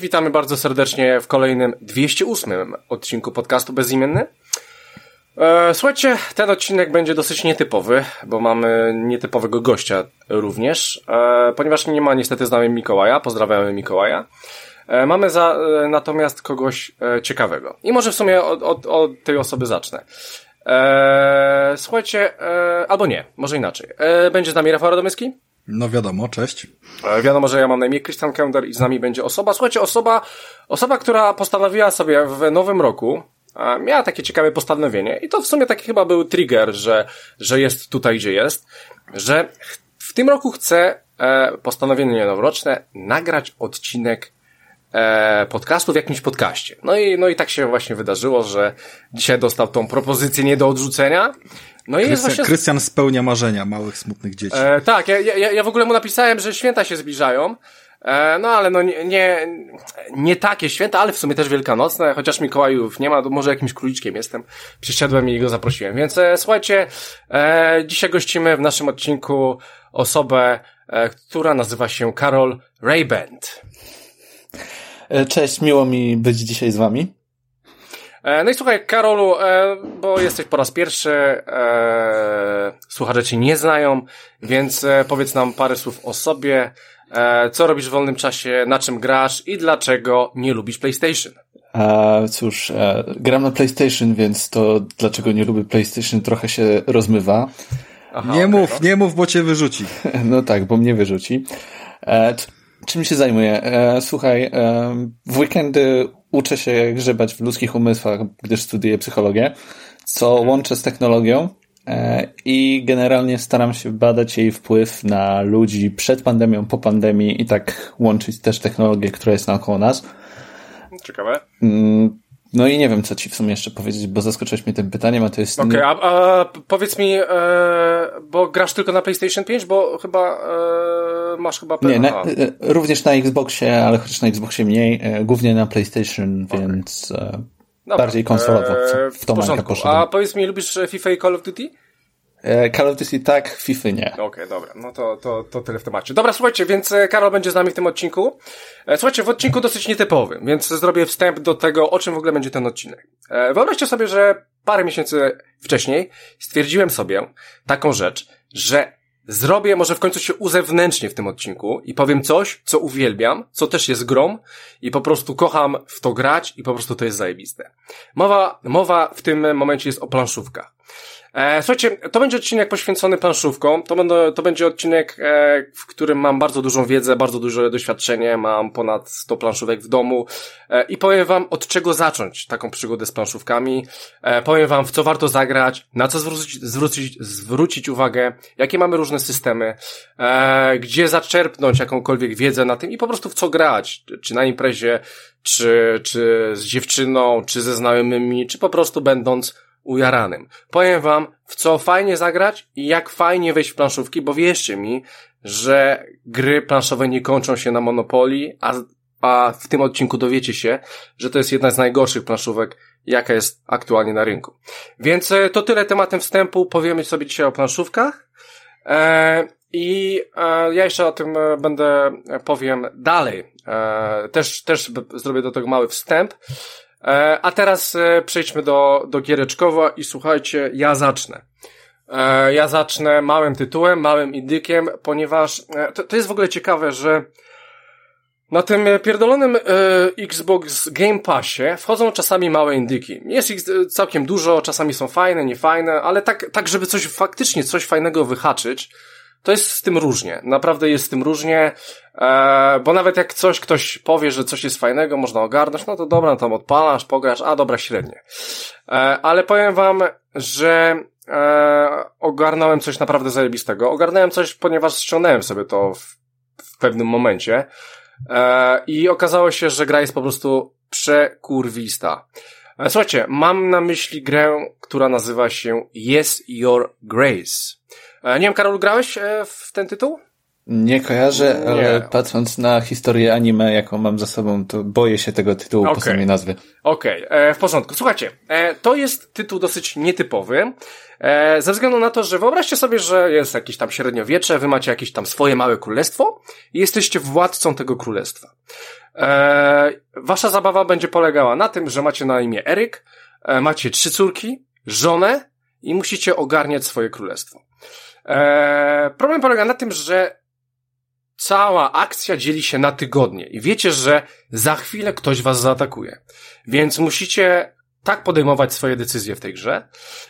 witamy bardzo serdecznie w kolejnym 208 odcinku podcastu Bezimienny. E, słuchajcie, ten odcinek będzie dosyć nietypowy, bo mamy nietypowego gościa również, e, ponieważ nie ma niestety z nami Mikołaja, pozdrawiamy Mikołaja. E, mamy za, natomiast kogoś ciekawego. I może w sumie od, od, od tej osoby zacznę. Słuchajcie, albo nie, może inaczej. Będzie z nami Rafał Radomyski? No wiadomo, cześć. E, wiadomo, że ja mam na imię Christian Kender i z nami będzie osoba, słuchajcie, osoba, osoba, która postanowiła sobie w nowym roku, miała takie ciekawe postanowienie i to w sumie taki chyba był trigger, że, że jest tutaj, gdzie jest, że w tym roku chce postanowienie noworoczne nagrać odcinek e, podcastu w jakimś podcaście. No i, no i tak się właśnie wydarzyło, że dzisiaj dostał tą propozycję nie do odrzucenia. No i jest Krystian, właśnie... Krystian spełnia marzenia małych, smutnych dzieci. E, tak, ja, ja, ja w ogóle mu napisałem, że święta się zbliżają. E, no ale no nie, nie, nie takie święta, ale w sumie też wielkanocne, chociaż Mikołajów nie ma, to może jakimś króliczkiem jestem. Przyszedłem i go zaprosiłem. Więc e, słuchajcie, e, dzisiaj gościmy w naszym odcinku osobę, e, która nazywa się Karol Rayband. E, Cześć, miło mi być dzisiaj z wami. E, No i słuchaj, Karolu, e, bo jesteś po raz pierwszy, e, słuchacze cię nie znają, więc powiedz nam parę słów o sobie, co robisz w wolnym czasie, na czym grasz i dlaczego nie lubisz PlayStation. A cóż, e, gram na PlayStation, więc to dlaczego nie lubię PlayStation trochę się rozmywa. Aha, nie okej, mów, no. nie mów, bo cię wyrzuci. No tak, bo mnie wyrzuci. E, Czym się zajmuję? E, Słuchaj, e, w weekendy uczę się grzebać w ludzkich umysłach, gdyż studiuję psychologię, co łączę z technologią e, i generalnie staram się badać jej wpływ na ludzi przed pandemią, po pandemii i tak łączyć też technologię, która jest naokoło nas. Ciekawe. Mm, No i nie wiem, co ci w sumie jeszcze powiedzieć, bo zaskoczyłeś mnie tym pytaniem, a to jest... Okej, a, a powiedz mi, e, bo grasz tylko na PlayStation 5, bo chyba e, masz chyba... Nie, na, e, również na Xboxie, ale chociaż na Xboxie mniej, e, głównie na PlayStation, więc e, bardziej konsolowo E, w, w tą porządku. poszedłem. A powiedz mi, lubisz FIFA i Call of Duty? Call of Duty tak, FIFA nie. Okej, dobra, no to, to, to tyle w temacie. Dobra, słuchajcie, więc e, Karol będzie z nami w tym odcinku. E, Słuchajcie, w odcinku dosyć nietypowym, więc zrobię wstęp do tego, o czym w ogóle będzie ten odcinek. E, Wyobraźcie sobie, że parę miesięcy wcześniej stwierdziłem sobie taką rzecz, że zrobię, może w końcu się uzewnętrznię w tym odcinku i powiem coś, co uwielbiam, co też jest grom i po prostu kocham w to grać i po prostu to jest zajebiste. Mowa, mowa w tym momencie jest o planszówkach. E, słuchajcie, to będzie odcinek poświęcony planszówkom. To, będą, to będzie odcinek, e, w którym mam bardzo dużą wiedzę, bardzo duże doświadczenie. Mam ponad 100 planszówek w domu e, i powiem wam, od czego zacząć taką przygodę z planszówkami. E, powiem wam, w co warto zagrać, na co zwrócić, zwrócić, zwrócić uwagę, jakie mamy różne systemy, e, gdzie zaczerpnąć jakąkolwiek wiedzę na tym i po prostu w co grać. Czy na imprezie, czy, czy z dziewczyną, czy ze znajomymi, czy po prostu będąc ujaranym. Powiem wam, w co fajnie zagrać i jak fajnie wejść w planszówki, bo wierzcie mi, że gry planszowe nie kończą się na Monopolii, a, a w tym odcinku dowiecie się, że to jest jedna z najgorszych planszówek, jaka jest aktualnie na rynku. Więc e, to tyle tematem wstępu. Powiemy sobie dzisiaj o planszówkach. E, I e, ja jeszcze o tym e, będę e, powiem dalej. E, też, też zrobię do tego mały wstęp. E, a teraz e, przejdźmy do, do giereczkowa i słuchajcie, ja zacznę. E, ja zacznę małym tytułem, małym indykiem, ponieważ to, to jest w ogóle ciekawe, że na tym pierdolonym e, Xbox Game Passie wchodzą czasami małe indyki. Jest ich całkiem dużo, czasami są fajne, niefajne, ale tak, tak żeby coś faktycznie coś fajnego wyhaczyć, to jest z tym różnie. Naprawdę jest z tym różnie, e, bo nawet jak coś ktoś powie, że coś jest fajnego, można ogarnąć, no to dobra, tam odpalasz, pograsz, a dobra, średnie. E, ale powiem wam, że e, ogarnąłem coś naprawdę zajebistego. Ogarnąłem coś, ponieważ ściągnąłem sobie to w, w pewnym momencie e, i okazało się, że gra jest po prostu przekurwista. E, Słuchajcie, mam na myśli grę, która nazywa się Yes Your Grace. E, Nie wiem, Karol, grałeś e, w ten tytuł? Nie kojarzę, Nie. ale patrząc na historię anime, jaką mam za sobą, to boję się tego tytułu po Okej. samej nazwy. Okej, e, w porządku. Słuchajcie, e, to jest tytuł dosyć nietypowy, e, ze względu na to, że wyobraźcie sobie, że jest jakieś tam średniowiecze, wy macie jakieś tam swoje małe królestwo i jesteście władcą tego królestwa. E, wasza zabawa będzie polegała na tym, że macie na imię Eryk, macie trzy córki, żonę i musicie ogarniać swoje królestwo. E, problem polega na tym, że cała akcja dzieli się na tygodnie i wiecie, że za chwilę ktoś was zaatakuje. Więc musicie tak podejmować swoje decyzje w tej grze,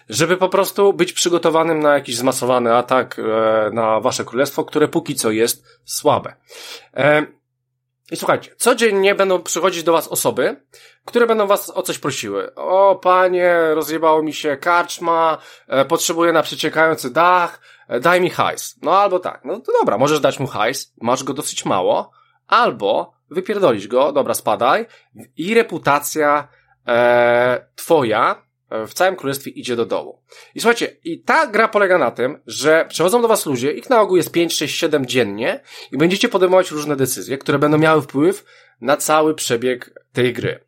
żeby po prostu być przygotowanym na jakiś zmasowany atak e, na wasze królestwo, które póki co jest słabe. E, I słuchajcie, codziennie będą przychodzić do was osoby, które będą was o coś prosiły. O, panie, rozjebało mi się karczma, potrzebuję na przeciekający dach, daj mi hajs. No albo tak, no to dobra, możesz dać mu hajs, masz go dosyć mało, albo wypierdolić go, dobra, spadaj i reputacja e, twoja e, w całym królestwie idzie do dołu. I słuchajcie, i ta gra polega na tym, że przychodzą do was ludzie, ich na ogół jest 5, 6, 7 dziennie i będziecie podejmować różne decyzje, które będą miały wpływ na cały przebieg tej gry.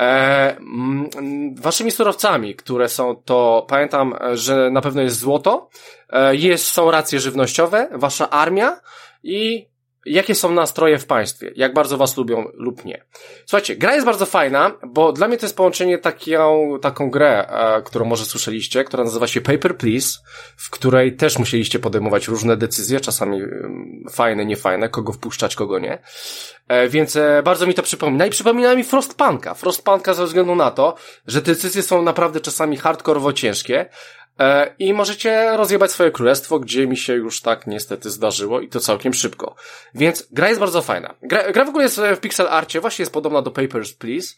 E, mm, waszymi surowcami, które są to, pamiętam, e, że na pewno jest złoto, e, jest, są racje żywnościowe, wasza armia i jakie są nastroje w państwie, jak bardzo was lubią lub nie. Słuchajcie, gra jest bardzo fajna, bo dla mnie to jest połączenie taką, taką grę, e, którą może słyszeliście, która nazywa się Paper Please, w której też musieliście podejmować różne decyzje, czasami em, fajne, niefajne, kogo wpuszczać, kogo nie. E, więc e, bardzo mi to przypomina i przypomina mi Frostpunka. Frostpunka ze względu na to, że decyzje są naprawdę czasami hardkorowo ciężkie, I możecie rozjebać swoje królestwo, gdzie mi się już tak niestety zdarzyło i to całkiem szybko. Więc gra jest bardzo fajna. Gra, gra w ogóle jest e, w pixel arcie, właśnie jest podobna do Papers, Please.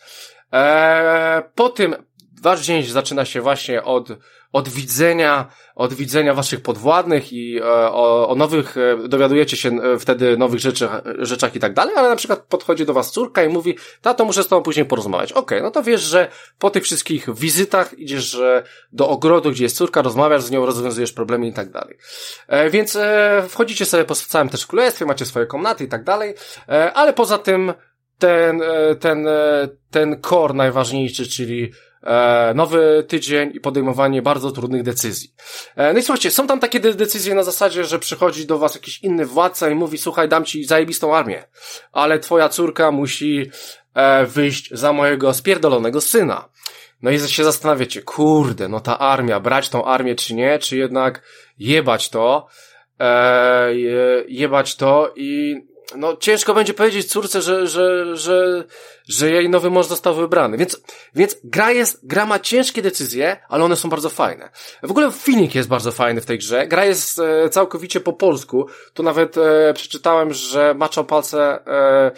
E, po tym wasz dzień zaczyna się właśnie od, od widzenia, od widzenia waszych podwładnych i e, o, o nowych, e, dowiadujecie się e, wtedy nowych rzeczach, rzeczach i tak dalej, ale na przykład podchodzi do was córka i mówi, tato, muszę z tobą później porozmawiać. Okej, no to wiesz, że po tych wszystkich wizytach idziesz do ogrodu, gdzie jest córka, rozmawiasz z nią, rozwiązujesz problemy i tak dalej. E, więc e, wchodzicie sobie po całym też królestwie, macie swoje komnaty i tak dalej, ale poza tym ten, ten, ten core najważniejszy, czyli nowy tydzień i podejmowanie bardzo trudnych decyzji. E, no i słuchajcie, są tam takie de- decyzje na zasadzie, że przychodzi do was jakiś inny władca i mówi, słuchaj, dam ci zajebistą armię, ale twoja córka musi e, wyjść za mojego spierdolonego syna. No i się zastanawiacie, kurde, no ta armia, brać tą armię czy nie, czy jednak jebać to, e, je, jebać to i no ciężko będzie powiedzieć córce, że, że, że, że jej nowy mąż został wybrany. Więc, więc gra jest, gra ma ciężkie decyzje, ale one są bardzo fajne. W ogóle filmik jest bardzo fajny w tej grze. Gra jest e, całkowicie po polsku. Tu nawet e, przeczytałem, że maczał palce e,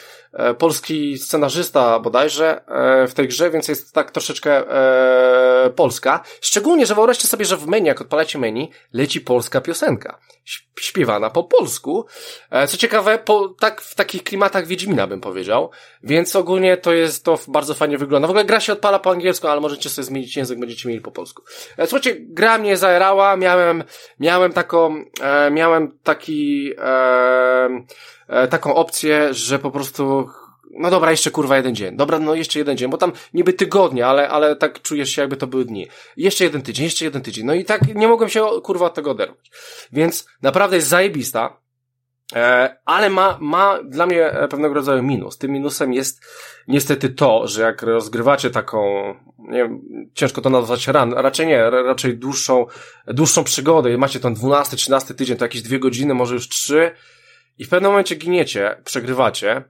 polski scenarzysta bodajże e, w tej grze, więc jest tak troszeczkę e, polska. Szczególnie, że wyobraźcie sobie, że w menu, jak odpalacie menu, leci polska piosenka. Śp- Śpiewana po polsku. E, co ciekawe, po, tak, w takich klimatach Wiedźmina bym powiedział. Więc ogólnie to jest, to bardzo fajnie wygląda. W ogóle gra się odpala po angielsku, ale możecie sobie zmienić język, będziecie mieli po polsku. E, słuchajcie, gra mnie zaerała, miałem, miałem taką, e, miałem taki, e, e, taką opcję, że po prostu no dobra, jeszcze kurwa jeden dzień. Dobra, no jeszcze jeden dzień, bo tam niby tygodnie, ale, ale tak czujesz się jakby to były dni. Jeszcze jeden tydzień, jeszcze jeden tydzień. No i tak nie mogłem się kurwa od tego oderwać. Więc naprawdę jest zajebista. E, ale ma, ma dla mnie e, pewnego rodzaju minus. Tym minusem jest niestety to, że jak rozgrywacie taką, nie wiem, ciężko to nazwać ran, raczej nie, ra- raczej dłuższą, dłuższą przygodę i macie ten 12, 13 tydzień, to jakieś dwie godziny, może już trzy i w pewnym momencie giniecie, przegrywacie,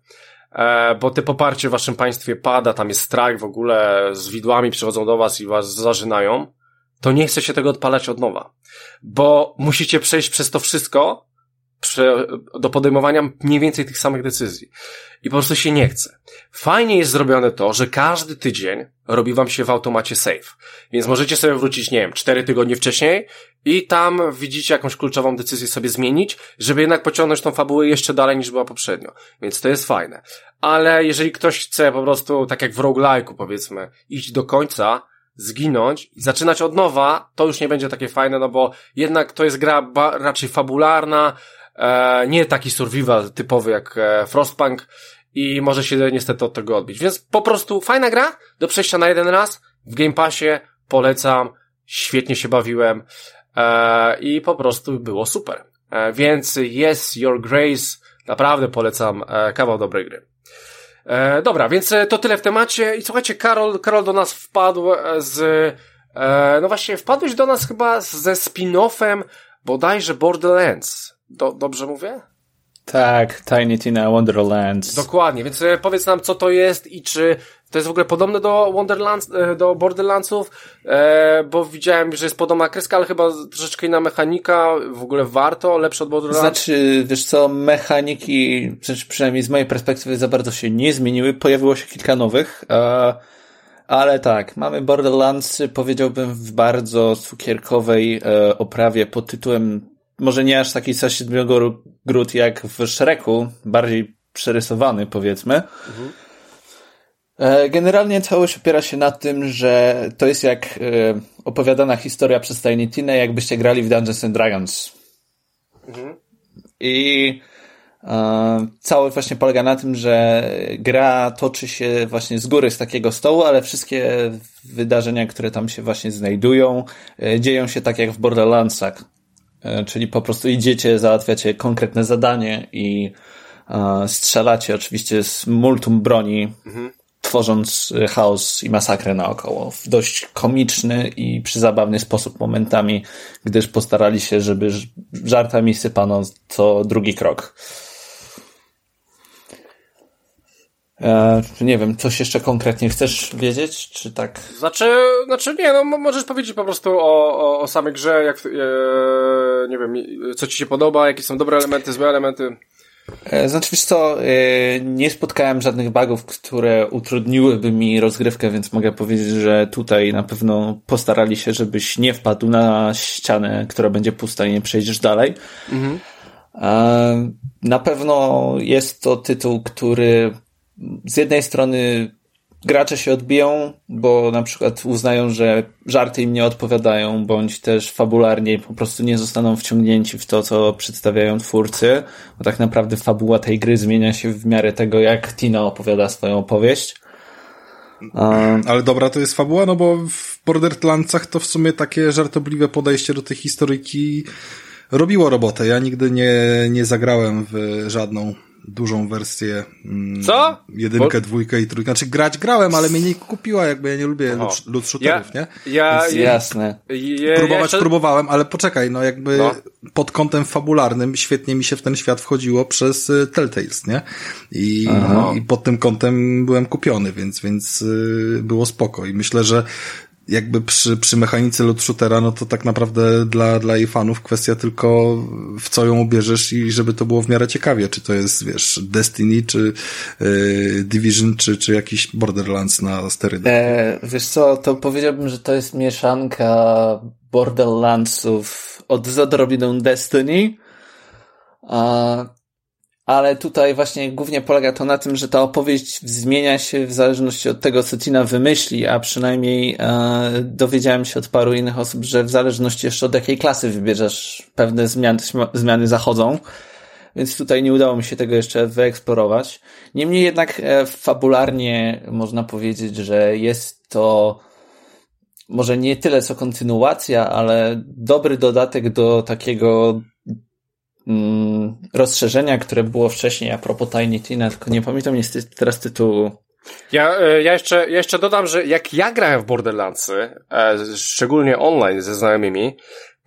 e, bo te poparcie w waszym państwie pada, tam jest strajk w ogóle, z widłami przychodzą do was i was zażynają, to nie chce się tego odpalać od nowa. Bo musicie przejść przez to wszystko, prze, do podejmowania mniej więcej tych samych decyzji. I po prostu się nie chce. Fajnie jest zrobione to, że każdy tydzień robi wam się w automacie save. Więc możecie sobie wrócić, nie wiem, cztery tygodnie wcześniej i tam widzicie jakąś kluczową decyzję sobie zmienić, żeby jednak pociągnąć tą fabułę jeszcze dalej niż była poprzednio. Więc to jest fajne. Ale jeżeli ktoś chce po prostu, tak jak w roguelike'u powiedzmy, iść do końca, zginąć i zaczynać od nowa, to już nie będzie takie fajne, no bo jednak to jest gra raczej fabularna, e, nie taki survival typowy jak e, Frostpunk i może się niestety od tego odbić. Więc po prostu fajna gra do przejścia na jeden raz w Game Passie, polecam, świetnie się bawiłem e, i po prostu było super. E, więc Yes, Your Grace, naprawdę polecam e, kawał dobrej gry. E, dobra, więc e, to tyle w temacie i słuchajcie, Karol, Karol do nas wpadł e, z, e, no właśnie, wpadłeś do nas chyba ze spin-offem bodajże Borderlands. Do, dobrze mówię? Tak, Tiny Tina Wonderlands. Dokładnie, więc e, powiedz nam, co to jest i czy to jest w ogóle podobne do Wonderlands, e, do Borderlandsów, e, bo widziałem, że jest podobna kreska, ale chyba troszeczkę inna mechanika, w ogóle warto, lepsze od Borderlands. Znaczy, wiesz co, mechaniki, przynajmniej z mojej perspektywy za bardzo się nie zmieniły, pojawiło się kilka nowych, ale tak, mamy Borderlands, powiedziałbym w bardzo cukierkowej oprawie pod tytułem może nie aż taki za siedmiogór gród jak w Shreku, bardziej przerysowany powiedzmy. Mhm. Generalnie całość opiera się na tym, że to jest jak e, opowiadana historia przez Tiny Tina, jakbyście grali w Dungeons and Dragons. Mhm. I e, całość właśnie polega na tym, że gra toczy się właśnie z góry z takiego stołu, ale wszystkie wydarzenia, które tam się właśnie znajdują, e, dzieją się tak jak w Borderlandsach. E, czyli po prostu idziecie, załatwiacie konkretne zadanie i e, strzelacie oczywiście z multum broni, mhm. tworząc chaos i masakrę naokoło w dość komiczny i przyzabawny sposób momentami, gdyż postarali się, żeby żartami sypano co drugi krok. E, nie wiem, coś jeszcze konkretnie chcesz wiedzieć, czy tak? Znaczy, znaczy nie, no możesz powiedzieć po prostu o, o, o samej grze, jak, e, nie wiem, co ci się podoba, jakie są dobre elementy, złe elementy. E, znaczy, wiesz co, e, nie spotkałem żadnych bugów, które utrudniłyby mi rozgrywkę, więc mogę powiedzieć, że tutaj na pewno postarali się, żebyś nie wpadł na ścianę, która będzie pusta i nie przejdziesz dalej. Mhm. Na pewno jest to tytuł, który z jednej strony gracze się odbiją, bo na przykład uznają, że żarty im nie odpowiadają, bądź też fabularnie po prostu nie zostaną wciągnięci w to, co przedstawiają twórcy, bo tak naprawdę fabuła tej gry zmienia się w miarę tego, jak Tina opowiada swoją opowieść. Ale dobra, to jest fabuła, no bo w Borderlandsach to w sumie takie żartobliwe podejście do tej historyjki robiło robotę. Ja nigdy nie, nie zagrałem w żadną dużą wersję. Mm, Co? Jedynkę, Bo... dwójkę i trójkę. Znaczy grać grałem, ale mnie nie kupiła, jakby ja nie lubię Oho. loot shooterów, ja, nie? Ja, Więc jasne. Je, próbować ja jeszcze... próbowałem, ale poczekaj, no jakby no. pod kątem fabularnym świetnie mi się w ten świat wchodziło przez y, Telltales, nie? I, i pod tym kątem byłem kupiony, więc, więc y, było spoko. I myślę, że jakby przy, przy mechanice loot shootera, no to tak naprawdę dla, dla jej fanów kwestia tylko w co ją ubierzesz i żeby to było w miarę ciekawie, czy to jest, wiesz, Destiny, czy yy, Division, czy, czy jakiś Borderlands na sterydach. E, wiesz co, to powiedziałbym, że to jest mieszanka Borderlandsów od z Destiny, a ale tutaj właśnie głównie polega to na tym, że ta opowieść zmienia się w zależności od tego, co Tina wymyśli, a przynajmniej e, dowiedziałem się od paru innych osób, że w zależności jeszcze od jakiej klasy wybierzesz, pewne zmiany, zmiany zachodzą. Więc tutaj nie udało mi się tego jeszcze wyeksplorować. Niemniej jednak e, fabularnie można powiedzieć, że jest to może nie tyle co kontynuacja, ale dobry dodatek do takiego mm, rozszerzenia, które było wcześniej a propos Tiny Tina, tylko nie pamiętam niestety teraz tytułu. Ja, e, ja, jeszcze, jeszcze dodam, że jak ja grałem w Borderlandsy, e, szczególnie online ze znajomymi,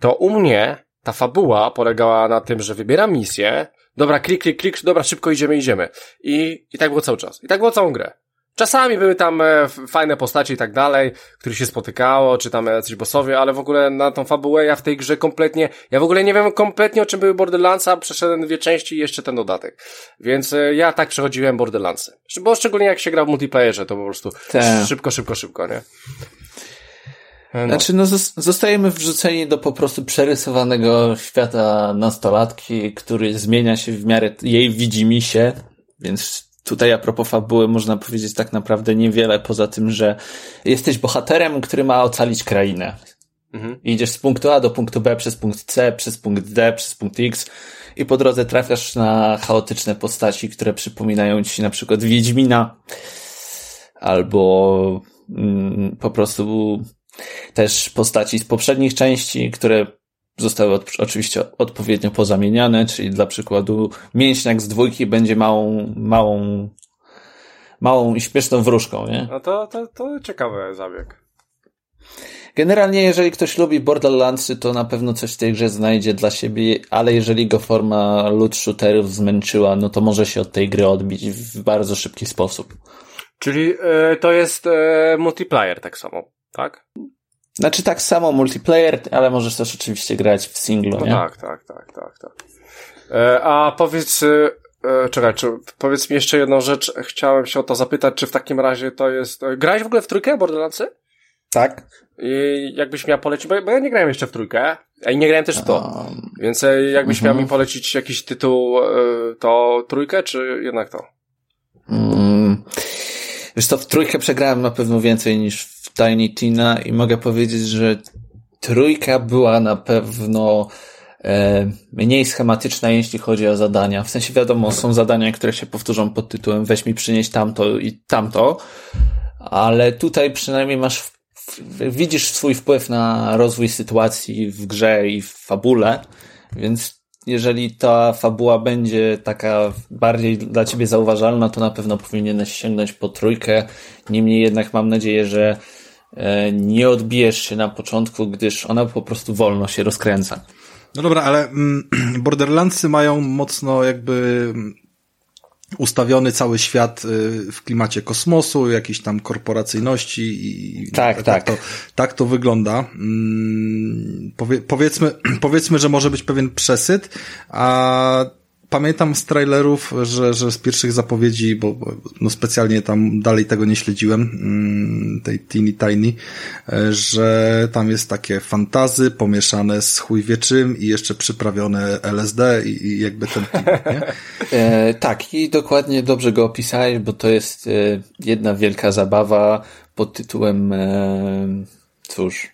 to u mnie ta fabuła polegała na tym, że wybieram misję, dobra, klik, klik, klik, dobra, szybko idziemy, idziemy. I, I tak było cały czas. I tak było całą grę. Czasami były tam e, fajne postacie i tak dalej, których się spotykało, czy tam coś bossowie, ale w ogóle na tą fabułę ja w tej grze kompletnie, ja w ogóle nie wiem kompletnie o czym były Borderlandsa, przeszedłem dwie części i jeszcze ten dodatek. Więc e, ja tak przechodziłem Borderlandsy. Bo szczególnie jak się gra w multiplayerze, to po prostu Te. szybko, szybko, szybko, nie? No. Znaczy, no, zostajemy wrzuceni do po prostu przerysowanego świata nastolatki, który zmienia się w miarę jej widzimisię, więc Tutaj a propos fabuły można powiedzieć tak naprawdę niewiele poza tym, że jesteś bohaterem, który ma ocalić krainę. Mhm. idziesz z punktu A do punktu B przez punkt C, przez punkt D, przez punkt X i po drodze trafiasz na chaotyczne postaci, które przypominają ci na przykład Wiedźmina albo mm, po prostu też postaci z poprzednich części, które zostały od, oczywiście odpowiednio pozamieniane, czyli dla przykładu mięśniak z dwójki będzie małą, małą, małą i śmieszną wróżką, nie? No to, to, to ciekawy zabieg. Generalnie, jeżeli ktoś lubi Borderlandsy, to na pewno coś w tej grze znajdzie dla siebie, ale jeżeli go forma loot shooterów zmęczyła, no to może się od tej gry odbić w bardzo szybki sposób. Czyli y, to jest y, multiplayer tak samo, tak? Znaczy tak samo multiplayer, ale możesz też oczywiście grać w singlu, no nie? Tak, tak, tak, tak, tak. E, a powiedz, e, czekaj, czy, powiedz mi jeszcze jedną rzecz. Chciałem się o to zapytać, czy w takim razie to jest... E, grałeś w ogóle w trójkę Borderlandsy? Tak. I jakbyś miał polecić, bo, bo ja nie grałem jeszcze w trójkę, a nie grałem też w to. Um, Więc e, jakbyś miał mi mhm. polecić jakiś tytuł, e, to trójkę, czy jednak to? Mm, wiesz to w trójkę przegrałem na pewno więcej niż w Tiny Tina i mogę powiedzieć, że trójka była na pewno e, mniej schematyczna, jeśli chodzi o zadania. W sensie wiadomo, są zadania, które się powtórzą pod tytułem weź mi przynieść tamto i tamto, ale tutaj przynajmniej masz widzisz swój wpływ na rozwój sytuacji w grze i w fabule, więc jeżeli ta fabuła będzie taka bardziej dla ciebie zauważalna, to na pewno powinieneś sięgnąć po trójkę. Niemniej jednak mam nadzieję, że nie odbijesz się na początku, gdyż ona po prostu wolno się rozkręca. No dobra, ale mm, Borderlandsy mają mocno jakby ustawiony cały świat y, w klimacie kosmosu, jakiejś tam korporacyjności i tak, tak, tak. To, tak to wygląda. Mm, powie, powiedzmy, powiedzmy, że może być pewien przesyt, a pamiętam z trailerów, że, że z pierwszych zapowiedzi, bo, no specjalnie tam dalej tego nie śledziłem, mm, tej Teeny Tiny, e, że tam jest takie fantazy pomieszane z chuj wie czym i jeszcze przyprawione LSD i, i jakby ten nie? E, tak, i dokładnie dobrze go opisałeś, bo to jest e, jedna wielka zabawa pod tytułem e, cóż,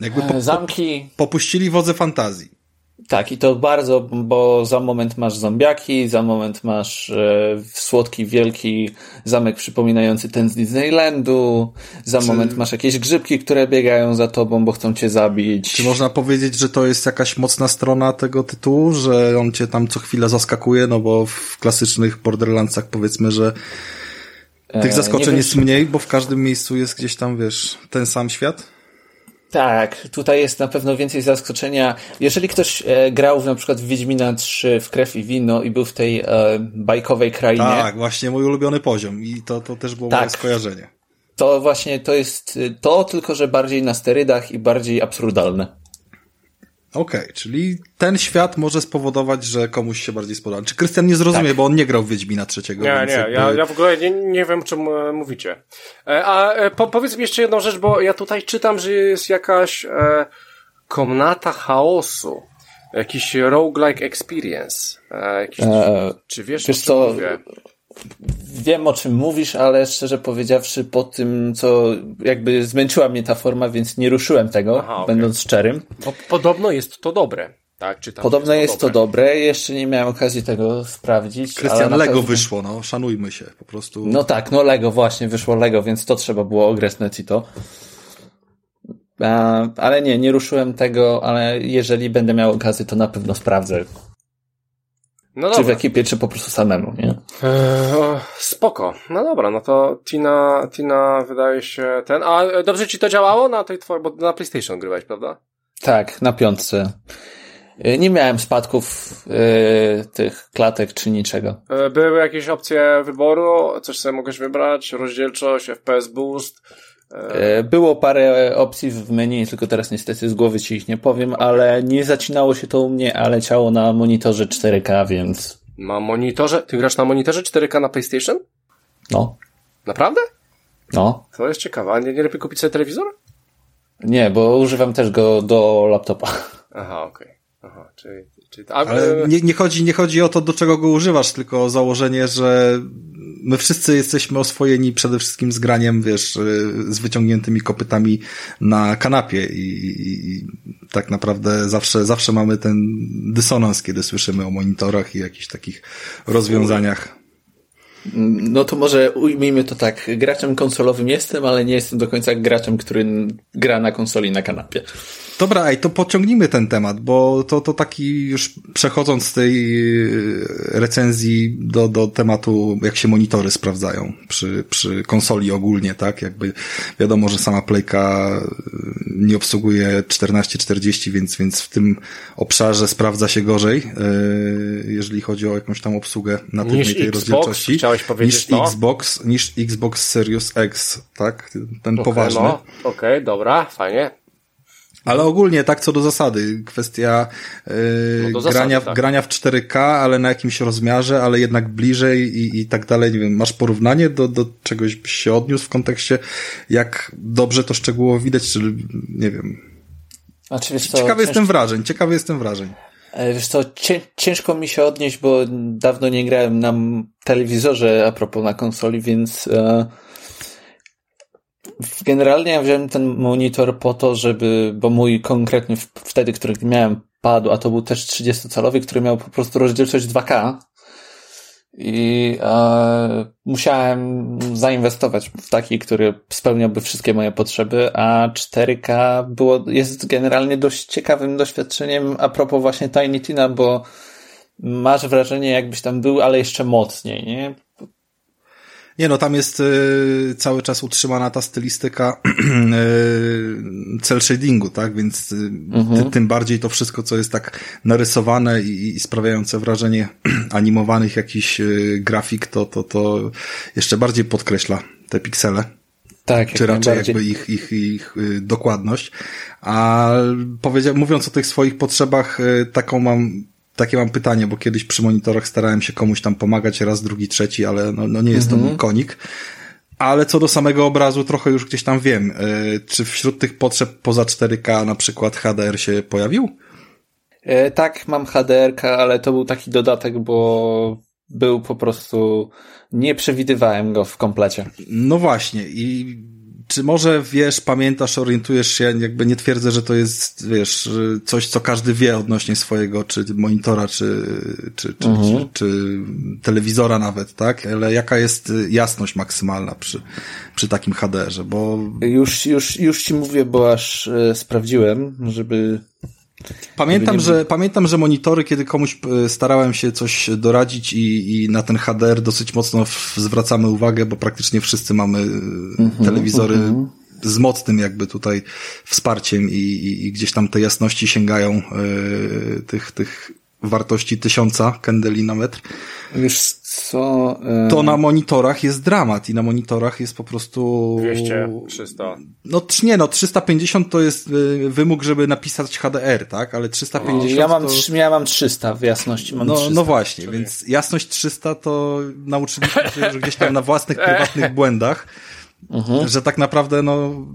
jakby po, zamki. Popuścili wodze fantazji. Tak, i to bardzo, bo za moment masz zombiaki, za moment masz e, słodki, wielki zamek przypominający ten z Disneylandu, za Czy... moment masz jakieś grzybki, które biegają za tobą, bo chcą cię zabić. Czy można powiedzieć, że to jest jakaś mocna strona tego tytułu, że on cię tam co chwilę zaskakuje, no bo w klasycznych Borderlandsach powiedzmy, że tych e, zaskoczeń jest mniej, bo w każdym miejscu jest gdzieś tam, wiesz, ten sam świat? Tak, tutaj jest na pewno więcej zaskoczenia. Jeżeli ktoś e, grał w, na przykład w Wiedźmina 3 w krew i wino i był w tej e, bajkowej krainie. Tak, właśnie mój ulubiony poziom i to, to też było tak. moje skojarzenie. To właśnie to jest to, tylko że bardziej na sterydach i bardziej absurdalne. Okej, okay, czyli ten świat może spowodować, że komuś się bardziej spodoba. Czy Krystian nie zrozumie, tak. bo on nie grał w Wiedźmina trzeciego. Nie, nie, jakby... ja, ja w ogóle nie, nie wiem, o czym e, mówicie. E, a e, po, powiedz mi jeszcze jedną rzecz, bo ja tutaj czytam, że jest jakaś e, komnata chaosu. Jakiś roguelike experience. E, jakiś, e, czy wiesz, wiesz co, mówię? Wiem o czym mówisz, ale szczerze powiedziawszy, po tym, co jakby zmęczyła mnie ta forma, więc nie ruszyłem tego, Aha, okay. będąc szczerym. Po, podobno jest to dobre. Tak, czytam, Podobno jest to, jest dobre. to dobre. Jeszcze nie miałem okazji tego sprawdzić. Krystian, Lego pewno... wyszło, no, szanujmy się, po prostu. No tak, no Lego właśnie, wyszło Lego, więc to trzeba było ogresnąć i to. Ale nie, nie ruszyłem tego, ale jeżeli będę miał okazję, to na pewno sprawdzę. No czy w ekipie, czy po prostu samemu, nie? Eee, spoko. No dobra, no to Tina, Tina wydaje się ten. A e, dobrze ci to działało na tej twojej, bo na PlayStation grywałeś, prawda? Tak, na piątce. E, nie miałem spadków yy, tych klatek czy niczego. Były jakieś opcje wyboru? Coś sobie mogłeś wybrać? Rozdzielczość, FPS Boost? E, było parę opcji w menu, tylko teraz niestety z głowy ci ich nie powiem, ale nie zacinało się to u mnie, a leciało na monitorze 4K, więc... Na monitorze? Ty grasz na monitorze 4K na PlayStation? No. Naprawdę? No. To jest ciekawe. A nie, nie lepiej kupić sobie telewizor? Nie, bo używam też go do laptopa. Aha, okej. Okay. Aha, czyli... czyli Ale nie, nie, chodzi, nie chodzi o to, do czego go używasz, tylko o założenie, że my wszyscy jesteśmy oswojeni przede wszystkim z graniem, wiesz, z wyciągniętymi kopytami na kanapie i, i, tak naprawdę zawsze, zawsze mamy ten dysonans, kiedy słyszymy o monitorach i jakichś takich rozwiązaniach. No to może ujmijmy to tak. Graczem konsolowym jestem, ale nie jestem do końca graczem, który gra na konsoli na kanapie. Dobra, ej, to pociągnijmy ten temat, bo to, to taki już przechodząc z tej e, recenzji do, do tematu, jak się monitory sprawdzają przy, przy konsoli ogólnie, tak? Jakby wiadomo, że sama Playka e, nie obsługuje 1440, więc, więc w tym obszarze sprawdza się gorzej, e, jeżeli chodzi o jakąś tam obsługę na tej, tej rozdzielczości. Chciałeś powiedzieć, niż no. Xbox, niż Xbox Series X, tak? Ten okay, poważny. No. Okej, okay, dobra, fajnie. Ale ogólnie tak co do zasady, kwestia yy, no grania, zasady, tak. grania w 4K, ale na jakimś rozmiarze, ale jednak bliżej i, i tak dalej, nie wiem, masz porównanie do, do czegoś byś się odniósł w kontekście, jak dobrze to szczegółowo widać, czy nie wiem. Znaczy, ciekawy ciężko... jestem wrażeń, ciekawy jestem wrażeń. E, wiesz co, ciężko mi się odnieść, bo dawno nie grałem na telewizorze a propos na konsoli, więc e, Generalnie ja wziąłem ten monitor po to, żeby, bo mój konkretnie wtedy, który miałem padł, a to był też 30-calowy, który miał po prostu rozdzielczość 2K i e, musiałem zainwestować w taki, który spełniałby wszystkie moje potrzeby, a 4K było, jest generalnie dość ciekawym doświadczeniem a propos właśnie Tiny Tina, bo masz wrażenie jakbyś tam był, ale jeszcze mocniej, nie? Nie no, tam jest y, cały czas utrzymana ta stylistyka y, cel shadingu, tak? Więc y, mhm. ty, tym bardziej to wszystko, co jest tak narysowane i, i sprawiające wrażenie animowanych jakiś y, grafik, to, to, to jeszcze bardziej podkreśla te piksele. Tak, czy raczej jakby ich, ich, ich y, dokładność. A powiedział, mówiąc o tych swoich potrzebach, y, taką mam takie mam pytanie, bo kiedyś przy monitorach starałem się komuś tam pomagać raz, drugi, trzeci, ale no, no nie jest to mój mhm. konik. Ale co do samego obrazu, trochę już gdzieś tam wiem. E, czy wśród tych potrzeb poza 4K na przykład HDR się pojawił? E, tak, mam HDR, ale to był taki dodatek, bo był po prostu, nie przewidywałem go w komplecie. No właśnie i czy może wiesz, pamiętasz, orientujesz się, jakby nie twierdzę, że to jest, wiesz, coś, co każdy wie odnośnie swojego, czy monitora, czy, czy, czy, mhm. czy, czy, telewizora nawet, tak? Ale jaka jest jasność maksymalna przy, przy takim HDR-ze, bo... Już, już, już ci mówię, bo aż e, sprawdziłem, żeby Pamiętam, że, pamiętam, że monitory, kiedy komuś e, starałem się coś doradzić i, i na ten HDR dosyć mocno zwracamy uwagę, bo praktycznie wszyscy mamy mm -hmm, telewizory mm -hmm. z mocnym jakby tutaj wsparciem i, i, i, gdzieś tam te jasności sięgają y, tych, tych wartości tysiąca kandeli na metr. Wiesz co? E... To na monitorach jest dramat i na monitorach jest po prostu... 200, 300. No nie no, 350 to jest e, wymóg, żeby napisać HDR, tak? Ale 350 no, ja mam, to... ja mam 300 w jasności. Mam no, 300. no właśnie, Czyli... więc jasność 300 to nauczyliśmy się już gdzieś tam na własnych prywatnych błędach, mhm. że tak naprawdę no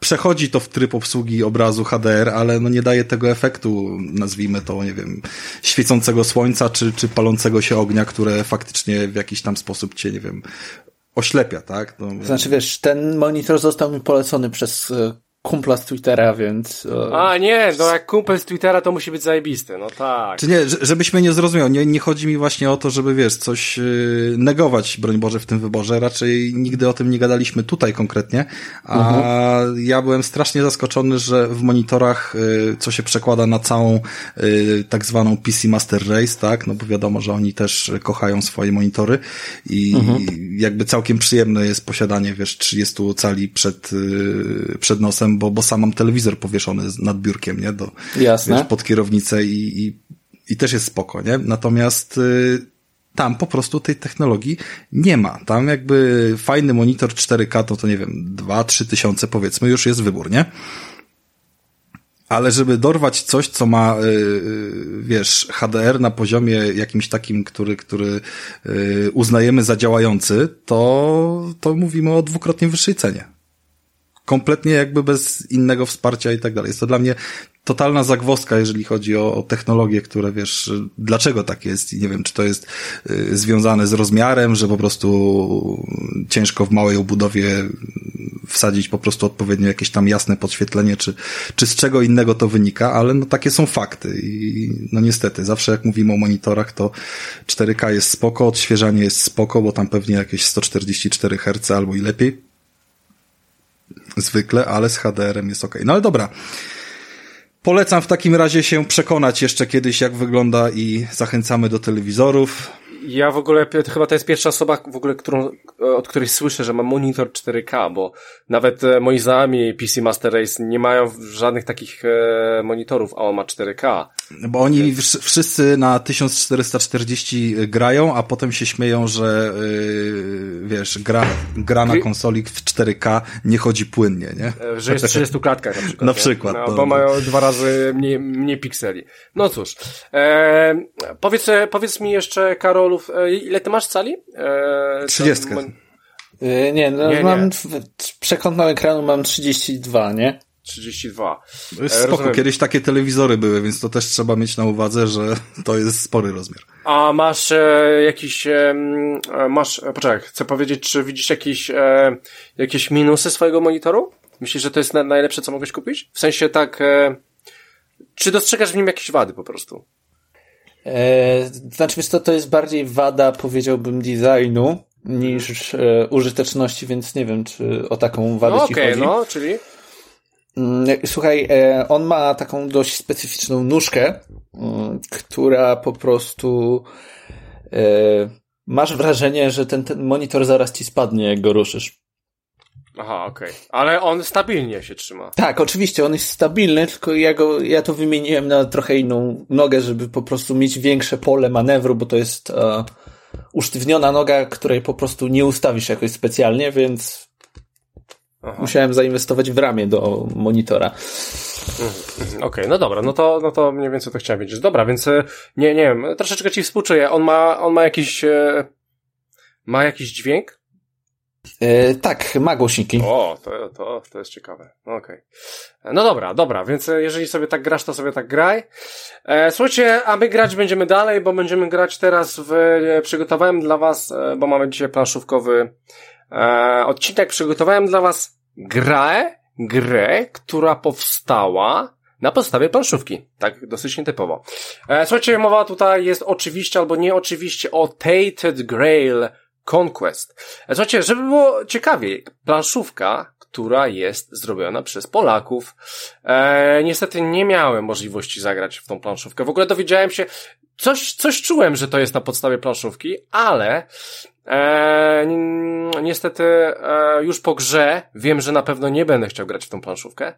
przechodzi to w tryb obsługi obrazu HDR, ale no nie daje tego efektu, nazwijmy to, nie wiem, świecącego słońca, czy, czy palącego się ognia, które faktycznie w jakiś tam sposób cię, nie wiem, oślepia, tak? No, znaczy, wiesz, ten monitor został mi polecony przez e, kumpla z Twittera, więc... A nie, no jak kumpel z Twittera to musi być zajebisty, no tak. Czy nie, żebyś mnie nie zrozumiał, nie, nie chodzi mi właśnie o to, żeby wiesz, coś yy, negować, broń Boże, w tym wyborze, raczej nigdy o tym nie gadaliśmy tutaj konkretnie, a mhm. ja byłem strasznie zaskoczony, że w monitorach, yy, co się przekłada na całą tak zwaną PC Master Race, tak, no bo wiadomo, że oni też kochają swoje monitory i mhm. jakby całkiem przyjemne jest posiadanie, wiesz, 30 cali przed, przed nosem, bo, bo sam mam telewizor powieszony nad biurkiem, nie? Do, Jasne. Wiesz, pod kierownicę i, i, i też jest spoko, nie? Natomiast y, tam po prostu tej technologii nie ma. Tam jakby fajny monitor 4K to, to nie wiem, 2-3 tysiące powiedzmy już jest wybór, nie? Ale żeby dorwać coś, co ma, yy, wiesz, HDR na poziomie jakimś takim, który, który yy, uznajemy za działający, to, to mówimy o dwukrotnie wyższej cenie kompletnie jakby bez innego wsparcia i tak dalej. Jest to dla mnie totalna zagwozdka, jeżeli chodzi o, o technologię, które wiesz, dlaczego tak jest i nie wiem, czy to jest y, związane z rozmiarem, że po prostu ciężko w małej obudowie wsadzić po prostu odpowiednio jakieś tam jasne podświetlenie, czy, czy z czego innego to wynika, ale no takie są fakty i no niestety, zawsze jak mówimy o monitorach, to 4K jest spoko, odświeżanie jest spoko, bo tam pewnie jakieś 144 Hz albo i lepiej. Zwykle, ale z HDR-em jest ok. No ale dobra. Polecam w takim razie się przekonać jeszcze kiedyś, jak wygląda i zachęcamy do telewizorów. Ja w ogóle, chyba to jest pierwsza osoba w ogóle, którą, od której słyszę, że ma monitor 4K, bo nawet e, moi znajomi PC Master Race nie mają żadnych takich e, monitorów, a on ma 4K. Bo oni wszyscy na 1440 grają, a potem się śmieją, że wiesz, gra, gra na konsoli w 4K nie chodzi płynnie, nie? E, że jest w 30 klatkach na przykład. Na przykład. No, bo mają dwa razy mniej, mniej pikseli. No cóż. E, powiedz, powiedz mi jeszcze, Karolów, e, ile ty masz cali? E, 30. nie, no, nie, mam nie. przekąt na ekranu mam 32, nie? 32. To jest spoko. Rozumiem. Kiedyś takie telewizory były, więc to też trzeba mieć na uwadze, że to jest spory rozmiar. A masz e, jakiś, e, masz, e, poczekaj, chcę powiedzieć, czy widzisz jakieś, e, jakieś minusy swojego monitoru? Myślisz, że to jest na, najlepsze, co mogłeś kupić? W sensie tak, e, czy dostrzegasz w nim jakieś wady po prostu? E, znaczy, wiesz to, to jest bardziej wada, powiedziałbym, designu niż e, użyteczności, więc nie wiem, czy o taką wadę no, ci okay, chodzi. no, czyli? Mm, słuchaj, e, on ma taką dość specyficzną nóżkę, mm, która po prostu e, masz wrażenie, że ten, ten monitor zaraz ci spadnie, jak go ruszysz. Aha, okej. Okay. Ale on stabilnie się trzyma. Tak, oczywiście, on jest stabilny, tylko ja, go, ja to wymieniłem na trochę inną nogę, żeby po prostu mieć większe pole manewru, bo to jest e, usztywniona noga, której po prostu nie ustawisz jakoś specjalnie, więc Aha. Musiałem zainwestować w ramię do monitora. Mhm. Okej, okay, no dobra, no to, no to mniej więcej to chciałem wiedzieć. Dobra, więc e, nie, nie wiem, troszeczkę ci współczuję. On ma, on ma jakiś, e, ma jakiś dźwięk? E, tak, ma głośniki. O, to, to, to jest ciekawe. No okej. Okay. No dobra, dobra, więc e, jeżeli sobie tak grasz, to sobie tak graj. E, słuchajcie, a my grać będziemy dalej, bo będziemy grać teraz w, przygotowałem dla was, bo mamy dzisiaj planszówkowy e, odcinek przygotowałem dla Was grę, grę, która powstała na podstawie planszówki. Tak, dosyć nietypowo. E, słuchajcie, mowa tutaj jest oczywiście albo nieoczywiście o Tated Grail Conquest. Słuchajcie, żeby było ciekawiej, planszówka, która jest zrobiona przez Polaków. E, niestety nie miałem możliwości zagrać w tą planszówkę. W ogóle dowiedziałem się, coś, coś czułem, że to jest na podstawie planszówki, ale e, niestety e, już po grze wiem, że na pewno nie będę chciał grać w tą planszówkę.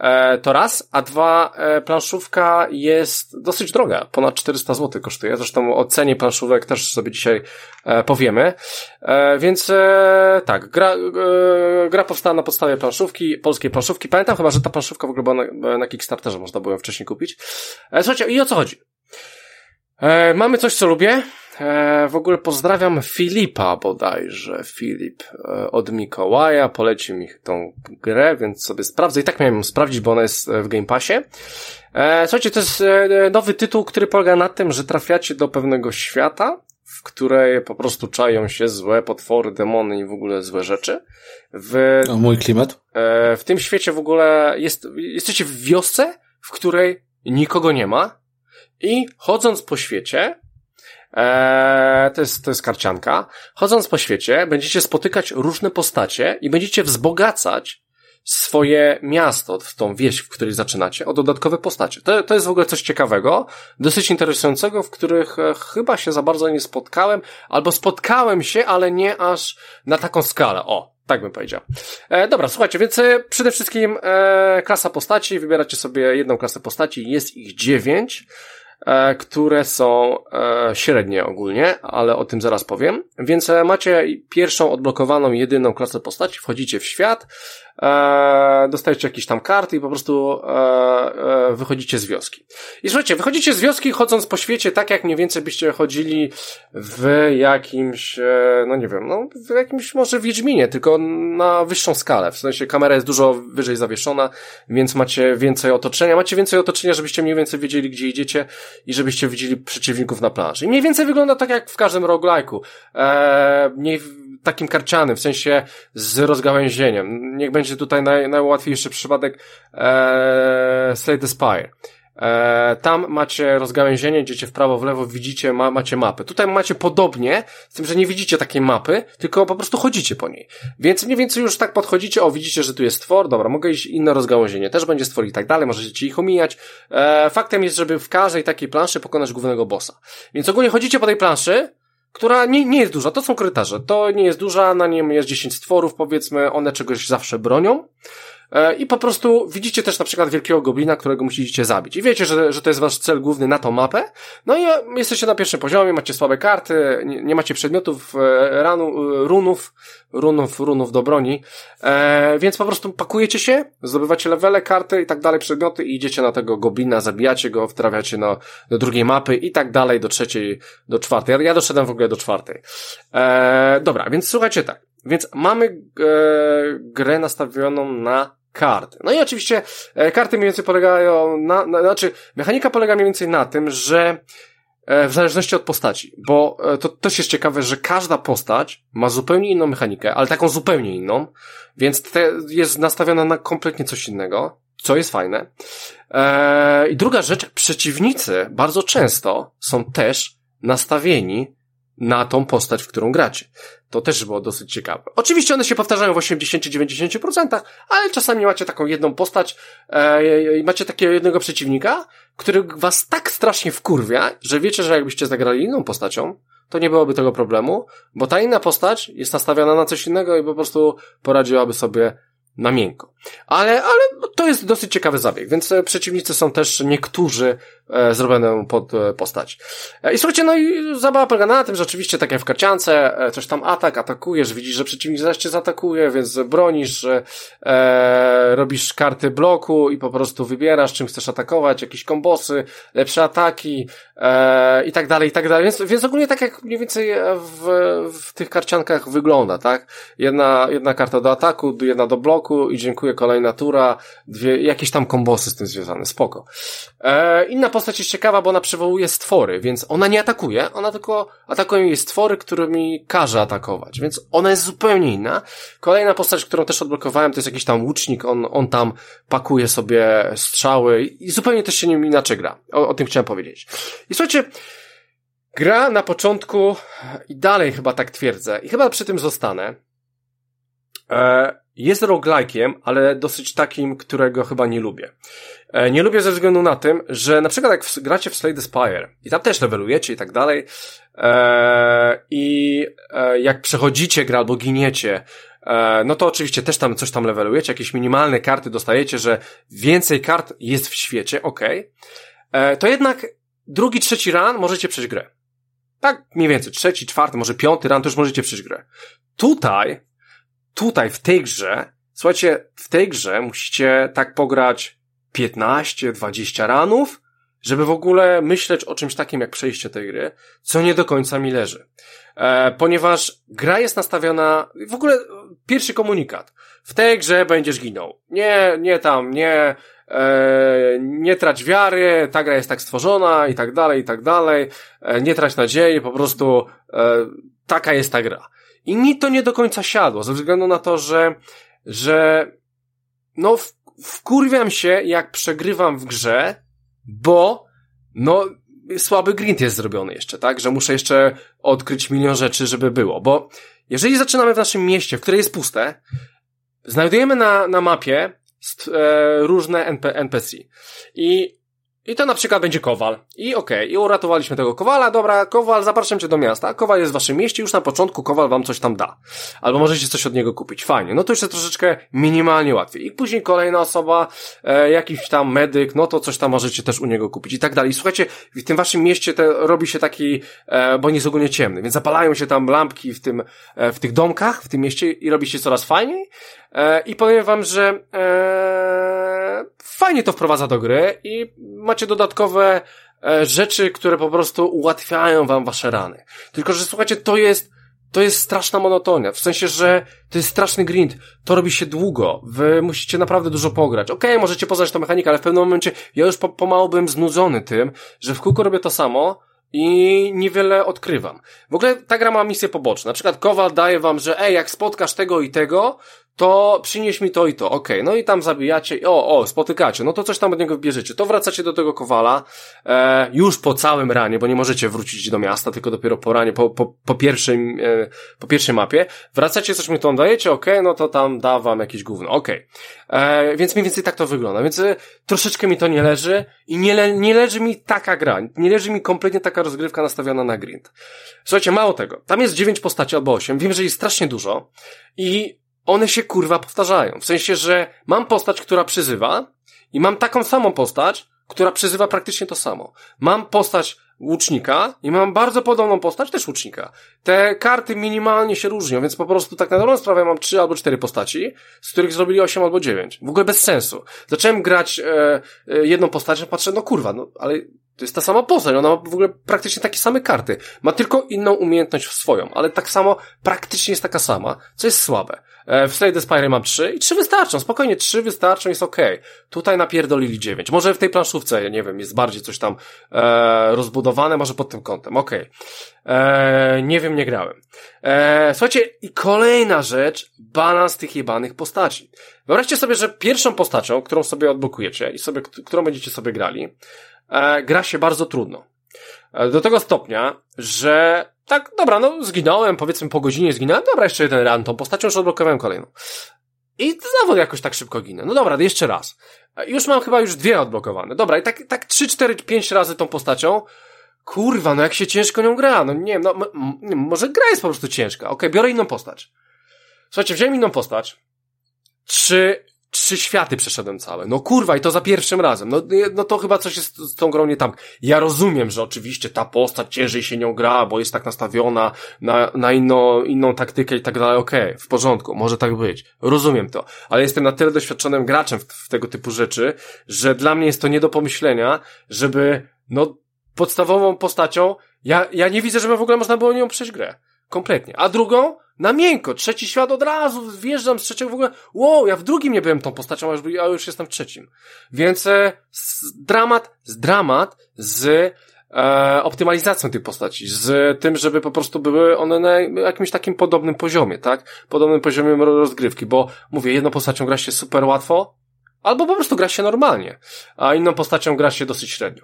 E, to raz, a dwa, e, planszówka jest dosyć droga, ponad 400 zł kosztuje, zresztą o cenie planszówek też sobie dzisiaj e, powiemy, więc tak, gra, gra powstała na podstawie planszówki, polskiej planszówki, pamiętam chyba, że ta planszówka w ogóle była na, na Kickstarterze, można było ją wcześniej kupić. słuchajcie, i o co chodzi? mamy coś, co lubię, w ogóle pozdrawiam Filipa bodajże. Filip e, od Mikołaja polecił mi tą grę, więc sobie sprawdzę. I tak miałem ją sprawdzić, bo ona jest e, w Game Passie. Słuchajcie, to jest nowy tytuł, który polega na tym, że trafiacie do pewnego świata, w której po prostu czają się złe potwory, demony i w ogóle złe rzeczy. W, o, mój klimat? W tym świecie w ogóle jest, jesteście w wiosce, w której nikogo nie ma i chodząc po świecie, Eee, to, jest, to jest karcianka. Chodząc po świecie, będziecie spotykać różne postacie i będziecie wzbogacać swoje miasto, tą wieś, w której zaczynacie, o dodatkowe postacie. To, to jest w ogóle coś ciekawego, dosyć interesującego, w których e, chyba się za bardzo nie spotkałem, albo spotkałem się, ale nie aż na taką skalę. O, tak bym powiedział. E, dobra, słuchajcie, więc e, przede wszystkim e, klasa postaci, wybieracie sobie jedną klasę postaci, jest ich dziewięć. E, które są e, średnie ogólnie, ale o tym zaraz powiem. Więc e, macie pierwszą odblokowaną, jedyną klasę postaci, wchodzicie w świat, e, dostajecie jakieś tam karty i po prostu e, e, wychodzicie z wioski. I słuchajcie, wychodzicie z wioski chodząc po świecie tak, jak mniej więcej byście chodzili w jakimś, e, no nie wiem, no w jakimś może Wiedźminie, tylko na wyższą skalę. W sensie kamera jest dużo wyżej zawieszona, więc macie więcej otoczenia, macie więcej otoczenia, żebyście mniej więcej wiedzieli, gdzie idziecie i żebyście widzieli przeciwników na planszy. I mniej więcej wygląda tak, jak w każdym roguelike'u. E, mniej takim karcianym, w sensie z rozgałęzieniem. Niech będzie tutaj naj, najłatwiejszy przypadek e, Slay the Spire. E, tam macie rozgałęzienie, idziecie w prawo, w lewo, widzicie, ma, macie mapę. Tutaj macie podobnie, z tym, że nie widzicie takiej mapy, tylko po prostu chodzicie po niej. Więc mniej więcej już tak podchodzicie, o widzicie, że tu jest stwór, dobra, mogę iść inne rozgałęzienie, też będzie stwór i tak dalej, możecie ich omijać. E, faktem jest, żeby w każdej takiej planszy pokonać głównego bossa. Więc ogólnie chodzicie po tej planszy, która nie, nie jest duża, to są korytarze, to nie jest duża, na nim jest 10 stworów, powiedzmy, one czegoś zawsze bronią. E, I po prostu widzicie też na przykład wielkiego goblina, którego musicie zabić. I wiecie, że, że to jest wasz cel główny na tą mapę. No i e, jesteście na pierwszym poziomie, macie słabe karty, nie, nie macie przedmiotów, e, ranu, runów, runów, runów do broni. E, więc po prostu pakujecie się, zdobywacie levele, karty i tak dalej, przedmioty i idziecie na tego goblina, zabijacie go, wtrafiacie na, do drugiej mapy i tak dalej, do trzeciej, do czwartej. Ja, ja doszedłem w ogóle do czwartej. E, dobra, więc słuchajcie tak. Więc mamy e, grę nastawioną na karty. No i oczywiście e, karty mniej więcej polegają na, na, znaczy mechanika polega mniej więcej na tym, że e, w zależności od postaci, bo e, to też jest ciekawe, że każda postać ma zupełnie inną mechanikę, ale taką zupełnie inną, więc te jest nastawiona na kompletnie coś innego, co jest fajne. I druga rzecz, przeciwnicy bardzo często są też nastawieni na tą postać, w którą gracie. To też było dosyć ciekawe. Oczywiście one się powtarzają w 80-90%, ale czasami macie taką jedną postać e, i macie takiego jednego przeciwnika, który was tak strasznie wkurwia, że wiecie, że jakbyście zagrali inną postacią, to nie byłoby tego problemu, bo ta inna postać jest nastawiona na coś innego i po prostu poradziłaby sobie na miękko. Ale, ale to jest dosyć ciekawy zabieg, więc e, przeciwnicy są też niektórzy e, zrobione pod e, postać. E, I słuchajcie, no i zabawa polega na tym, że oczywiście tak jak w karciance, coś tam atak, atakujesz, widzisz, że przeciwnik zaś cię zaatakuje, więc bronisz, e, robisz karty bloku i po prostu wybierasz, czym chcesz atakować, jakieś kombosy, lepsze ataki e, i tak dalej, i tak dalej. Więc, więc ogólnie tak jak mniej więcej w, w tych karciankach wygląda, tak? Jedna, jedna karta do ataku, jedna do bloku i dziękuję, kolejna tura, dwie, jakieś tam kombosy z tym związane, spoko. E, inna postać jest ciekawa, bo ona przywołuje stwory, więc ona nie atakuje, ona tylko atakują jej stwory, którymi każe atakować, więc ona jest zupełnie inna. Kolejna postać, którą też odblokowałem, to jest jakiś tam łucznik, on, on tam pakuje sobie strzały i zupełnie też się nim inaczej gra. O, o tym chciałem powiedzieć. I słuchajcie, gra na początku i dalej chyba tak twierdzę i chyba przy tym zostanę. E, jest roguelike'iem, ale dosyć takim, którego chyba nie lubię. E, nie lubię ze względu na tym, że na przykład jak gracie w Slay the Spire i tam też levelujecie i tak dalej e, i jak przechodzicie grę albo giniecie, no to oczywiście też tam coś tam levelujecie, jakieś minimalne karty dostajecie, że więcej kart jest w świecie, ok. To jednak drugi, trzeci run możecie przejść grę. Tak mniej więcej, trzeci, czwarty, może piąty run to już możecie przejść grę. Tutaj tutaj w tej grze, słuchajcie, w tej grze musicie tak pograć 15-20 ranów, żeby w ogóle myśleć o czymś takim jak przejście tej gry, co nie do końca mi leży. E, ponieważ gra jest nastawiona, w ogóle pierwszy komunikat. W tej grze będziesz ginął. Nie, nie tam, nie, e, nie trać wiary, ta gra jest tak stworzona i tak dalej, i tak dalej. E, nie trać nadziei, po prostu e, taka jest ta gra. I mi to nie do końca siadło, ze względu na to, że, że, no, w, wkurwiam się, jak przegrywam w grze, bo, no, słaby grind jest zrobiony jeszcze, tak? Że muszę jeszcze odkryć milion rzeczy, żeby było, bo jeżeli zaczynamy w naszym mieście, w które jest puste, znajdujemy na, na mapie st, e, różne NP, NPC i I to na przykład będzie Kowal. I okej, okay, i uratowaliśmy tego Kowala, dobra, Kowal, zapraszam cię do miasta. Kowal jest w waszym mieście, już na początku Kowal wam coś tam da. Albo możecie coś od niego kupić. Fajnie. No to jest troszeczkę minimalnie łatwiej. I później kolejna osoba, e, jakiś tam medyk, no to coś tam możecie też u niego kupić i tak dalej. I słuchajcie, w tym waszym mieście te, robi się taki, e, bo nie jest ogólnie ciemny, więc zapalają się tam lampki w tym, e, w tych domkach, w tym mieście i robi się coraz fajniej. E, I powiem wam, że e, fajnie to wprowadza do gry i macie dodatkowe e, rzeczy, które po prostu ułatwiają wam wasze rany. Tylko, że słuchajcie, to jest to jest straszna monotonia. W sensie, że to jest straszny grind. To robi się długo. Wy musicie naprawdę dużo pograć. Okej, okay, możecie poznać tą mechanikę, ale w pewnym momencie ja już po, pomału byłem znudzony tym, że w kółko robię to samo, i niewiele odkrywam. W ogóle ta gra ma misje poboczne. Na przykład Kowal daje wam, że ej, jak spotkasz tego i tego, to przynieś mi to i to, okay. no i tam zabijacie, o, o, spotykacie, no to coś tam od niego bierzecie, to wracacie do tego kowala, e, już po całym ranie, bo nie możecie wrócić do miasta, tylko dopiero po ranie, po, po, po pierwszej, e, po pierwszej mapie, wracacie, coś mi tam dajecie, okay, no to tam da wam jakieś gówno, okej, okay. e, więc mniej więcej tak to wygląda, więc e, troszeczkę mi to nie leży i nie, le, nie leży mi taka gra, nie leży mi kompletnie taka rozgrywka nastawiona na grind. Słuchajcie, mało tego, tam jest dziewięć postaci albo osiem, wiem, że jest strasznie dużo i one się kurwa powtarzają. W sensie, że mam postać, która przyzywa i mam taką samą postać, która przyzywa praktycznie to samo. Mam postać łucznika i mam bardzo podobną postać też łucznika. Te karty minimalnie się różnią, więc po prostu tak na dobrą sprawę mam trzy albo cztery postaci, z których zrobili osiem albo dziewięć. W ogóle bez sensu. Zacząłem grać e, e, jedną postać, patrzę, no kurwa, no ale to jest ta sama postać, ona ma w ogóle praktycznie takie same karty. Ma tylko inną umiejętność swoją, ale tak samo praktycznie jest taka sama, co jest słabe. E, w Slay the Spire mam trzy i trzy wystarczą, spokojnie, trzy wystarczą, jest. Okay. Tutaj napierdolili dziewięć. Może w tej planszówce, nie wiem, jest bardziej coś tam e, rozbudowane, może pod tym kątem. Okay. E, nie wiem, nie grałem. E, słuchajcie, i kolejna rzecz, balans tych jebanych postaci. Wyobraźcie sobie, że pierwszą postacią, którą sobie odblokujecie i sobie, którą będziecie sobie grali, e, gra się bardzo trudno. E, do tego stopnia, że tak, dobra, no zginąłem, powiedzmy po godzinie zginąłem, dobra, jeszcze jeden ran tą postacią, już odblokowałem kolejną. I znowu jakoś tak szybko ginę. No dobra, jeszcze raz. E, już mam chyba już dwie odblokowane. Dobra, i tak, tak trzy, cztery, pięć razy tą postacią. Kurwa, no jak się ciężko nią gra. No nie wiem, no może gra jest po prostu ciężka. Okej, okay, biorę inną postać. Słuchajcie, wziąłem inną postać. Trzy, trzy światy przeszedłem całe. No kurwa, i to za pierwszym razem. No, no to chyba coś jest z tą grą nie tam. Ja rozumiem, że oczywiście ta postać ciężej się nią gra, bo jest tak nastawiona na, na inną, inną taktykę i tak dalej. Okej, okay, w porządku, może tak być. Rozumiem to. Ale jestem na tyle doświadczonym graczem w, w tego typu rzeczy, że dla mnie jest to nie do pomyślenia, żeby, no, podstawową postacią, ja, ja nie widzę, żeby w ogóle można było nią przejść grę. Kompletnie. A drugą, na miękko, trzeci świat od razu, wjeżdżam z trzeciego w ogóle, wow, ja w drugim nie byłem tą postacią, a już, a już jestem w trzecim. Więc e, z, dramat, z dramat z e, optymalizacją tych postaci, z tym, żeby po prostu były one na jakimś takim podobnym poziomie, tak? Podobnym poziomie rozgrywki, bo mówię, jedną postacią gra się super łatwo, Albo po prostu gra się normalnie, a inną postacią gra się dosyć średnio.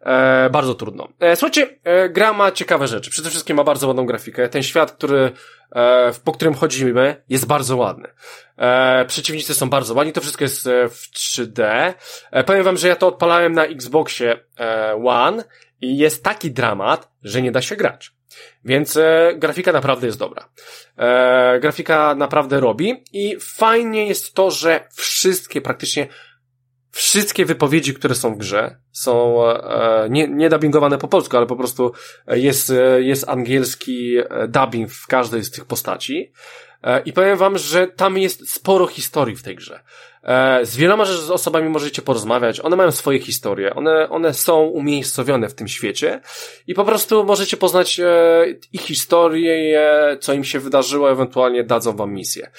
E, bardzo trudno. E, słuchajcie, e, gra ma ciekawe rzeczy. Przede wszystkim ma bardzo ładną grafikę. Ten świat, który, e, po którym chodzimy, jest bardzo ładny. E, przeciwnicy są bardzo ładni, to wszystko jest e, w 3D. E, powiem wam, że ja to odpalałem na Xboxie e, One i jest taki dramat, że nie da się grać. Więc e, grafika naprawdę jest dobra. E, grafika naprawdę robi i fajnie jest to, że wszystkie, praktycznie wszystkie wypowiedzi, które są w grze, są e, nie, nie dubbingowane po polsku, ale po prostu jest, e, jest angielski e, dubbing w każdej z tych postaci. E, I powiem wam, że tam jest sporo historii w tej grze. E, z wieloma osobami możecie porozmawiać, one mają swoje historie, one, one są umiejscowione w tym świecie i po prostu możecie poznać e, ich historię, co im się wydarzyło, ewentualnie dadzą wam misję.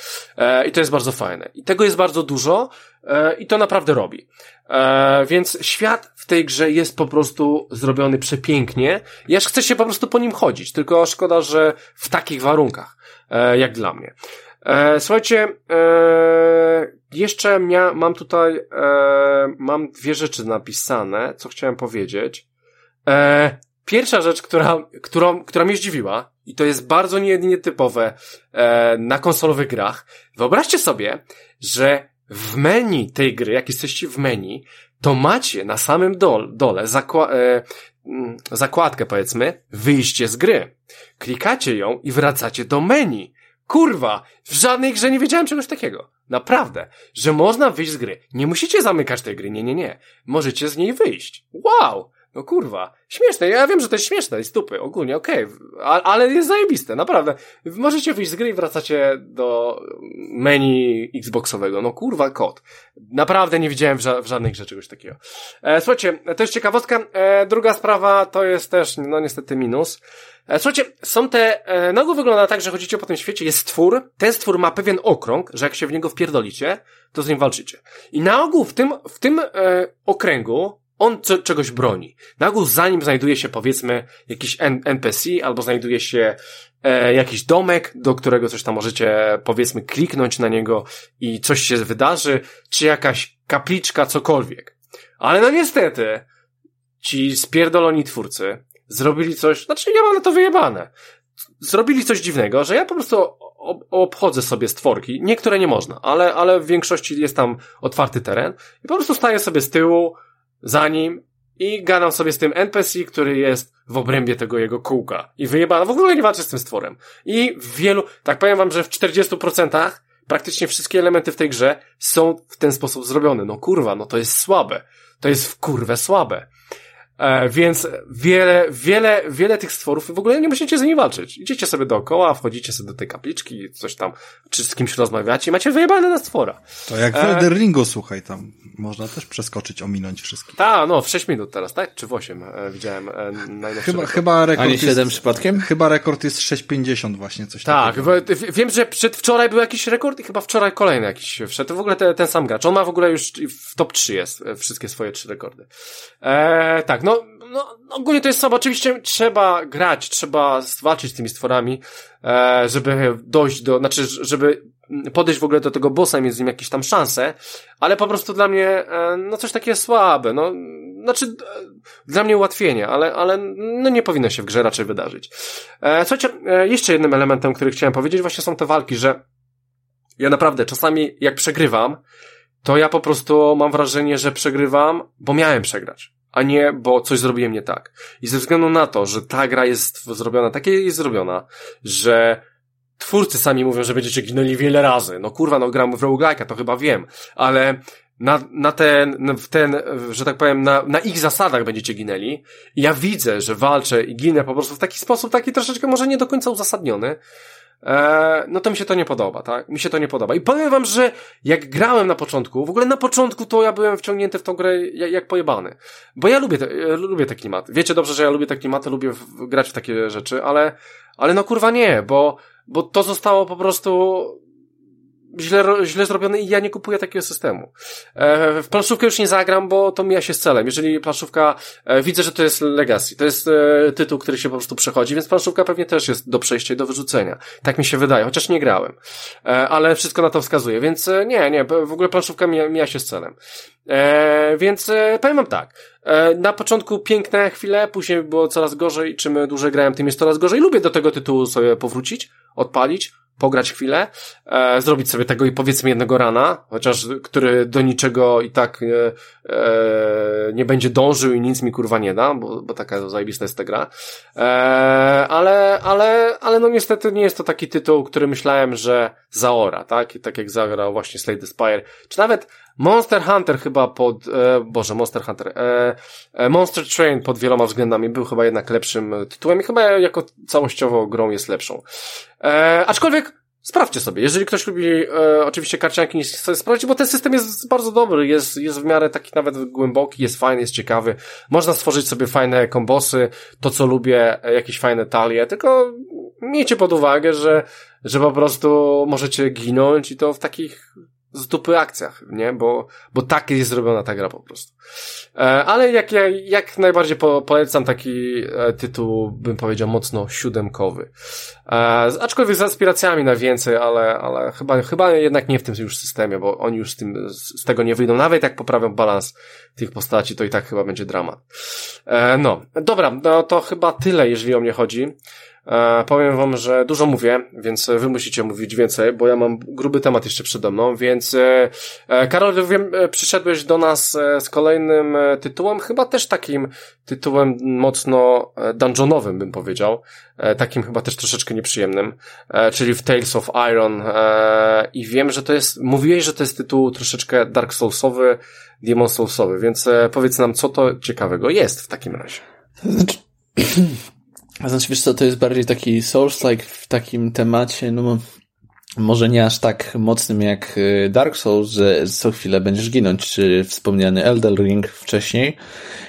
I to jest bardzo fajne. I tego jest bardzo dużo i to naprawdę robi. Więc świat w tej grze jest po prostu zrobiony przepięknie. Ja chce się po prostu po nim chodzić, tylko szkoda, że w takich warunkach. E, jak dla mnie. E, słuchajcie, e, jeszcze mia, mam tutaj, mam dwie rzeczy napisane, co chciałem powiedzieć. Pierwsza rzecz, która, którą, która mnie zdziwiła, i to jest bardzo nietypowe na konsolowych grach. Wyobraźcie sobie, że w menu tej gry, jak jesteście w menu, to macie na samym dole, dole zakła e, mm, zakładkę, powiedzmy, wyjście z gry. Klikacie ją i wracacie do menu. Kurwa, w żadnej grze nie wiedziałem czegoś takiego. Naprawdę, że można wyjść z gry. Nie musicie zamykać tej gry, nie, nie, nie. Możecie z niej wyjść. Wow! No kurwa, śmieszne. Ja wiem, że to jest śmieszne i stupy, ogólnie, okej, okay. ale jest zajebiste, naprawdę. Możecie wyjść z gry i wracacie do menu Xboxowego. No kurwa, kod. Naprawdę nie widziałem w, ża w żadnej czegoś takiego. E, słuchajcie, to jest ciekawostka. E, druga sprawa to jest też, no niestety minus. E, słuchajcie, są te, e, na ogół wygląda tak, że chodzicie po tym świecie, jest stwór, ten stwór ma pewien okrąg, że jak się w niego wpierdolicie, to z nim walczycie. I na ogół w tym, w tym e, okręgu on co, czegoś broni. Na ogół za nim znajduje się powiedzmy jakiś NPC albo znajduje się e, jakiś domek, do którego coś tam możecie powiedzmy kliknąć na niego i coś się wydarzy, czy jakaś kapliczka, cokolwiek. Ale no niestety, ci spierdoloni twórcy zrobili coś, znaczy ja mam na to wyjebane. Zrobili coś dziwnego, że ja po prostu obchodzę sobie stworki. Niektóre nie można, ale, ale w większości jest tam otwarty teren i po prostu staję sobie z tyłu, za nim i gadam sobie z tym NPC, który jest w obrębie tego jego kółka. I wyjebana, w ogóle nie walczę z tym stworem. I w wielu, tak powiem wam, że w 40% praktycznie wszystkie elementy w tej grze są w ten sposób zrobione. No kurwa, no to jest słabe. To jest w kurwę słabe. E, więc wiele, wiele, wiele tych stworów w ogóle nie musicie z nimi walczyć. Idziecie sobie dookoła, wchodzicie sobie do tej kapliczki, coś tam, czy z kimś rozmawiacie i macie wyjebane na stwora. To jak w e... Elder Ringu, słuchaj, tam można też przeskoczyć, ominąć wszystkich. Tak, no, w 6 minut teraz, tak? Czy w 8 e, widziałem e, najnowszy chyba, rekord. chyba rekord A nie 7 jest, przypadkiem? Chyba rekord jest 6,50 właśnie, coś tak, takiego. Tak, wiem, że przedwczoraj był jakiś rekord i chyba wczoraj kolejny jakiś wszedł. W ogóle te, ten sam gracz. On ma w ogóle już w top 3 jest, e, wszystkie swoje trzy rekordy. E, tak, no, no, ogólnie to jest słabo. Oczywiście trzeba grać, trzeba walczyć z tymi stworami, e, żeby dojść do, znaczy, żeby podejść w ogóle do tego bossa i mieć z nim jakieś tam szanse, ale po prostu dla mnie, e, no coś takie słabe, no, znaczy, dla mnie ułatwienie, ale, ale, no nie powinno się w grze raczej wydarzyć. E, słuchajcie, e, jeszcze jednym elementem, który chciałem powiedzieć, właśnie są te walki, że ja naprawdę czasami jak przegrywam, to ja po prostu mam wrażenie, że przegrywam, bo miałem przegrać a nie, bo coś zrobiłem nie tak. I ze względu na to, że ta gra jest zrobiona, takie jest zrobiona, że twórcy sami mówią, że będziecie ginęli wiele razy. No kurwa, no gram w roguelike'a, to chyba wiem, ale na, na ten, w ten, że tak powiem, na, na ich zasadach będziecie ginęli. I ja widzę, że walczę i ginę po prostu w taki sposób, taki troszeczkę może nie do końca uzasadniony, e, no to mi się to nie podoba, tak? Mi się to nie podoba. I powiem wam, że jak grałem na początku, w ogóle na początku to ja byłem wciągnięty w tą grę jak, jak pojebany. Bo ja lubię te, ja lubię te klimaty. Wiecie dobrze, że ja lubię te klimaty, lubię w, grać w takie rzeczy, ale, ale no kurwa nie, bo, bo to zostało po prostu źle, źle zrobione i ja nie kupuję takiego systemu. E, w planszówkę już nie zagram, bo to mija się z celem. Jeżeli planszówka, e, widzę, że to jest Legacy, to jest e, tytuł, który się po prostu przechodzi, więc planszówka pewnie też jest do przejścia i do wyrzucenia. Tak mi się wydaje, chociaż nie grałem. E, ale wszystko na to wskazuje, więc e, nie, nie, w ogóle planszówka mija, mija się z celem. E, więc e, powiem wam tak, e, na początku piękne chwile, później było coraz gorzej, czym dłużej grałem, tym jest coraz gorzej. Lubię do tego tytułu sobie powrócić, odpalić, pograć chwilę, e, zrobić sobie tego i powiedzmy jednego rana, chociaż który do niczego i tak e, e, nie będzie dążył i nic mi kurwa nie da, bo, bo taka zajebista jest ta gra. E, ale, ale, ale no niestety nie jest to taki tytuł, który myślałem, że zaora, tak? I tak jak zagrał właśnie Slay the Spire, czy nawet Monster Hunter chyba pod, e, Boże, Monster Hunter, e, e, Monster Train pod wieloma względami był chyba jednak lepszym tytułem i chyba jako całościowo grą jest lepszą. E, aczkolwiek Sprawdźcie sobie. Jeżeli ktoś lubi e, oczywiście karcianki, nie chce sprawdzić, bo ten system jest bardzo dobry, jest, jest w miarę taki nawet głęboki, jest fajny, jest ciekawy. Można stworzyć sobie fajne kombosy, to co lubię, e, jakieś fajne talie, tylko miejcie pod uwagę, że, że po prostu możecie ginąć i to w takich z dupy akcjach, nie? Bo, bo tak jest zrobiona ta gra po prostu. E, ale jak, jak, jak najbardziej po, polecam taki e, tytuł, bym powiedział, mocno siódemkowy. E, aczkolwiek z aspiracjami na więcej, ale, ale chyba, chyba jednak nie w tym już systemie, bo oni już z, tym, z tego nie wyjdą. Nawet jak poprawią balans tych postaci, to i tak chyba będzie dramat. E, no, dobra, no to chyba tyle, jeżeli o mnie chodzi. E, powiem wam, że dużo mówię, więc wy musicie mówić więcej, bo ja mam gruby temat jeszcze przede mną, więc e, e Karol, wiem, przyszedłeś do nas z kolejnym tytułem, chyba też takim tytułem mocno dungeonowym, bym powiedział, takim chyba też troszeczkę nieprzyjemnym, czyli w Tales of Iron i wiem, że to jest, mówiłeś, że to jest tytuł troszeczkę Dark Soulsowy, Demon Soulsowy, więc powiedz nam, co to ciekawego jest w takim razie. Znaczy, znaczy wiesz co, to jest bardziej taki Souls-like w takim temacie, no może nie aż tak mocnym jak y, Dark Souls, że co chwilę będziesz ginąć, czy wspomniany Elden Ring wcześniej.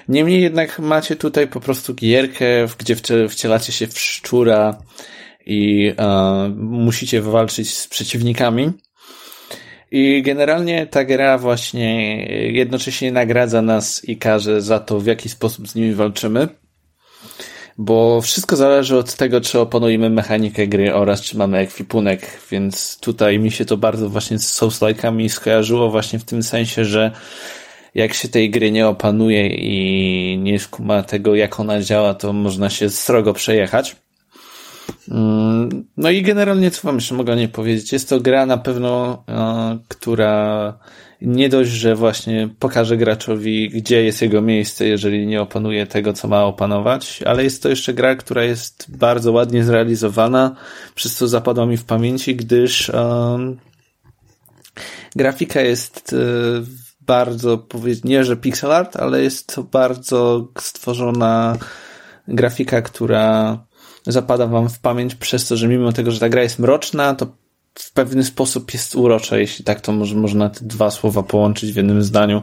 Niemniej jednak macie tutaj po prostu gierkę, gdzie wcielacie się w szczura i uh, musicie walczyć z przeciwnikami. I generalnie ta gra właśnie jednocześnie nagradza nas i każe za to, w jaki sposób z nimi walczymy bo wszystko zależy od tego, czy opanujemy mechanikę gry oraz czy mamy ekwipunek, więc tutaj mi się to bardzo właśnie z Souls-like'ami skojarzyło właśnie w tym sensie, że jak się tej gry nie opanuje i nie skuma tego, jak ona działa, to można się srogo przejechać. Mm, no i generalnie, co wam jeszcze mogę nie powiedzieć, jest to gra na pewno, e, która nie dość, że właśnie pokaże graczowi, gdzie jest jego miejsce, jeżeli nie opanuje tego, co ma opanować, ale jest to jeszcze gra, która jest bardzo ładnie zrealizowana, przez co zapadła mi w pamięci, gdyż um, grafika jest um, bardzo, nie że pixel art, ale jest to bardzo stworzona grafika, która zapada wam w pamięć przez to, że mimo tego, że ta gra jest mroczna, to w pewny sposób jest urocze, jeśli tak to może, można te dwa słowa połączyć w jednym zdaniu.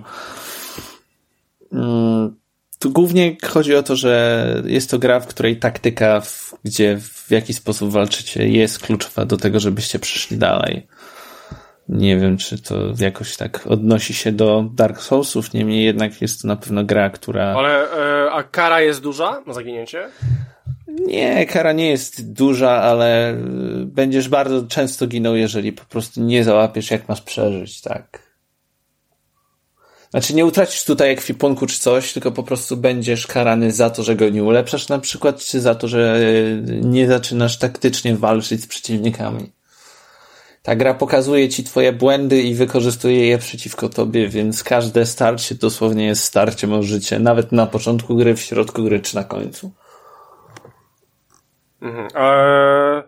Mm, tu głównie chodzi o to, że jest to gra, w której taktyka, gdzie w jaki sposób walczycie, jest kluczowa do tego, żebyście przeszli dalej. Nie wiem, czy to jakoś tak odnosi się do Dark Soulsów, niemniej jednak jest to na pewno gra, która. Ale e, a kara jest duża na zaginięcie? Nie, kara nie jest duża, ale y, będziesz bardzo często ginął, jeżeli po prostu nie załapiesz, jak masz przeżyć, tak. Znaczy nie utracisz tutaj ekwipunku czy coś, tylko po prostu będziesz karany za to, że go nie ulepszasz na przykład, czy za to, że y, nie zaczynasz taktycznie walczyć z przeciwnikami. Ta gra pokazuje ci twoje błędy i wykorzystuje je przeciwko tobie, więc każde starcie dosłownie jest starciem o życie, nawet na początku gry, w środku gry czy na końcu. Mhm. Eee,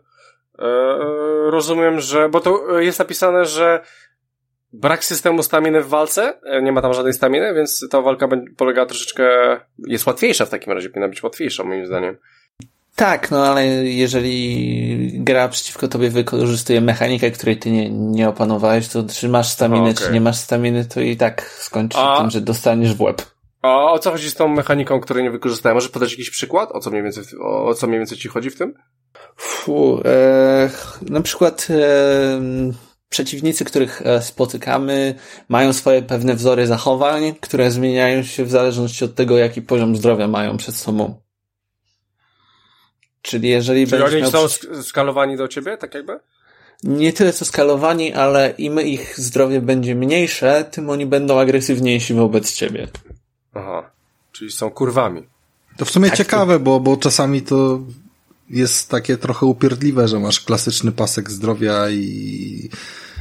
rozumiem, że, bo to jest napisane, że brak systemu staminy w walce, e, nie ma tam żadnej staminy, więc ta walka polega troszeczkę, jest łatwiejsza w takim razie, powinna być łatwiejsza moim zdaniem. Tak, no ale jeżeli gra przeciwko tobie wykorzystuje mechanikę, której ty nie, nie opanowałeś, to czy masz staminę, okay. czy nie masz staminy, to i tak skończy się A... tym, że dostaniesz w łeb. A o co chodzi z tą mechaniką, której nie wykorzystałem? Może podać jakiś przykład? O co mniej więcej, o, co mniej więcej ci chodzi w tym? Fu, e, na przykład e, przeciwnicy, których e, spotykamy, mają swoje pewne wzory zachowań, które zmieniają się w zależności od tego, jaki poziom zdrowia mają przed sobą. Czyli jeżeli Czyli oni są skalowani do ciebie, tak jakby? Nie tyle co skalowani, ale im ich zdrowie będzie mniejsze, tym oni będą agresywniejsi wobec ciebie. Aha, czyli są kurwami. To w sumie tak, ciekawe, to... bo, bo czasami to jest takie trochę upierdliwe, że masz klasyczny pasek zdrowia i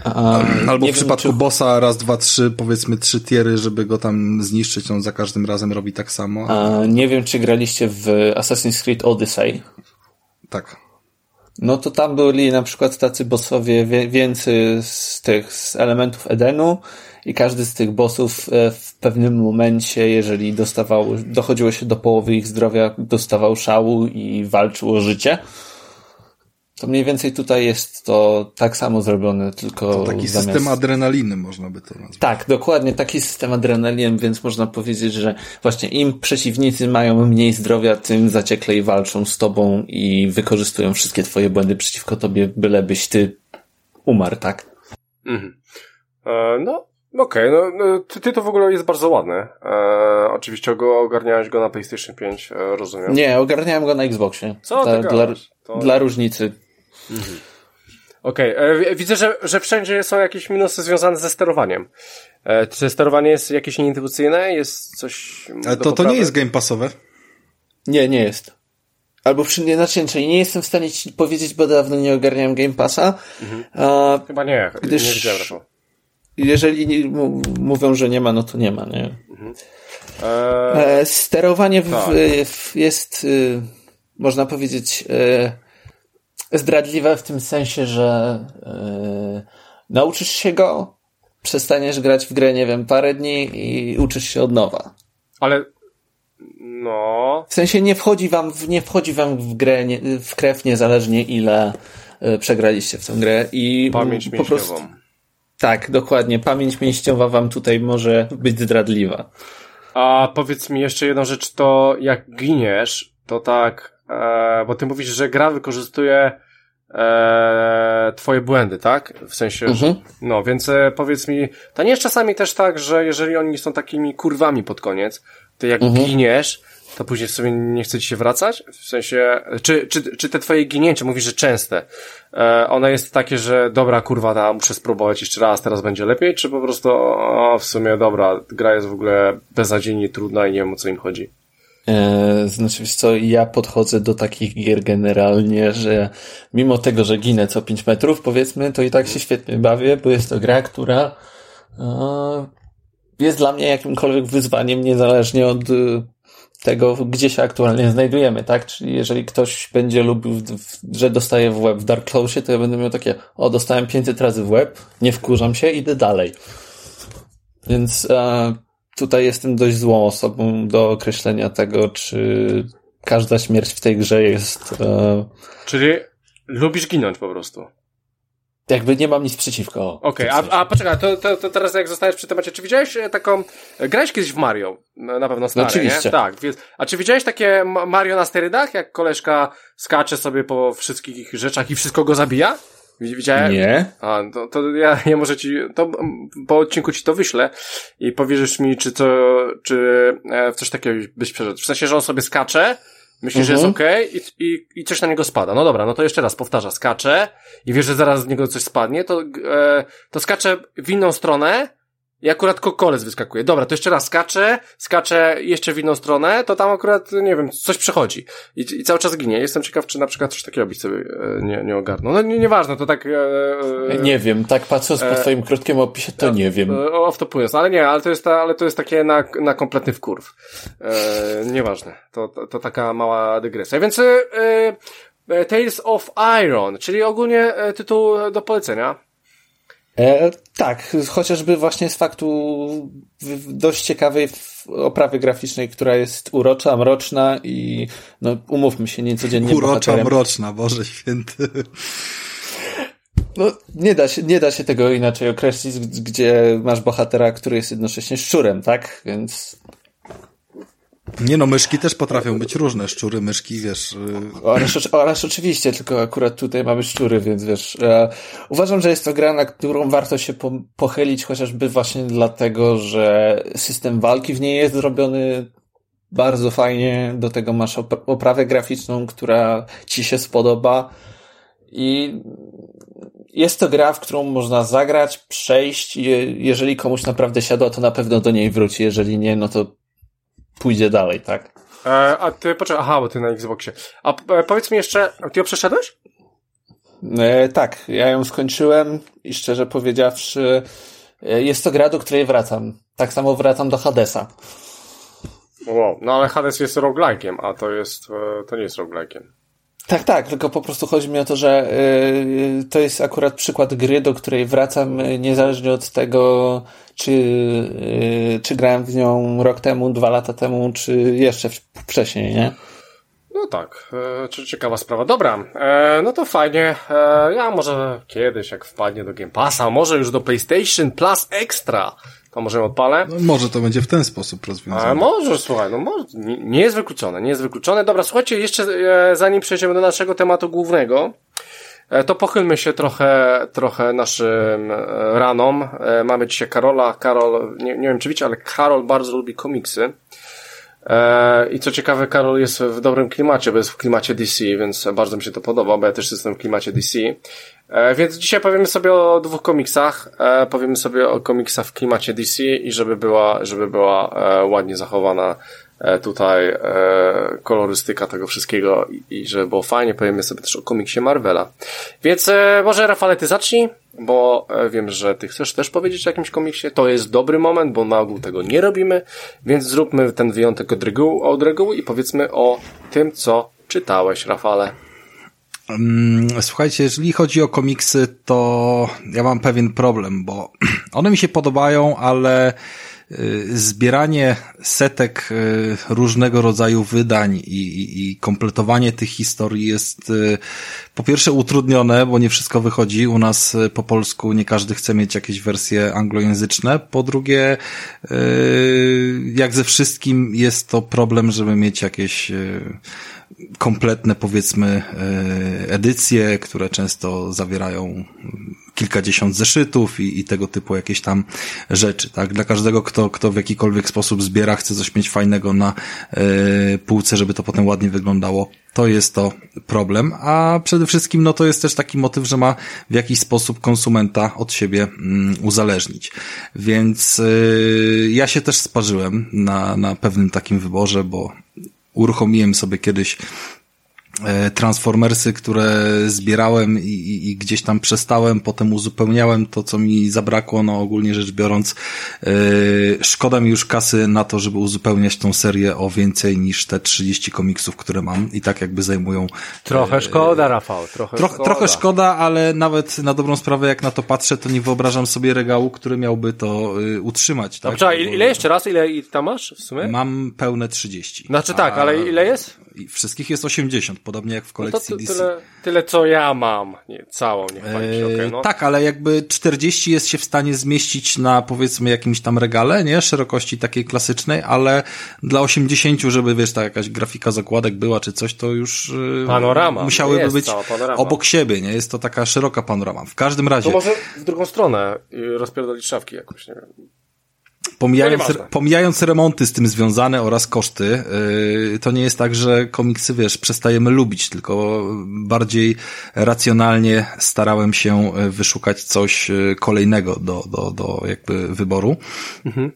a, albo w przypadku wiem, czy... bossa raz, dwa, trzy, powiedzmy trzy tiery, żeby go tam zniszczyć, on za każdym razem robi tak samo. A, nie wiem, czy graliście w Assassin's Creed Odyssey. Tak. No to tam byli na przykład tacy bossowie więcej z tych z elementów Edenu, i każdy z tych bossów e, w pewnym momencie, jeżeli dostawał, dochodziło się do połowy ich zdrowia, dostawał szału i walczył o życie. To mniej więcej tutaj jest to tak samo zrobione, tylko. To taki zamiast... system adrenaliny można by to nazwać. Tak, dokładnie taki system adrenaliny, więc można powiedzieć, że właśnie im przeciwnicy mają mniej zdrowia, tym zacieklej walczą z tobą i wykorzystują wszystkie twoje błędy przeciwko tobie, bylebyś ty umarł, tak? Mhm. E, no, Okej, okay, no, no ty, to w ogóle jest bardzo ładny. E, oczywiście go, ogarniałeś go na PlayStation 5, e, rozumiem. Nie, ogarniałem go na Xboxie. Co dla, dla, to... dla różnicy. Mhm. Okej, okay. E, widzę, że, że wszędzie są jakieś minusy związane ze sterowaniem. E, czy sterowanie jest jakieś nieintuicyjne? Jest coś... Ale to, to nie jest game passowe? Nie, nie jest. albo przynajmniej znaczy, nie jestem w stanie ci powiedzieć, bo dawno nie ogarniałem Game Passa. Mhm. A, Chyba nie, gdyż, nie widziałem Rafał. Jeżeli mówią, że nie ma, no to nie ma, nie? Mhm. Eee, Sterowanie w, tak. w, jest, y, można powiedzieć, y, zdradliwe w tym sensie, że y, nauczysz się go, przestaniesz grać w grę, nie wiem, parę dni i uczysz się od nowa. Ale no. W sensie nie wchodzi wam, w, nie wchodzi wam w grę, nie, w krew niezależnie ile przegraliście w tę grę i pamięć po prostu. Tak, dokładnie. Pamięć mięśniowa wam tutaj może być zdradliwa. A powiedz mi jeszcze jedną rzecz, to jak giniesz, to tak, e, bo ty mówisz, że gra wykorzystuje e, twoje błędy, tak? W sensie, mhm. że, no, więc e, powiedz mi, to nie jest czasami też tak, że jeżeli oni są takimi kurwami pod koniec, to jak mhm. giniesz, to później sobie nie chce ci się wracać? W sensie, czy, czy, czy te twoje ginięcie, mówisz, że częste, e, one jest takie, że dobra, kurwa, da, muszę spróbować jeszcze raz, teraz będzie lepiej, czy po prostu, o, w sumie, dobra, gra jest w ogóle beznadziejnie trudna i nie wiem, o co im chodzi? E, znaczy, wiesz co, ja podchodzę do takich gier generalnie, że mimo tego, że ginę co 5 metrów, powiedzmy, to i tak się świetnie bawię, bo jest to gra, która e, jest dla mnie jakimkolwiek wyzwaniem, niezależnie od e, tego, gdzie się aktualnie znajdujemy, tak? Czyli jeżeli ktoś będzie lubił, że dostaje w web w Dark Clousie, to ja będę miał takie, o, dostałem 500 razy w web, nie wkurzam się, idę dalej. Więc e, tutaj jestem dość złą osobą do określenia tego, czy każda śmierć w tej grze jest... E... Czyli lubisz ginąć po prostu. Jakby nie mam nic przeciwko. Okej, okay, a, a poczekaj, to, to, to teraz jak zostajesz przy temacie, czy widziałeś e, taką, e, grałeś kiedyś w Mario, na pewno stare, no oczywiście. Nie? Tak, a czy widziałeś takie Mario na sterydach, jak koleżka skacze sobie po wszystkich rzeczach i wszystko go zabija? Widziałem? Nie. A, to, to ja, ja może ci, to po odcinku ci to wyślę i powiesz mi, czy to, czy e, w coś takiego byś przeszedł. W sensie, że on sobie skacze, myśli, mhm. że jest mhm. okej okay, i, i, i coś na niego spada. No dobra, no to jeszcze raz powtarza, skacze i wiesz, że zaraz z niego coś spadnie, to, e, to skacze w inną stronę, i akurat kokolec wyskakuje. Dobra, to jeszcze raz skaczę, skaczę jeszcze w inną stronę, to tam akurat, nie wiem, coś przechodzi. I, i cały czas ginie. Jestem ciekaw, czy na przykład coś takiego byś sobie e, nie, nie ogarnął. No nie, nieważne, to tak... E, e, nie wiem, tak patrząc e, po twoim krótkim opisie, to nie wiem. E, off to ale nie, ale to jest, ta, ale to jest takie na, na kompletny wkurw. E, nieważne. To, to, to taka mała dygresja. Więc e, e, Tales of Iron, czyli ogólnie tytuł do polecenia. E, tak, chociażby właśnie z faktu dość ciekawej oprawy graficznej, która jest urocza, mroczna i no umówmy się, niecodziennie Urocza, bohaterem. mroczna, Boże Święty. No, nie da, się, nie da się tego inaczej określić, gdzie masz bohatera, który jest jednocześnie szczurem, tak? Więc nie no, myszki też potrafią być różne, szczury, myszki, wiesz. Oraz, oraz oczywiście, tylko akurat tutaj mamy szczury, więc wiesz. E, uważam, że jest to gra, na którą warto się po, pochylić, chociażby właśnie dlatego, że system walki w niej jest zrobiony bardzo fajnie, do tego masz oprawę graficzną, która ci się spodoba i jest to gra, w którą można zagrać, przejść. Jeżeli komuś naprawdę siadła, to na pewno do niej wróci. Jeżeli nie, no to pójdzie dalej, tak? E, a ty, poczekaj, aha, bo ty na Xboxie. A e, powiedz mi jeszcze, ty ją przeszedłeś? E, tak, ja ją skończyłem i szczerze powiedziawszy, e, jest to gra, do której wracam. Tak samo wracam do Hadesa. Wow, no ale Hades jest roguelike'iem, a to jest, e, to nie jest roguelike'iem. Tak, tak, tylko po prostu chodzi mi o to, że y, to jest akurat przykład gry, do której wracam y, niezależnie od tego, czy, y, czy grałem w nią rok temu, dwa lata temu, czy jeszcze wcześniej, nie? No tak, e, ciekawa sprawa. Dobra, e, no to fajnie. E, ja może kiedyś, jak wpadnie do Game Passa, może już do PlayStation Plus Extra, to może odpalę. No, może to będzie w ten sposób rozwiązane. A może, słuchaj, no może, nie, nie jest wykluczone, nie jest wykluczone. Dobra, słuchajcie, jeszcze e, zanim przejdziemy do naszego tematu głównego, e, to pochylmy się trochę, trochę naszym e, ranom. E, mamy dzisiaj Karola. Karol, nie, nie wiem czy wiecie, ale Karol bardzo lubi komiksy. E, I co ciekawe, Karol jest w dobrym klimacie, bo jest w klimacie DC, więc bardzo mi się to podoba, bo ja też jestem w klimacie DC. E, więc dzisiaj powiemy sobie o dwóch komiksach. E, powiemy sobie o komiksach w klimacie DC i żeby była, żeby była ładnie zachowana tutaj e, kolorystyka tego wszystkiego i, że było fajnie, powiemy sobie też o komiksie Marvela. Więc e, może Rafale, ty zacznij, bo e, wiem, że ty chcesz też powiedzieć o jakimś komiksie. To jest dobry moment, bo na ogół tego nie robimy, więc zróbmy ten wyjątek od reguły, od reguły i powiedzmy o tym, co czytałeś, Rafale. Mm, słuchajcie, jeżeli chodzi o komiksy, to ja mam pewien problem, bo one mi się podobają, ale zbieranie setek y, różnego rodzaju wydań i, i, i, kompletowanie tych historii jest y, po pierwsze utrudnione, bo nie wszystko wychodzi. U nas po polsku nie każdy chce mieć jakieś wersje anglojęzyczne. Po drugie, jak ze wszystkim jest to problem, żeby mieć jakieś kompletne, powiedzmy, edycje, które często zawierają kilkadziesiąt zeszytów i, i tego typu jakieś tam rzeczy, tak? Dla każdego, kto, kto w jakikolwiek sposób zbiera, chce coś mieć fajnego na y, półce, żeby to potem ładnie wyglądało, to jest to problem, a przede wszystkim, no to jest też taki motyw, że ma w jakiś sposób konsumenta od siebie mm, uzależnić. Więc y, ja się też sparzyłem na, na pewnym takim wyborze, bo uruchomiłem sobie kiedyś Transformersy, które zbierałem i, i, i, gdzieś tam przestałem, potem uzupełniałem to, co mi zabrakło, no ogólnie rzecz biorąc, yy, szkoda mi już kasy na to, żeby uzupełniać tą serię o więcej niż te 30 komiksów, które mam i tak jakby zajmują... Trochę yy, szkoda, Rafał, trochę troch, szkoda. Trochę szkoda, ale nawet na dobrą sprawę, jak na to patrzę, to nie wyobrażam sobie regału, który miałby to yy, utrzymać. Tak? Dobrze, ile jeszcze raz? Ile tam masz w sumie? Mam pełne 30. Znaczy tak, ale ile jest? I wszystkich jest 80, podobnie jak w kolekcji no to, to tyle, tyle, co ja mam. Nie, całą, nie eee, okay, no. Tak, ale jakby 40 jest się w stanie zmieścić na powiedzmy jakimś tam regale, nie? Szerokości takiej klasycznej, ale dla 80, żeby wiesz, ta jakaś grafika zakładek była czy coś, to już y, panorama. musiałyby być obok siebie, nie? Jest to taka szeroka panorama. W każdym razie. To może w drugą stronę rozpierdolić szafki jakoś, nie wiem. Pomijając, pomijając remonty z tym związane oraz koszty, yy, to nie jest tak, że komiksy, wiesz, przestajemy lubić, tylko bardziej racjonalnie starałem się yy, wyszukać coś yy, kolejnego do, do, do jakby wyboru. Mhm.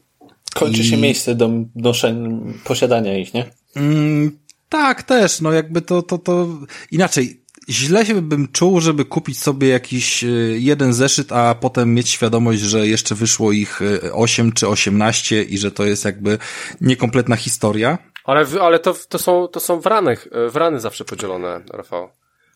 Kończy I... się miejsce do noszenia, posiadania ich, nie? Mm, tak, też, no jakby to, to, to inaczej źle się bym czuł, żeby kupić sobie jakiś e, jeden zeszyt, a potem mieć świadomość, że jeszcze wyszło ich 8 e, czy 18 i że to jest jakby niekompletna historia. Ale, ale to, to są, to są wrany, e, wrany zawsze podzielone, Rafał.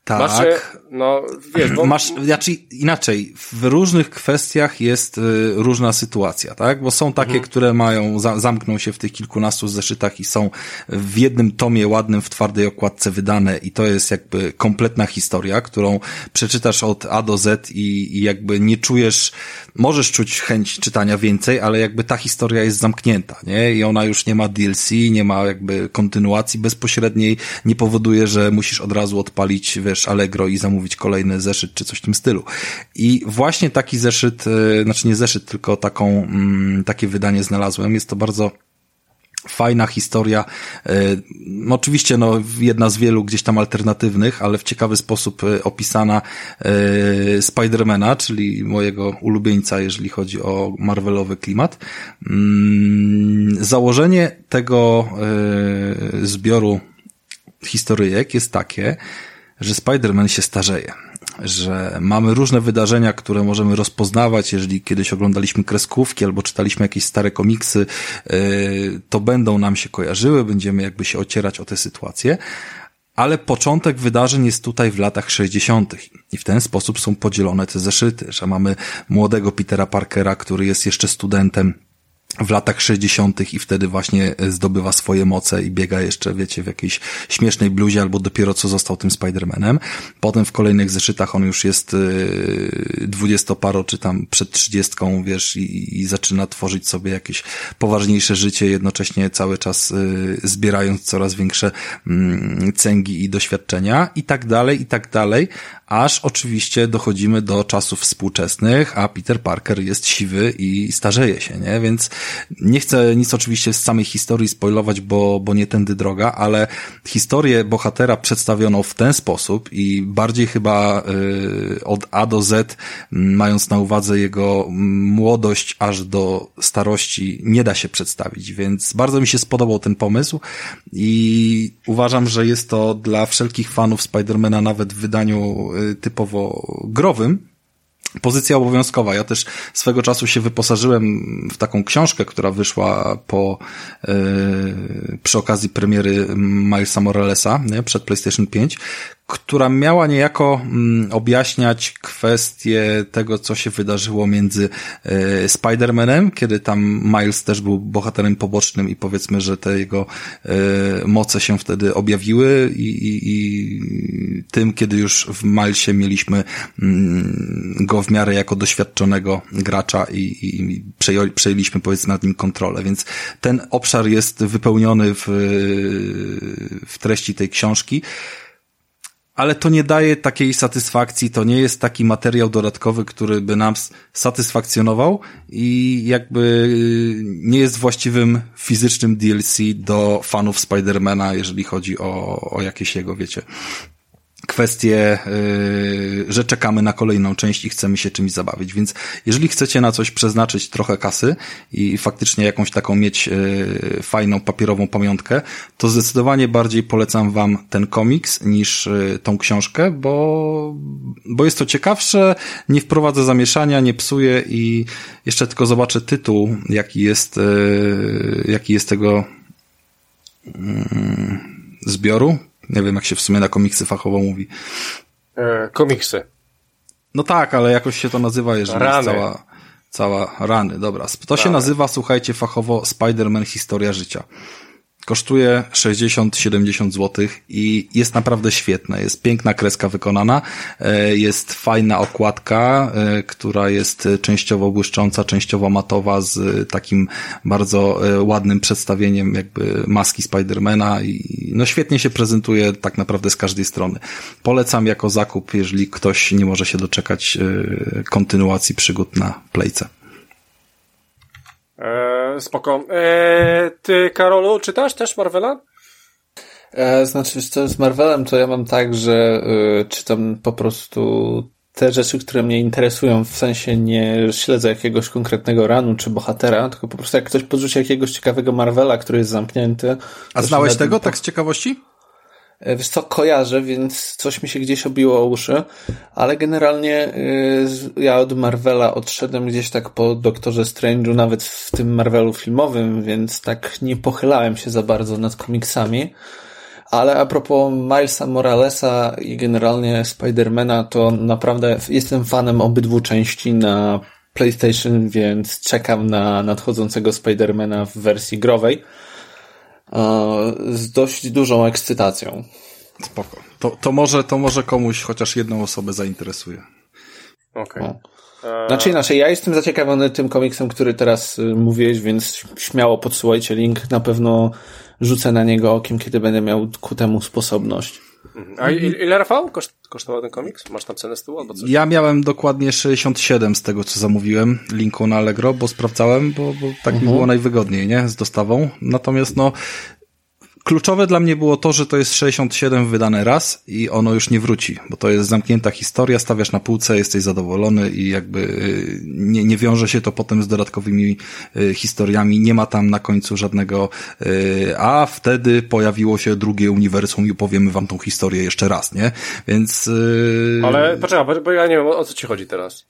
Tak. Masz, no, wiesz, bo... Masz, znaczy inaczej, w różnych kwestiach jest y, różna sytuacja, tak? Bo są takie, mhm. które mają, za, zamkną się w tych kilkunastu zeszytach i są w jednym tomie ładnym w twardej okładce wydane i to jest jakby kompletna historia, którą przeczytasz od A do Z i, i jakby nie czujesz, możesz czuć chęć czytania więcej, ale jakby ta historia jest zamknięta, nie? I ona już nie ma DLC, nie ma jakby kontynuacji bezpośredniej, nie powoduje, że musisz od razu odpalić, wiesz, Allegro i zamówić kolejny zeszyt czy coś w tym stylu. I właśnie taki zeszyt, e, znaczy nie zeszyt, tylko taką, mm, takie wydanie znalazłem. Jest to bardzo fajna historia, e, no oczywiście no, jedna z wielu gdzieś tam alternatywnych, ale w ciekawy sposób e, opisana Spidermana, czyli mojego ulubieńca, jeżeli chodzi o Marvelowy klimat. Mm, założenie tego zbioru historyjek jest takie, że Spider-Man się starzeje, że mamy różne wydarzenia, które możemy rozpoznawać, jeżeli kiedyś oglądaliśmy kreskówki albo czytaliśmy jakieś stare komiksy, yy, to będą nam się kojarzyły, będziemy jakby się ocierać o te sytuacje, ale początek wydarzeń jest tutaj w latach 60. i w ten sposób są podzielone te zeszyty, że mamy młodego Petera Parkera, który jest jeszcze studentem w latach 60. i wtedy właśnie zdobywa swoje moce i biega jeszcze, wiecie, w jakiejś śmiesznej bluzie albo dopiero co został tym Spider-Manem. Potem w kolejnych zeszytach on już jest y, dwudziestoparo czy tam przed trzydziestką, wiesz, i, i zaczyna tworzyć sobie jakieś poważniejsze życie, jednocześnie cały czas y, zbierając coraz większe mm, cęgi i doświadczenia i tak dalej, i tak dalej, aż oczywiście dochodzimy do czasów współczesnych, a Peter Parker jest siwy i starzeje się, nie? Więc nie chcę nic oczywiście z samej historii spoilować, bo, bo nie tędy droga, ale historię bohatera przedstawiono w ten sposób i bardziej chyba y, od A do Z, mając na uwadze jego młodość aż do starości, nie da się przedstawić, więc bardzo mi się spodobał ten pomysł i uważam, że jest to dla wszelkich fanów Spidermana nawet w wydaniu y, typowo growym, pozycja obowiązkowa. Ja też swego czasu się wyposażyłem w taką książkę, która wyszła po yy, przy okazji premiery Milesa Moralesa nie, przed PlayStation 5, która miała niejako mm, objaśniać kwestię tego, co się wydarzyło między e, Spider-Manem, kiedy tam Miles też był bohaterem pobocznym i powiedzmy, że te jego e, moce się wtedy objawiły i, i, i tym, kiedy już w Milesie mieliśmy mm, go w miarę jako doświadczonego gracza i, i przejęli, przejęliśmy powiedzmy nad nim kontrolę, więc ten obszar jest wypełniony w, w treści tej książki ale to nie daje takiej satysfakcji, to nie jest taki materiał dodatkowy, który by nam satysfakcjonował i jakby nie jest właściwym fizycznym DLC do fanów Spidermana, jeżeli chodzi o, o jakieś jego, wiecie, kwestię, yy, że czekamy na kolejną część i chcemy się czymś zabawić. Więc jeżeli chcecie na coś przeznaczyć trochę kasy i faktycznie jakąś taką mieć yy, fajną papierową pamiątkę, to zdecydowanie bardziej polecam wam ten komiks niż yy, tą książkę, bo, bo jest to ciekawsze, nie wprowadza zamieszania, nie psuje i jeszcze tylko zobaczę tytuł, jaki jest, jaki jest tego yy, zbioru nie wiem, jak się w sumie na komiksy fachowo mówi. E, komiksy. No tak, ale jakoś się to nazywa, jeżeli rany. jest cała, cała rany. Dobra. To rany. się nazywa, słuchajcie, fachowo Spider-Man Historia Życia. Kosztuje 60-70 zł i jest naprawdę świetne. Jest piękna kreska wykonana, e, jest fajna okładka, e, która jest częściowo błyszcząca, częściowo matowa z takim bardzo e, ładnym przedstawieniem jakby maski Spidermana i no świetnie się prezentuje tak naprawdę z każdej strony. Polecam jako zakup, jeżeli ktoś nie może się doczekać kontynuacji przygód na Playce. E, spoko. E, ty, Karolu, czytasz też Marvela? E, znaczy, co z Marvelem, to ja mam tak, że y, czytam po prostu te rzeczy, które mnie interesują, w sensie nie śledzę jakiegoś konkretnego ranu czy bohatera, tylko po prostu jak ktoś podrzuci jakiegoś ciekawego Marvela, który jest zamknięty. A znałeś tego, tak z ciekawości? E, wiesz co, kojarzę, więc coś mi się gdzieś obiło o uszy, ale generalnie y, ja od Marvela odszedłem gdzieś tak po Doktorze Strange'u, nawet w tym Marvelu filmowym, więc tak nie pochylałem się za bardzo nad komiksami. Ale a propos Milesa Moralesa i generalnie Spidermana, to naprawdę jestem fanem obydwu części na PlayStation, więc czekam na nadchodzącego Spidermana w wersji growej z dość dużą ekscytacją. Spoko. To, to, może, to może komuś chociaż jedną osobę zainteresuje. Okej. Okay. No. Znaczy inaczej, ja jestem zaciekawiony tym komiksem, który teraz y, mówiłeś, więc śmiało podsyłajcie link. Na pewno rzucę na niego okiem, kiedy będę miał ku temu sposobność. A ile Rafał koszt, kosztował ten komiks? Masz tam cenę z tyłu albo coś? Ja miałem dokładnie 67 z tego, co zamówiłem linku na Allegro, bo sprawdzałem, bo, bo tak uh -huh. mi było najwygodniej, nie? Z dostawą. Natomiast no, Kluczowe dla mnie było to, że to jest 67 wydane raz i ono już nie wróci, bo to jest zamknięta historia, stawiasz na półce, jesteś zadowolony i jakby y, nie, nie wiąże się to potem z dodatkowymi y, historiami, nie ma tam na końcu żadnego y, a wtedy pojawiło się drugie uniwersum i opowiemy wam tą historię jeszcze raz, nie? Więc... Ale poczekaj, bo ja nie wiem, o co ci chodzi teraz.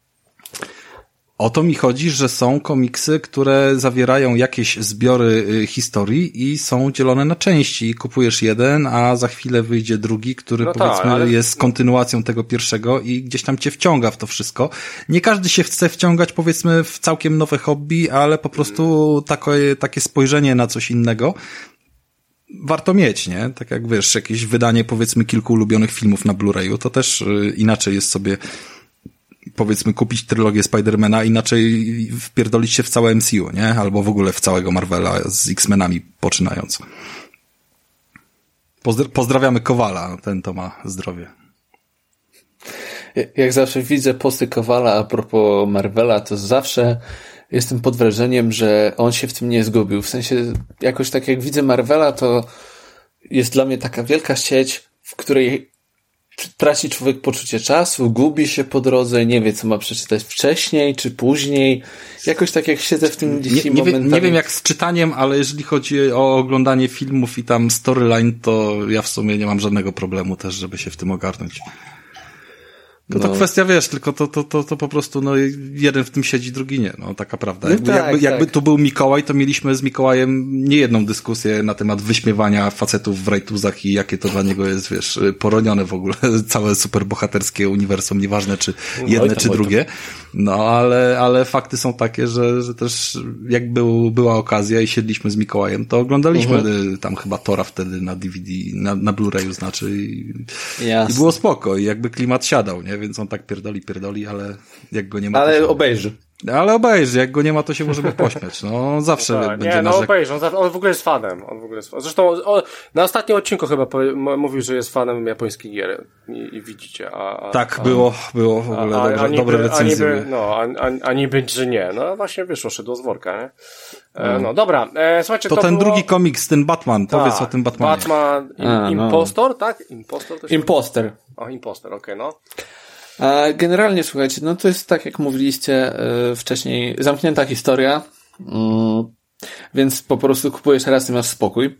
O to mi chodzi, że są komiksy, które zawierają jakieś zbiory y, historii i są dzielone na części. Kupujesz jeden, a za chwilę wyjdzie drugi, który no powiedzmy tak, ale... jest kontynuacją tego pierwszego i gdzieś tam cię wciąga w to wszystko. Nie każdy się chce wciągać powiedzmy w całkiem nowe hobby, ale po prostu takie, takie spojrzenie na coś innego warto mieć, nie? Tak jak wiesz, jakieś wydanie powiedzmy kilku ulubionych filmów na Blu-rayu, to też y, inaczej jest sobie powiedzmy kupić trylogię Spidermana, inaczej wpierdolić się w całe MCU, nie? Albo w ogóle w całego Marvela z X-Menami poczynając. Pozdra pozdrawiamy Kowala, ten to ma zdrowie. Jak zawsze widzę posty Kowala a propos Marvela, to zawsze jestem pod wrażeniem, że on się w tym nie zgubił. W sensie, jakoś tak jak widzę Marvela, to jest dla mnie taka wielka sieć, w której traci człowiek poczucie czasu, gubi się po drodze, nie wie, co ma przeczytać wcześniej czy później. Jakoś tak jak siedzę w tym nie, nie, momentami... nie wiem jak z czytaniem, ale jeżeli chodzi o oglądanie filmów i tam storyline, to ja w sumie nie mam żadnego problemu też, żeby się w tym ogarnąć. To no. to kwestia, wiesz, tylko to, to, to, to po prostu, no, jeden w tym siedzi, drugi nie, no, taka prawda. No jakby, tak, jakby, tak. jakby tu był Mikołaj, to mieliśmy z Mikołajem nie jedną dyskusję na temat wyśmiewania facetów w rajtuzach i jakie to dla niego jest, wiesz, poronione w ogóle, całe superbohaterskie uniwersum, nieważne czy no jedne, no, czy drugie. No, ale, ale fakty są takie, że, że też jak był, była okazja i siedliśmy z Mikołajem, to oglądaliśmy uh-huh. tam chyba Tora wtedy na DVD, na, na Blu-rayu znaczy i, i było spoko i jakby klimat siadał, nie? Więc on tak pierdoli, pierdoli, ale jak go nie ma... Ale się... obejrzy. Ale obejrzy, jak go nie ma, to się możemy pośmiać. No, zawsze no tak, będzie Nie, no obejrzy, on, on, w ogóle jest fanem. On w ogóle jest, zresztą o, na ostatnim odcinku chyba mówił, że jest fanem japońskich gier i, i widzicie. A, a, tak, a, było, było w ogóle a niby, dobre recenzje. A niby, no, a, a, a niby, że nie. No właśnie wyszło, szedło z worka, nie? E, no dobra, e, słuchajcie, to, to ten było... drugi komiks, ten Batman, Ta, powiedz o tym Batmanie. Batman, in, A, no. Impostor, tak? Impostor? To się Imposter. O, Imposter, okej, okay, no. A generalnie, słuchajcie, no to jest tak, jak mówiliście yy, wcześniej, zamknięta historia, yy, więc po prostu kupujesz raz i masz spokój.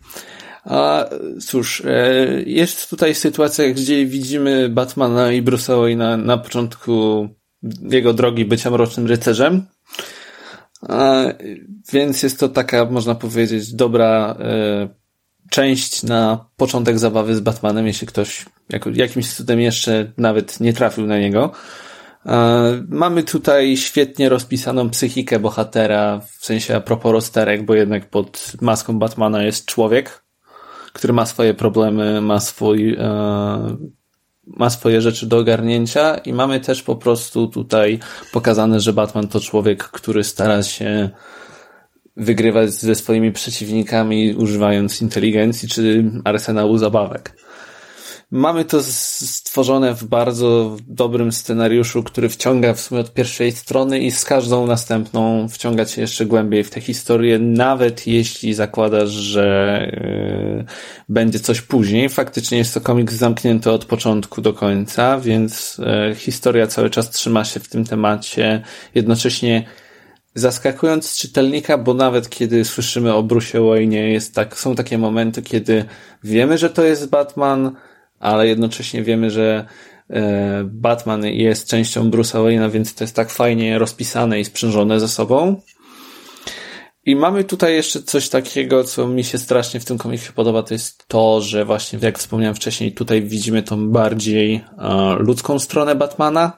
A cóż, yy, jest tutaj sytuacja, gdzie widzimy Batmana i Bruce'a Wayne'a na początku jego drogi bycia mrocznym rycerzem. A, więc jest to taka, można powiedzieć, dobra część na początek zabawy z Batmanem, jeśli ktoś jako, jakimś cudem jeszcze nawet nie trafił na niego. E, mamy tutaj świetnie rozpisaną psychikę bohatera, w sensie a propos rozterek, bo jednak pod maską Batmana jest człowiek, który ma swoje problemy, ma swój, e, ma swoje rzeczy do ogarnięcia i mamy też po prostu tutaj pokazane, że Batman to człowiek, który stara się wygrywać ze swoimi przeciwnikami używając inteligencji czy arsenału zabawek. Mamy to stworzone w bardzo dobrym scenariuszu, który wciąga w sumie od pierwszej strony i z każdą następną wciąga cię jeszcze głębiej w tę historię, nawet jeśli zakładasz, że yy, będzie coś później. Faktycznie jest to komiks zamknięty od początku do końca, więc yy, historia cały czas trzyma się w tym temacie. Jednocześnie zaskakując czytelnika, bo nawet kiedy słyszymy o Bruce Wayne, jest tak, są takie momenty, kiedy wiemy, że to jest Batman, ale jednocześnie wiemy, że e, Batman jest częścią Bruce'a Wayne'a, więc to jest tak fajnie rozpisane i sprzężone ze sobą. I mamy tutaj jeszcze coś takiego, co mi się strasznie w tym komiksie podoba, to jest to, że właśnie, jak wspomniałem wcześniej, tutaj widzimy tą bardziej uh, ludzką stronę Batmana,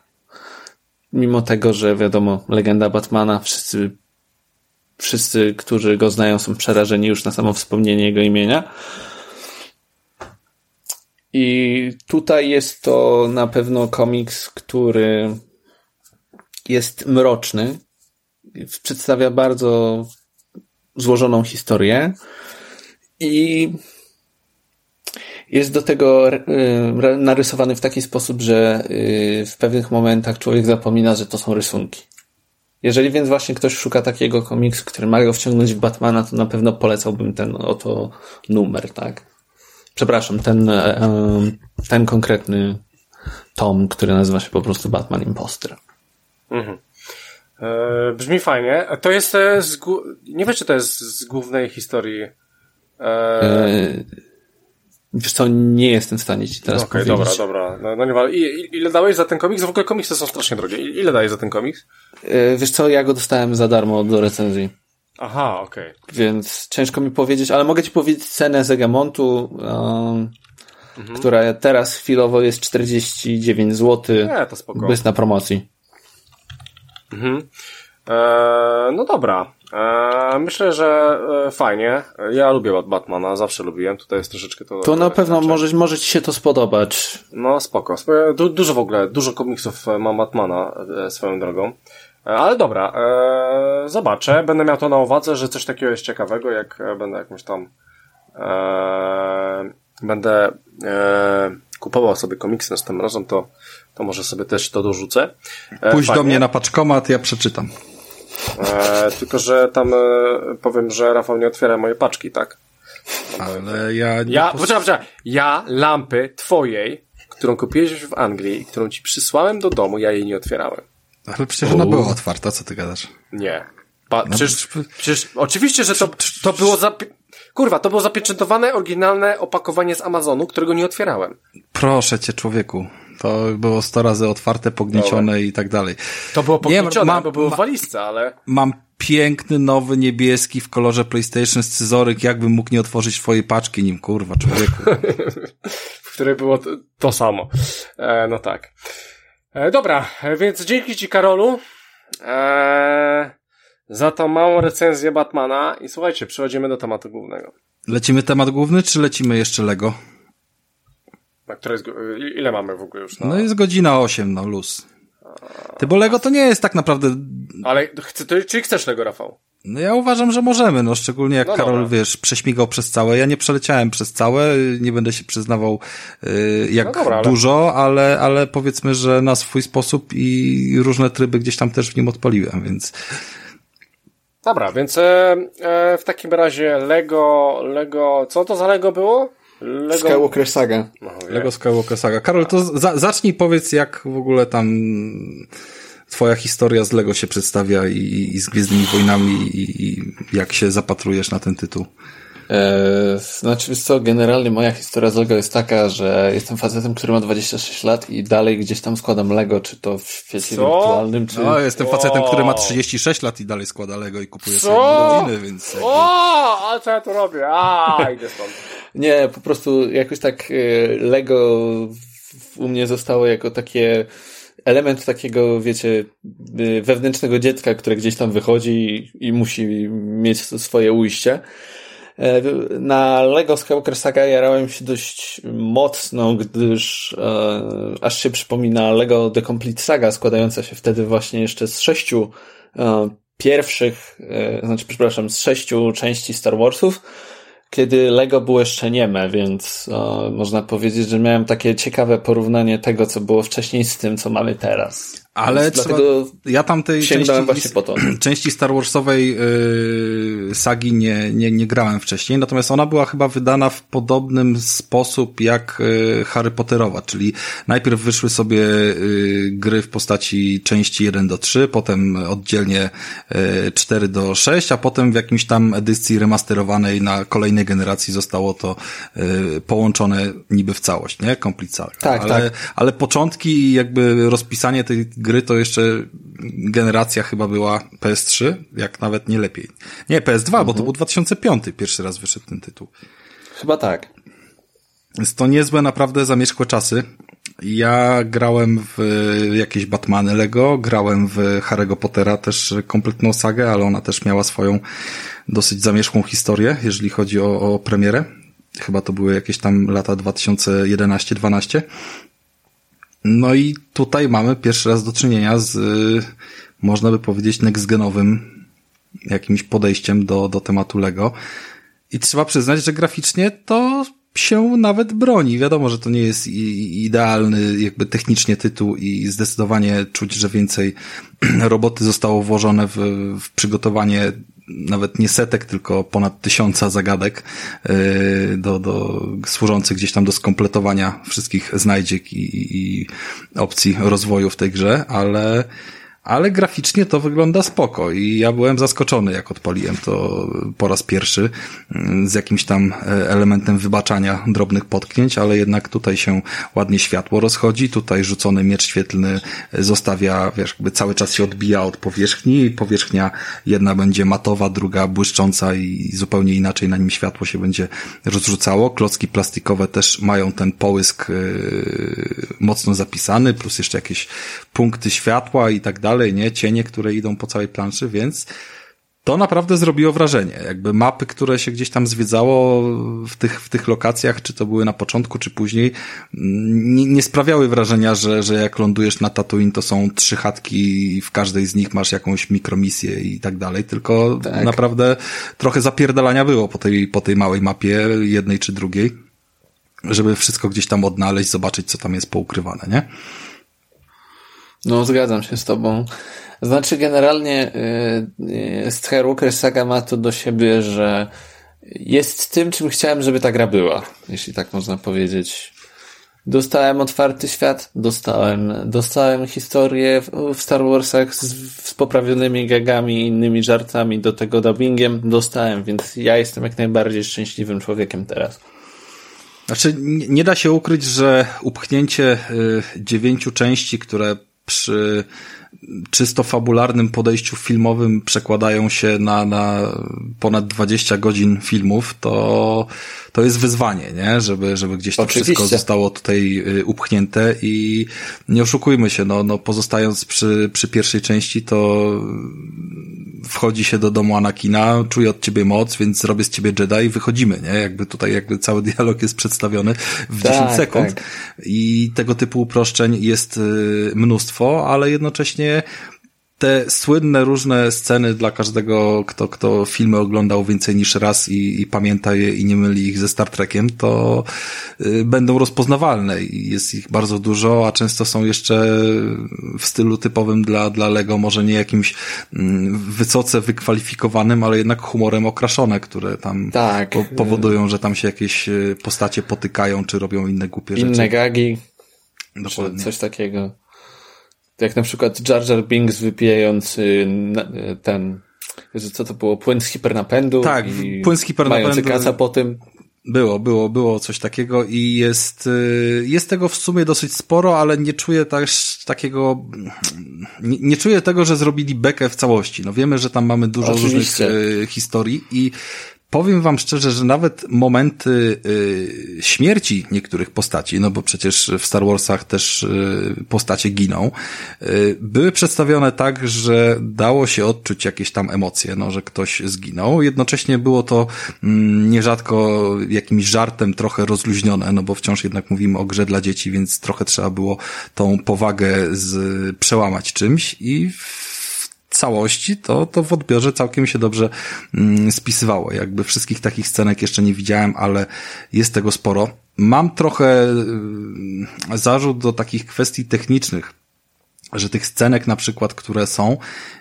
mimo tego, że wiadomo, legenda Batmana, wszyscy, wszyscy, którzy go znają, są przerażeni już na samo wspomnienie jego imienia. I tutaj jest to na pewno komiks, który jest mroczny, przedstawia bardzo złożoną historię i jest do tego y, narysowany w taki sposób, że y, w pewnych momentach człowiek zapomina, że to są rysunki. Jeżeli więc właśnie ktoś szuka takiego komiksu, który ma go wciągnąć w Batmana, to na pewno polecałbym ten oto numer, tak? Przepraszam, ten, e, e, ten konkretny tom, który nazywa się po prostu Batman Imposter. Mhm. E, brzmi fajnie. To jest z, nie wiem, czy to jest z głównej historii. E... E Wiesz co, nie jestem w stanie ci teraz okay, powiedzieć. dobra, dobra. No, no nie I, Ile dałeś za ten komiks? W ogóle komiksy są strasznie drogie. Ile dajesz za ten komiks? Wiesz co, ja go dostałem za darmo do recenzji. Aha, okej. Okay. Więc ciężko mi powiedzieć, ale mogę ci powiedzieć cenę Zegamontu, mhm. która teraz chwilowo jest 49 zł. Nie, to spoko. Bez na promocji. Mhm. Eee, no dobra. Eee, myślę, że e, fajnie. Ja lubię Batmana, zawsze lubiłem. Tutaj jest troszeczkę to. To na pewno może, może ci się to spodobać. No spoko. Du dużo w ogóle, dużo komiksów e, mam Batmana e, swoją drogą. Ale dobra, e, zobaczę. Będę miał to na uwadze, że coś takiego jest ciekawego, jak będę jakąś tam e, będę e, kupował sobie komiksy następnym razem, to, to może sobie też to dorzucę. E, Pójdź fajnie. do mnie na paczkomat, ja przeczytam. E, tylko, że tam e, powiem, że Rafał nie otwiera mojej paczki, tak? Ale ja nie... Ja, pos... poczekaj, poczekaj. Ja lampy twojej, którą kupiłeś w Anglii i którą ci przysłałem do domu, ja jej nie otwierałem. Ale przecież ona była otwarta, co ty gadasz? Nie. Pa, no, przecież, przecież, oczywiście, że to, to było za... Kurwa, to było zapieczętowane, oryginalne opakowanie z Amazonu, którego nie otwierałem. Proszę cię, człowieku. To było 100 razy otwarte, pogniecione i tak dalej. To było pogniecione, nie, mam, bo było w walizce, ale... Mam piękny, nowy, niebieski w kolorze PlayStation scyzoryk, jakbym mógł nie otworzyć twojej paczki nim, kurwa, człowieku. w której było to, to samo. E, no tak. E, dobra, więc dzięki ci, Karolu. E, za tą małą recenzję Batmana i słuchajcie, przechodzimy do tematu głównego. Lecimy temat główny, czy lecimy jeszcze Lego? Na które jest, ile mamy w ogóle już? Na... No jest godzina 8, no luz. Ty, bo Lego to nie jest tak naprawdę... Ale czy chcesz Lego, Rafał? No ja uważam, że możemy, no szczególnie jak no Karol, dobra. wiesz, prześmigał przez całe. Ja nie przeleciałem przez całe, nie będę się przyznawał yy, jak no dobra, dużo, ale... ale, ale powiedzmy, że na swój sposób i różne tryby gdzieś tam też w nim odpaliłem, więc... Dobra, więc e, e, w takim razie Lego, Lego, co to za Lego było? Lego... Skywalker Saga. No, Lego Skywalker Saga. Karol, to za, zacznij powiedz, jak w ogóle tam twoja historia z Lego się przedstawia i, i z Gwiezdnymi Wojnami i, i jak się zapatrujesz na ten tytuł. Eee, znaczy, co, generalnie moja historia z Lego jest taka, że jestem facetem, który ma 26 lat i dalej gdzieś tam składam Lego, czy to w świecie co? wirtualnym, czy... No, jestem facetem, który ma 36 lat i dalej składa Lego i kupuje co? sobie rodziny, więc... O, a co ja tu robię? A, idę stąd. Nie, po prostu jakoś tak e, Lego u mnie zostało jako takie element takiego, wiecie, e, wewnętrznego dziecka, które gdzieś tam wychodzi i musi mieć swoje ujście. E, na Lego Skywalker Saga jarałem się dość mocno, gdyż e, aż się przypomina Lego The Complete Saga, składająca się wtedy właśnie jeszcze z sześciu e, pierwszych, e, znaczy przepraszam, z sześciu części Star Warsów, kiedy Lego było jeszcze nieme, więc e, można powiedzieć, że miałem takie ciekawe porównanie tego, co było wcześniej z tym, co mamy teraz. Ale trzeba, ja tam tej części, części Star Warsowej yy, sagi nie, nie, nie grałem wcześniej, natomiast ona była chyba wydana w podobnym sposób jak yy, Harry Potterowa, czyli najpierw wyszły sobie yy, gry w postaci części 1 do 3, potem oddzielnie yy, 4 do 6, a potem w jakimś tam edycji remasterowanej na kolejnej generacji zostało to yy, połączone niby w całość, nie? Complete Tak, ale, tak. ale początki i jakby rozpisanie tej gry to jeszcze generacja chyba była PS3, jak nawet nie lepiej. Nie, PS2, mhm. bo to mhm. był 2005 pierwszy raz wyszedł ten tytuł. Chyba tak. Jest to niezłe, naprawdę zamierzchłe czasy. Ja grałem w jakieś Batmany Lego, grałem w Harry'ego Pottera też kompletną sagę, ale ona też miała swoją dosyć zamierzchłą historię, jeżeli chodzi o, o premierę. Chyba to były jakieś tam lata 2011-12. No i tutaj mamy pierwszy raz do czynienia z, można by powiedzieć, nextgenowym jakimś podejściem do, do tematu Lego. I trzeba przyznać, że graficznie to się nawet broni. Wiadomo, że to nie jest idealny jakby technicznie tytuł i zdecydowanie czuć, że więcej roboty zostało włożone w, w przygotowanie nawet nie setek, tylko ponad tysiąca zagadek yy, do, do, służących gdzieś tam do skompletowania wszystkich znajdziek i, i opcji rozwoju w tej grze, ale ale graficznie to wygląda spoko i ja byłem zaskoczony, jak odpaliłem to po raz pierwszy mm, z jakimś tam e, elementem wybaczania drobnych potknięć, ale jednak tutaj się ładnie światło rozchodzi, tutaj rzucony miecz świetlny zostawia, wiesz, jakby cały czas się odbija od powierzchni, powierzchnia jedna będzie matowa, druga błyszcząca i zupełnie inaczej na nim światło się będzie rozrzucało. Klocki plastikowe też mają ten połysk e, mocno zapisany, plus jeszcze jakieś punkty światła i tak dalej dalej, nie? Cienie, które idą po całej planszy, więc to naprawdę zrobiło wrażenie. Jakby mapy, które się gdzieś tam zwiedzało w tych, w tych lokacjach, czy to były na początku, czy później, nie, nie sprawiały wrażenia, że, że jak lądujesz na Tatooine, to są trzy chatki i w każdej z nich masz jakąś mikromisję i tak dalej, tylko tak. naprawdę trochę zapierdalania było po tej, po tej małej mapie, jednej czy drugiej, żeby wszystko gdzieś tam odnaleźć, zobaczyć, co tam jest poukrywane, nie? No, zgadzam się z tobą. Znaczy, generalnie yy, Skywalker Saga ma to do siebie, że jest tym, czym chciałem, żeby ta gra była, jeśli tak można powiedzieć. Dostałem otwarty świat, dostałem, dostałem historię w, Star Warsach z, z poprawionymi gagami i innymi żartami, do tego dubbingiem dostałem, więc ja jestem jak najbardziej szczęśliwym człowiekiem teraz. Znaczy, nie, nie da się ukryć, że upchnięcie y, dziewięciu części, które przy czysto fabularnym podejściu filmowym przekładają się na, na ponad 20 godzin filmów, to, to jest wyzwanie, nie? Żeby, żeby gdzieś to Oczywiście. wszystko zostało tutaj y, upchnięte i nie oszukujmy się, no, no pozostając przy, przy pierwszej części, to wchodzi się do domu Anakina, czuje od ciebie moc, więc robię z ciebie Jedi i wychodzimy, nie? Jakby tutaj jakby cały dialog jest przedstawiony w tak, 10 sekund tak. i tego typu uproszczeń jest y, mnóstwo, ale jednocześnie te słynne różne sceny dla każdego, kto, kto filmy oglądał więcej niż raz i, i pamięta je i nie myli ich ze Star Trekiem, to y, będą rozpoznawalne i jest ich bardzo dużo, a często są jeszcze w stylu typowym dla, dla Lego, może nie jakimś y, wysoce wykwalifikowanym, ale jednak humorem okraszone, które tam tak. po, powodują, że tam się jakieś y, postacie potykają, czy robią inne głupie inne rzeczy. Inne gagi. Dokładnie. Coś takiego. Jak na przykład Jar Jar Binks wypijający ten, co to było, płyn z hipernapędu. Tak, płyn z hipernapędu. Mający kaca po tym. Było, było, było coś takiego i jest, y, jest tego w sumie dosyć sporo, ale nie czuję też takiego, nie, nie czuję tego, że zrobili bekę w całości. No wiemy, że tam mamy dużo Oczywiście. różnych y, historii i powiem wam szczerze, że nawet momenty y, śmierci niektórych postaci, no bo przecież w Star Warsach też y, postacie giną, y, były przedstawione tak, że dało się odczuć jakieś tam emocje, no, że ktoś zginął. Jednocześnie było to mm, nierzadko jakimś żartem trochę rozluźnione, no bo wciąż jednak mówimy o grze dla dzieci, więc trochę trzeba było tą powagę z, przełamać czymś i całości, to, to w odbiorze całkiem się dobrze mm, spisywało. Jakby wszystkich takich scenek jeszcze nie widziałem, ale jest tego sporo. Mam trochę y, zarzut do takich kwestii technicznych że tych scenek na przykład, które są,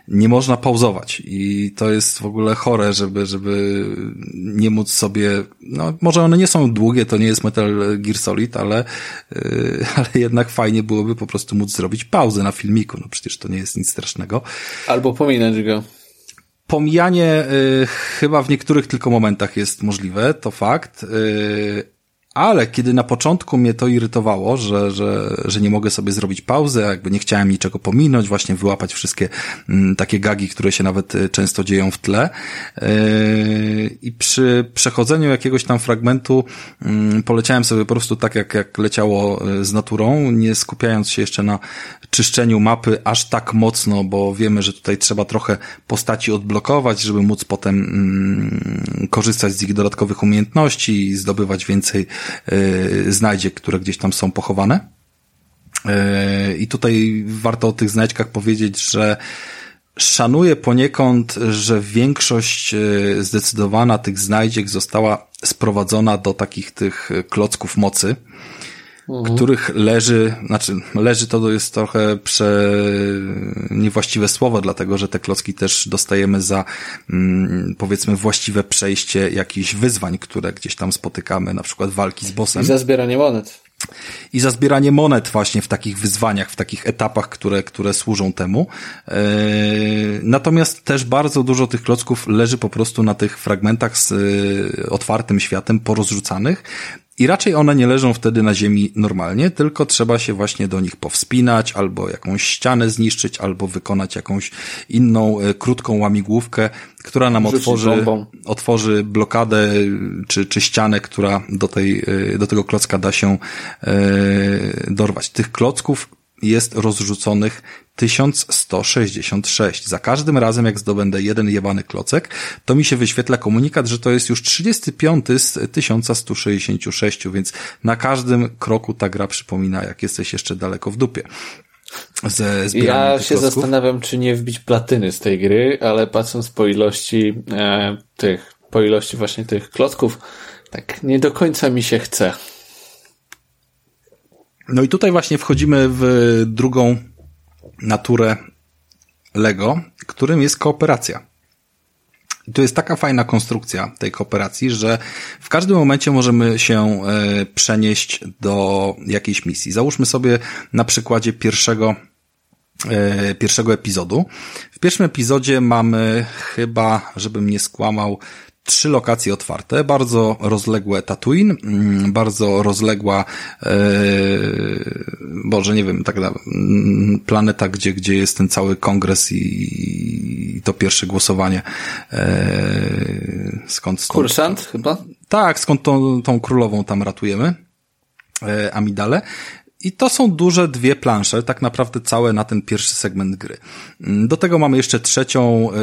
nie można pauzować i to jest w ogóle chore, żeby, żeby nie móc sobie, no może one nie są długie, to nie jest Metal Gear Solid, ale, yy, ale jednak fajnie byłoby po prostu móc zrobić pauzę na filmiku, no przecież to nie jest nic strasznego. Albo pominąć go. Pomijanie y, chyba w niektórych tylko momentach jest możliwe, to fakt, y, ale kiedy na początku mnie to irytowało, że, że, że nie mogę sobie zrobić pauzy, jakby nie chciałem niczego pominąć, właśnie wyłapać wszystkie m, mm, takie gagi, które się nawet y, często dzieją w tle. Yy, I przy przechodzeniu jakiegoś tam fragmentu yy, poleciałem sobie po prostu tak, jak, jak leciało y, z naturą, nie skupiając się jeszcze na czyszczeniu mapy aż tak mocno, bo wiemy, że tutaj trzeba trochę postaci odblokować, żeby móc potem yy, korzystać z ich dodatkowych umiejętności i zdobywać więcej Y, znajdziek, które gdzieś tam są pochowane. Y, I tutaj warto o tych znajdźkach powiedzieć, że szanuję poniekąd, że większość y, zdecydowana tych znajdziek została sprowadzona do takich tych klocków mocy, mhm. których leży, znaczy leży to jest trochę prze, niewłaściwe słowo, dlatego że te klocki też dostajemy za mm, powiedzmy właściwe przejście jakichś wyzwań, które gdzieś tam spotykamy, na przykład walki z bossem. I za zbieranie monet. I za zbieranie monet właśnie w takich wyzwaniach, w takich etapach, które, które służą temu. Yy, natomiast też bardzo dużo tych klocków leży po prostu na tych fragmentach z yy, otwartym światem porozrzucanych, i raczej one nie leżą wtedy na ziemi normalnie, tylko trzeba się właśnie do nich powspinać, albo jakąś ścianę zniszczyć, albo wykonać jakąś inną, e, krótką łamigłówkę, która nam otworzy, otworzy blokadę, czy, czy ścianę, która do tej, e, do tego klocka da się e, dorwać. Tych klocków jest rozrzuconych 1166. Za każdym razem, jak zdobędę jeden jebany klocek, to mi się wyświetla komunikat, że to jest już 35 z 1166, więc na każdym kroku ta gra przypomina, jak jesteś jeszcze daleko w dupie. Ze ja się klocków. zastanawiam, czy nie wbić platyny z tej gry, ale patrząc po ilości e, tych, po ilości właśnie tych klocków, tak nie do końca mi się chce. No i tutaj właśnie wchodzimy w drugą naturę Lego, którym jest kooperacja. I to jest taka fajna konstrukcja tej kooperacji, że w każdym momencie możemy się e, przenieść do jakiejś misji. Załóżmy sobie na przykładzie pierwszego e, pierwszego epizodu. W pierwszym epizodzie mamy chyba, żebym nie skłamał, trzy lokacje otwarte, bardzo rozległe Tatooine, mm, bardzo rozległa, e, Boże, nie wiem, tak mm, planeta, gdzie, gdzie jest ten cały kongres i, i to pierwsze głosowanie. E, skąd, skąd? Kursant chyba? Tak, skąd tą, tą królową tam ratujemy, e, Amidale. I to są duże dwie plansze, tak naprawdę całe na ten pierwszy segment gry. Mm, do tego mamy jeszcze trzecią, e,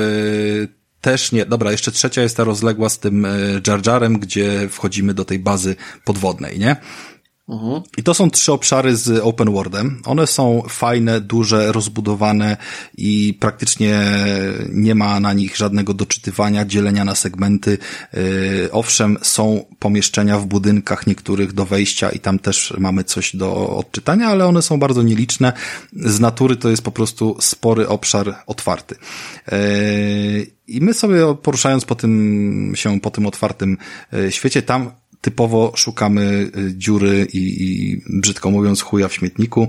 też nie. Dobra, jeszcze trzecia jest ta rozległa z tym e, Jar Jarem, gdzie wchodzimy do tej bazy podwodnej, nie? Mhm. I to są trzy obszary z open worldem. One są fajne, duże, rozbudowane i praktycznie nie ma na nich żadnego doczytywania, dzielenia na segmenty. E, owszem, są pomieszczenia w budynkach niektórych do wejścia i tam też mamy coś do odczytania, ale one są bardzo nieliczne. Z natury to jest po prostu spory obszar otwarty. E, I my sobie poruszając po tym, się po tym otwartym e, świecie, tam typowo szukamy y, dziury i, i brzydko mówiąc chuja w śmietniku.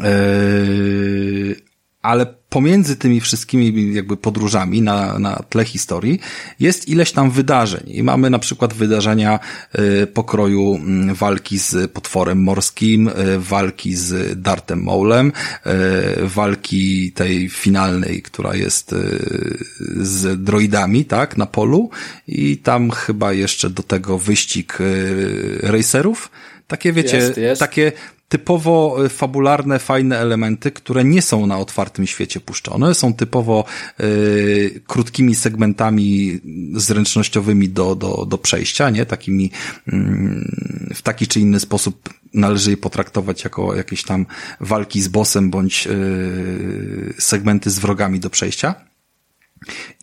Yy, ale pomiędzy tymi wszystkimi jakby podróżami na, na tle historii jest ileś tam wydarzeń. I mamy na przykład wydarzenia y, pokroju mm, walki z potworem morskim, y, walki z Dartem Maulem, y, walki tej finalnej, która jest z droidami, tak, na polu. I tam chyba jeszcze do tego wyścig racerów, takie wiecie, jest, jest. takie typowo e, fabularne, fajne elementy, które nie są na otwartym świecie puszczone, są typowo y, krótkimi segmentami zręcznościowymi do, do, do przejścia, nie? Takimi y, w taki czy inny sposób należy je potraktować jako jakieś tam walki z bossem bądź y, segmenty z wrogami do przejścia.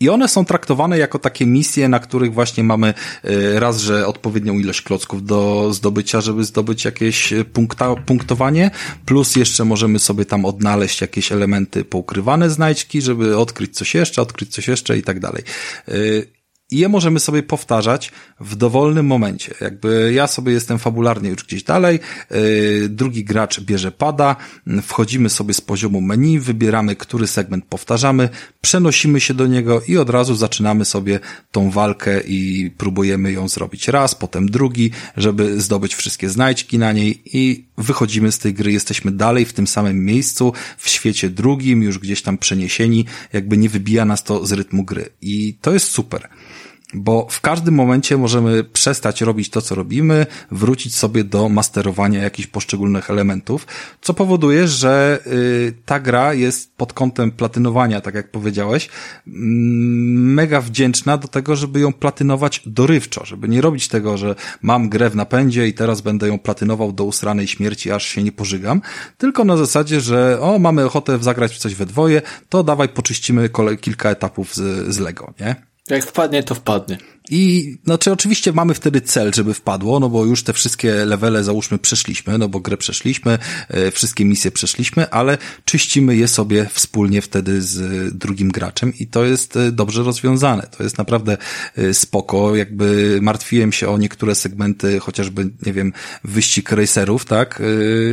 I one są traktowane jako takie misje, na których właśnie mamy e, raz, że odpowiednią ilość klocków do zdobycia, żeby zdobyć jakieś punkta, punktowanie, plus jeszcze możemy sobie tam odnaleźć jakieś elementy poukrywane znajdźki, żeby odkryć coś jeszcze, odkryć coś jeszcze i tak dalej. I je możemy sobie powtarzać w dowolnym momencie. Jakby ja sobie jestem fabularnie już gdzieś dalej, yy, drugi gracz bierze pada, wchodzimy sobie z poziomu menu, wybieramy, który segment powtarzamy, przenosimy się do niego i od razu zaczynamy sobie tą walkę i próbujemy ją zrobić raz, potem drugi, żeby zdobyć wszystkie znajdźki na niej i wychodzimy z tej gry, jesteśmy dalej w tym samym miejscu, w świecie drugim, już gdzieś tam przeniesieni, jakby nie wybija nas to z rytmu gry. I to jest super bo w każdym momencie możemy przestać robić to, co robimy, wrócić sobie do masterowania jakichś poszczególnych elementów, co powoduje, że y, ta gra jest pod kątem platynowania, tak jak powiedziałeś, mm, mega wdzięczna do tego, żeby ją platynować dorywczo, żeby nie robić tego, że mam grę w napędzie i teraz będę ją platynował do usranej śmierci, aż się nie pożygam, tylko na zasadzie, że o, mamy ochotę zagrać w coś we dwoje, to dawaj poczyścimy kilka etapów z, z Lego, nie? Jak wpadnie, to wpadnie. I, znaczy oczywiście mamy wtedy cel, żeby wpadło, no bo już te wszystkie levele załóżmy przeszliśmy, no bo grę przeszliśmy, e, wszystkie misje przeszliśmy, ale czyścimy je sobie wspólnie wtedy z drugim graczem i to jest e, dobrze rozwiązane. To jest naprawdę e, spoko, jakby martwiłem się o niektóre segmenty, chociażby, nie wiem, wyścig racerów, tak,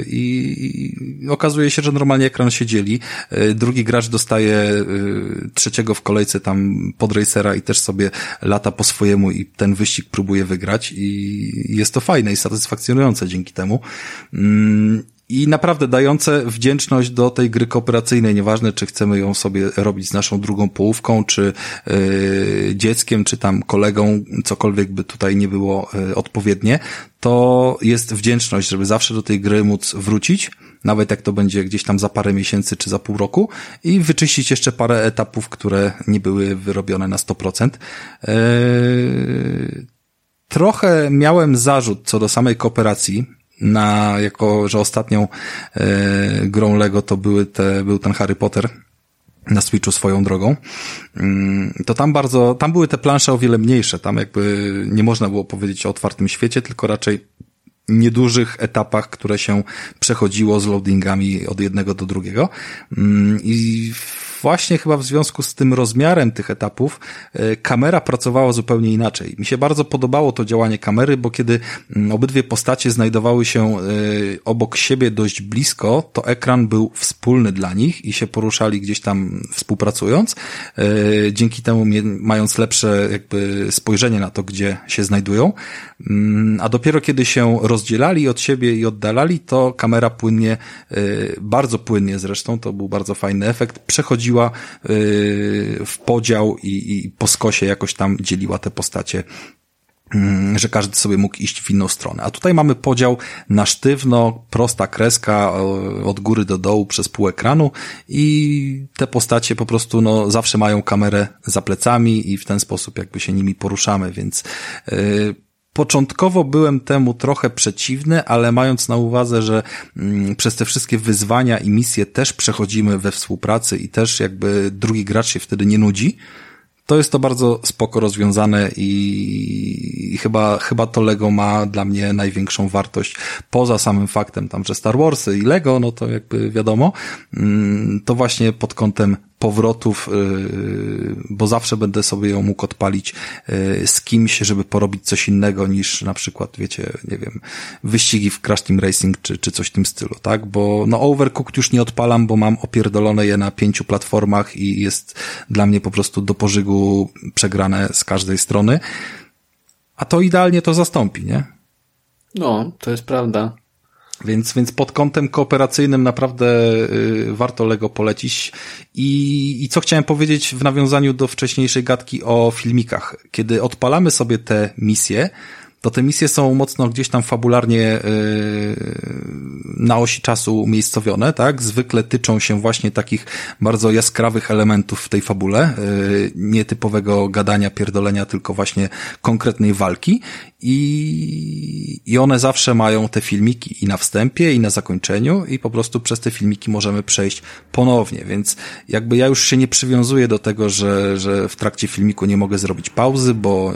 i okazuje się, że normalnie ekran się dzieli, drugi gracz dostaje trzeciego w kolejce tam pod racera i też sobie lata po swoim swojemu i ten wyścig próbuje wygrać i jest to fajne i satysfakcjonujące dzięki temu. Mm, I naprawdę dające wdzięczność do tej gry kooperacyjnej, nieważne czy chcemy ją sobie robić z naszą drugą połówką, czy yy, dzieckiem, czy tam kolegą, cokolwiek by tutaj nie było yy, odpowiednie, to jest wdzięczność, żeby zawsze do tej gry móc wrócić, nawet jak to będzie gdzieś tam za parę miesięcy czy za pół roku i wyczyścić jeszcze parę etapów, które nie były wyrobione na 100%. Eee, trochę miałem zarzut co do samej kooperacji, na, jako, że ostatnią e, grą Lego to były te, był ten Harry Potter na Switchu swoją drogą, mm, to tam bardzo, tam były te plansze o wiele mniejsze, tam jakby nie można było powiedzieć o otwartym świecie, tylko raczej niedużych etapach, które się przechodziło z loadingami od jednego do drugiego. Mm, I właśnie chyba w związku z tym rozmiarem tych etapów e, kamera pracowała zupełnie inaczej. Mi się bardzo podobało to działanie kamery, bo kiedy mm, obydwie postacie znajdowały się e, obok siebie dość blisko, to ekran był wspólny dla nich i się poruszali gdzieś tam współpracując. Dzięki temu mając lepsze jakby spojrzenie na to, gdzie się znajdują. Mm, a dopiero kiedy się rozdzielali od siebie i oddalali, to kamera płynnie, bardzo płynnie zresztą, to był bardzo fajny efekt, przechodziła y, w podział i, i po skosie jakoś tam dzieliła te postacie mm, że każdy sobie mógł iść w inną stronę. A tutaj mamy podział na sztywno, prosta kreska od góry do dołu przez pół ekranu i te postacie po prostu no, zawsze mają kamerę za plecami i w ten sposób jakby się nimi poruszamy, więc yy, Początkowo byłem temu trochę przeciwny, ale mając na uwadze, że mm, przez te wszystkie wyzwania i misje też przechodzimy we współpracy i też jakby drugi gracz się wtedy nie nudzi, to jest to bardzo spoko rozwiązane i, chyba, chyba to Lego ma dla mnie największą wartość. Poza samym faktem tam, że Star Warsy i Lego, no to jakby wiadomo, mm, to właśnie pod kątem powrotów, y, bo zawsze będę sobie ją mógł odpalić y, z kimś, żeby porobić coś innego niż na przykład, wiecie, nie wiem, wyścigi w Crash Team Racing czy, czy coś w tym stylu, tak? Bo no Overcooked już nie odpalam, bo mam opierdolone je na pięciu platformach i jest dla mnie po prostu do pożygu przegrane z każdej strony. A to idealnie to zastąpi, nie? No, to jest prawda. Więc, więc pod kątem kooperacyjnym naprawdę y, warto Lego polecić. I, I co chciałem powiedzieć w nawiązaniu do wcześniejszej gadki o filmikach. Kiedy odpalamy sobie te misje, to te misje są mocno gdzieś tam fabularnie yy, na osi czasu umiejscowione, tak? Zwykle tyczą się właśnie takich bardzo jaskrawych elementów w tej fabule, yy, nietypowego gadania, pierdolenia, tylko właśnie konkretnej walki i, i one zawsze mają te filmiki i na wstępie, i na zakończeniu i po prostu przez te filmiki możemy przejść ponownie, więc jakby ja już się nie przywiązuję do tego, że, że w trakcie filmiku nie mogę zrobić pauzy, bo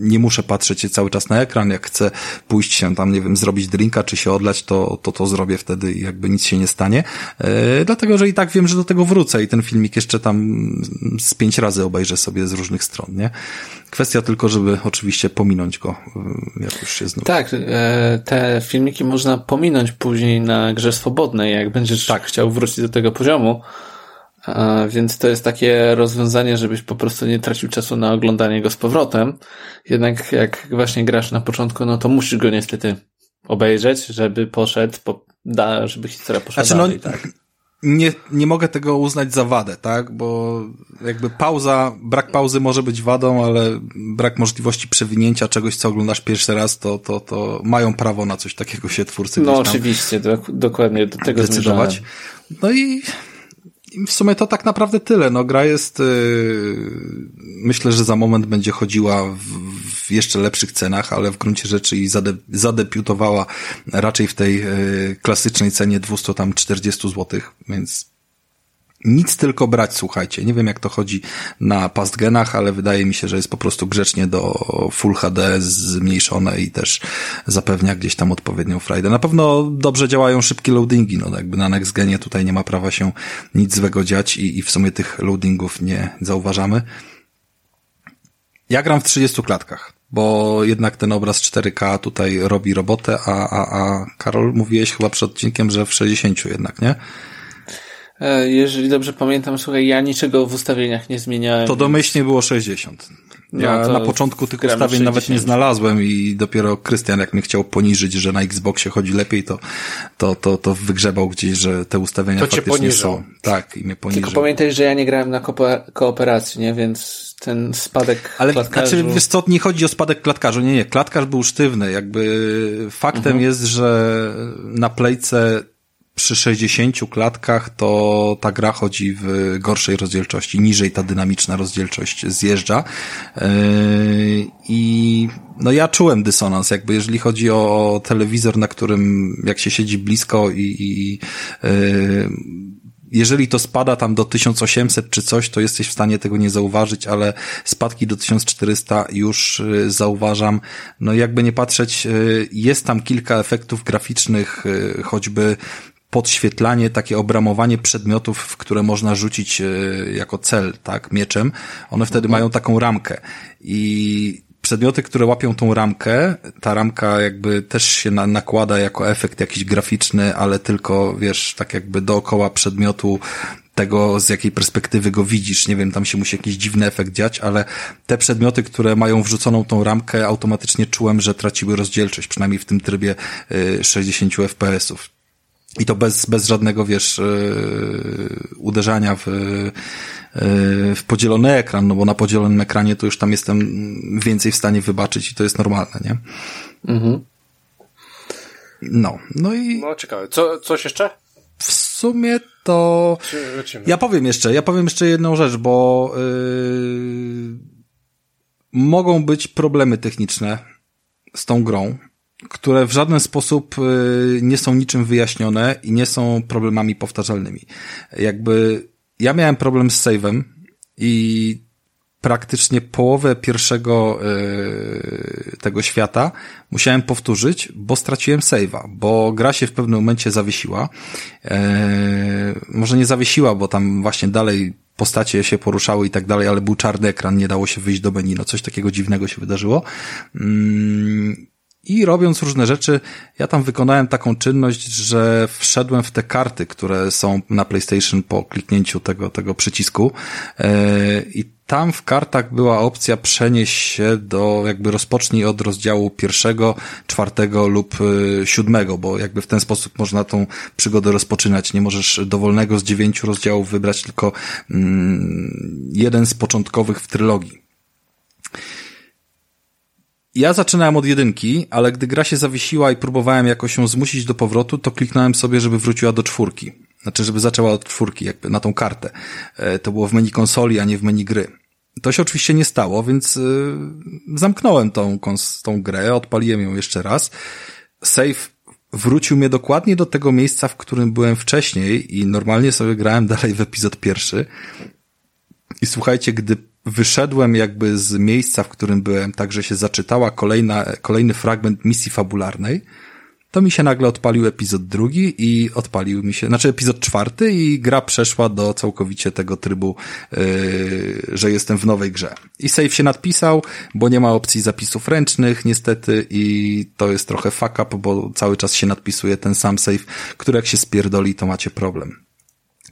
nie muszę patrzeć cały czas na ekran, jak chcę pójść się tam, nie wiem, zrobić drinka, czy się odlać, to to, to zrobię wtedy i jakby nic się nie stanie, e, dlatego, że i tak wiem, że do tego wrócę i ten filmik jeszcze tam z pięć razy obejrzę sobie z różnych stron, nie? Kwestia tylko, żeby oczywiście pominąć go, e, jak już się znów. Tak, e, te filmiki można pominąć później na grze swobodnej, jak będziesz tak. chciał wrócić do tego poziomu. Więc to jest takie rozwiązanie, żebyś po prostu nie tracił czasu na oglądanie go z powrotem. Jednak jak właśnie grasz na początku, no to musisz go niestety obejrzeć, żeby poszedł, po, da, żeby historia poszła znaczy, no, dalej, no, tak nie, nie mogę tego uznać za wadę, tak? Bo jakby pauza, brak pauzy może być wadą, ale brak możliwości przewinięcia czegoś, co oglądasz pierwszy raz, to, to, to mają prawo na coś takiego się twórcy No oczywiście, do, dokładnie do tego decydować. Zmierzałem. No i w sumie to tak naprawdę tyle. No, gra jest, yy, myślę, że za moment będzie chodziła w, w, jeszcze lepszych cenach, ale w gruncie rzeczy i zade, zadebiutowała raczej w tej yy, klasycznej cenie 240 zł, więc nic tylko brać, słuchajcie. Nie wiem jak to chodzi na pastgenach, ale wydaje mi się, że jest po prostu grzecznie do Full HD zmniejszone i też zapewnia gdzieś tam odpowiednią frajdę. Na pewno dobrze działają szybkie loadingi, no jakby na next genie tutaj nie ma prawa się nic złego dziać i, i w sumie tych loadingów nie zauważamy. Ja gram w 30 klatkach, bo jednak ten obraz 4K tutaj robi robotę, a, a, a Karol mówiłeś chyba przed odcinkiem, że w 60 jednak, nie? E, jeżeli dobrze pamiętam, słuchaj, ja niczego w ustawieniach nie zmieniałem. To domyślnie było 60. Ja no na początku tych ustawień nawet nie znalazłem i dopiero Krystian, jak mnie chciał poniżyć, że na Xboxie chodzi lepiej, to, to, to, to wygrzebał gdzieś, że te ustawienia to faktycznie są. Tak, i mnie poniżył. Tylko pamiętaj, że ja nie grałem na kooperacji, nie? Więc ten spadek Ale klatkarzu... znaczy, wiesz co, nie chodzi o spadek klatkarzu, nie, nie, klatkarz był sztywny, jakby faktem mhm. jest, że na playce przy 60 klatkach to ta gra chodzi w gorszej rozdzielczości, niżej ta dynamiczna rozdzielczość zjeżdża. Yy, I no ja czułem dysonans, jakby jeżeli chodzi o telewizor, na którym jak się siedzi blisko i, i yy, jeżeli to spada tam do 1800 czy coś, to jesteś w stanie tego nie zauważyć, ale spadki do 1400 już yy, zauważam. No jakby nie patrzeć, jest tam kilka efektów graficznych, choćby podświetlanie, takie obramowanie przedmiotów, w które można rzucić jako cel, tak, mieczem, one wtedy mhm. mają taką ramkę. I przedmioty, które łapią tą ramkę, ta ramka jakby też się na, nakłada jako efekt jakiś graficzny, ale tylko, wiesz, tak jakby dookoła przedmiotu tego, z jakiej perspektywy go widzisz. Nie wiem, tam się musi jakiś dziwny efekt dziać, ale te przedmioty, które mają wrzuconą tą ramkę, automatycznie czułem, że traciły rozdzielczość, przynajmniej w tym trybie 60 y, FPS-ów. I to bez, bez żadnego, wiesz, yy, uderzania w, yy, w podzielony ekran, no bo na podzielonym ekranie to już tam jestem więcej w stanie wybaczyć i to jest normalne, nie? Mhm. No, no i... No, ciekawe. Co, coś jeszcze? W sumie to... Ja powiem jeszcze, ja powiem jeszcze jedną rzecz, bo yy, mogą być problemy techniczne z tą grą, które w żaden sposób y, nie są niczym wyjaśnione i nie są problemami powtarzalnymi. Jakby ja miałem problem z save'em i praktycznie połowę pierwszego yy, tego świata musiałem powtórzyć, bo straciłem save'a, bo gra się w pewnym momencie zawiesiła. Yy, może nie zawiesiła, bo tam właśnie dalej postacie się poruszały i tak dalej, ale był czarny ekran, nie dało się wyjść do menu, no coś takiego dziwnego się wydarzyło. Yy, i robiąc różne rzeczy, ja tam wykonałem taką czynność, że wszedłem w te karty, które są na PlayStation po kliknięciu tego, tego przycisku. E, I tam w kartach była opcja przenieść się do, jakby rozpocznij od rozdziału pierwszego, czwartego lub e, siódmego, bo jakby w ten sposób można tą przygodę rozpoczynać. Nie możesz dowolnego z dziewięciu rozdziałów wybrać, tylko mm, jeden z początkowych w trylogii. Ja zaczynałem od jedynki, ale gdy gra się zawiesiła i próbowałem jakoś ją zmusić do powrotu, to kliknąłem sobie, żeby wróciła do czwórki. Znaczy, żeby zaczęła od czwórki, jakby na tą kartę. E, to było w menu konsoli, a nie w menu gry. To się oczywiście nie stało, więc yy, zamknąłem tą, tą grę, odpaliłem ją jeszcze raz. Save wrócił mnie dokładnie do tego miejsca, w którym byłem wcześniej i normalnie sobie grałem dalej w epizod pierwszy. I słuchajcie, gdy wyszedłem jakby z miejsca, w którym byłem, tak że się zaczytała kolejna, kolejny fragment misji fabularnej, to mi się nagle odpalił epizod drugi i odpalił mi się, znaczy epizod czwarty i gra przeszła do całkowicie tego trybu, yy, że jestem w nowej grze. I save się nadpisał, bo nie ma opcji zapisów ręcznych niestety i to jest trochę fuck up, bo cały czas się nadpisuje ten sam save, który jak się spierdoli, to macie problem.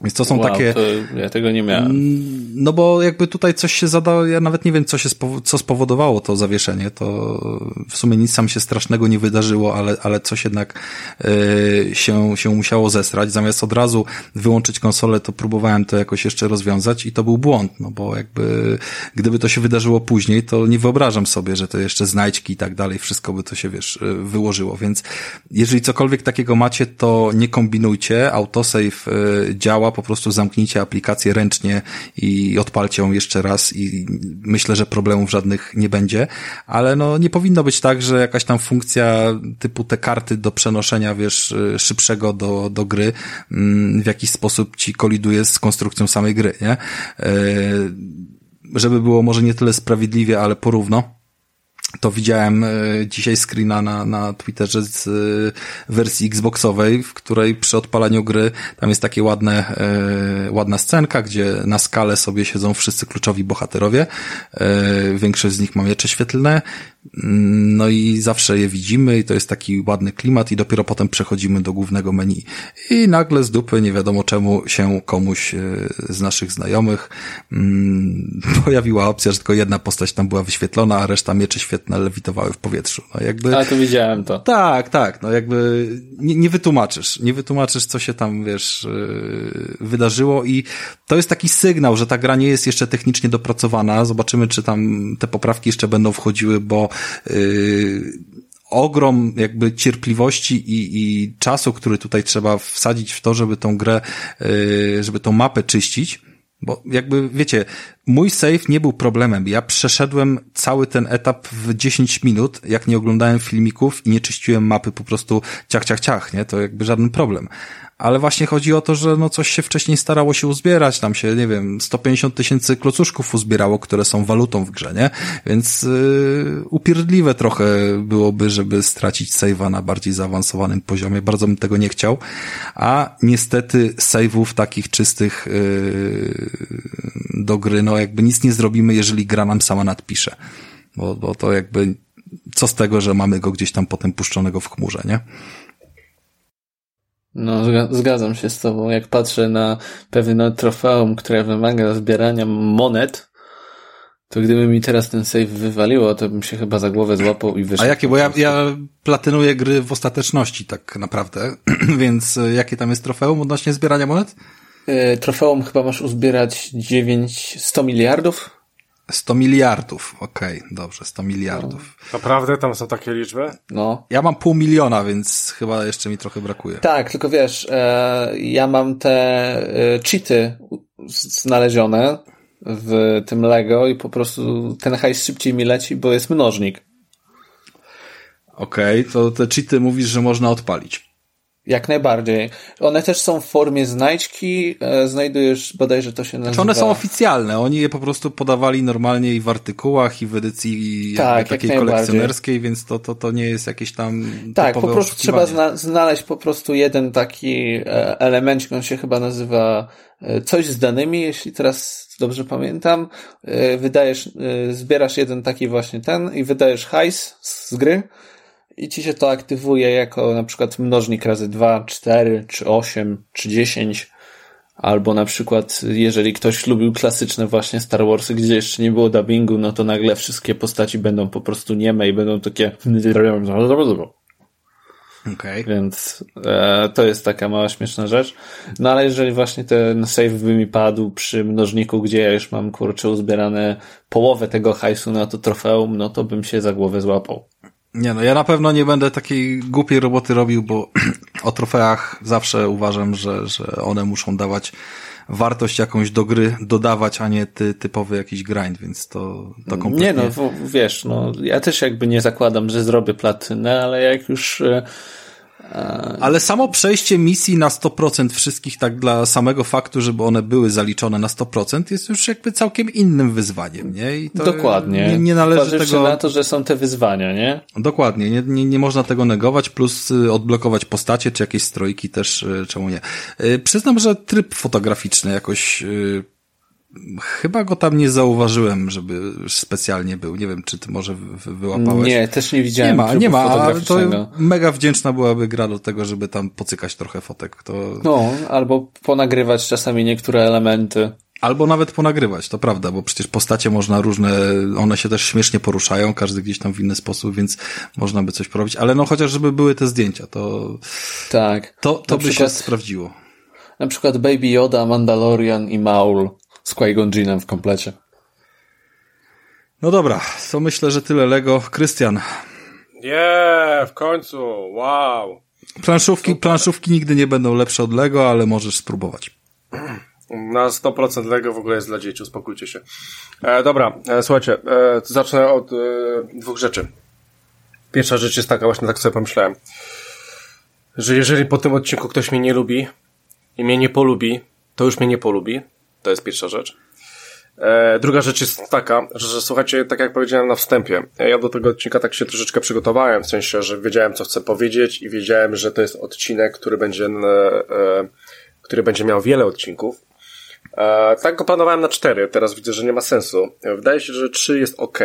Więc to są wow, takie. To ja tego nie miałem. Mm, no bo jakby tutaj coś się zadało, ja nawet nie wiem, co się co spowodowało to zawieszenie. To w sumie nic tam się strasznego nie wydarzyło, ale, ale coś jednak yy, się, się musiało zesrać. Zamiast od razu wyłączyć konsolę, to próbowałem to jakoś jeszcze rozwiązać i to był błąd, no bo jakby gdyby to się wydarzyło później, to nie wyobrażam sobie, że to jeszcze znajdźki i tak dalej, wszystko by to się, wiesz, y, wyłożyło. Więc jeżeli cokolwiek takiego macie, to nie kombinujcie. Autosave yy, po prostu zamknijcie aplikację ręcznie i odpalcie ją jeszcze raz i myślę, że problemów żadnych nie będzie, ale no nie powinno być tak, że jakaś tam funkcja typu te karty do przenoszenia, wiesz, szybszego do, do gry mm, w jakiś sposób ci koliduje z konstrukcją samej gry, nie? E, żeby było może nie tyle sprawiedliwie, ale porówno to widziałem e, dzisiaj screena na, na Twitterze z e, wersji Xboxowej, w której przy odpalaniu gry tam jest takie ładne, e, ładna scenka, gdzie na skale sobie siedzą wszyscy kluczowi bohaterowie. Większość z nich ma miecze świetlne no i zawsze je widzimy i to jest taki ładny klimat i dopiero potem przechodzimy do głównego menu. I nagle z dupy nie wiadomo czemu się komuś z naszych znajomych mm, pojawiła opcja, że tylko jedna postać tam była wyświetlona, a reszta miecze świetne lewitowały w powietrzu. No jakby... A to widziałem to. Tak, tak, no jakby nie, nie wytłumaczysz, nie wytłumaczysz co się tam, wiesz, e, wydarzyło i to jest taki sygnał, że ta gra nie jest jeszcze technicznie dopracowana. Zobaczymy, czy tam te poprawki jeszcze będą wchodziły, bo yy, ogrom jakby cierpliwości i, i czasu, który tutaj trzeba wsadzić w to, żeby tą grę, yy, żeby tą mapę czyścić, bo jakby, wiecie, mój save nie był problemem. Ja przeszedłem cały ten etap w 10 minut, jak nie oglądałem filmików i nie czyściłem mapy po prostu ciach, ciach, ciach, nie? To jakby żaden problem ale właśnie chodzi o to, że no coś się wcześniej starało się uzbierać, tam się, nie wiem, 150 tysięcy klocuszków uzbierało, które są walutą w grze, nie? Więc yy, upierdliwe trochę byłoby, żeby stracić save'a na bardziej zaawansowanym poziomie, bardzo bym tego nie chciał, a niestety save'ów takich czystych yy, do gry, no jakby nic nie zrobimy, jeżeli gra nam sama nadpisze, bo, bo to jakby co z tego, że mamy go gdzieś tam potem puszczonego w chmurze, nie? No, zgadzam się z tobą. Jak patrzę na pewne trofeum, które wymaga zbierania monet, to gdyby mi teraz ten save wywaliło, to bym się chyba za głowę złapał i wyszedł. A jakie? Bo ja, ja platynuję gry w ostateczności tak naprawdę, więc e, jakie tam jest trofeum odnośnie zbierania monet? E, trofeum chyba masz uzbierać 9, 100 miliardów? 100 miliardów, okej, okay, dobrze, 100 miliardów. No. Naprawdę tam są takie liczby? No. Ja mam pół miliona, więc chyba jeszcze mi trochę brakuje. Tak, tylko wiesz, e, ja mam te e, cheaty znalezione w tym Lego i po prostu ten hajs szybciej mi leci, bo jest mnożnik. Okej, okay, to te cheaty mówisz, że można odpalić. Jak najbardziej. One też są w formie znajdźki, e, znajdujesz, bodajże to się nazywa... Znaczy one są oficjalne, oni je po prostu podawali normalnie i w artykułach, i w edycji tak, takiej kolekcjonerskiej, więc to, to, to nie jest jakieś tam Tak, po prostu trzeba zna znaleźć po prostu jeden taki e, elemencik, on się chyba nazywa e, coś z danymi, jeśli teraz dobrze pamiętam. Wydajesz, zbierasz jeden taki właśnie ten i wydajesz hajs z gry, i ci się to aktywuje jako na przykład mnożnik razy 2, 4, czy 8, czy 10. Albo na przykład, jeżeli ktoś lubił klasyczne właśnie Star Warsy, gdzie jeszcze nie było dubbingu, no to nagle wszystkie postaci będą po prostu nieme i będą takie Okay. Więc e, to jest taka mała śmieszna rzecz. No ale jeżeli właśnie ten save by mi padł przy mnożniku, gdzie ja już mam kurczę uzbierane połowę tego hajsu na to trofeum, no to bym się za głowę złapał. Nie no, ja na pewno nie będę takiej głupiej roboty robił, bo o trofeach zawsze uważam, że, że one muszą dawać wartość jakąś do gry dodawać, a nie ty, typowy jakiś grind, więc to, to kompletnie... Nie no, wiesz, no, ja też jakby nie zakładam, że zrobię platynę, ale jak już e, ale samo przejście misji na 100% wszystkich tak dla samego faktu, żeby one były zaliczone na 100% jest już jakby całkiem innym wyzwaniem, nie? I to Dokładnie. Nie, nie należy tego... na to, że są te wyzwania, nie? Dokładnie. Nie, nie, nie można tego negować, plus y, odblokować postacie, czy jakieś strojki też, y, czemu nie. Y, przyznam, że tryb fotograficzny jakoś Chyba go tam nie zauważyłem, żeby specjalnie był. Nie wiem, czy ty może wyłapałeś. Nie, też nie widziałem. Nie ma, nie ma, ale to mega wdzięczna byłaby gra do tego, żeby tam pocykać trochę fotek. To... No, albo ponagrywać czasami niektóre elementy. Albo nawet ponagrywać, to prawda, bo przecież postacie można różne, one się też śmiesznie poruszają, każdy gdzieś tam w inny sposób, więc można by coś porobić, ale no chociaż żeby były te zdjęcia, to tak. To, to by przykład, się sprawdziło. Na przykład Baby Yoda, Mandalorian i Maul z Qui-Gon w komplecie. No dobra, to myślę, że tyle Lego. Krystian. Nie, w końcu, wow. Planszówki, planszówki nigdy nie będą lepsze od Lego, ale możesz spróbować. Na 100% Lego w ogóle jest dla dzieci, uspokójcie się. E, dobra, e, słuchajcie, e, zacznę od e, dwóch rzeczy. Pierwsza rzecz jest taka, właśnie tak sobie pomyślałem, że jeżeli po tym odcinku ktoś mnie nie lubi i mnie nie polubi, to już mnie nie polubi, to jest pierwsza rzecz. E, druga rzecz jest taka, że, słuchajcie, tak jak powiedziałem na wstępie, ja do tego odcinka tak się troszeczkę przygotowałem, w sensie, że wiedziałem, co chcę powiedzieć i wiedziałem, że to jest odcinek, który będzie, e, który będzie miał wiele odcinków. E, tak go planowałem na cztery, teraz widzę, że nie ma sensu. Wydaje się, że trzy jest ok.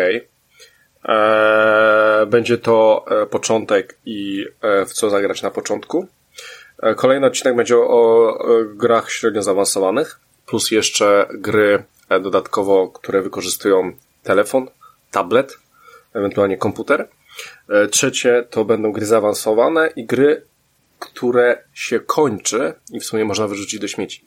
Będzie to początek i w co zagrać na początku. Kolejny odcinek będzie o, o grach średnio zaawansowanych plus jeszcze gry e, dodatkowo, które wykorzystują telefon, tablet, ewentualnie komputer. E, trzecie to będą gry zaawansowane i gry, które się kończy i w sumie można wyrzucić do śmieci.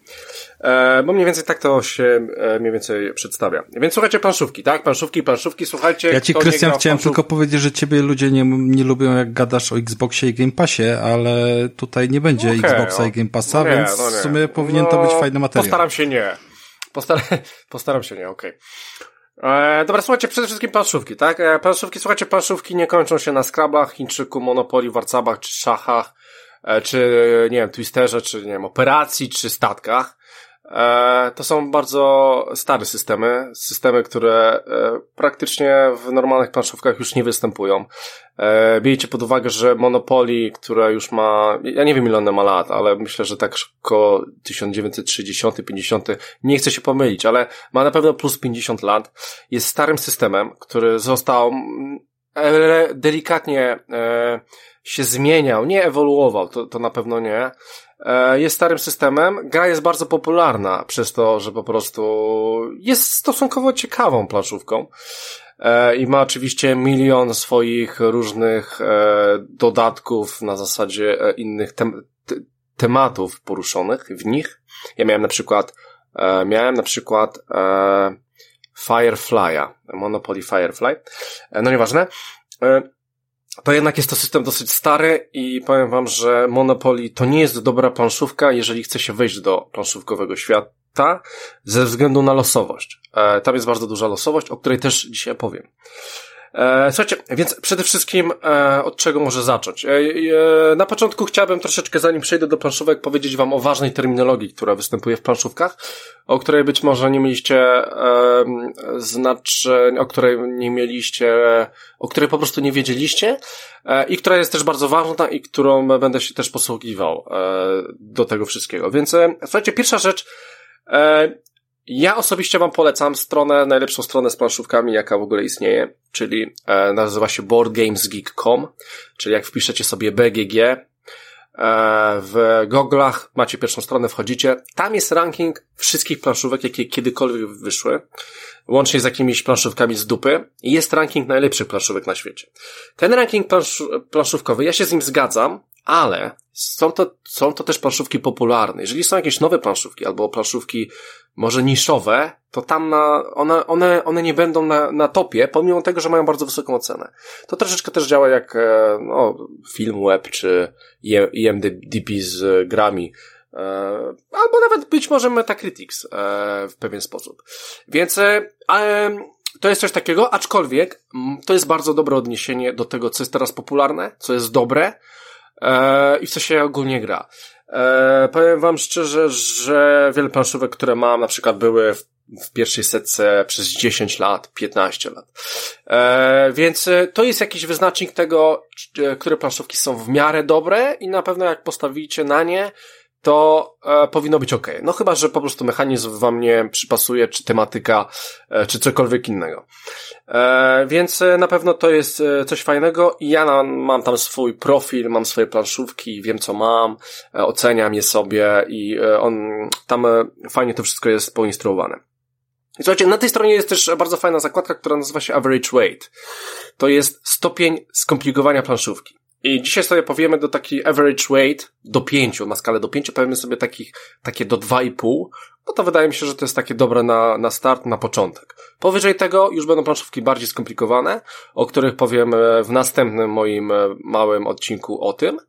E, bo mniej więcej tak to się e, mniej więcej przedstawia. Więc słuchajcie planszówki, tak? Planszówki, planszówki, słuchajcie. Ja ci, Krystian, chciałem tylko powiedzieć, że ciebie ludzie nie, nie lubią, jak gadasz o Xboxie i Game Passie, ale tutaj nie będzie okay, Xboxa no, i Game Passa, no nie, więc no w sumie powinien to być fajny materiał. Postaram się nie. Postaram, postaram się, nie, okej. Okay. E, dobra, słuchajcie, przede wszystkim planszówki, tak? E, planszówki, słuchajcie, planszówki nie kończą się na skrabach, Chińczyku, Monopolii, Warcabach czy szachach, czy, nie wiem, Twisterze, czy, nie wiem, operacji, czy statkach. E, to są bardzo stare systemy, systemy, które e, praktycznie w normalnych planszówkach już nie występują. E, bijcie pod uwagę, że Monopoly, które już ma, ja nie wiem ile one ma lat, ale myślę, że tak około 1930-50, nie chcę się pomylić, ale ma na pewno plus 50 lat. Jest starym systemem, który został mm, delikatnie się zmieniał, nie ewoluował, to, to na pewno nie, E, jest starym systemem. Gra jest bardzo popularna przez to, że po prostu jest stosunkowo ciekawą planszówką. E, I ma oczywiście milion swoich różnych e, dodatków na zasadzie innych tem tematów poruszonych w nich. Ja miałem na przykład, miałem na przykład Firefly'a, Monopoly Firefly. No nieważne to jednak jest to system dosyć stary i powiem wam, że Monopoly to nie jest dobra planszówka, jeżeli chce się wejść do planszówkowego świata ze względu na losowość. E, tam jest bardzo duża losowość, o której też dzisiaj powiem. E, słuchajcie, więc przede wszystkim e, od czego może zacząć? E, na początku chciałbym troszeczkę, zanim przejdę do planszówek, powiedzieć wam o ważnej terminologii, która występuje w planszówkach, o której być może nie mieliście znaczeń, o której nie mieliście, o której po prostu nie wiedzieliście i która jest też bardzo ważna i którą będę się też posługiwał do tego wszystkiego. Więc słuchajcie, pierwsza rzecz, ja osobiście wam polecam stronę, najlepszą stronę z planszówkami, jaka w ogóle istnieje, czyli e, nazywa się boardgamesgeek.com, czyli jak wpiszecie sobie BGG, e, w goglach macie pierwszą stronę, wchodzicie, tam jest ranking wszystkich planszówek, jakie kiedykolwiek wyszły, łącznie z jakimiś planszówkami z dupy i jest ranking najlepszych planszówek na świecie. Ten ranking plansz planszówkowy, ja się z nim zgadzam, ale są to, są to też planszówki popularne. Jeżeli są jakieś nowe planszówki albo planszówki może niszowe, to tam na, one, one, one nie będą na, na topie, pomimo tego, że mają bardzo wysoką ocenę. To troszeczkę też działa jak e, no, film web czy IMDb z grami. E, albo nawet być może Metacritics e, w pewien sposób. Więc to jest coś takiego, aczkolwiek to jest bardzo dobre odniesienie do tego, co jest teraz popularne, co jest dobre, e, i w co się ogólnie gra. E, powiem wam szczerze, że wiele planszówek, które mam, na przykład były w, w pierwszej setce przez 10 lat, 15 lat. E, więc to jest jakiś wyznacznik tego, które planszówki są w miarę dobre i na pewno jak postawicie na nie, to e, powinno być ok. No chyba, że po prostu mechanizm wam nie przypasuje, czy tematyka, e, czy cokolwiek innego. E, więc e, na pewno to jest e, coś fajnego i ja na, mam tam swój profil, mam swoje planszówki, wiem co mam, e, oceniam je sobie i on, tam fajnie to wszystko jest poinstruowane. I słuchajcie, na tej stronie jest też bardzo fajna zakładka, która nazywa się Average Weight. To jest stopień skomplikowania planszówki. I dzisiaj sobie powiemy do taki average weight do pięciu, na skalę do pięciu powiemy sobie takich, takie do dwa i pół, bo to wydaje mi się, że to jest takie dobre na, na start, na początek. Powyżej tego już będą planszówki bardziej skomplikowane, o których powiem w następnym moim e, małym odcinku o tym.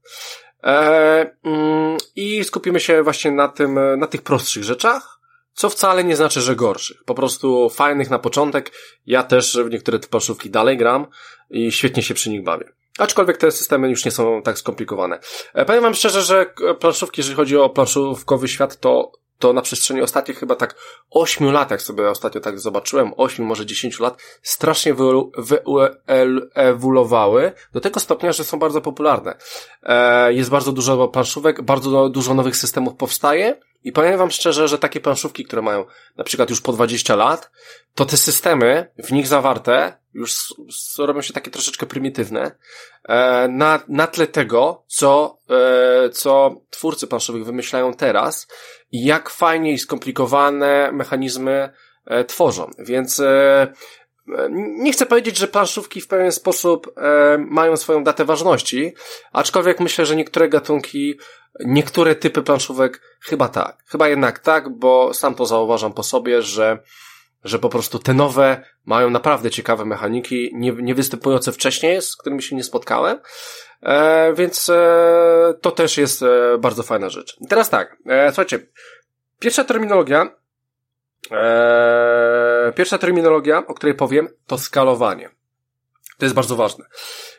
E, mm, I skupimy się właśnie na tym, na tych prostszych rzeczach, co wcale nie znaczy, że gorszych. Po prostu fajnych na początek. Ja też w niektóre te planszówki dalej gram i świetnie się przy nich bawię. Aczkolwiek te systemy już nie są tak skomplikowane. E, powiem wam szczerze, że planszówki, jeżeli chodzi o planszówkowy świat, to to na przestrzeni ostatnich chyba tak ośmiu lat, jak sobie ostatnio tak zobaczyłem, ośmiu, może dziesięciu lat, strasznie wyewoluowały do tego stopnia, że są bardzo popularne. E, jest bardzo dużo planszówek, bardzo dużo nowych systemów powstaje i powiem wam szczerze, że takie planszówki, które mają na przykład już po 20 lat, to te systemy w nich zawarte już robią się takie troszeczkę prymitywne, e, na, na tle tego, co, e, co twórcy planszowych wymyślają teraz i jak fajnie i skomplikowane mechanizmy e, tworzą. Więc nie chcę powiedzieć, że planszówki w pewien sposób mają swoją datę ważności, aczkolwiek myślę, że niektóre gatunki, niektóre typy planszówek chyba tak. Chyba jednak tak, bo sam to zauważam po sobie, że że po prostu te nowe mają naprawdę ciekawe mechaniki, nie, nie występujące wcześniej, z którymi się nie spotkałem, e, więc e, to też jest e, bardzo fajna rzecz. Teraz tak, e, słuchajcie, pierwsza terminologia, Eee, pierwsza terminologia, o której powiem, to skalowanie. To jest bardzo ważne.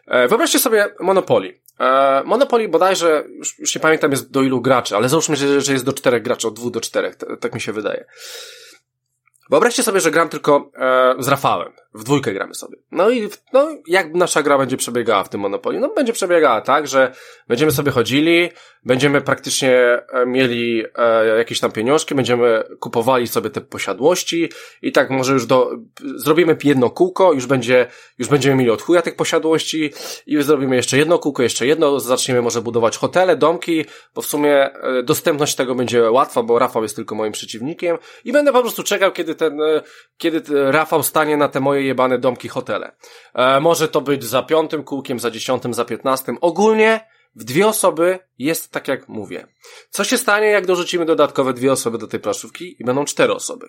Eee, wyobraźcie sobie Monopoly. Eee, Monopoly bodajże, już, już nie pamiętam jest do ilu graczy, ale załóżmy, że, że jest do czterech graczy, od dwóch do czterech, tak mi się wydaje. Wyobraźcie sobie, że gram tylko e, z Rafałem. W dwójkę gramy sobie. No i no, jak nasza gra będzie przebiegała w tym Monopolii? No będzie przebiegała tak, że będziemy sobie chodzili, będziemy praktycznie e, mieli e, jakieś tam pieniążki, będziemy kupowali sobie te posiadłości i tak może już do, zrobimy jedno kółko, już będzie, już będziemy mieli od chuja tych posiadłości i zrobimy jeszcze jedno kółko, jeszcze jedno, zaczniemy może budować hotele, domki, bo w sumie e, dostępność tego będzie łatwa, bo Rafał jest tylko moim przeciwnikiem i będę po prostu czekał, kiedy ten, e, kiedy Rafał stanie na te moje jebane domki, hotele. E, może to być za piątym kółkiem, za dziesiątym, za piętnastym. Ogólnie w dwie osoby jest tak jak mówię. Co się stanie, jak dorzucimy dodatkowe dwie osoby do tej planszówki i będą cztery osoby?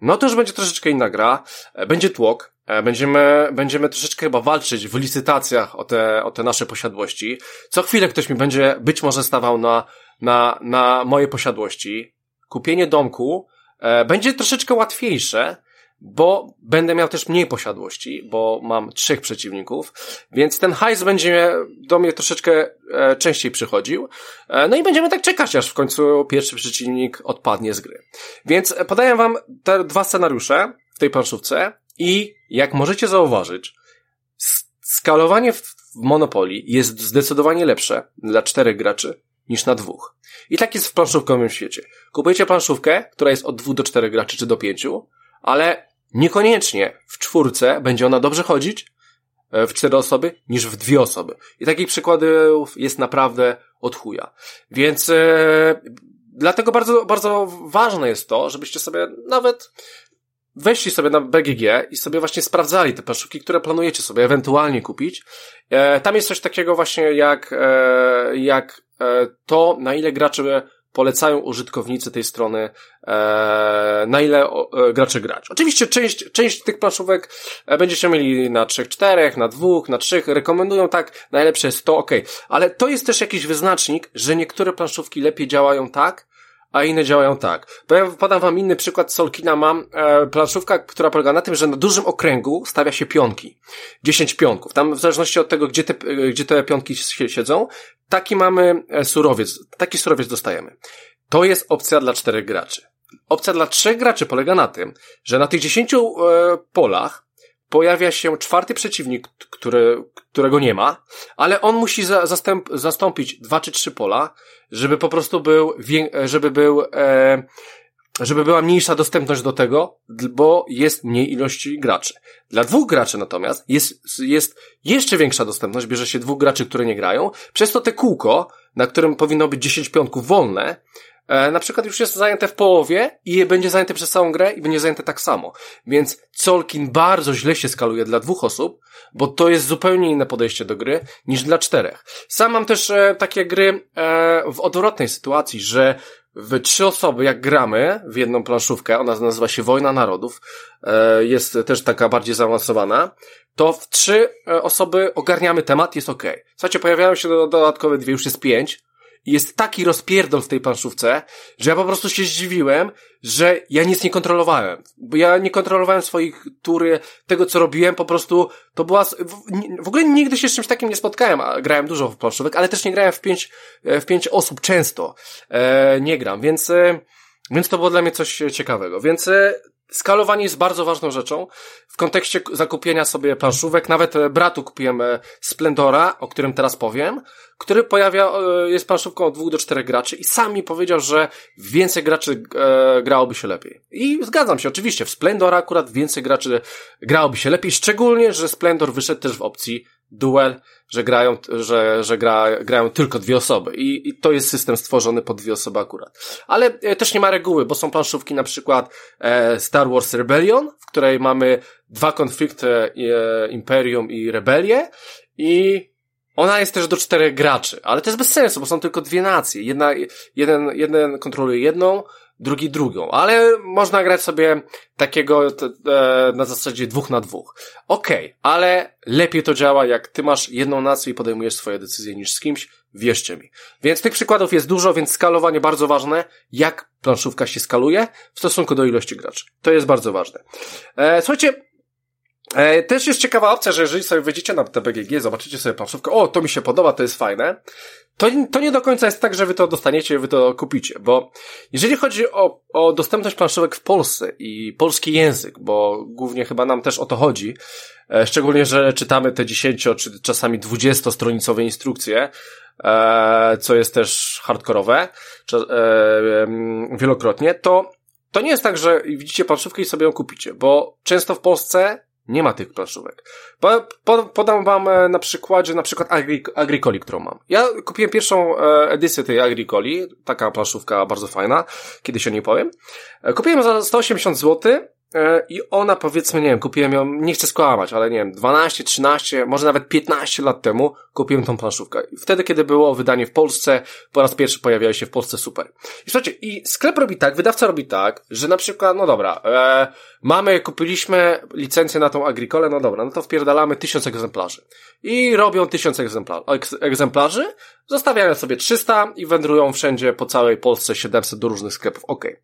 No to już będzie troszeczkę inna gra, e, będzie tłok, e, będziemy, będziemy troszeczkę chyba walczyć w licytacjach o te, o te nasze posiadłości. Co chwilę ktoś mi będzie być może stawał na, na, na moje posiadłości. Kupienie domku e, będzie troszeczkę łatwiejsze, bo będę miał też mniej posiadłości, bo mam trzech przeciwników, więc ten hajs będzie do mnie troszeczkę e, częściej przychodził. E, no i będziemy tak czekać, aż w końcu pierwszy przeciwnik odpadnie z gry. Więc podaję wam te dwa scenariusze w tej planszówce i jak możecie zauważyć, skalowanie w Monopolii jest zdecydowanie lepsze dla czterech graczy niż na dwóch. I tak jest w planszówkowym świecie. Kupujecie planszówkę, która jest od dwóch do czterech graczy, czy do pięciu, ale niekoniecznie w czwórce będzie ona dobrze chodzić, e, w cztery osoby, niż w dwie osoby. I takich przykładów jest naprawdę od chuja. Więc e, dlatego bardzo, bardzo ważne jest to, żebyście sobie nawet weszli sobie na BGG i sobie właśnie sprawdzali te planszówki, które planujecie sobie ewentualnie kupić. E, tam jest coś takiego właśnie jak, e, jak e, to, na ile gracze polecają użytkownicy tej strony, e, na ile e, gracze grać. Oczywiście część, część tych planszówek e, będziecie mieli na 3-4, na 2, na 3, rekomendują tak, najlepsze jest to, ok. Ale to jest też jakiś wyznacznik, że niektóre planszówki lepiej działają tak, a inne działają tak. Podam wam inny przykład. Solkina mam e, planszówka, która polega na tym, że na dużym okręgu stawia się pionki. 10 pionków. Tam w zależności od tego, gdzie te, e, gdzie te pionki siedzą, taki mamy e, surowiec. Taki surowiec dostajemy. To jest opcja dla czterech graczy. Opcja dla trzech graczy polega na tym, że na tych 10 e, polach pojawia się czwarty przeciwnik, który, którego nie ma, ale on musi za, zastęp, zastąpić dwa czy trzy pola, żeby po prostu był, żeby był, e, żeby była mniejsza dostępność do tego, bo jest mniej ilości graczy. Dla dwóch graczy natomiast jest, jest jeszcze większa dostępność, bierze się dwóch graczy, które nie grają, przez to te kółko, na którym powinno być 10 pionków wolne, e, na przykład już jest zajęte w połowie i będzie zajęte przez całą grę i będzie zajęte tak samo. Więc Colkin bardzo źle się skaluje dla dwóch osób, bo to jest zupełnie inne podejście do gry niż dla czterech. Sam mam też e, takie gry e, w odwrotnej sytuacji, że w trzy osoby, jak gramy w jedną planszówkę, ona nazywa się Wojna Narodów, e, jest też taka bardziej zaawansowana, to w trzy e, osoby ogarniamy temat, jest ok. Słuchajcie, pojawiają się dodatkowe dwie, już jest pięć, jest taki rozpierdol w tej planszówce, że ja po prostu się zdziwiłem, że ja nic nie kontrolowałem. Bo ja nie kontrolowałem swoich tury, tego co robiłem, po prostu to była, w ogóle nigdy się z czymś takim nie spotkałem, a grałem dużo w planszówek, ale też nie grałem w pięć, e, w pięć osób często. E, nie gram, więc, e, więc to było dla mnie coś ciekawego. Więc e, Skalowanie jest bardzo ważną rzeczą w kontekście zakupienia sobie planszówek. Nawet e, bratu kupiłem e, Splendora, o którym teraz powiem, który pojawia, e, jest planszówką od dwóch do czterech graczy i sam mi powiedział, że więcej graczy e, grałoby się lepiej. I zgadzam się, oczywiście, w Splendora akurat więcej graczy grałoby się lepiej, szczególnie, że Splendor wyszedł też w opcji duel, że grają, że, że gra, grają tylko dwie osoby I, i to jest system stworzony pod dwie osoby akurat. Ale e, też nie ma reguły, bo są planszówki na przykład e, Star Wars Rebellion, w której mamy dwa konflikty e, Imperium i Rebelię i ona jest też do czterech graczy, ale to jest bez sensu, bo są tylko dwie nacje. Jedna, jeden, jeden kontroluje jedną, drugi drugą, ale można grać sobie takiego e, na zasadzie dwóch na dwóch. Okej, okay, ale lepiej to działa, jak ty masz jedną nację i podejmujesz swoje decyzje niż z kimś, wierzcie mi. Więc tych przykładów jest dużo, więc skalowanie bardzo ważne, jak planszówka się skaluje w stosunku do ilości graczy. To jest bardzo ważne. E, słuchajcie, E, też jest ciekawa opcja, że jeżeli sobie wejdziecie na TBGG, zobaczycie sobie planszówkę, o, to mi się podoba, to jest fajne, to, to nie do końca jest tak, że wy to dostaniecie, wy to kupicie, bo jeżeli chodzi o, o dostępność planszówek w Polsce i polski język, bo głównie chyba nam też o to chodzi, e, szczególnie, że czytamy te 10 czy czasami 20 stronicowe instrukcje, e, co jest też hardkorowe, czy, wielokrotnie, to to nie jest tak, że widzicie planszówkę i sobie ją kupicie, bo często w Polsce nie ma tych planszówek. Po, po, podam wam e, na przykładzie na przykład Agri, Agricoli, którą mam. Ja kupiłem pierwszą e, edycję tej Agricoli, taka planszówka bardzo fajna, kiedyś o niej powiem. E, kupiłem za 180 zł I ona powiedzmy, nie wiem, kupiłem ją, nie chcę skłamać, ale nie wiem, 12, 13, może nawet 15 lat temu kupiłem tą planszówkę. Wtedy, kiedy było wydanie w Polsce, po raz pierwszy pojawiały się w Polsce super. I słuchajcie, i sklep robi tak, wydawca robi tak, że na przykład, no dobra, e, mamy, kupiliśmy licencję na tą Agricole, no dobra, no to wpierdalamy tysiąc egzemplarzy. I robią tysiąc egzemplarzy, egzemplarzy, zostawiają sobie 300 i wędrują wszędzie po całej Polsce 700 do różnych sklepów, okej. Okay.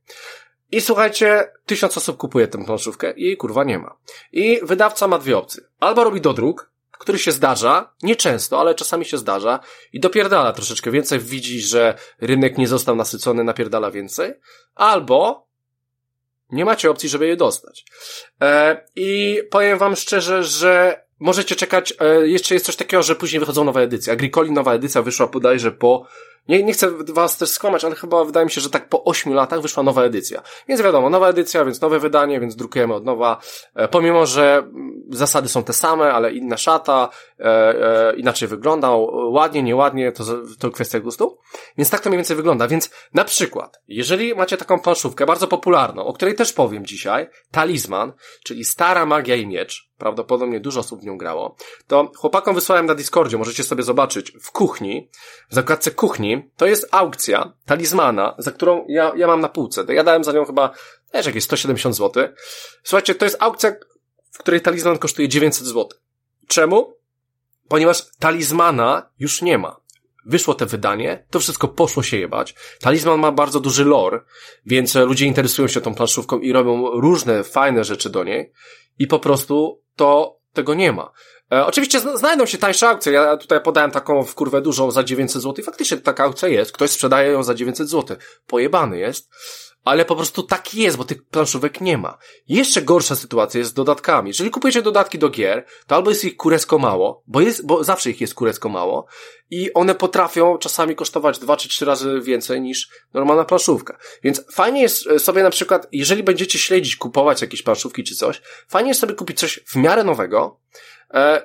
I słuchajcie, tysiąc osób kupuje tę planszówkę i jej kurwa nie ma. I wydawca ma dwie opcje. Albo robi dodruk, który się zdarza, nieczęsto, ale czasami się zdarza i dopierdala troszeczkę więcej, widzi, że rynek nie został nasycony, napierdala więcej, albo nie macie opcji, żeby je dostać. E, I powiem wam szczerze, że możecie czekać, e, jeszcze jest coś takiego, że później wychodzą nowe edycje. Agricoli nowa edycja wyszła bodajże po nie, nie chcę was też skłamać, ale chyba wydaje mi się, że tak po ośmiu latach wyszła nowa edycja. Więc wiadomo, nowa edycja, więc nowe wydanie, więc drukujemy od nowa. E, pomimo, że mm, zasady są te same, ale inna szata, e, e, inaczej wygląda, ładnie, nieładnie, to, to kwestia gustu. Więc tak to mniej więcej wygląda. Więc na przykład, jeżeli macie taką planszówkę bardzo popularną, o której też powiem dzisiaj, Talizman, czyli Stara Magia i Miecz, prawdopodobnie dużo osób w nią grało, to chłopakom wysłałem na Discordzie, możecie sobie zobaczyć, w kuchni, w zakładce kuchni, to jest aukcja talizmana, za którą ja, ja mam na półce. Ja dałem za nią chyba, też jakieś 170 zł. Słuchajcie, to jest aukcja, w której talizman kosztuje 900 zł. Czemu? Ponieważ talizmana już nie ma. Wyszło te wydanie, to wszystko poszło się jebać. Talizman ma bardzo duży lore, więc ludzie interesują się tą planszówką i robią różne fajne rzeczy do niej i po prostu to tego nie ma. E, oczywiście znajdą się tańsze aukcje. Ja tutaj podałem taką w kurwę dużą za 900 zł faktycznie taka aukcja jest. Ktoś sprzedaje ją za 900 zł. Pojebany jest ale po prostu tak jest, bo tych planszówek nie ma. Jeszcze gorsza sytuacja jest z dodatkami. Jeżeli kupujecie dodatki do gier, to albo jest ich kurecko mało, bo jest, bo zawsze ich jest kurecko mało i one potrafią czasami kosztować dwa czy trzy razy więcej niż normalna planszówka. Więc fajnie jest e, sobie na przykład, jeżeli będziecie śledzić, kupować jakieś planszówki czy coś, fajnie jest sobie kupić coś w miarę nowego,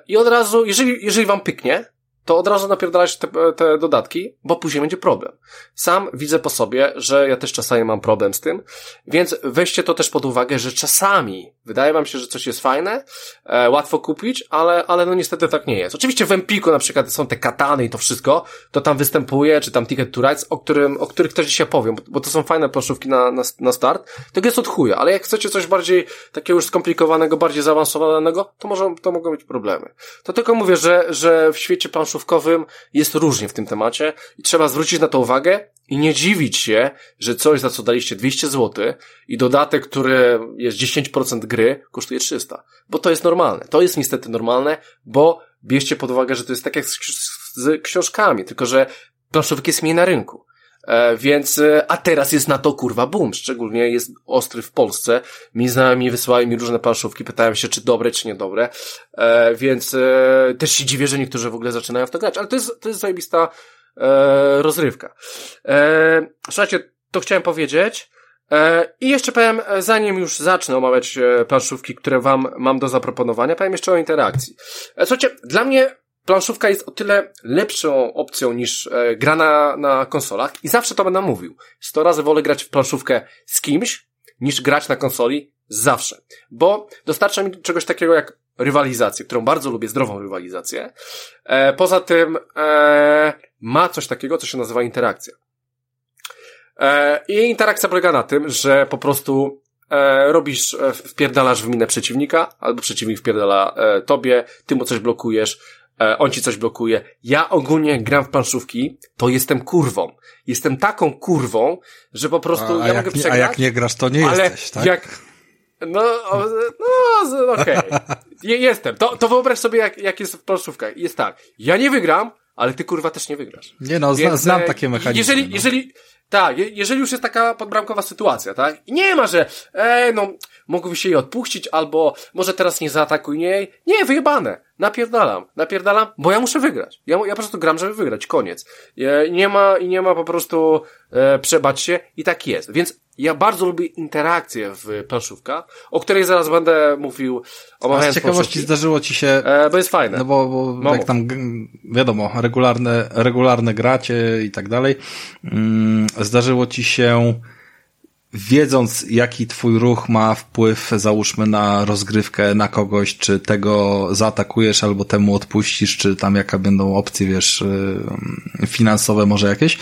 i od razu, jeżeli, jeżeli wam pyknie, to od razu napierdalać te, te dodatki, bo później będzie problem. Sam widzę po sobie, że ja też czasami mam problem z tym, więc weźcie to też pod uwagę, że czasami wydaje wam się, że coś jest fajne, e, łatwo kupić, ale, ale no niestety tak nie jest. Oczywiście w Empiku na przykład są te katany i to wszystko, to tam występuje, czy tam Ticket to Rides, o, którym, o których też dzisiaj powiem, bo, to są fajne planszówki na, na, na start, to jest od chuja, ale jak chcecie coś bardziej takiego już skomplikowanego, bardziej zaawansowanego, to może, to mogą być problemy. To tylko mówię, że, że w świecie planszówki planszówkowym jest różnie w tym temacie i trzeba zwrócić na to uwagę i nie dziwić się, że coś, za co daliście 200 zł i dodatek, który jest 10% gry, kosztuje 300. Bo to jest normalne. To jest niestety normalne, bo bierzcie pod uwagę, że to jest tak jak z, z książkami, tylko że planszówek jest mniej na rynku. E, więc, e, a teraz jest na to kurwa boom, szczególnie jest ostry w Polsce. Mi znajomi wysyłają mi różne planszówki, pytają się, czy dobre, czy niedobre, e, więc też się dziwię, że niektórzy w ogóle zaczynają w to grać, ale to jest, to jest zajebista rozrywka. Słuchajcie, to chciałem powiedzieć. I jeszcze powiem, zanim już zacznę omawiać planszówki, które wam mam do zaproponowania, powiem jeszcze o interakcji. Słuchajcie, dla mnie planszówka jest o tyle lepszą opcją niż e, gra na, na konsolach i zawsze to będę mówił. Sto razy wolę grać w planszówkę z kimś, niż grać na konsoli zawsze. Bo dostarcza mi czegoś takiego jak rywalizację, którą bardzo lubię, zdrową rywalizację. E, poza tym e, ma coś takiego, co się nazywa interakcja. E, I interakcja polega na tym, że po prostu e, robisz, e, wpierdalasz w minę przeciwnika, albo przeciwnik wpierdala e, tobie, ty mu coś blokujesz, e, on ci coś blokuje. Ja ogólnie gram w planszówki, to jestem kurwą. Jestem taką kurwą, że po prostu a, ja a mogę nie, przegrać. A jak nie grasz, to nie ale jesteś, tak? Jak, no, no, okej. Okay. Jestem. To, to wyobraź sobie, jak, jak jest w planszówkach. Jest tak. Ja nie wygram, ale ty kurwa też nie wygrasz. Nie no, Więc, znam e, takie mechanizmy. Jeżeli, no. jeżeli, tak, jeżeli już jest taka podbramkowa sytuacja, tak? I nie ma, że, e, no, mógłby się jej odpuścić, albo może teraz nie zaatakuj jej. Nie, wyjebane. Napierdalam, napierdalam, bo ja muszę wygrać. Ja, ja po prostu gram, żeby wygrać. Koniec. E, nie ma, i nie ma po prostu, e, przebać się i tak jest. Więc ja bardzo lubię interakcję w planszówkach, o której zaraz będę mówił. A z ciekawości zdarzyło ci się... E, bo jest fajne. No bo, bo no jak tam, wiadomo, regularne, regularne gracie i tak dalej, mm, zdarzyło ci się wiedząc, jaki twój ruch ma wpływ, załóżmy, na rozgrywkę, na kogoś, czy tego zaatakujesz, albo temu odpuścisz, czy tam jaka będą opcje, wiesz, y, finansowe może jakieś,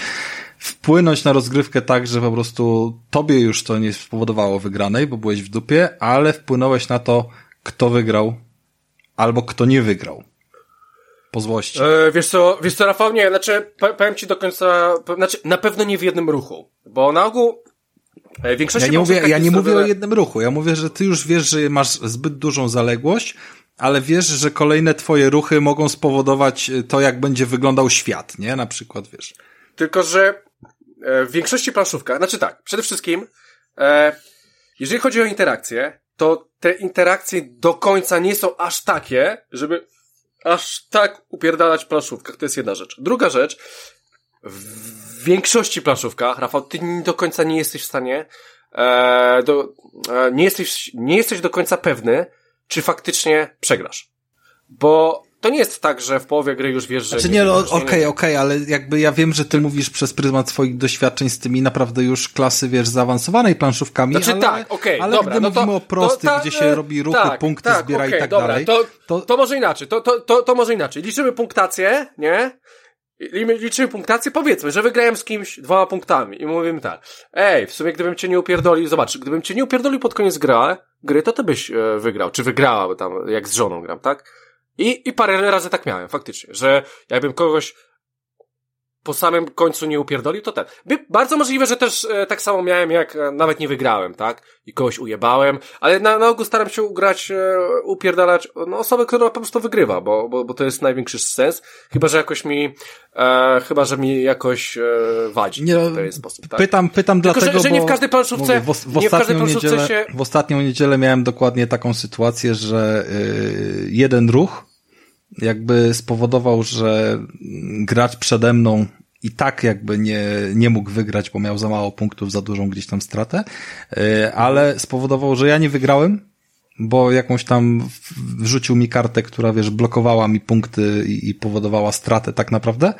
wpłynąć na rozgrywkę tak, że po prostu tobie już to nie spowodowało wygranej, bo byłeś w dupie, ale wpłynąłeś na to, kto wygrał, albo kto nie wygrał. Po złości. E, wiesz co, wiesz co, Rafał, nie, znaczy, powiem ci do końca, znaczy, na pewno nie w jednym ruchu, bo na ogół e, większości ja nie mówię, ja nie mówię o jednym ruchu. Ja mówię, że ty już wiesz, że masz zbyt dużą zaległość, ale wiesz, że kolejne twoje ruchy mogą spowodować to, jak będzie wyglądał świat, nie? Na przykład, wiesz. Tylko, że E, w większości planszówkach, znaczy tak, przede wszystkim, e, jeżeli chodzi o interakcje, to te interakcje do końca nie są aż takie, żeby aż tak upierdalać w planszówkach. To jest jedna rzecz. Druga rzecz, w większości planszówkach, Rafał, ty do końca nie jesteś w stanie, e, do, e, nie, jesteś, nie jesteś do końca pewny, czy faktycznie przegrasz. Bo to nie jest tak, że w połowie gry już wiesz, że... Znaczy nie, no okej, okej, okay, okay, ale jakby ja wiem, że ty mówisz przez pryzmat swoich doświadczeń z tymi naprawdę już klasy, wiesz, zaawansowanej planszówkami, znaczy, ale, tak, okay, ale dobra, gdy no mówimy to, o prostych, ta, gdzie się robi ruchy, tak, punkty tak, zbiera okay, i tak dobra, dalej, to, to, to może inaczej, to, to, to, to może inaczej. Liczymy punktację, nie? liczymy punktację, powiedzmy, że wygrałem z kimś dwoma punktami i mówimy tak, ej, w sumie gdybym cię nie upierdolił, zobacz, gdybym cię nie upierdolił pod koniec gra, gry, to ty byś e, wygrał, czy wygrała, bo tam, jak z żoną gram, tak? I, I parę razy tak miałem, faktycznie, że jakbym kogoś po samym końcu nie upierdolił, to ten. Bardzo możliwe, że też e, tak samo miałem, jak e, nawet nie wygrałem, tak? I kogoś ujebałem, ale na, na ogół staram się ugrać, e, upierdalać no, osobę, która po prostu wygrywa, bo, bo, bo to jest największy sens. Chyba, że jakoś mi, e, chyba, że mi jakoś e, wadzi nie, w ten sposób, tak? Pytam, pytam Tylko, dlatego, że, że nie w każdej planszówce, mówię, w, w nie w każdej planszówce niedzielę, się... W ostatnią niedzielę miałem dokładnie taką sytuację, że y, jeden ruch jakby spowodował, że gracz przede mną i tak jakby nie, nie mógł wygrać, bo miał za mało punktów, za dużą gdzieś tam stratę, e, ale spowodował, że ja nie wygrałem, bo jakąś tam wrzucił mi kartę, która wiesz, blokowała mi punkty i, i powodowała stratę tak naprawdę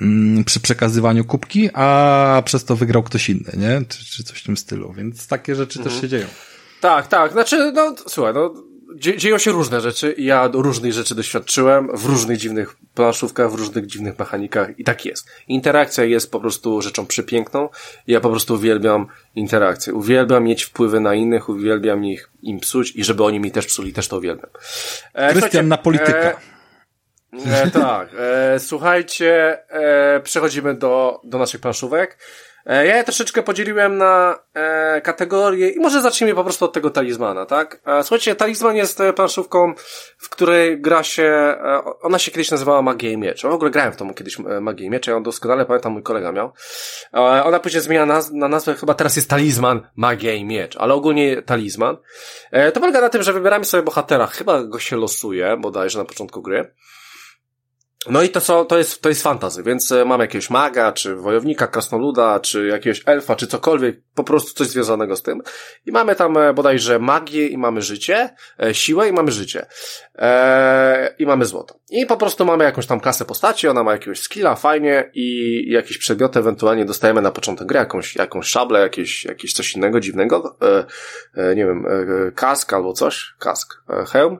mm, przy przekazywaniu kubki, a przez to wygrał ktoś inny, nie? Czy, czy coś w tym stylu, więc takie rzeczy mhm. też się dzieją. Tak, tak, znaczy, no, słuchaj, no, dzieją się różne rzeczy ja różnych rzeczy doświadczyłem w różnych dziwnych planszówkach, w różnych dziwnych mechanikach i tak jest. Interakcja jest po prostu rzeczą przepiękną ja po prostu uwielbiam interakcję. Uwielbiam mieć wpływy na innych, uwielbiam ich im psuć i żeby oni mi też psuli, też to uwielbiam. E, Krystian na polityka. E, e, tak, e, słuchajcie, e, przechodzimy do, do naszych planszówek. E, ja je troszeczkę podzieliłem na e, kategorie i może zacznijmy po prostu od tego talizmana, tak? E, słuchajcie, talizman jest e, planszówką, w której gra się, e, ona się kiedyś nazywała Magia i Miecz. W ogóle grałem w tą kiedyś e, Magię i Miecz, ja ją doskonale pamiętam, mój kolega miał. E, ona później zmienia naz na nazwę, chyba teraz jest talizman Magia i Miecz, ale ogólnie talizman. E, to polega na tym, że wybieramy sobie bohatera, chyba go się losuje, bodajże na początku gry. No i to, co, to jest, to jest fantazy, więc e, mamy jakiegoś maga, czy wojownika, krasnoluda, czy jakiegoś elfa, czy cokolwiek, po prostu coś związanego z tym. I mamy tam e, bodajże magię i mamy życie, e, siłę i mamy życie. E, I mamy złoto. I po prostu mamy jakąś tam kasę postaci, ona ma jakiegoś skilla, fajnie i jakieś przedmioty ewentualnie dostajemy na początek gry, jakąś, jakąś szablę, jakieś, jakieś coś innego dziwnego, e, e, nie wiem, e, kask albo coś, kask, hełm.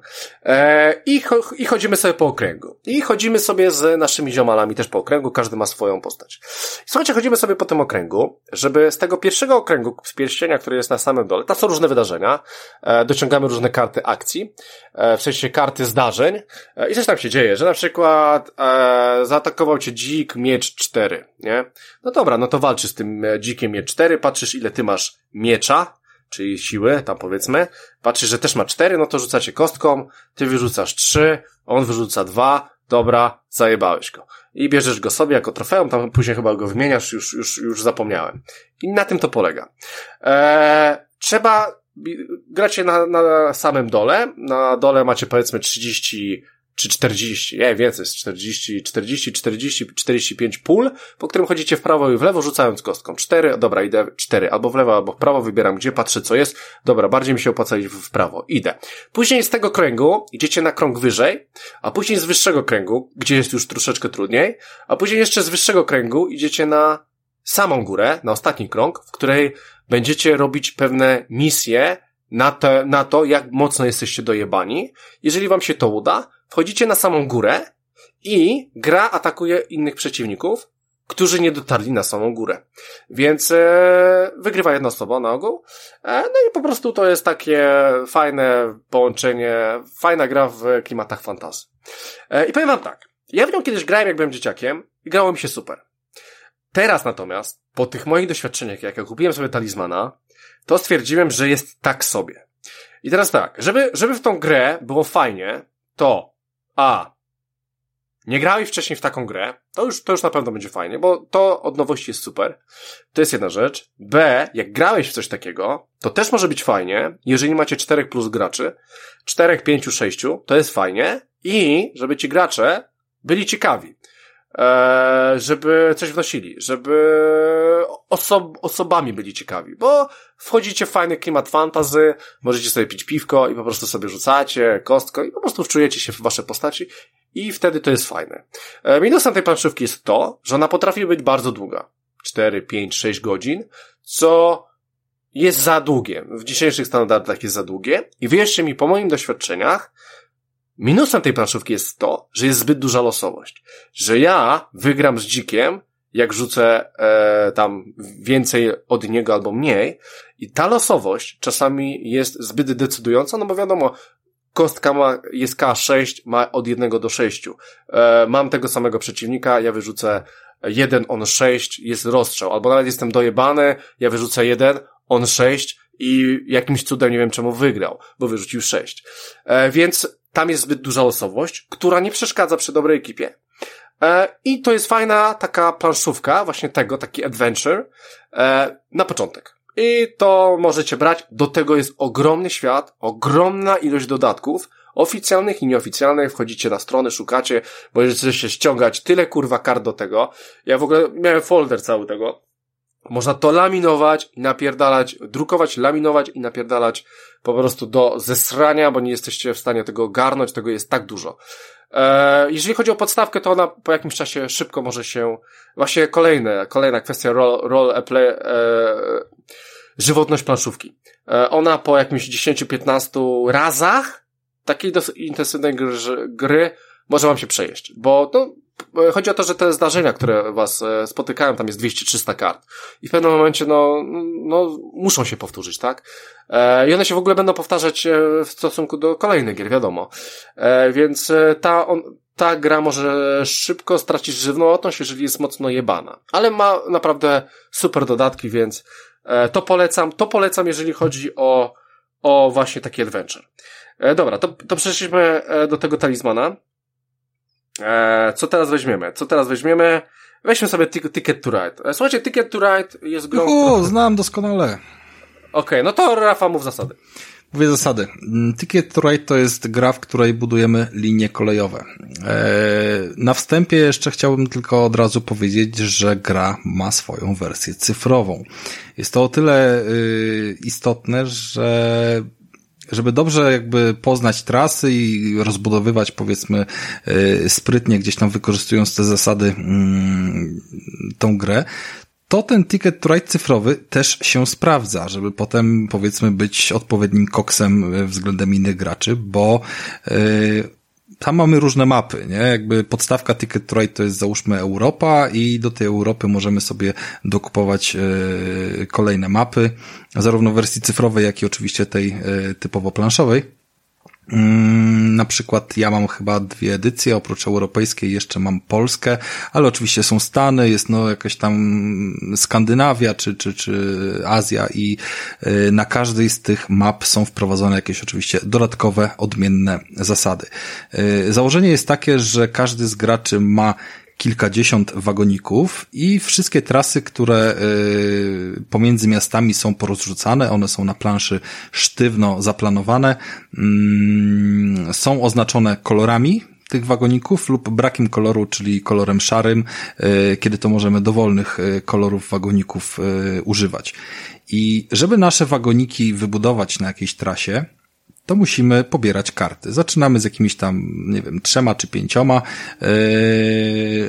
I, cho i chodzimy sobie po okręgu. I chodzimy sobie sobie z naszymi ziomalami też po okręgu, każdy ma swoją postać. Słuchajcie, chodzimy sobie po tym okręgu, żeby z tego pierwszego okręgu, z pierścienia, który jest na samym dole, tam są różne wydarzenia, e, dociągamy różne karty akcji, e, w sensie karty zdarzeń e, i coś tam się dzieje, że na przykład e, zaatakował cię dzik miecz 4, nie? No dobra, no to walczysz z tym e, dzikiem miecz 4, patrzysz ile ty masz miecza, czyli siły, tam powiedzmy, patrzysz, że też ma 4, no to rzucacie kostką, ty wyrzucasz 3, on wyrzuca 2, dobra, zajebałeś go. I bierzesz go sobie jako trofeum, tam później chyba go wymieniasz, już, już, już zapomniałem. I na tym to polega. Eee, trzeba, gracie na, na samym dole, na dole macie powiedzmy 30 czy 40, nie, więcej, jest 40, 40, 40, 45 pól, po którym chodzicie w prawo i w lewo, rzucając kostką. 4, dobra, idę 4, albo w lewo, albo w prawo, wybieram gdzie, patrzę co jest, dobra, bardziej mi się opłaca iść w prawo, idę. Później z tego kręgu idziecie na krąg wyżej, a później z wyższego kręgu, gdzie jest już troszeczkę trudniej, a później jeszcze z wyższego kręgu idziecie na samą górę, na ostatni krąg, w której będziecie robić pewne misje na, te, na to, jak mocno jesteście dojebani. Jeżeli wam się to uda, wchodzicie na samą górę i gra atakuje innych przeciwników, którzy nie dotarli na samą górę. Więc e, wygrywa jedna osoba na ogół. E, no i po prostu to jest takie fajne połączenie, fajna gra w klimatach fantasy. E, I powiem wam tak, ja w nią kiedyś grałem jak byłem dzieciakiem i grało mi się super. Teraz natomiast, po tych moich doświadczeniach, jak ja kupiłem sobie talizmana, to stwierdziłem, że jest tak sobie. I teraz tak, żeby, żeby w tą grę było fajnie, to a. Nie grałeś wcześniej w taką grę, to już, to już na pewno będzie fajnie, bo to od nowości jest super. To jest jedna rzecz. B, jak grałeś w coś takiego, to też może być fajnie, jeżeli macie 4 plus graczy, 4, 5, 6, to jest fajnie i żeby ci gracze byli ciekawi. E, żeby coś wnosili, żeby osob osobami byli ciekawi, bo wchodzicie w fajny klimat fantazy, możecie sobie pić piwko i po prostu sobie rzucacie kostko i po prostu wczujecie się w wasze postaci i wtedy to jest fajne. E, minusem tej planszówki jest to, że ona potrafi być bardzo długa. 4, 5, 6 godzin, co jest za długie. W dzisiejszych standardach jest za długie i wierzcie mi, po moim doświadczeniach, Minusem tej planszówki jest to, że jest zbyt duża losowość. Że ja wygram z dzikiem, jak rzucę e, tam więcej od niego albo mniej i ta losowość czasami jest zbyt decydująca, no bo wiadomo, kostka ma, jest K6, ma od 1 do 6. E, mam tego samego przeciwnika, ja wyrzucę jeden on 6, jest rozstrzał, albo nawet jestem dojebany, ja wyrzucę jeden, on 6 i jakimś cudem nie wiem czemu wygrał, bo wyrzucił 6. E, więc tam jest zbyt duża osobowość, która nie przeszkadza przy dobrej ekipie. E, I to jest fajna taka planszówka, właśnie tego, taki adventure, e, na początek. I to możecie brać. Do tego jest ogromny świat, ogromna ilość dodatków, oficjalnych i nieoficjalnych. Wchodzicie na stronę, szukacie, możecie się ściągać tyle kurwa kart do tego. Ja w ogóle miałem folder cały tego. Można to laminować i napierdalać, drukować, laminować i napierdalać po prostu do zesrania, bo nie jesteście w stanie tego ogarnąć, tego jest tak dużo. E, jeżeli chodzi o podstawkę, to ona po jakimś czasie szybko może się, właśnie kolejne, kolejna kwestia role, role play, e, żywotność planszówki. E, ona po jakimś 10-15 razach takiej dosyć intensywnej gry, gry może wam się przejeść, bo E, chodzi o to, że te zdarzenia, które was e, spotykają, tam jest 200-300 kart. I w pewnym momencie, no, no, muszą się powtórzyć, tak? E, I one się w ogóle będą powtarzać w stosunku do kolejnych gier, wiadomo. Więc ta, on, ta gra może szybko stracić żywotność, jeżeli jest mocno jebana. Ale ma naprawdę super dodatki, więc to polecam. To polecam, jeżeli chodzi o, o właśnie taki adventure. Dobra, to, to przeszliśmy do tego talizmana. E, co teraz weźmiemy? Co teraz weźmiemy? Weźmy sobie Ticket to Ride. E, słuchajcie, Ticket to Ride jest grą... O, znam doskonale. Okej, okay, no to Rafa mów zasady. Mówię zasady. Mm, Ticket to Ride to jest gra, w której budujemy linie kolejowe. E, na wstępie jeszcze chciałbym tylko od razu powiedzieć, że gra ma swoją wersję cyfrową. Jest to o tyle y, istotne, że żeby dobrze jakby poznać trasy i rozbudowywać powiedzmy y, sprytnie gdzieś tam wykorzystując te zasady mm, tą grę, to ten ticket to ride cyfrowy też się sprawdza, żeby potem powiedzmy być odpowiednim koksem względem innych graczy, bo yy, tam mamy różne mapy, nie? Jakby podstawka Ticket to Ride to jest załóżmy Europa i do tej Europy możemy sobie dokupować e, kolejne mapy, zarówno w wersji cyfrowej, jak i oczywiście tej e, typowo planszowej. Mm, na przykład ja mam chyba dwie edycje, oprócz europejskiej jeszcze mam Polskę, ale oczywiście są Stany, jest no jakaś tam Skandynawia czy, czy, czy Azja i y, na każdej z tych map są wprowadzone jakieś oczywiście dodatkowe, odmienne zasady. Y, założenie jest takie, że każdy z graczy ma kilkadziesiąt wagoników i wszystkie trasy, które y, pomiędzy miastami są porozrzucane, one są na planszy sztywno zaplanowane, mm, są oznaczone kolorami, tych wagoników lub brakiem koloru, czyli kolorem szarym, y, kiedy to możemy dowolnych y, kolorów wagoników używać. I żeby nasze wagoniki wybudować na jakiejś trasie, to musimy pobierać karty. Zaczynamy z jakimiś tam, nie wiem, trzema czy pięcioma, yy,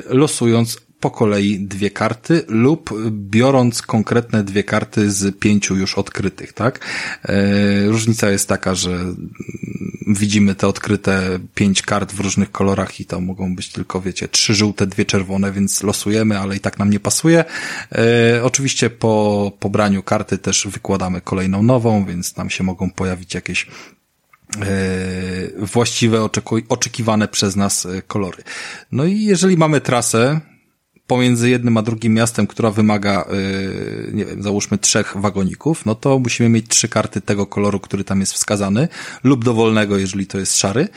losując po kolei dwie karty lub biorąc konkretne dwie karty z pięciu już odkrytych, tak? Yy, różnica jest taka, że widzimy te odkryte pięć kart w różnych kolorach i to mogą być tylko, wiecie, trzy żółte, dwie czerwone, więc losujemy, ale i tak nam nie pasuje. Yy, oczywiście po pobraniu karty też wykładamy kolejną nową, więc tam się mogą pojawić jakieś E, właściwe, oczekiwane przez nas e, kolory. No i jeżeli mamy trasę pomiędzy jednym a drugim miastem, która wymaga, e, nie wiem, załóżmy trzech wagoników, no to musimy mieć trzy karty tego koloru, który tam jest wskazany, lub dowolnego, jeżeli to jest szary,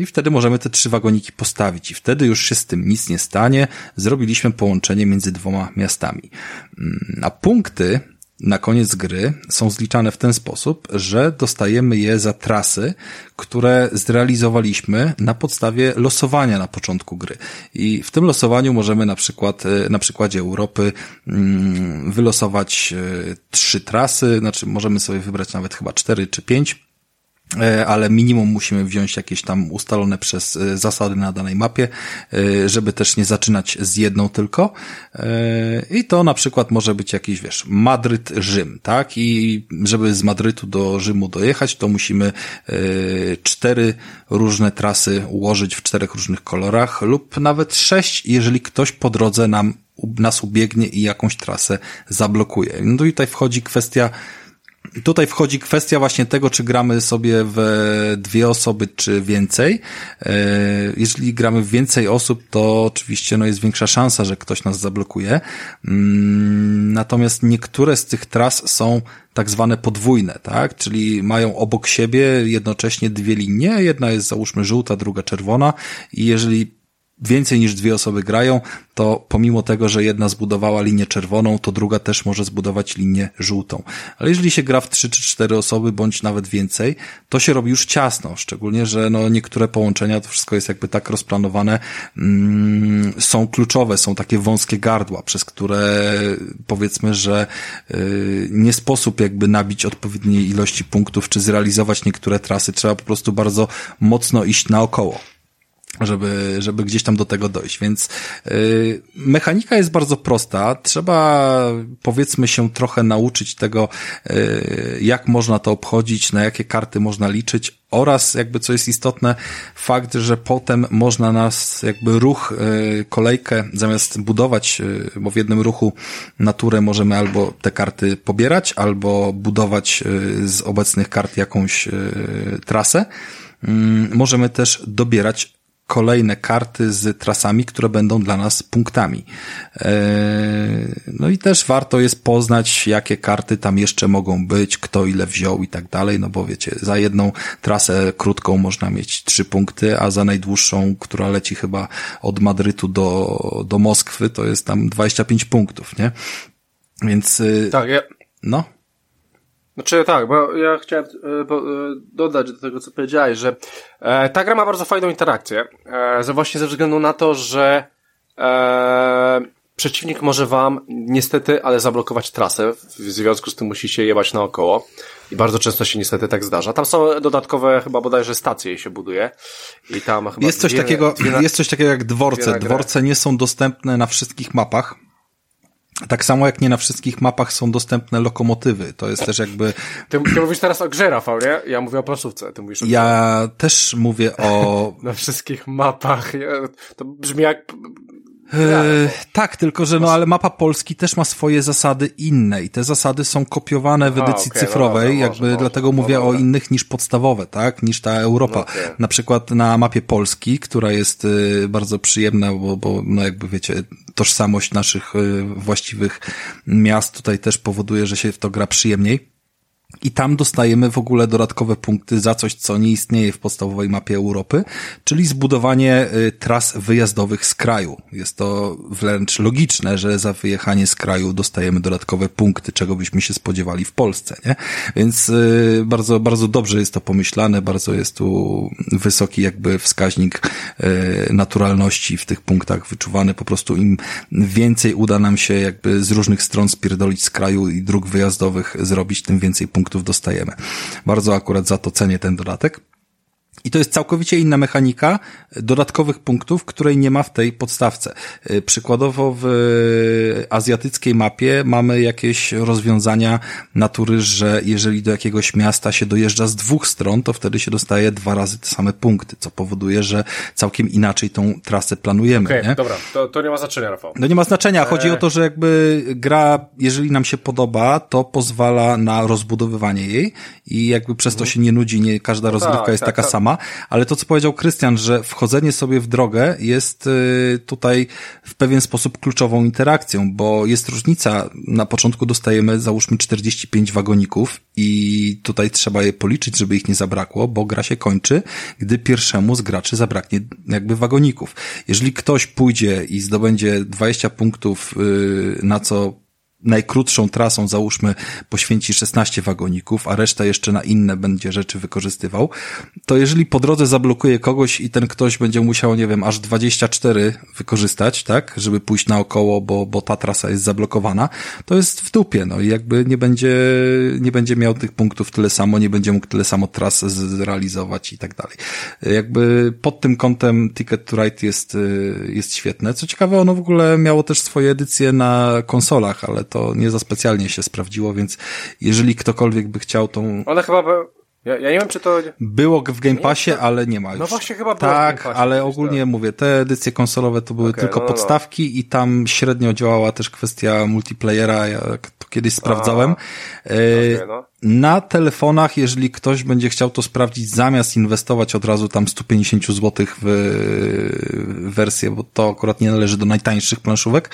i wtedy możemy te trzy wagoniki postawić i wtedy już się z tym nic nie stanie. Zrobiliśmy połączenie między dwoma miastami. Mm, a punkty na koniec gry są zliczane w ten sposób, że dostajemy je za trasy, które zrealizowaliśmy na podstawie losowania na początku gry. I w tym losowaniu możemy na przykład, e, na przykładzie Europy, mm, wylosować e, trzy trasy, znaczy możemy sobie wybrać nawet chyba cztery czy pięć ale minimum musimy wziąć jakieś tam ustalone przez e, zasady na danej mapie, e, żeby też nie zaczynać z jedną tylko. I to na przykład może być jakiś, wiesz, Madryt, Rzym, tak? I żeby z Madrytu do Rzymu dojechać, to musimy cztery różne trasy ułożyć w czterech różnych kolorach lub nawet sześć, jeżeli ktoś po drodze nam, nas ubiegnie i jakąś trasę zablokuje. No i tutaj wchodzi kwestia Tutaj wchodzi kwestia właśnie tego, czy gramy sobie w dwie osoby, czy więcej. E, jeżeli gramy w więcej osób, to oczywiście no, jest większa szansa, że ktoś nas zablokuje. Mm, natomiast niektóre z tych tras są tak zwane podwójne, tak? Czyli mają obok siebie jednocześnie dwie linie. Jedna jest załóżmy żółta, druga czerwona i jeżeli więcej niż dwie osoby grają, to pomimo tego, że jedna zbudowała linię czerwoną, to druga też może zbudować linię żółtą. Ale jeżeli się gra w trzy czy cztery osoby, bądź nawet więcej, to się robi już ciasno, szczególnie, że no niektóre połączenia, to wszystko jest jakby tak rozplanowane, mm, są kluczowe, są takie wąskie gardła, przez które powiedzmy, że y, nie sposób jakby nabić odpowiedniej ilości punktów, czy zrealizować niektóre trasy, trzeba po prostu bardzo mocno iść naokoło żeby, żeby gdzieś tam do tego dojść. Więc yy, mechanika jest bardzo prosta. Trzeba, powiedzmy, się trochę nauczyć tego, yy, jak można to obchodzić, na jakie karty można liczyć oraz, jakby co jest istotne, fakt, że potem można nas, jakby ruch, yy, kolejkę, zamiast budować, yy, bo w jednym ruchu naturę możemy albo te karty pobierać, albo budować yy, z obecnych kart jakąś trasę, mm, możemy też dobierać kolejne karty z trasami, które będą dla nas punktami. E, no i też warto jest poznać, jakie karty tam jeszcze mogą być, kto ile wziął i tak dalej, no bo wiecie, za jedną trasę krótką można mieć trzy punkty, a za najdłuższą, która leci chyba od Madrytu do, do Moskwy, to jest tam 25 punktów, nie? Więc... Y, tak, ja... No. Znaczy tak, bo ja chciałem e, e, dodać do tego, co powiedziałeś, że e, ta gra ma bardzo fajną interakcję, że właśnie ze względu na to, że przeciwnik może wam niestety, ale zablokować trasę, w związku z tym musicie jebać naokoło i bardzo często się niestety tak zdarza. Tam są dodatkowe chyba bodajże stacje się buduje i tam chyba jest coś dwie, takiego, dwie na, jest coś takiego jak dworce. Dworce nie są dostępne na wszystkich mapach Tak samo jak nie na wszystkich mapach są dostępne lokomotywy. To jest też jakby... Ty, ty mówisz teraz o grze, Rafał, nie? Ja mówię o planszówce. Ty mówisz o ja też mówię o... na wszystkich mapach. To brzmi jak E, tak, tylko że no ale mapa Polski też ma swoje zasady inne i te zasady są kopiowane w edycji okay, no cyfrowej, no, jakby może, dlatego może, mówię no, o innych niż podstawowe, tak, niż ta Europa. Okay. Na przykład na mapie Polski, która jest y, bardzo przyjemna, bo, bo no jakby wiecie, tożsamość naszych y, właściwych miast tutaj też powoduje, że się w to gra przyjemniej. I tam dostajemy w ogóle dodatkowe punkty za coś, co nie istnieje w podstawowej mapie Europy, czyli zbudowanie y, tras wyjazdowych z kraju. Jest to wręcz logiczne, że za wyjechanie z kraju dostajemy dodatkowe punkty, czego byśmy się spodziewali w Polsce, nie? Więc y, bardzo, bardzo dobrze jest to pomyślane, bardzo jest tu wysoki jakby wskaźnik y, naturalności w tych punktach wyczuwany. Po prostu im więcej uda nam się jakby z różnych stron spierdolić z kraju i dróg wyjazdowych zrobić, tym więcej punktów dostajemy. Bardzo akurat za to cenię ten dodatek. I to jest całkowicie inna mechanika dodatkowych punktów, której nie ma w tej podstawce. Y, przykładowo w azjatyckiej mapie mamy jakieś rozwiązania natury, że jeżeli do jakiegoś miasta się dojeżdża z dwóch stron, to wtedy się dostaje dwa razy te same punkty, co powoduje, że całkiem inaczej tą trasę planujemy. Okej, okay, dobra, to, to nie ma znaczenia, Rafał. No nie ma znaczenia. Chodzi o to, że jakby gra, jeżeli nam się podoba, to pozwala na rozbudowywanie jej i jakby przez to się nie nudzi, nie każda rozgrywka tak, jest tak, taka tak. sama ale to, co powiedział Krystian, że wchodzenie sobie w drogę jest y, tutaj w pewien sposób kluczową interakcją, bo jest różnica. Na początku dostajemy, załóżmy, 45 wagoników i tutaj trzeba je policzyć, żeby ich nie zabrakło, bo gra się kończy, gdy pierwszemu z graczy zabraknie jakby wagoników. Jeżeli ktoś pójdzie i zdobędzie 20 punktów, y, na co najkrótszą trasą, załóżmy, poświęci 16 wagoników, a reszta jeszcze na inne będzie rzeczy wykorzystywał, to jeżeli po drodze zablokuje kogoś i ten ktoś będzie musiał, nie wiem, aż 24 wykorzystać, tak, żeby pójść naokoło, bo, bo ta trasa jest zablokowana, to jest w dupie, no i jakby nie będzie, nie będzie miał tych punktów tyle samo, nie będzie mógł tyle samo tras zrealizować i tak dalej. Jakby pod tym kątem Ticket to Ride jest, jest świetne. Co ciekawe, ono w ogóle miało też swoje edycje na konsolach, ale to nie za specjalnie się sprawdziło, więc jeżeli ktokolwiek by chciał tą... One chyba by... Ja, ja nie wiem, czy to... Było w Game Passie, nie, ale nie ma już. No właśnie chyba było Tak, Passie, ale ogólnie tak. mówię, te edycje konsolowe to były okay, tylko no, no, no. podstawki no. i tam średnio działała też kwestia multiplayera, ja to kiedyś sprawdzałem. A, okay, no. Na telefonach, jeżeli ktoś będzie chciał to sprawdzić, zamiast inwestować od razu tam 150 zł w wersję, bo to akurat nie należy do najtańszych planszówek,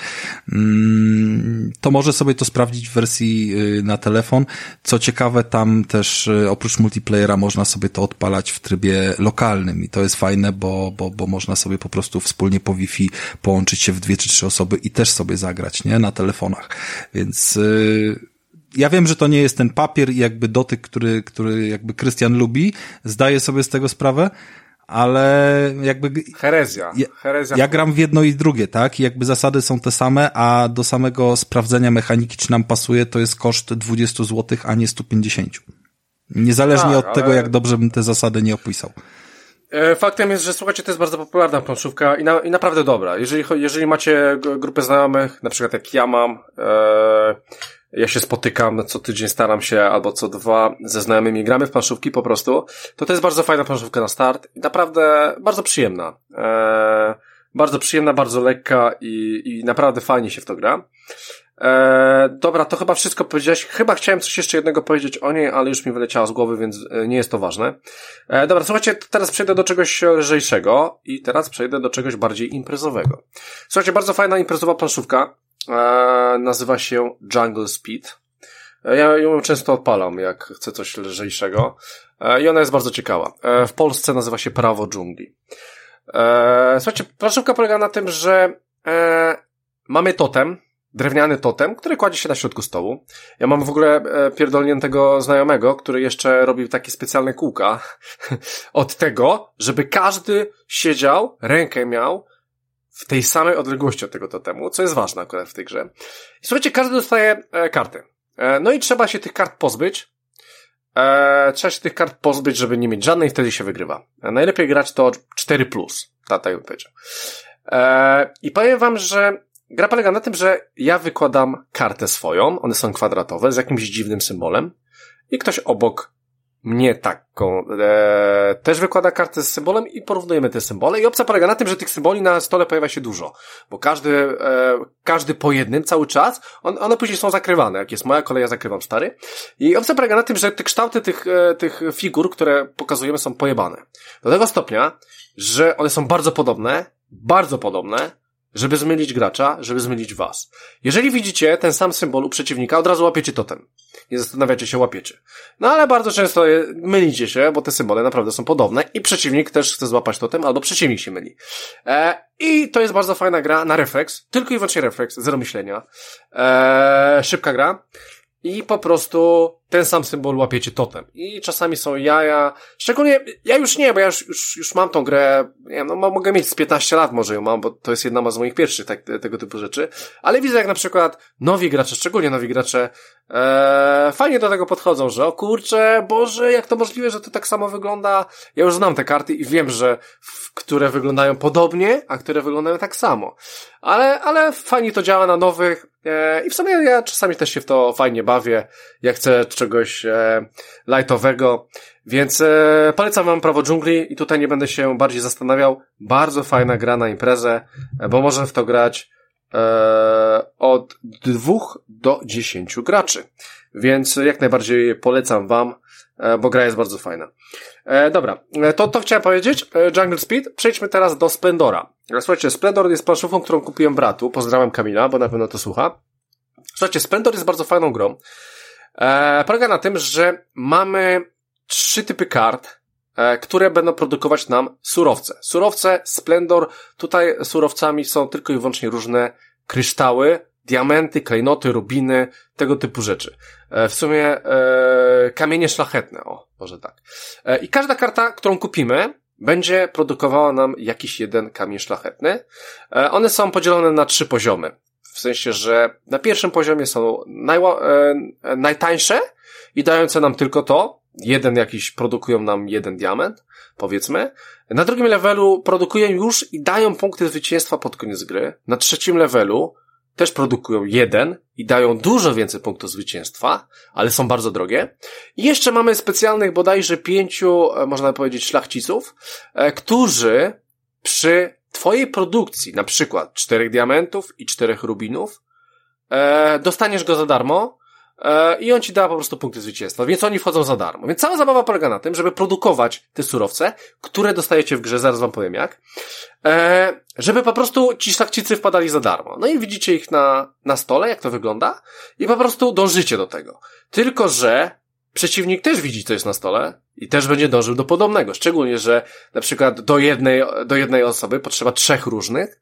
mm, to może sobie to sprawdzić w wersji y, na telefon. Co ciekawe, tam też y, oprócz multiplayera można sobie to odpalać w trybie lokalnym i to jest fajne, bo, bo, bo można sobie po prostu wspólnie po Wi-Fi połączyć się w dwie czy trzy osoby i też sobie zagrać, nie? Na telefonach. Więc, yy, ja wiem, że to nie jest ten papier i jakby dotyk, który, który jakby Krystian lubi, zdaję sobie z tego sprawę, ale jakby... Herezja. Ja, Herezja. ja gram w jedno i drugie, tak? I jakby zasady są te same, a do samego sprawdzenia mechaniki, czy nam pasuje, to jest koszt 20 zł, a nie 150. Niezależnie tak, od tego, ale... jak dobrze bym te zasady nie opisał. E, faktem jest, że słuchajcie, to jest bardzo popularna planszówka i, na, i naprawdę dobra. Jeżeli, jeżeli macie grupę znajomych, na przykład jak ja mam, e, ja się spotykam co tydzień, staram się, albo co dwa ze znajomymi, gramy w planszówki po prostu, to to jest bardzo fajna planszówka na start naprawdę bardzo przyjemna. Eee, bardzo przyjemna, bardzo lekka i, i naprawdę fajnie się w to gra. Eee, dobra, to chyba wszystko powiedziałeś. Chyba chciałem coś jeszcze jednego powiedzieć o niej, ale już mi wyleciało z głowy, więc e, nie jest to ważne. Eee, dobra, słuchajcie, teraz przejdę do czegoś lżejszego i teraz przejdę do czegoś bardziej imprezowego. Słuchajcie, bardzo fajna imprezowa planszówka. Nazywa się Jungle Speed. E, ja ją często odpalam, jak chcę coś lżejszego. E, I ona jest bardzo ciekawa. E, w Polsce nazywa się Prawo Dżungli. Słuchajcie, planszówka polega na tym, że mamy totem, drewniany totem, który kładzie się na środku stołu. Ja mam w ogóle pierdolniętego znajomego, który jeszcze robił takie specjalne kółka od tego, żeby każdy siedział, rękę miał w tej samej odległości od tego totemu, co jest ważne akurat w tej grze. I słuchajcie, każdy dostaje e, karty. E, no i trzeba się tych kart pozbyć. E, trzeba się tych kart pozbyć, żeby nie mieć żadnej, wtedy się wygrywa. E, najlepiej grać to 4+, plus, tak bym powiedział. E, I powiem wam, że gra polega na tym, że ja wykładam kartę swoją, one są kwadratowe, z jakimś dziwnym symbolem i ktoś obok mnie taką e, też wykłada kartę z symbolem i porównujemy te symbole. I opcja polega na tym, że tych symboli na stole pojawia się dużo, bo każdy, e, każdy po jednym cały czas, on, one później są zakrywane. Jak jest moja kolej, ja zakrywam stary. I opcja polega na tym, że te kształty tych, e, tych figur, które pokazujemy, są pojebane. Do tego stopnia, że one są bardzo podobne, bardzo podobne, żeby zmylić gracza, żeby zmylić was. Jeżeli widzicie ten sam symbol u przeciwnika, od razu łapiecie totem. Nie zastanawiacie się, łapiecie. No ale bardzo często mylicie się, bo te symbole naprawdę są podobne i przeciwnik też chce złapać totem, albo przeciwnik się myli. E, I to jest bardzo fajna gra na refleks, tylko i wyłącznie refleks, zero myślenia. E, szybka gra i po prostu ten sam symbol łapiecie totem. I czasami są jaja, szczególnie, ja już nie, bo ja już, już, już mam tą grę, nie wiem, no mogę mieć z 15 lat może ją mam, bo to jest jedna z moich pierwszych tak, tego typu rzeczy, ale widzę jak na przykład nowi gracze, szczególnie nowi gracze, e, fajnie do tego podchodzą, że o kurczę, Boże, jak to możliwe, że to tak samo wygląda? Ja już znam te karty i wiem, że które wyglądają podobnie, a które wyglądają tak samo. Ale, ale fajnie to działa na nowych, e, i w sumie ja czasami też się w to fajnie bawię, jak chcę czegoś e, lightowego, więc e, polecam wam Prawo Dżungli i tutaj nie będę się bardziej zastanawiał. Bardzo fajna gra na imprezę, e, bo można w to grać e, od dwóch do dziesięciu graczy. Więc jak najbardziej polecam wam, e, bo gra jest bardzo fajna. E, dobra, e, to, to chciałem powiedzieć. E, Jungle Speed. Przejdźmy teraz do Splendora. Słuchajcie, Splendor jest planszówką, którą kupiłem bratu. Pozdrawiam Kamila, bo na pewno to słucha. Słuchajcie, Splendor jest bardzo fajną grą. E, polega na tym, że mamy trzy typy kart, e, które będą produkować nam surowce. Surowce, Splendor, tutaj surowcami są tylko i wyłącznie różne kryształy, diamenty, klejnoty, rubiny, tego typu rzeczy. E, w sumie e, kamienie szlachetne, o, może tak. E, I każda karta, którą kupimy, będzie produkowała nam jakiś jeden kamień szlachetny. E, one są podzielone na trzy poziomy. W sensie, że na pierwszym poziomie są najła, e, najtańsze i dające nam tylko to. Jeden jakiś produkują nam jeden diament, powiedzmy. Na drugim levelu produkują już i dają punkty zwycięstwa pod koniec gry. Na trzecim levelu też produkują jeden i dają dużo więcej punktów zwycięstwa, ale są bardzo drogie. I jeszcze mamy specjalnych bodajże pięciu, e, można powiedzieć, szlachciców, e, którzy przy twojej produkcji, na przykład czterech diamentów i czterech rubinów, e, dostaniesz go za darmo e, i on ci da po prostu punkty zwycięstwa, więc oni wchodzą za darmo. Więc cała zabawa polega na tym, żeby produkować te surowce, które dostajecie w grze, zaraz wam powiem jak, e, żeby po prostu ci szlachcicy wpadali za darmo. No i widzicie ich na, na stole, jak to wygląda i po prostu dążycie do tego. Tylko, że przeciwnik też widzi, co jest na stole i też będzie dążył do podobnego. Szczególnie, że na przykład do jednej, do jednej osoby potrzeba trzech różnych,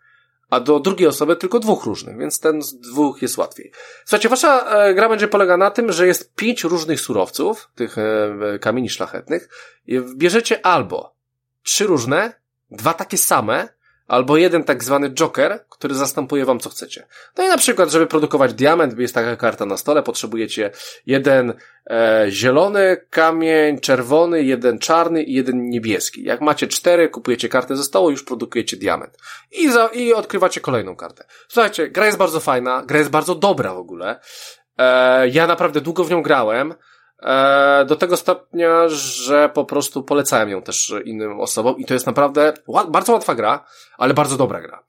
a do drugiej osoby tylko dwóch różnych, więc ten z dwóch jest łatwiej. Słuchajcie, wasza e, gra będzie polega na tym, że jest pięć różnych surowców, tych e, kamieni szlachetnych, i bierzecie albo trzy różne, dwa takie same, albo jeden tak zwany joker, który zastępuje wam co chcecie. No i na przykład, żeby produkować diament, jest taka karta na stole, potrzebujecie jeden e, zielony kamień, czerwony, jeden czarny i jeden niebieski. Jak macie cztery, kupujecie kartę ze stołu, już produkujecie diament. I, za, i odkrywacie kolejną kartę. Słuchajcie, gra jest bardzo fajna, gra jest bardzo dobra w ogóle. E, ja naprawdę długo w nią grałem. E, do tego stopnia, że po prostu polecałem ją też innym osobom i to jest naprawdę bardzo łatwa gra, ale bardzo dobra gra.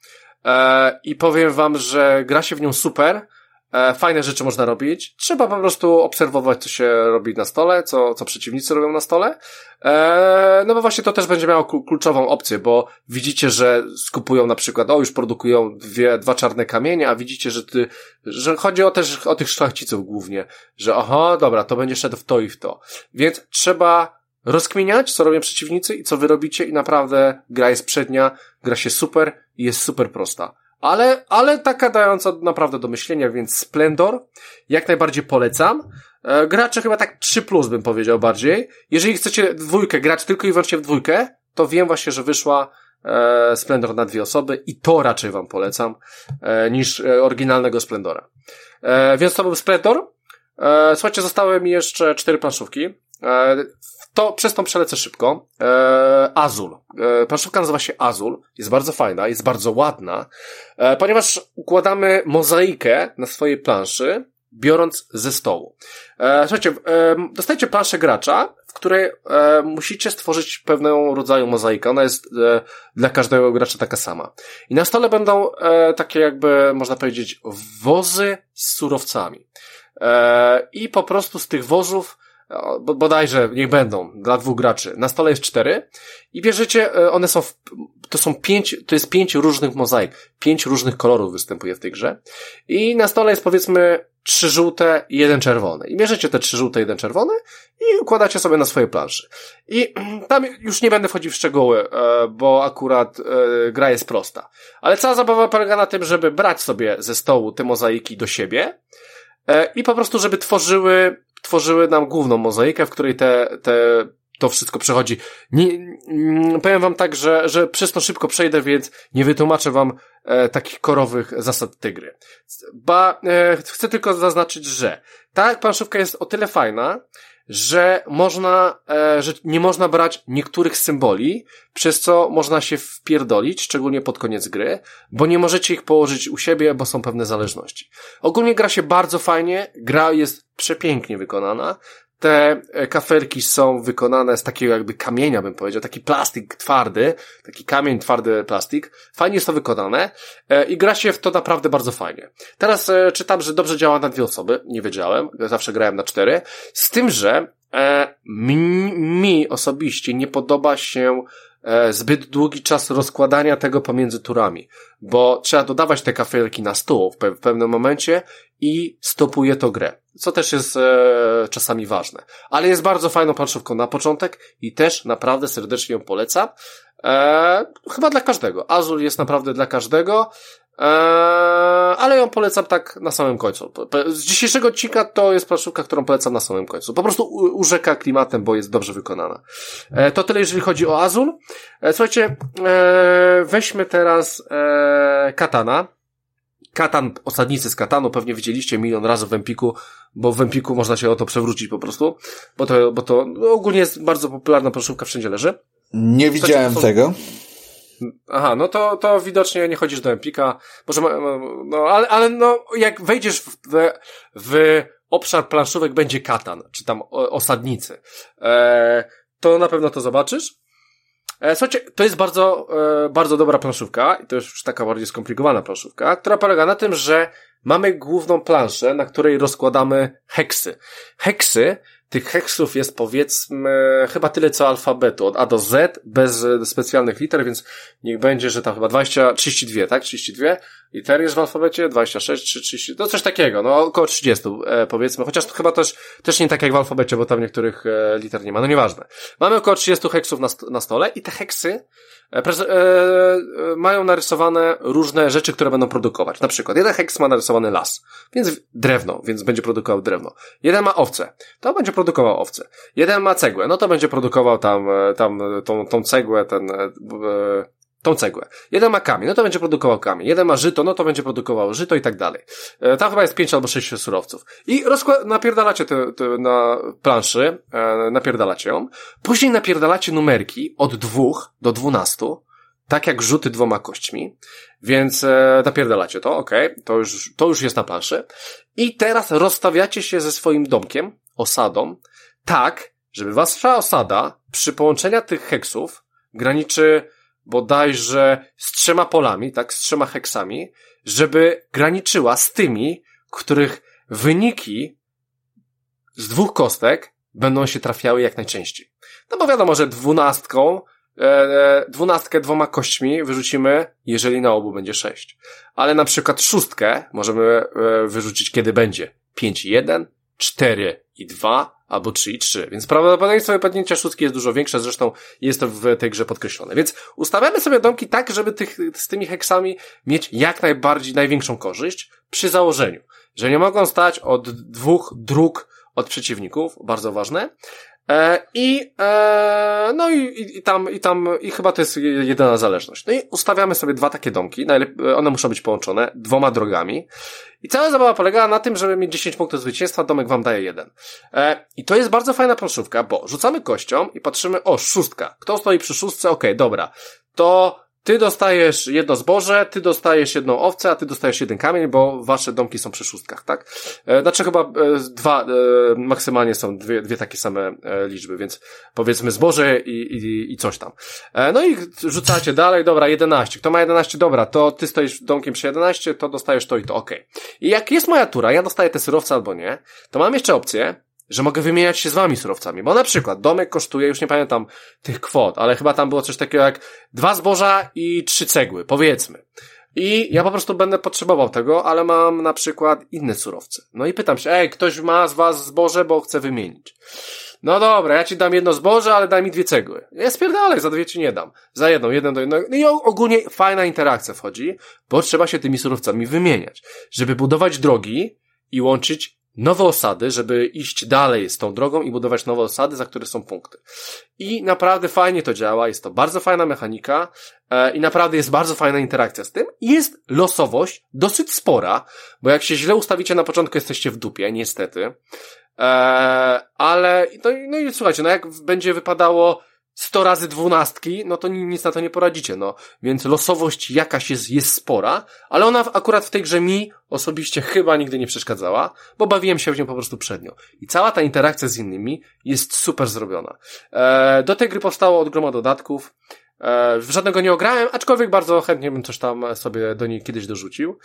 E, I powiem wam, że gra się w nią super, E, fajne rzeczy można robić. Trzeba po prostu obserwować, co się robi na stole, co, co przeciwnicy robią na stole. E, no bo właśnie to też będzie miało kluczową opcję, bo widzicie, że skupują na przykład, o już produkują dwie, dwa czarne kamienie, a widzicie, że ty, że chodzi o też o tych szlachciców głównie, że oho, dobra, to będzie szedł w to i w to. Więc trzeba rozkminiać, co robią przeciwnicy i co wy robicie i naprawdę gra jest przednia, gra się super i jest super prosta. Ale, ale taka dająca naprawdę do myślenia, więc Splendor jak najbardziej polecam. E, gracze chyba tak 3 plus bym powiedział bardziej. Jeżeli chcecie dwójkę grać tylko i wyłącznie w dwójkę, to wiem właśnie, że wyszła e, Splendor na dwie osoby i to raczej wam polecam e, niż e, oryginalnego Splendora. E, więc to był Splendor. E, słuchajcie, zostały mi jeszcze cztery planszówki. To przez tą przelecę szybko. E, Azul. E, planszówka nazywa się Azul. Jest bardzo fajna, jest bardzo ładna, e, ponieważ układamy mozaikę na swojej planszy, biorąc ze stołu. E, słuchajcie, e, dostajecie planszę gracza, w której e, musicie stworzyć pewnego rodzaju mozaikę. Ona jest e, dla każdego gracza taka sama. I na stole będą e, takie jakby, można powiedzieć, wozy z surowcami. E, I po prostu z tych wozów bodajże, niech będą, dla dwóch graczy. Na stole jest cztery i bierzecie, e, one są, w, to są pięć, to jest pięć różnych mozaik. Pięć różnych kolorów występuje w tej grze. I na stole jest powiedzmy trzy żółte i jeden czerwony. I bierzecie te trzy żółte jeden czerwony i układacie sobie na swojej planszy. I tam już nie będę wchodził w szczegóły, e, bo akurat e, gra jest prosta. Ale cała zabawa polega na tym, żeby brać sobie ze stołu te mozaiki do siebie i po prostu, żeby tworzyły tworzyły nam główną mozaikę, w której te, te, to wszystko przechodzi. Nie, mm, powiem wam tak, że, że przez to szybko przejdę, więc nie wytłumaczę wam e, takich korowych zasad tygry. Ba, e, chcę tylko zaznaczyć, że ta planszówka jest o tyle fajna, że można, e, że nie można brać niektórych symboli, przez co można się wpierdolić, szczególnie pod koniec gry, bo nie możecie ich położyć u siebie, bo są pewne zależności. Ogólnie gra się bardzo fajnie, gra jest przepięknie wykonana, te e, kafelki są wykonane z takiego jakby kamienia, bym powiedział, taki plastik twardy, taki kamień, twardy plastik. Fajnie jest to wykonane e, i gra się w to naprawdę bardzo fajnie. Teraz e, czytam, że dobrze działa na dwie osoby, nie wiedziałem, zawsze grałem na cztery, z tym, że mi, mi osobiście nie podoba się zbyt długi czas rozkładania tego pomiędzy turami, bo trzeba dodawać te kafelki na stół w, pe w pewnym momencie i stopuje to grę co też jest e, czasami ważne. Ale jest bardzo fajną planszówką na początek i też naprawdę serdecznie ją polecam. E, chyba dla każdego. Azul jest naprawdę dla każdego, e, ale ją polecam tak na samym końcu. Z dzisiejszego odcinka to jest planszówka, którą polecam na samym końcu. Po prostu urzeka klimatem, bo jest dobrze wykonana. E, to tyle, jeżeli chodzi o Azul. E, słuchajcie, weźmy teraz Katana. Katan, osadnicy z Katanu, pewnie widzieliście milion razy w Empiku, bo w Empiku można się o to przewrócić po prostu, bo to, bo to no, ogólnie jest bardzo popularna planszówka, wszędzie leży. Nie widziałem są... tego. Aha, no to, to widocznie nie chodzisz do Empika, może, no, ale, ale no, jak wejdziesz w, w obszar planszówek będzie Katan, czy tam osadnicy, e, to na pewno to zobaczysz. E, słuchajcie, to jest bardzo, e, bardzo dobra planszówka i to już taka bardziej skomplikowana planszówka, która polega na tym, że mamy główną planszę, na której rozkładamy heksy. Heksy tych heksów jest powiedzmy chyba tyle co alfabetu, od A do Z, bez specjalnych liter, więc niech będzie, że tam chyba 20, 32, tak? 32 liter jest w alfabecie, 26, 30, to coś takiego, no około 30 e, powiedzmy, chociaż to chyba też, też nie tak jak w alfabecie, bo tam niektórych e, liter nie ma, no nieważne. Mamy około 30 heksów na, na stole i te heksy E, e, e, mają narysowane różne rzeczy, które będą produkować. Na przykład, jeden heks ma narysowany las, więc drewno, więc będzie produkował drewno. Jeden ma owce, to będzie produkował owce. Jeden ma cegłę, no to będzie produkował tam, e, tam tą, tą cegłę, ten, e, tą cegłę. Jeden ma kamień, no to będzie produkował kamień. Jeden ma żyto, no to będzie produkował żyto i tak dalej. E, tam chyba jest pięć albo sześć surowców. I rozkład, napierdalacie te, te na planszy, e, napierdalacie ją. Później napierdalacie numerki od dwóch do dwunastu, tak jak rzuty dwoma kośćmi, więc e, napierdalacie to, ok, to już, to już jest na planszy. I teraz rozstawiacie się ze swoim domkiem, osadą, tak, żeby wasza osada przy połączeniu tych heksów graniczy bodajże z trzema polami, tak, z trzema heksami, żeby graniczyła z tymi, których wyniki z dwóch kostek będą się trafiały jak najczęściej. No bo wiadomo, że dwunastką, e, e dwunastkę dwoma kośćmi wyrzucimy, jeżeli na obu będzie sześć. Ale na przykład szóstkę możemy e, wyrzucić, kiedy będzie pięć i jeden, cztery i dwa, albo 3 i 3, więc prawdopodobieństwo wypadnięcia szóstki jest dużo większe, zresztą jest to w tej grze podkreślone. Więc ustawiamy sobie domki tak, żeby tych, z tymi heksami mieć jak najbardziej, największą korzyść przy założeniu, że nie mogą stać od dwóch dróg od przeciwników, bardzo ważne, I, e, no i, i, tam, i tam, i chyba to jest jedyna zależność. No i ustawiamy sobie dwa takie domki, one muszą być połączone dwoma drogami. I cała zabawa polega na tym, żeby mieć 10 punktów zwycięstwa, domek wam daje jeden. E, I to jest bardzo fajna planszówka, bo rzucamy kością i patrzymy, o, szóstka. Kto stoi przy szóstce? Okej, okay, dobra. To ty dostajesz jedno zboże, ty dostajesz jedną owcę, a ty dostajesz jeden kamień, bo wasze domki są przy szóstkach, tak? E, znaczy chyba e, dwa, e, maksymalnie są dwie, dwie takie same liczby, więc powiedzmy zboże i, i, i coś tam. No i rzucacie dalej, dobra, 11. Kto ma 11? Dobra, to ty stoisz domkiem przy 11, to dostajesz to i to, okej. Okay. I jak jest moja tura, ja dostaję te surowce albo nie, to mam jeszcze opcję, że mogę wymieniać się z wami surowcami. Bo na przykład domek kosztuje, już nie pamiętam tych kwot, ale chyba tam było coś takiego jak dwa zboża i trzy cegły, powiedzmy. I ja po prostu będę potrzebował tego, ale mam na przykład inne surowce. No i pytam się, ej, ktoś ma z was zboże, bo chce wymienić. No dobra, ja ci dam jedno zboże, ale daj mi dwie cegły. Ja spierdalaj, za dwie ci nie dam. Za jedną, jeden do jednego. No i ogólnie fajna interakcja wchodzi, bo trzeba się tymi surowcami wymieniać. Żeby budować drogi i łączyć nowe osady, żeby iść dalej z tą drogą i budować nowe osady, za które są punkty. I naprawdę fajnie to działa, jest to bardzo fajna mechanika e, i naprawdę jest bardzo fajna interakcja z tym. Jest losowość dosyć spora, bo jak się źle ustawicie na początku, jesteście w dupie, niestety. E, ale, no, no i słuchajcie, no jak będzie wypadało 100 razy dwunastki, no to nic na to nie poradzicie, no. Więc losowość jakaś jest, jest spora, ale ona akurat w tej grze mi osobiście chyba nigdy nie przeszkadzała, bo bawiłem się w nią po prostu przednio. I cała ta interakcja z innymi jest super zrobiona. Eee, do tej gry powstało od groma dodatków, E, żadnego nie ograłem, aczkolwiek bardzo chętnie bym coś tam sobie do niej kiedyś dorzucił.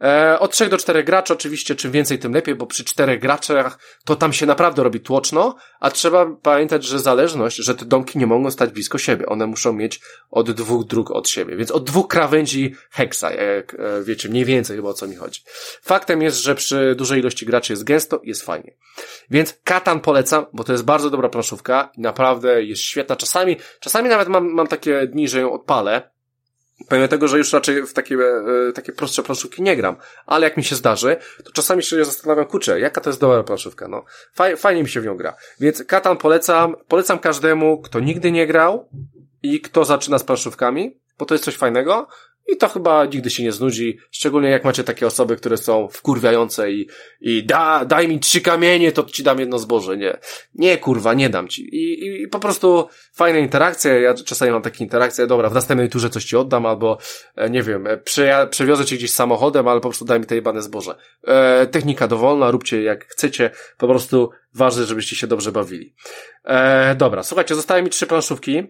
E, od 3 do 4 graczy oczywiście, czym więcej tym lepiej, bo przy 4 graczach to tam się naprawdę robi tłoczno, a trzeba pamiętać, że zależność, że te domki nie mogą stać blisko siebie. One muszą mieć od dwóch dróg od siebie, więc od dwóch krawędzi heksa, jak e, wiecie, mniej więcej chyba o co mi chodzi. Faktem jest, że przy dużej ilości graczy jest gęsto jest fajnie. Więc Katan polecam, bo to jest bardzo dobra planszówka naprawdę jest świetna. Czasami, czasami nawet mam, mam takie dni, że ją odpalę, Pomimo tego, że już raczej w takie, e, takie prostsze planszówki nie gram, ale jak mi się zdarzy, to czasami się zastanawiam, kurczę, jaka to jest dobra planszówka, no. Faj, fajnie mi się w nią gra. Więc Katan polecam, polecam każdemu, kto nigdy nie grał i kto zaczyna z planszówkami, bo to jest coś fajnego, i to chyba nigdy się nie znudzi, szczególnie jak macie takie osoby, które są wkurwiające i, i da, daj mi trzy kamienie, to ci dam jedno zboże. Nie, nie kurwa, nie dam ci. I, i, i po prostu fajna interakcja, ja czasami mam takie interakcje, dobra, w następnej turze coś ci oddam, albo e, nie wiem, e, prze, przewiozę cię gdzieś samochodem, ale po prostu daj mi te jebane zboże. E, technika dowolna, róbcie jak chcecie, po prostu ważne, żebyście się dobrze bawili. E, dobra, słuchajcie, zostały mi trzy planszówki.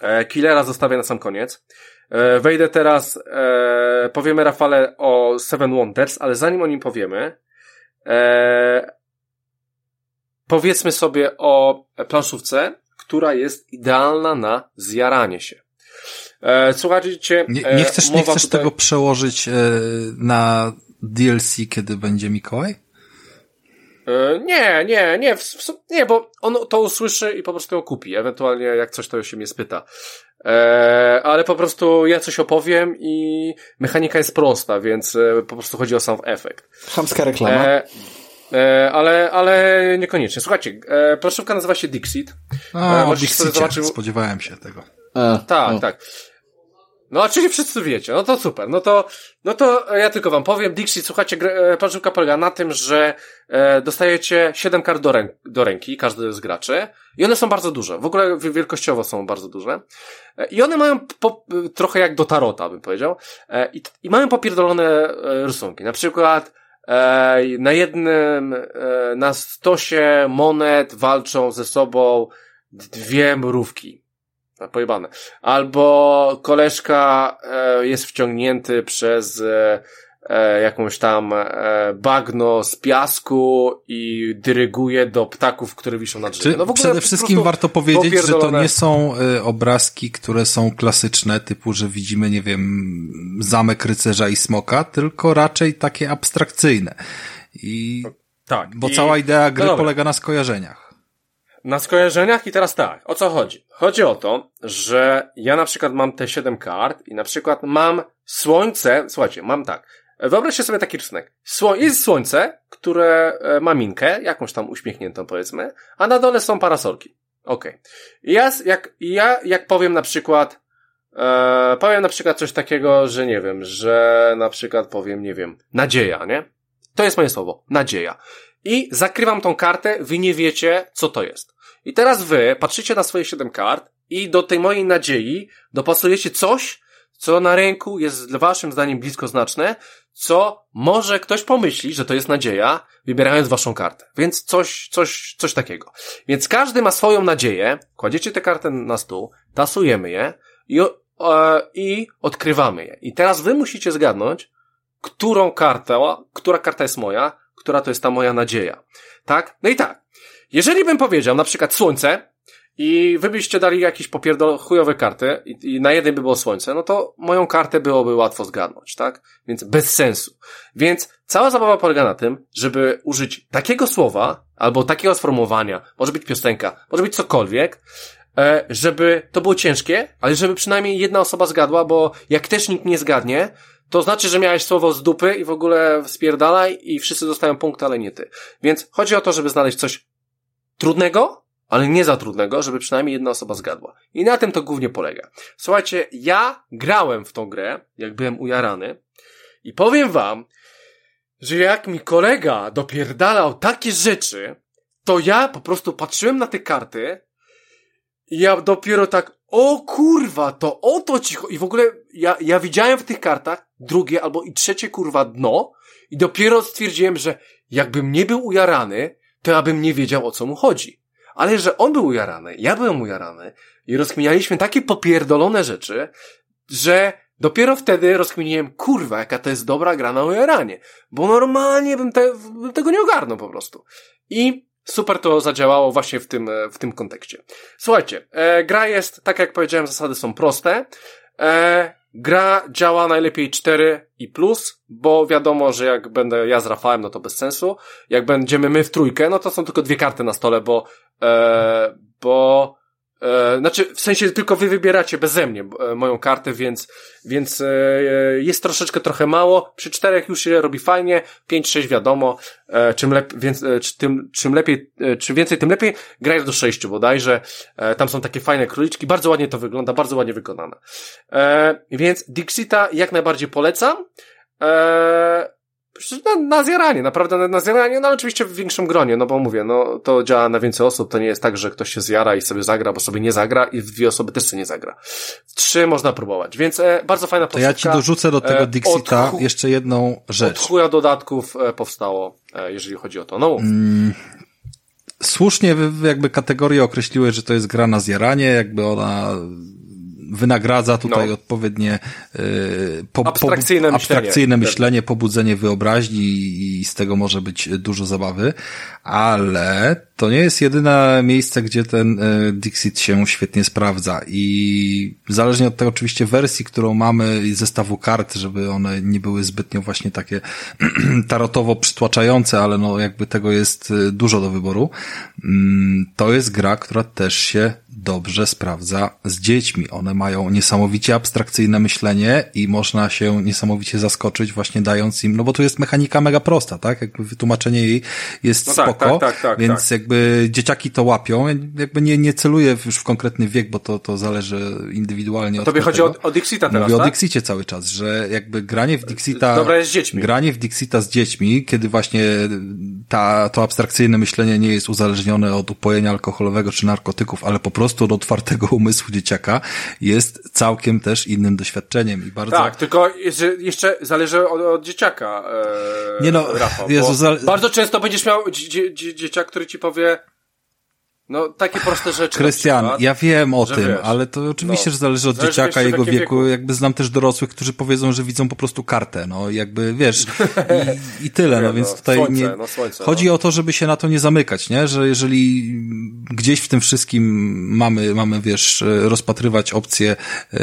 E, Killera zostawię na sam koniec. E, wejdę teraz, e, powiemy Rafale o Seven Wonders, ale zanim o nim powiemy, e, powiedzmy sobie o planszówce, która jest idealna na zjaranie się. E, słuchajcie, nie, nie chcesz, nie chcesz tutaj... tego przełożyć e, na DLC, kiedy będzie Mikołaj? E, nie, nie, nie, w, w, nie, bo on to usłyszy i po prostu ją kupi. Ewentualnie jak coś, to się mnie spyta. E, ale po prostu ja coś opowiem i mechanika jest prosta, więc e, po prostu chodzi o sam efekt. Chamska reklama. E, e, ale, ale niekoniecznie. Słuchajcie, e, planszówka nazywa się Dixit. A, e, Dixit, zobaczył... spodziewałem się tego. A, tak, tak. No oczywiście wszyscy wiecie, no to super, no to, no to ja tylko wam powiem, Dixit, słuchajcie, e, planszówka polega na tym, że e, dostajecie 7 kart do, rę do ręki, każdy z graczy, i one są bardzo duże, w ogóle wielkościowo są bardzo duże, e, i one mają po, trochę jak do tarota, bym powiedział, e, i, i mają popierdolone e, rysunki, na przykład e, na jednym, e, na stosie monet walczą ze sobą dwie mrówki, pojebane. Albo koleżka e, jest wciągnięty przez e, e, jakąś tam e, bagno z piasku i dyryguje do ptaków, które wiszą na drzewie. No przede wszystkim warto powiedzieć, że to nie są e, obrazki, które są klasyczne, typu, że widzimy, nie wiem, zamek rycerza i smoka, tylko raczej takie abstrakcyjne. I tak. Bo I... cała idea gry no polega na skojarzeniach na skojarzeniach i teraz tak, o co chodzi? Chodzi o to, że ja na przykład mam te 7 kart i na przykład mam słońce, słuchajcie, mam tak, Wyobraźcie sobie taki rysunek. Sło jest słońce, które e, ma minkę, jakąś tam uśmiechniętą powiedzmy, a na dole są parasolki. Okej. Okay. Ja, jak, ja, jak powiem na przykład, e, powiem na przykład coś takiego, że nie wiem, że na przykład powiem, nie wiem, nadzieja, nie? To jest moje słowo. Nadzieja. I zakrywam tą kartę, wy nie wiecie, co to jest. I teraz wy patrzycie na swoje siedem kart i do tej mojej nadziei dopasujecie coś, co na ręku jest waszym zdaniem blisko znaczne, co może ktoś pomyśli, że to jest nadzieja, wybierając waszą kartę. Więc coś, coś, coś takiego. Więc każdy ma swoją nadzieję, kładziecie tę kartę na stół, tasujemy je i, e, i odkrywamy je. I teraz wy musicie zgadnąć, którą kartę, która karta jest moja, która to jest ta moja nadzieja. Tak? No i tak. Jeżeli bym powiedział na przykład słońce, i wy byście dali jakieś popierdol chujowe karty i, i, na jednej by było słońce, no to moją kartę byłoby łatwo zgadnąć, tak? Więc bez sensu. Więc cała zabawa polega na tym, żeby użyć takiego słowa albo takiego sformułowania, może być piosenka, może być cokolwiek, e, żeby to było ciężkie, ale żeby przynajmniej jedna osoba zgadła, bo jak też nikt nie zgadnie, to znaczy, że miałeś słowo z dupy i w ogóle spierdalaj i wszyscy dostają punkt, ale nie ty. Więc chodzi o to, żeby znaleźć coś trudnego, ale nie za trudnego, żeby przynajmniej jedna osoba zgadła. I na tym to głównie polega. Słuchajcie, ja grałem w tą grę, jak byłem ujarany i powiem wam, że jak mi kolega dopierdalał takie rzeczy, to ja po prostu patrzyłem na te karty i ja dopiero tak, o kurwa, to o to cicho. I w ogóle ja, ja widziałem w tych kartach drugie albo i trzecie kurwa dno i dopiero stwierdziłem, że jakbym nie był ujarany, to ja bym nie wiedział o co mu chodzi ale że on był ujarany, ja byłem ujarany i rozkminialiśmy takie popierdolone rzeczy, że dopiero wtedy rozkminiłem, kurwa, jaka to jest dobra gra na ujaranie, bo normalnie bym, te, bym tego nie ogarnął po prostu. I super to zadziałało właśnie w tym, w tym kontekście. Słuchajcie, e, gra jest, tak jak powiedziałem, zasady są proste. E, Gra działa najlepiej 4 i plus, bo wiadomo, że jak będę ja z Rafałem, no to bez sensu. Jak będziemy my w trójkę, no to są tylko dwie karty na stole, bo, e, bo E, znaczy, w sensie tylko wy wybieracie beze mnie e, moją kartę, więc, więc e, jest troszeczkę trochę mało. Przy czterech już się robi fajnie, pięć, sześć wiadomo, czym, lep, więc, e, tym, czym lepiej, czym więcej, tym lepiej. Graj do sześciu bodajże. E, tam są takie fajne króliczki, bardzo ładnie to wygląda, bardzo ładnie wykonane. Więc Dixita jak najbardziej polecam. Na, na zjaranie, naprawdę na, zjaranie, no oczywiście w większym gronie, no bo mówię, no to działa na więcej osób, to nie jest tak, że ktoś się zjara i sobie zagra, bo sobie nie zagra i dwie osoby też sobie nie zagra. Trzy można próbować, więc e, bardzo fajna To ja ci dorzucę do tego e, Dixita od, jeszcze jedną rzecz. Od chuja dodatków e, powstało, e, jeżeli chodzi o to. No mm, słusznie jakby kategorie określiły, że to jest gra na zjaranie, jakby ona wynagradza tutaj no. odpowiednie y, po, abstrakcyjne, po, abstrakcyjne myślenie, myślenie, pobudzenie wyobraźni i z tego może być dużo zabawy, ale to nie jest jedyne miejsce, gdzie ten y, Dixit się świetnie sprawdza. I zależnie od tej oczywiście wersji, którą mamy i zestawu kart, żeby one nie były zbytnio właśnie takie tarotowo przytłaczające, ale no jakby tego jest y, dużo do wyboru, mm, to jest gra, która też się dobrze sprawdza z dziećmi. One mają niesamowicie abstrakcyjne myślenie i można się niesamowicie zaskoczyć właśnie dając im, no bo tu jest mechanika mega prosta, tak? Jakby wytłumaczenie jej jest no tak, spoko, tak, tak, tak, więc tak. jakby dzieciaki to łapią. Jakby nie, nie celuję już w konkretny wiek, bo to, to zależy indywidualnie od Tobie chodzi o, o Dixita teraz, Mówię tak? o Dixicie cały czas, że jakby granie w Dixita... Dobra jest z dziećmi. Granie w Dixita z dziećmi, kiedy właśnie ta, to abstrakcyjne myślenie nie jest uzależnione od upojenia alkoholowego czy narkotyków, ale po prostu prostu od otwartego umysłu dzieciaka jest całkiem też innym doświadczeniem i bardzo... Tak, tylko jeszcze zależy od, od dzieciaka, e, Nie no, Rafał, Jezu, bardzo często będziesz miał dzieciak, który ci powie no, takie proste rzeczy. Krystian, ja wiem o tym, wiesz, ale to oczywiście, no, że zależy od dzieciaka, jego wieku. wieku. Jakby znam też dorosłych, którzy powiedzą, że widzą po prostu kartę, no, jakby, wiesz, i, i tyle, no, więc tutaj słońce, nie... No, słońce, chodzi no. o to, żeby się na to nie zamykać, nie? Że jeżeli gdzieś w tym wszystkim mamy, mamy, wiesz, rozpatrywać opcję yy,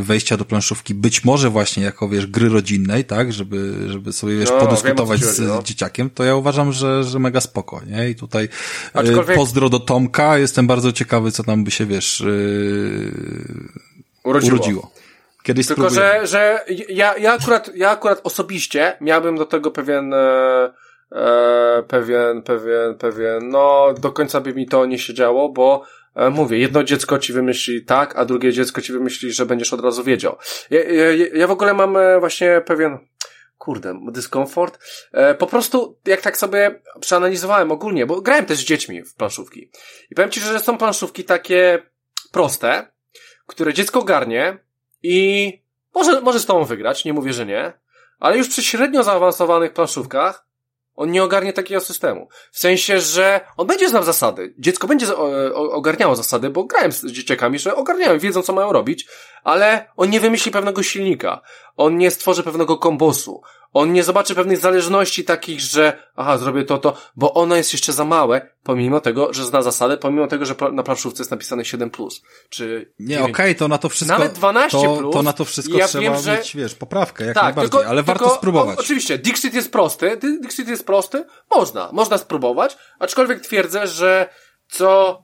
wejścia do planszówki, być może właśnie jako, wiesz, gry rodzinnej, tak? Żeby, żeby sobie, wiesz, no, podyskutować wiem, z no. dzieciakiem, to ja uważam, że, że mega spoko, nie? I tutaj yy, pozdro do Tomka. Jestem bardzo ciekawy, co tam by się, wiesz, yy, urodziło. urodziło. Kiedyś Tylko, że, że ja, ja akurat, ja akurat osobiście miałbym do tego pewien, e, e, pewien, pewien, pewien, no, do końca by mi to nie siedziało, bo e, mówię, jedno dziecko ci wymyśli tak, a drugie dziecko ci wymyśli, że będziesz od razu wiedział. Ja, ja, ja w ogóle mam e, właśnie pewien, kurde, dyskomfort. E, po prostu, jak tak sobie przeanalizowałem ogólnie, bo grałem też z dziećmi w planszówki. I powiem ci, że są planszówki takie proste, które dziecko garnie i może, może z tobą wygrać, nie mówię, że nie, ale już przy średnio zaawansowanych planszówkach on nie ogarnie takiego systemu. W sensie, że on będzie znał zasady. Dziecko będzie ogarniało zasady, bo grałem z dzieciakami, że ogarniają, wiedzą co mają robić, ale on nie wymyśli pewnego silnika. On nie stworzy pewnego kombosu. On nie zobaczy pewnych zależności takich, że aha, zrobię to, to, bo ono jest jeszcze za małe, pomimo tego, że zna zasady, pomimo tego, że na planszówce jest napisane 7+. Plus, czy nie, okej, okay, to na to wszystko... Nawet 12+. To, plus, to na to wszystko ja trzeba wiem, że... mieć, wiesz, poprawkę, jak tak, najbardziej, tylko, ale warto tylko, spróbować. O, oczywiście, Dixit jest prosty, Dixit jest prosty, można, można spróbować, aczkolwiek twierdzę, że co,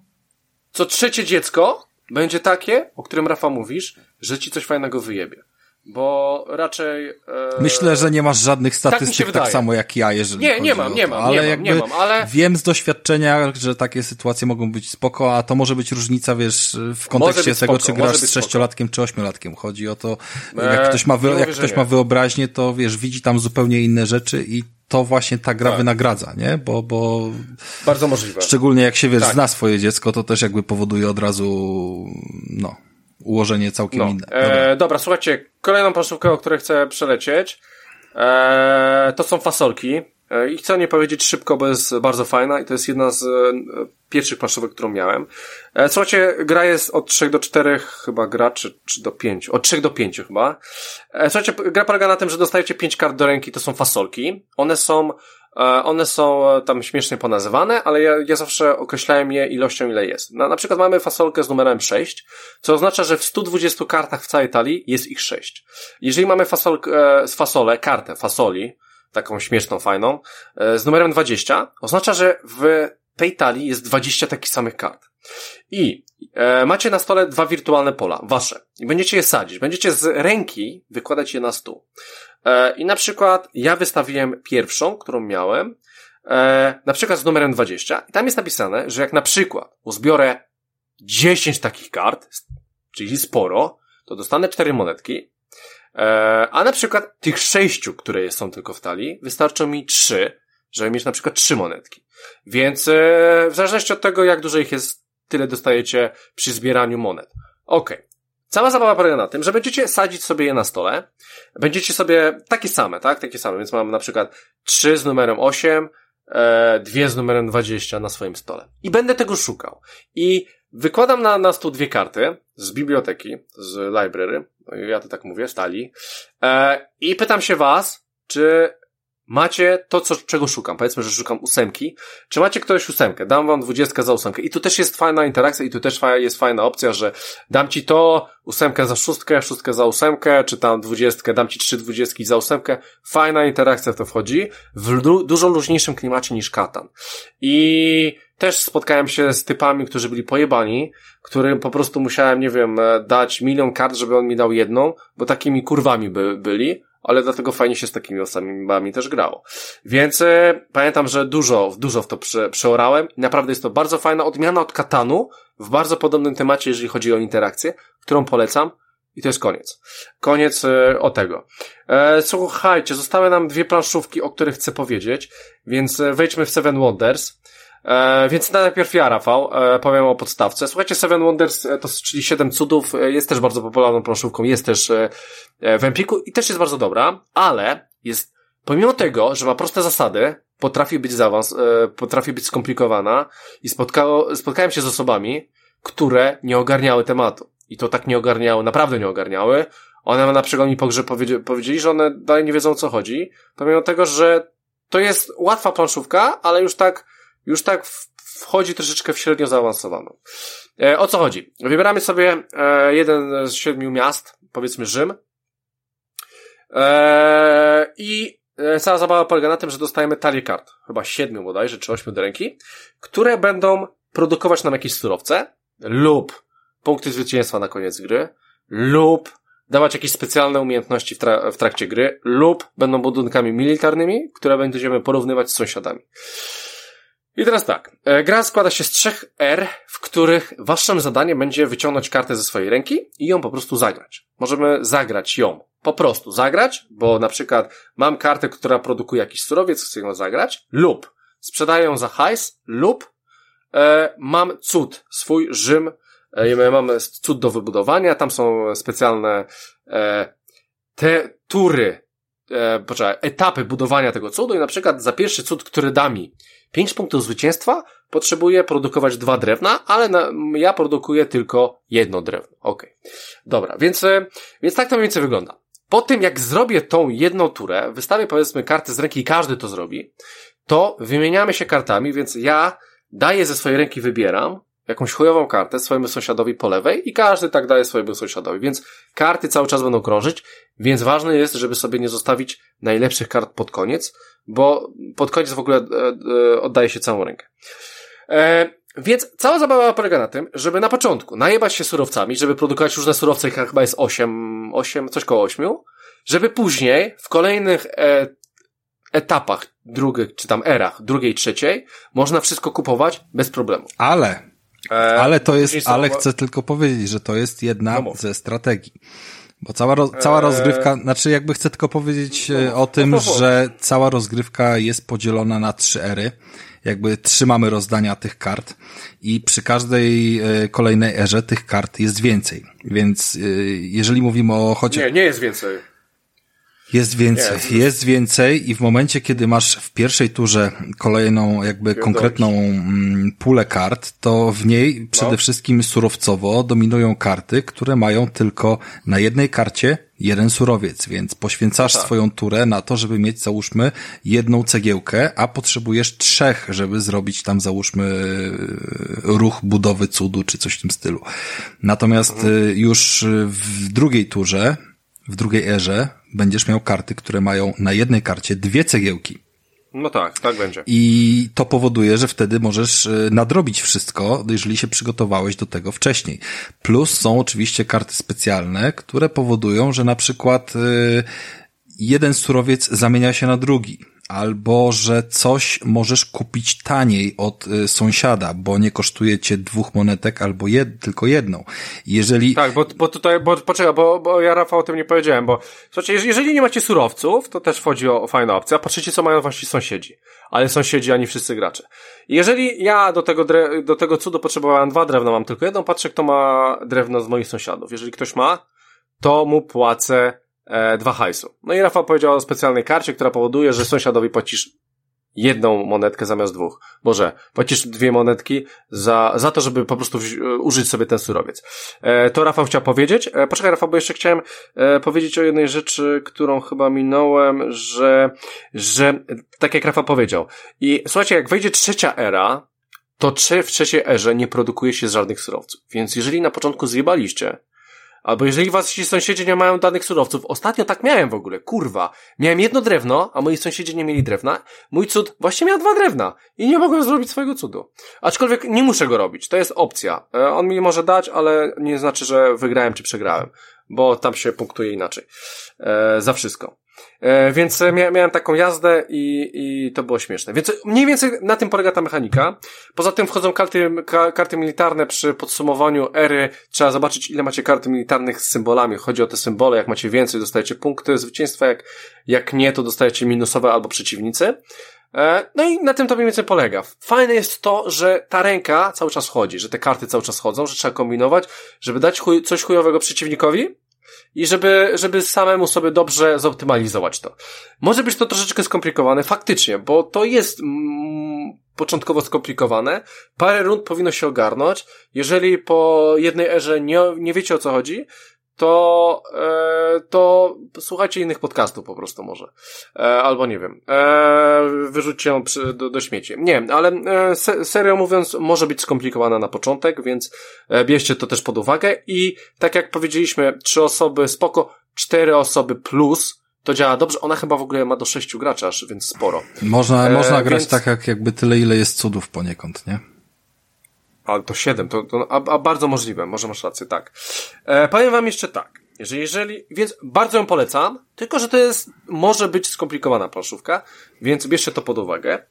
co trzecie dziecko będzie takie, o którym Rafa mówisz, że ci coś fajnego wyjebie bo raczej... E... Myślę, że nie masz żadnych tak statystyk tak, tak samo jak ja, jeżeli Nie, nie mam, nie mam, ale nie mam, nie mam, ale... Wiem z doświadczenia, że takie sytuacje mogą być spoko, a to może być różnica, wiesz, w kontekście tego, spoko, czy grasz z sześciolatkiem, czy ośmiolatkiem. Chodzi o to, jak e... ktoś, ma, wy... jak ktoś ma wyobraźnię, to wiesz, widzi tam zupełnie inne rzeczy i to właśnie ta gra tak. wynagradza, nie? Bo, bo... Bardzo możliwe. Szczególnie jak się, wiesz, tak. zna swoje dziecko, to też jakby powoduje od razu, no, ułożenie całkiem no. inne. E, dobra. E, dobra, słuchajcie, kolejną planszówkę, o której chcę przelecieć, e, to są fasolki. E, I chcę nie powiedzieć szybko, bo jest bardzo fajna i to jest jedna z e, pierwszych planszówek, którą miałem. E, słuchajcie, gra jest od 3 do 4 chyba gra, czy, czy do 5. Od 3 do 5 chyba. Słuchajcie, gra polega na tym, że dostajecie 5 kart do ręki, to są fasolki. One są E, one są e, tam śmiesznie ponazywane, ale ja, ja zawsze określałem je ilością, ile jest. Na, na przykład mamy fasolkę z numerem 6, co oznacza, że w 120 kartach w całej talii jest ich 6. Jeżeli mamy fasolkę, z fasolę, kartę fasoli, taką śmieszną, fajną, e, z numerem 20, oznacza, że w tej talii jest 20 takich samych kart. I e, macie na stole dwa wirtualne pola, wasze. I będziecie je sadzić. Będziecie z ręki wykładać je na stół. E, I na przykład ja wystawiłem pierwszą, którą miałem, e, na przykład z numerem 20 i tam jest napisane, że jak na przykład uzbiorę 10 takich kart, czyli sporo, to dostanę 4 monetki, e, a na przykład tych 6, które są tylko w talii, wystarczą mi 3, żeby mieć na przykład 3 monetki. Więc w zależności od tego, jak dużo ich jest, tyle dostajecie przy zbieraniu monet. Okej. Okay. Cała zabawa polega na tym, że będziecie sadzić sobie je na stole. Będziecie sobie takie same, tak? Takie same. Więc mam na przykład trzy z numerem 8, e, dwie z numerem 20 na swoim stole. I będę tego szukał. I wykładam na, na stół dwie karty z biblioteki, z library. No ja to tak mówię, stali. E, I pytam się was, czy macie to, co, czego szukam. Powiedzmy, że szukam ósemki. Czy macie ktoś ósemkę? Dam wam dwudziestkę za ósemkę. I tu też jest fajna interakcja i tu też jest fajna opcja, że dam ci to, ósemkę za szóstkę, szóstkę za ósemkę, czy tam dwudziestkę, dam ci trzy dwudziestki za ósemkę. Fajna interakcja w to wchodzi. W du dużo luźniejszym klimacie niż Katan. I też spotkałem się z typami, którzy byli pojebani, którym po prostu musiałem, nie wiem, e, dać milion kart, żeby on mi dał jedną, bo takimi kurwami by, byli ale dlatego fajnie się z takimi osobami też grało. Więc e, pamiętam, że dużo, dużo w to prze, przeorałem naprawdę jest to bardzo fajna odmiana od Katanu w bardzo podobnym temacie, jeżeli chodzi o interakcję, którą polecam. I to jest koniec. Koniec e, o tego. E, słuchajcie, zostały nam dwie planszówki, o których chcę powiedzieć, więc e, wejdźmy w Seven Wonders. E, więc najpierw ja, Rafał, e, powiem o podstawce. Słuchajcie, Seven Wonders, e, to czyli Siedem Cudów, e, jest też bardzo popularną planszówką, jest też e, e, w Empiku i też jest bardzo dobra, ale jest, pomimo tego, że ma proste zasady, potrafi być zawans, e, potrafi być skomplikowana i spotkało, spotkałem się z osobami, które nie ogarniały tematu. I to tak nie ogarniały, naprawdę nie ogarniały. One na przykład mi po grze powiedzieli, powiedzieli, że one dalej nie wiedzą o co chodzi, pomimo tego, że to jest łatwa planszówka, ale już tak już tak wchodzi troszeczkę w średnio zaawansowaną. E, o co chodzi? Wybieramy sobie e, jeden z siedmiu miast, powiedzmy Rzym. E, I e, cała zabawa polega na tym, że dostajemy talię kart, chyba siedmiu bodajże, czy ośmiu do ręki, które będą produkować nam jakieś surowce lub punkty zwycięstwa na koniec gry lub dawać jakieś specjalne umiejętności w, tra w trakcie gry lub będą budynkami militarnymi, które będziemy porównywać z sąsiadami. I teraz tak. E, gra składa się z trzech R, w których waszym zadaniem będzie wyciągnąć kartę ze swojej ręki i ją po prostu zagrać. Możemy zagrać ją. Po prostu zagrać, bo na przykład mam kartę, która produkuje jakiś surowiec, chcę ją zagrać, lub sprzedaję za hajs, lub e, mam cud, swój Rzym, e, mam cud do wybudowania, tam są specjalne e, te tury, e, poczekaj, etapy budowania tego cudu i na przykład za pierwszy cud, który da mi 5 punktów zwycięstwa, potrzebuję produkować dwa drewna, ale na, ja produkuję tylko jedno drewno. Okej. Okay. Dobra, więc, e, więc tak to mniej więcej wygląda. Po tym, jak zrobię tą jedną turę, wystawię powiedzmy karty z ręki i każdy to zrobi, to wymieniamy się kartami, więc ja daję ze swojej ręki, wybieram jakąś chujową kartę swojemu sąsiadowi po lewej i każdy tak daje swojemu sąsiadowi, więc karty cały czas będą krążyć, więc ważne jest, żeby sobie nie zostawić najlepszych kart pod koniec, bo pod koniec w ogóle e, e, oddaje się całą rękę. E, więc cała zabawa polega na tym, żeby na początku najebać się surowcami, żeby produkować różne surowce, ich chyba jest 8, 8, coś koło 8, żeby później w kolejnych e, etapach drugich, czy tam erach, drugiej, trzeciej, można wszystko kupować bez problemu. Ale, ale to jest, ale chcę tylko powiedzieć, że to jest jedna no ze strategii. Bo cała, ro, cała rozgrywka, eee... znaczy jakby chcę tylko powiedzieć no, o tym, no że cała rozgrywka jest podzielona na trzy ery. Jakby trzymamy rozdania tych kart i przy każdej e, kolejnej erze tych kart jest więcej. Więc e, jeżeli mówimy o chocie... Nie, nie jest więcej. Jest więcej, jest. jest więcej i w momencie, kiedy masz w pierwszej turze kolejną jakby konkretną mm, pulę kart, to w niej przede no. wszystkim surowcowo dominują karty, które mają tylko na jednej karcie jeden surowiec, więc poświęcasz tak. swoją turę na to, żeby mieć załóżmy jedną cegiełkę, a potrzebujesz trzech, żeby zrobić tam załóżmy ruch budowy cudu czy coś w tym stylu. Natomiast mhm. Y, już w drugiej turze w drugiej erze będziesz miał karty, które mają na jednej karcie dwie cegiełki. No tak, tak będzie. I to powoduje, że wtedy możesz e, nadrobić wszystko, jeżeli się przygotowałeś do tego wcześniej. Plus są oczywiście karty specjalne, które powodują, że na przykład e, jeden surowiec zamienia się na drugi albo że coś możesz kupić taniej od y, sąsiada, bo nie kosztuje cię dwóch monetek albo jed, tylko jedną. Jeżeli... Tak, bo, bo tutaj, bo poczekaj, bo, bo ja Rafał o tym nie powiedziałem, bo słuchajcie, jeżeli nie macie surowców, to też wchodzi o, fajna opcja. Patrzycie, co mają wasi sąsiedzi. Ale sąsiedzi, ani wszyscy gracze. Jeżeli ja do tego, dre, do tego cudu potrzebowałem dwa drewna, mam tylko jedną, patrzę, kto ma drewno z moich sąsiadów. Jeżeli ktoś ma, to mu płacę e, dwa hajsu. No i Rafał powiedział o specjalnej karcie, która powoduje, że sąsiadowi płacisz jedną monetkę zamiast dwóch. Boże, płacisz dwie monetki za, za to, żeby po prostu użyć sobie ten surowiec. E, to Rafał chciał powiedzieć. E, poczekaj Rafał, bo jeszcze chciałem e, powiedzieć o jednej rzeczy, którą chyba minąłem, że, że tak jak Rafał powiedział. I słuchajcie, jak wejdzie trzecia era, to w trzeciej erze nie produkuje się żadnych surowców. Więc jeżeli na początku zjebaliście, Albo jeżeli wasi sąsiedzi nie mają danych surowców. Ostatnio tak miałem w ogóle, kurwa. Miałem jedno drewno, a moi sąsiedzi nie mieli drewna. Mój cud właśnie miał dwa drewna. I nie mogłem zrobić swojego cudu. Aczkolwiek nie muszę go robić. To jest opcja. E, on mi może dać, ale nie znaczy, że wygrałem czy przegrałem. Bo tam się punktuje inaczej. E, za wszystko. E, więc mia miałem taką jazdę i, i to było śmieszne. Więc mniej więcej na tym polega ta mechanika. Poza tym wchodzą karty, ka karty militarne przy podsumowaniu ery. Trzeba zobaczyć, ile macie kart militarnych z symbolami. Chodzi o te symbole. Jak macie więcej, dostajecie punkty zwycięstwa. Jak, jak nie, to dostajecie minusowe albo przeciwnicy. E, no i na tym to mniej więcej polega. Fajne jest to, że ta ręka cały czas chodzi, że te karty cały czas chodzą, że trzeba kombinować, żeby dać chuj, coś chujowego przeciwnikowi, i żeby, żeby samemu sobie dobrze zoptymalizować to. Może być to troszeczkę skomplikowane, faktycznie, bo to jest mm, początkowo skomplikowane. Parę rund powinno się ogarnąć. Jeżeli po jednej erze nie, nie wiecie o co chodzi, to, e, to słuchajcie innych podcastów po prostu może. E, albo nie wiem. E, wyrzućcie ją przy, do, do śmieci. Nie, ale e, se, serio mówiąc, może być skomplikowana na początek, więc e, bierzcie to też pod uwagę i tak jak powiedzieliśmy, trzy osoby spoko, cztery osoby plus, to działa dobrze. Ona chyba w ogóle ma do sześciu graczy aż, więc sporo. Można, e, można grać więc... tak jak jakby tyle, ile jest cudów poniekąd, nie? Ale to 7, to, to a, a, bardzo możliwe, może masz rację, tak. E, powiem wam jeszcze tak. że jeżeli, więc bardzo ją polecam, tylko że to jest, może być skomplikowana planszówka, więc bierzcie to pod uwagę.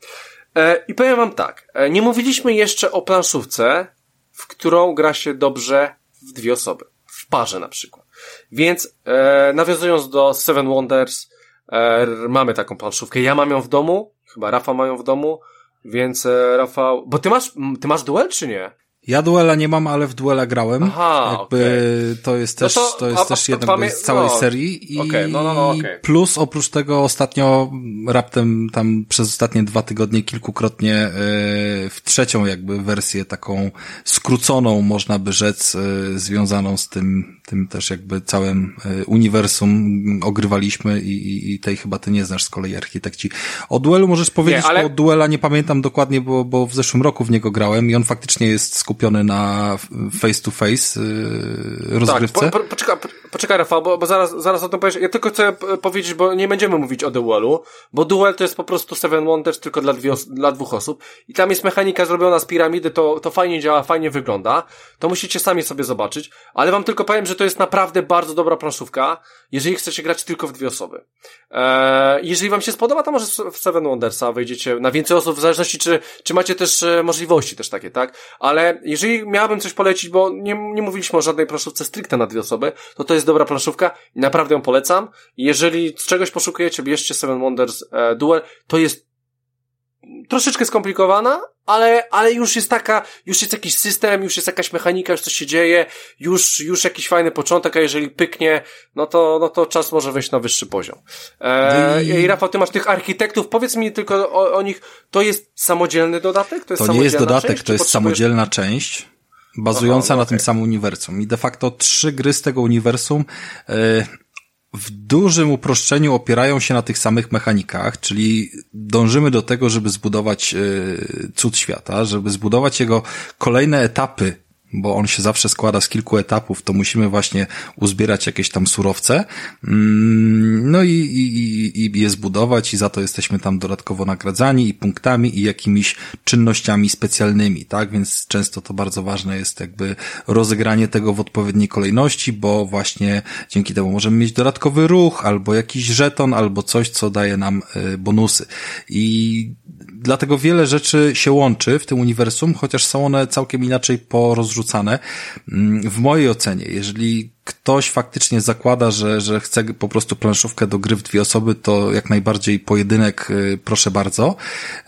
E, I powiem wam tak, e, nie mówiliśmy jeszcze o planszówce, w którą gra się dobrze w dwie osoby. W parze na przykład. Więc, e, nawiązując do Seven Wonders, e, mamy taką planszówkę. Ja mam ją w domu, chyba Rafa ma ją w domu, więc e, Rafał, bo ty masz, ty masz duel czy nie? Ja duela nie mam, ale w duela grałem. Aha, Jakby okay. to jest też, no to, to, jest a, też jedna z całej no, serii. I okay, no, no, no, okay. plus oprócz tego ostatnio raptem tam przez ostatnie dwa tygodnie kilkukrotnie e, w trzecią jakby wersję taką skróconą można by rzec e, związaną z tym, tym też jakby całym e, uniwersum ogrywaliśmy i, i, i tej chyba ty nie znasz z kolei architekci. O duelu możesz powiedzieć, nie, ale... o duela nie pamiętam dokładnie, bo, bo w zeszłym roku w niego grałem i on faktycznie jest skupiony skupiony na face to face yy, rozgrywce. Tak, po, po, poczekaj, poczekaj Rafał, bo, bo zaraz, zaraz o tym powiesz. Ja tylko chcę powiedzieć, bo nie będziemy mówić o duelu, bo duel to jest po prostu Seven Wonders tylko dla, dwie, dla dwóch osób i tam jest mechanika zrobiona z piramidy, to, to fajnie działa, fajnie wygląda. To musicie sami sobie zobaczyć, ale wam tylko powiem, że to jest naprawdę bardzo dobra planszówka, jeżeli chcecie grać tylko w dwie osoby. Eee, jeżeli wam się spodoba, to może w Seven Wondersa wejdziecie na więcej osób, w zależności czy, czy macie też e, możliwości też takie, tak? Ale jeżeli miałabym coś polecić, bo nie, nie mówiliśmy o żadnej planszówce stricte na dwie osoby, to to jest dobra planszówka i naprawdę ją polecam. Jeżeli czegoś poszukujecie, bierzcie Seven Wonders e, Duel. To jest troszeczkę skomplikowana, ale, ale już jest taka, już jest jakiś system, już jest jakaś mechanika, już coś się dzieje, już, już jakiś fajny początek, a jeżeli pyknie, no to, no to czas może wejść na wyższy poziom. E, I... Rafał, ty masz tych architektów, powiedz mi tylko o, o nich, to jest samodzielny dodatek? To, jest to nie jest dodatek, część, to jest potrzebujesz... samodzielna część bazująca Aha, no na okay. tym samym uniwersum. I de facto trzy gry z tego uniwersum e, w dużym uproszczeniu opierają się na tych samych mechanikach, czyli dążymy do tego, żeby zbudować e, cud świata, żeby zbudować jego kolejne etapy bo on się zawsze składa z kilku etapów, to musimy właśnie uzbierać jakieś tam surowce, mm, no i, i, i je zbudować i za to jesteśmy tam dodatkowo nagradzani i punktami i jakimiś czynnościami specjalnymi, tak? Więc często to bardzo ważne jest jakby rozegranie tego w odpowiedniej kolejności, bo właśnie dzięki temu możemy mieć dodatkowy ruch, albo jakiś żeton, albo coś, co daje nam y, bonusy. I dlatego wiele rzeczy się łączy w tym uniwersum, chociaż są one całkiem inaczej porozrzucane. Mm, w mojej ocenie, jeżeli ktoś faktycznie zakłada, że, że chce po prostu planszówkę do gry w dwie osoby, to jak najbardziej pojedynek, y, proszę bardzo.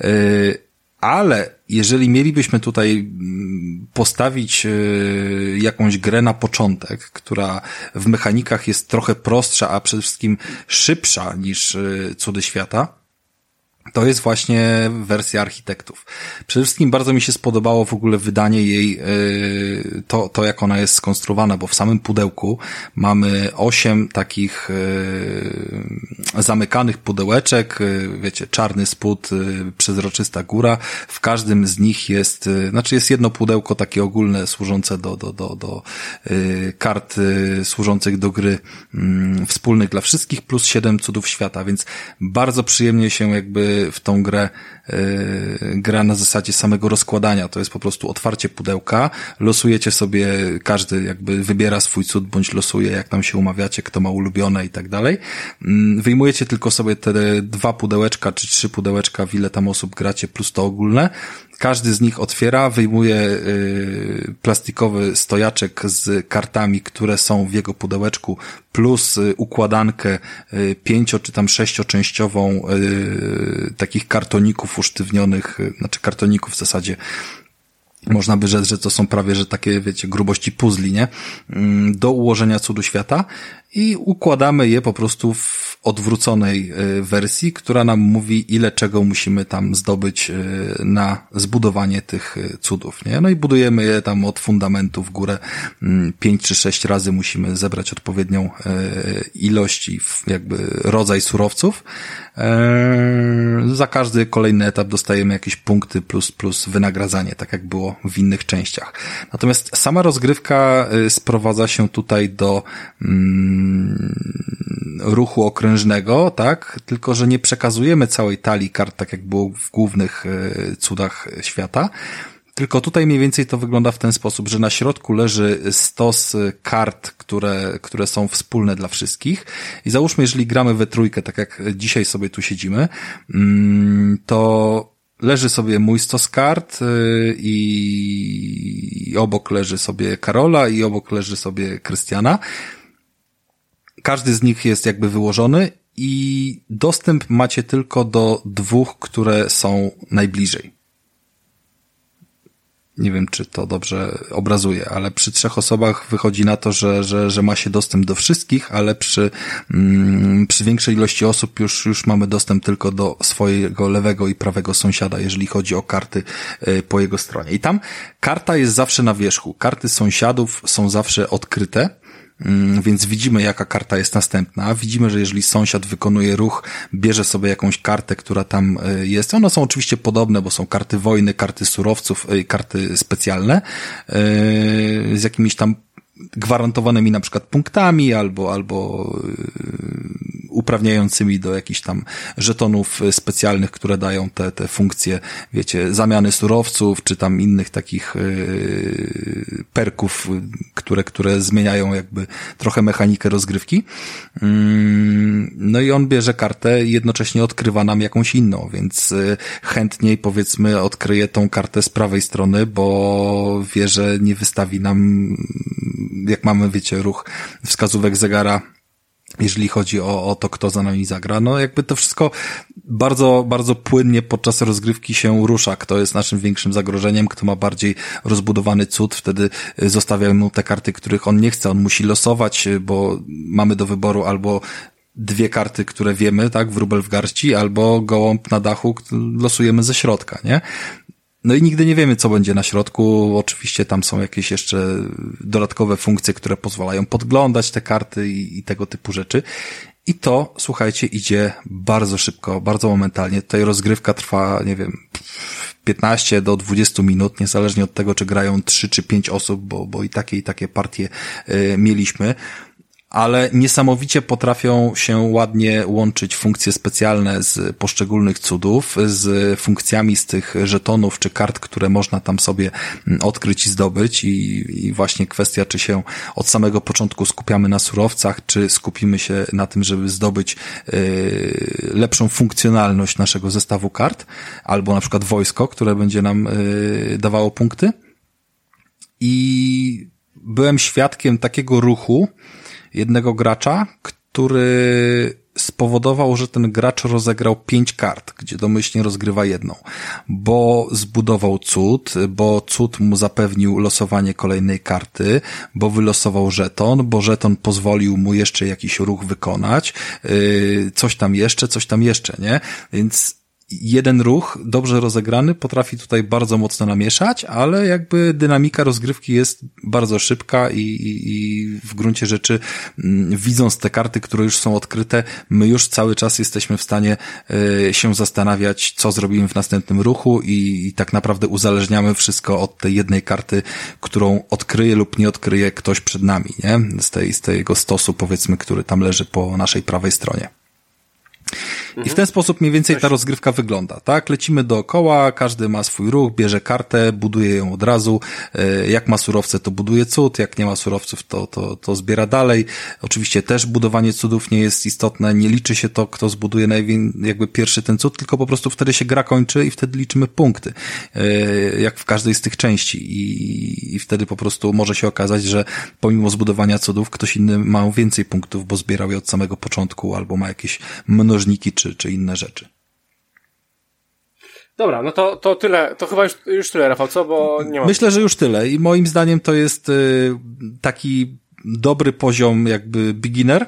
Y, ale jeżeli mielibyśmy tutaj mm, postawić y, jakąś grę na początek, która w mechanikach jest trochę prostsza, a przede wszystkim szybsza niż Cudy Świata, to jest właśnie wersja architektów. Przede wszystkim bardzo mi się spodobało w ogóle wydanie jej, y, to, to jak ona jest skonstruowana, bo w samym pudełku mamy osiem takich y, zamykanych pudełeczek, y, wiecie, czarny spód, przezroczysta góra. W każdym z nich jest, znaczy jest jedno pudełko takie ogólne, służące do, do, do, do kart służących do gry mm, wspólnych dla wszystkich, plus siedem cudów świata, więc bardzo przyjemnie się jakby w tą grę gra na zasadzie samego rozkładania. To jest po prostu otwarcie pudełka, losujecie sobie, każdy jakby wybiera swój cud, bądź losuje, jak tam się umawiacie, kto ma ulubione i tak dalej. Yy, wyjmujecie tylko sobie te dwa pudełeczka, czy trzy pudełeczka, w ile tam osób gracie, plus to ogólne każdy z nich otwiera, wyjmuje y, plastikowy stojaczek z kartami, które są w jego pudełeczku, plus y, układankę pięcio czy tam sześcioczęściową takich kartoników usztywnionych, znaczy kartoników w zasadzie można by rzec, że to są prawie, że takie, wiecie, grubości puzli, nie? Mm, do ułożenia cudu świata i układamy je po prostu w odwróconej e, wersji, która nam mówi, ile czego musimy tam zdobyć e, na zbudowanie tych e, cudów, nie? No i budujemy je tam od fundamentu w górę. Mm, pięć czy sześć razy musimy zebrać odpowiednią ilość i jakby rodzaj surowców. Za każdy kolejny etap dostajemy jakieś punkty plus, plus wynagradzanie, tak jak było w innych częściach. Natomiast sama rozgrywka sprowadza się tutaj do mm, ruchu okrężnego, tak? Tylko, że nie przekazujemy całej talii kart, tak jak było w głównych cudach świata, Tylko tutaj mniej więcej to wygląda w ten sposób, że na środku leży stos kart, które, które są wspólne dla wszystkich. I załóżmy, jeżeli gramy we trójkę, tak jak dzisiaj sobie tu siedzimy, mm, to leży sobie mój stos kart y, i obok leży sobie Karola i obok leży sobie Krystiana. Każdy z nich jest jakby wyłożony i dostęp macie tylko do dwóch, które są najbliżej. Nie wiem, czy to dobrze obrazuje, ale przy trzech osobach wychodzi na to, że, że, że ma się dostęp do wszystkich, ale przy, mm, przy większej ilości osób już, już mamy dostęp tylko do swojego lewego i prawego sąsiada, jeżeli chodzi o karty y, po jego stronie. I tam karta jest zawsze na wierzchu. Karty sąsiadów są zawsze odkryte więc widzimy, jaka karta jest następna. Widzimy, że jeżeli sąsiad wykonuje ruch, bierze sobie jakąś kartę, która tam e, jest. One są oczywiście podobne, bo są karty wojny, karty surowców, e, karty specjalne e, z jakimiś tam gwarantowanymi na przykład punktami albo, albo uprawniającymi do jakichś tam żetonów specjalnych, które dają te, te funkcje, wiecie, zamiany surowców, czy tam innych takich yy, perków, które, które zmieniają jakby trochę mechanikę rozgrywki. Yy, no i on bierze kartę i jednocześnie odkrywa nam jakąś inną, więc chętniej powiedzmy odkryje tą kartę z prawej strony, bo wie, że nie wystawi nam, jak mamy, wiecie, ruch wskazówek zegara jeżeli chodzi o, o to, kto za nami zagra. No jakby to wszystko bardzo, bardzo płynnie podczas rozgrywki się rusza. Kto jest naszym większym zagrożeniem, kto ma bardziej rozbudowany cud, wtedy y, zostawiamy mu te karty, których on nie chce. On musi losować, y, bo mamy do wyboru albo dwie karty, które wiemy, tak, wróbel w garści, albo gołąb na dachu losujemy ze środka, nie? No i nigdy nie wiemy, co będzie na środku. Oczywiście tam są jakieś jeszcze dodatkowe funkcje, które pozwalają podglądać te karty i, i tego typu rzeczy. I to, słuchajcie, idzie bardzo szybko, bardzo momentalnie. Tutaj rozgrywka trwa, nie wiem, 15 do 20 minut, niezależnie od tego, czy grają 3 czy 5 osób, bo, bo i takie i takie partie y, mieliśmy ale niesamowicie potrafią się ładnie łączyć funkcje specjalne z poszczególnych cudów, z funkcjami z tych żetonów czy kart, które można tam sobie mm, odkryć i zdobyć i, i właśnie kwestia, czy się od samego początku skupiamy na surowcach, czy skupimy się na tym, żeby zdobyć yy, lepszą funkcjonalność naszego zestawu kart, albo na przykład wojsko, które będzie nam yy, dawało punkty. I byłem świadkiem takiego ruchu, jednego gracza, który spowodował, że ten gracz rozegrał pięć kart, gdzie domyślnie rozgrywa jedną, bo zbudował cud, bo cud mu zapewnił losowanie kolejnej karty, bo wylosował żeton, bo żeton pozwolił mu jeszcze jakiś ruch wykonać, yy, coś tam jeszcze, coś tam jeszcze, nie? Więc jeden ruch dobrze rozegrany potrafi tutaj bardzo mocno namieszać, ale jakby dynamika rozgrywki jest bardzo szybka i, i, i w gruncie rzeczy mm, widząc te karty, które już są odkryte, my już cały czas jesteśmy w stanie y, się zastanawiać, co zrobimy w następnym ruchu i, i tak naprawdę uzależniamy wszystko od tej jednej karty, którą odkryje lub nie odkryje ktoś przed nami, nie? Z tej, z tego stosu powiedzmy, który tam leży po naszej prawej stronie. I w ten sposób mniej więcej ta rozgrywka wygląda, tak? Lecimy dookoła, każdy ma swój ruch, bierze kartę, buduje ją od razu. E, jak ma surowce, to buduje cud, jak nie ma surowców, to, to, to zbiera dalej. Oczywiście też budowanie cudów nie jest istotne, nie liczy się to, kto zbuduje jakby pierwszy ten cud, tylko po prostu wtedy się gra kończy i wtedy liczymy punkty. E, jak w każdej z tych części. I, I wtedy po prostu może się okazać, że pomimo zbudowania cudów, ktoś inny ma więcej punktów, bo zbierał je od samego początku, albo ma jakieś mnożniki czy, czy inne rzeczy. Dobra, no to, to tyle, to chyba już, już tyle, Rafał, co? Bo nie. Myślę, że już tyle i moim zdaniem to jest y, taki dobry poziom jakby beginner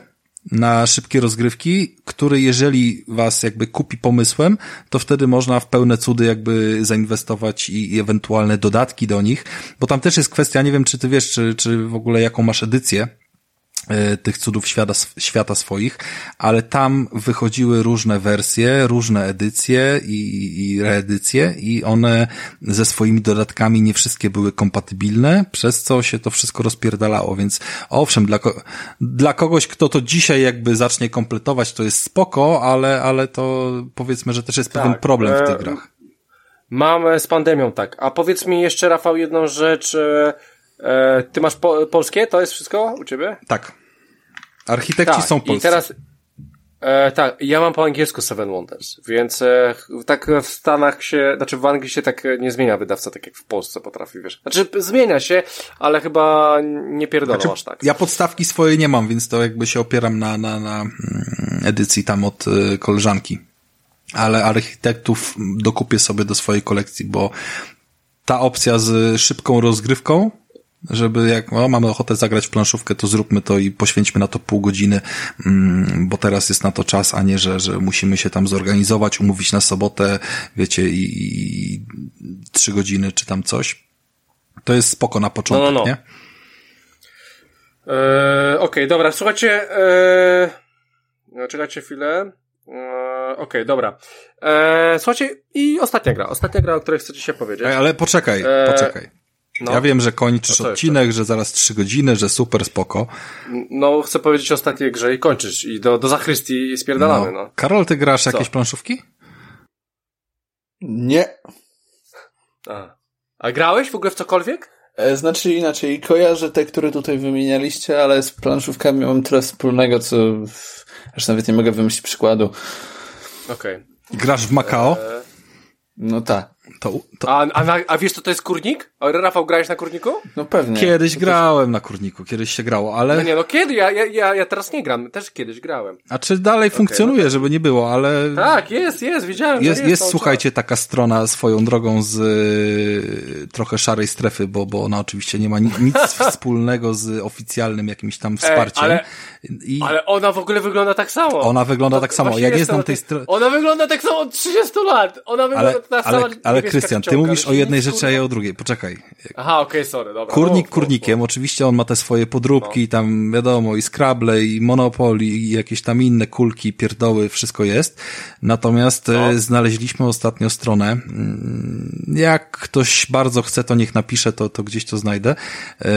na szybkie rozgrywki, który jeżeli was jakby kupi pomysłem, to wtedy można w pełne cudy jakby zainwestować i, i ewentualne dodatki do nich, bo tam też jest kwestia, nie wiem czy ty wiesz, czy, czy w ogóle jaką masz edycję, tych cudów świata, świata swoich, ale tam wychodziły różne wersje, różne edycje i, i reedycje i one ze swoimi dodatkami nie wszystkie były kompatybilne, przez co się to wszystko rozpierdalało, więc owszem, dla, dla kogoś, kto to dzisiaj jakby zacznie kompletować, to jest spoko, ale, ale to powiedzmy, że też jest tak, pewien problem w tych e, grach. Mam z pandemią, tak. A powiedz mi jeszcze, Rafał, jedną rzecz. E, e, ty masz po, polskie? To jest wszystko u ciebie? Tak. Architekci tak, są polscy. I teraz, e, tak, ja mam po angielsku Seven Wonders, więc e, tak w Stanach się, znaczy w Anglii się tak nie zmienia wydawca, tak jak w Polsce potrafi, wiesz. Znaczy zmienia się, ale chyba nie pierdolą znaczy, aż tak. Ja podstawki swoje nie mam, więc to jakby się opieram na, na, na mm, edycji tam od y, koleżanki. Ale architektów dokupię sobie do swojej kolekcji, bo ta opcja z szybką rozgrywką żeby jak o, mamy ochotę zagrać w planszówkę, to zróbmy to i poświęćmy na to pół godziny, mm, bo teraz jest na to czas, a nie, że, że musimy się tam zorganizować, umówić na sobotę, wiecie, i, i trzy godziny czy tam coś. To jest spoko na początek, no, no, no. nie? Eee, Okej, okay, dobra, słuchajcie, eee, czekajcie chwilę. Eee, Okej, okay, dobra. Eee, słuchajcie, i ostatnia gra, ostatnia gra, o której chcecie się powiedzieć. ale poczekaj, eee, poczekaj. No. Ja wiem, że kończysz no odcinek, jeszcze? że zaraz trzy godziny, że super spoko. No, chcę powiedzieć o ostatniej grze i kończysz. I do, do zachrystii spierdalamy, no. no. Karol, ty grasz Co? jakieś planszówki? Nie. A. A grałeś w ogóle w cokolwiek? E, znaczy inaczej, kojarzę te, które tutaj wymienialiście, ale z planszówkami mam tyle wspólnego, co aż nawet nie mogę wymyślić przykładu. Okej. Okay. Grasz w Macao? E... No tak. To, to... A, a, a wiesz, co to jest kurnik? Rafał, grałeś na kurniku? No pewnie. Kiedyś grałem na kurniku, kiedyś się grało, ale... No nie, no kiedy? Ja, ja, ja teraz nie gram, też kiedyś grałem. A czy dalej okay, funkcjonuje, no żeby nie było, ale... Tak, jest, jest, widziałem. Jest, jest, jest słuchajcie, taka strona swoją drogą z y, trochę szarej strefy, bo, bo ona oczywiście nie ma nic wspólnego z oficjalnym jakimś tam wsparciem. Ej, ale, I... ale ona w ogóle wygląda tak samo. Ona wygląda to, tak samo. Ja nie znam tej strony. Ona wygląda tak samo od 30 lat. Ona wygląda ale, tak samo. Ale, ale Krystian, ty mówisz o jednej rzeczy, a ja o drugiej. Poczekaj. Aha, okej, okay, sorry, dobra. Kurnik no, kurnikiem, no, oczywiście on ma te swoje podróbki, no. tam wiadomo, i Scrabble, i Monopoly, i jakieś tam inne kulki, pierdoły, wszystko jest. Natomiast no. E, znaleźliśmy ostatnio stronę. Mm, jak ktoś bardzo chce, to niech napisze, to, to gdzieś to znajdę, e,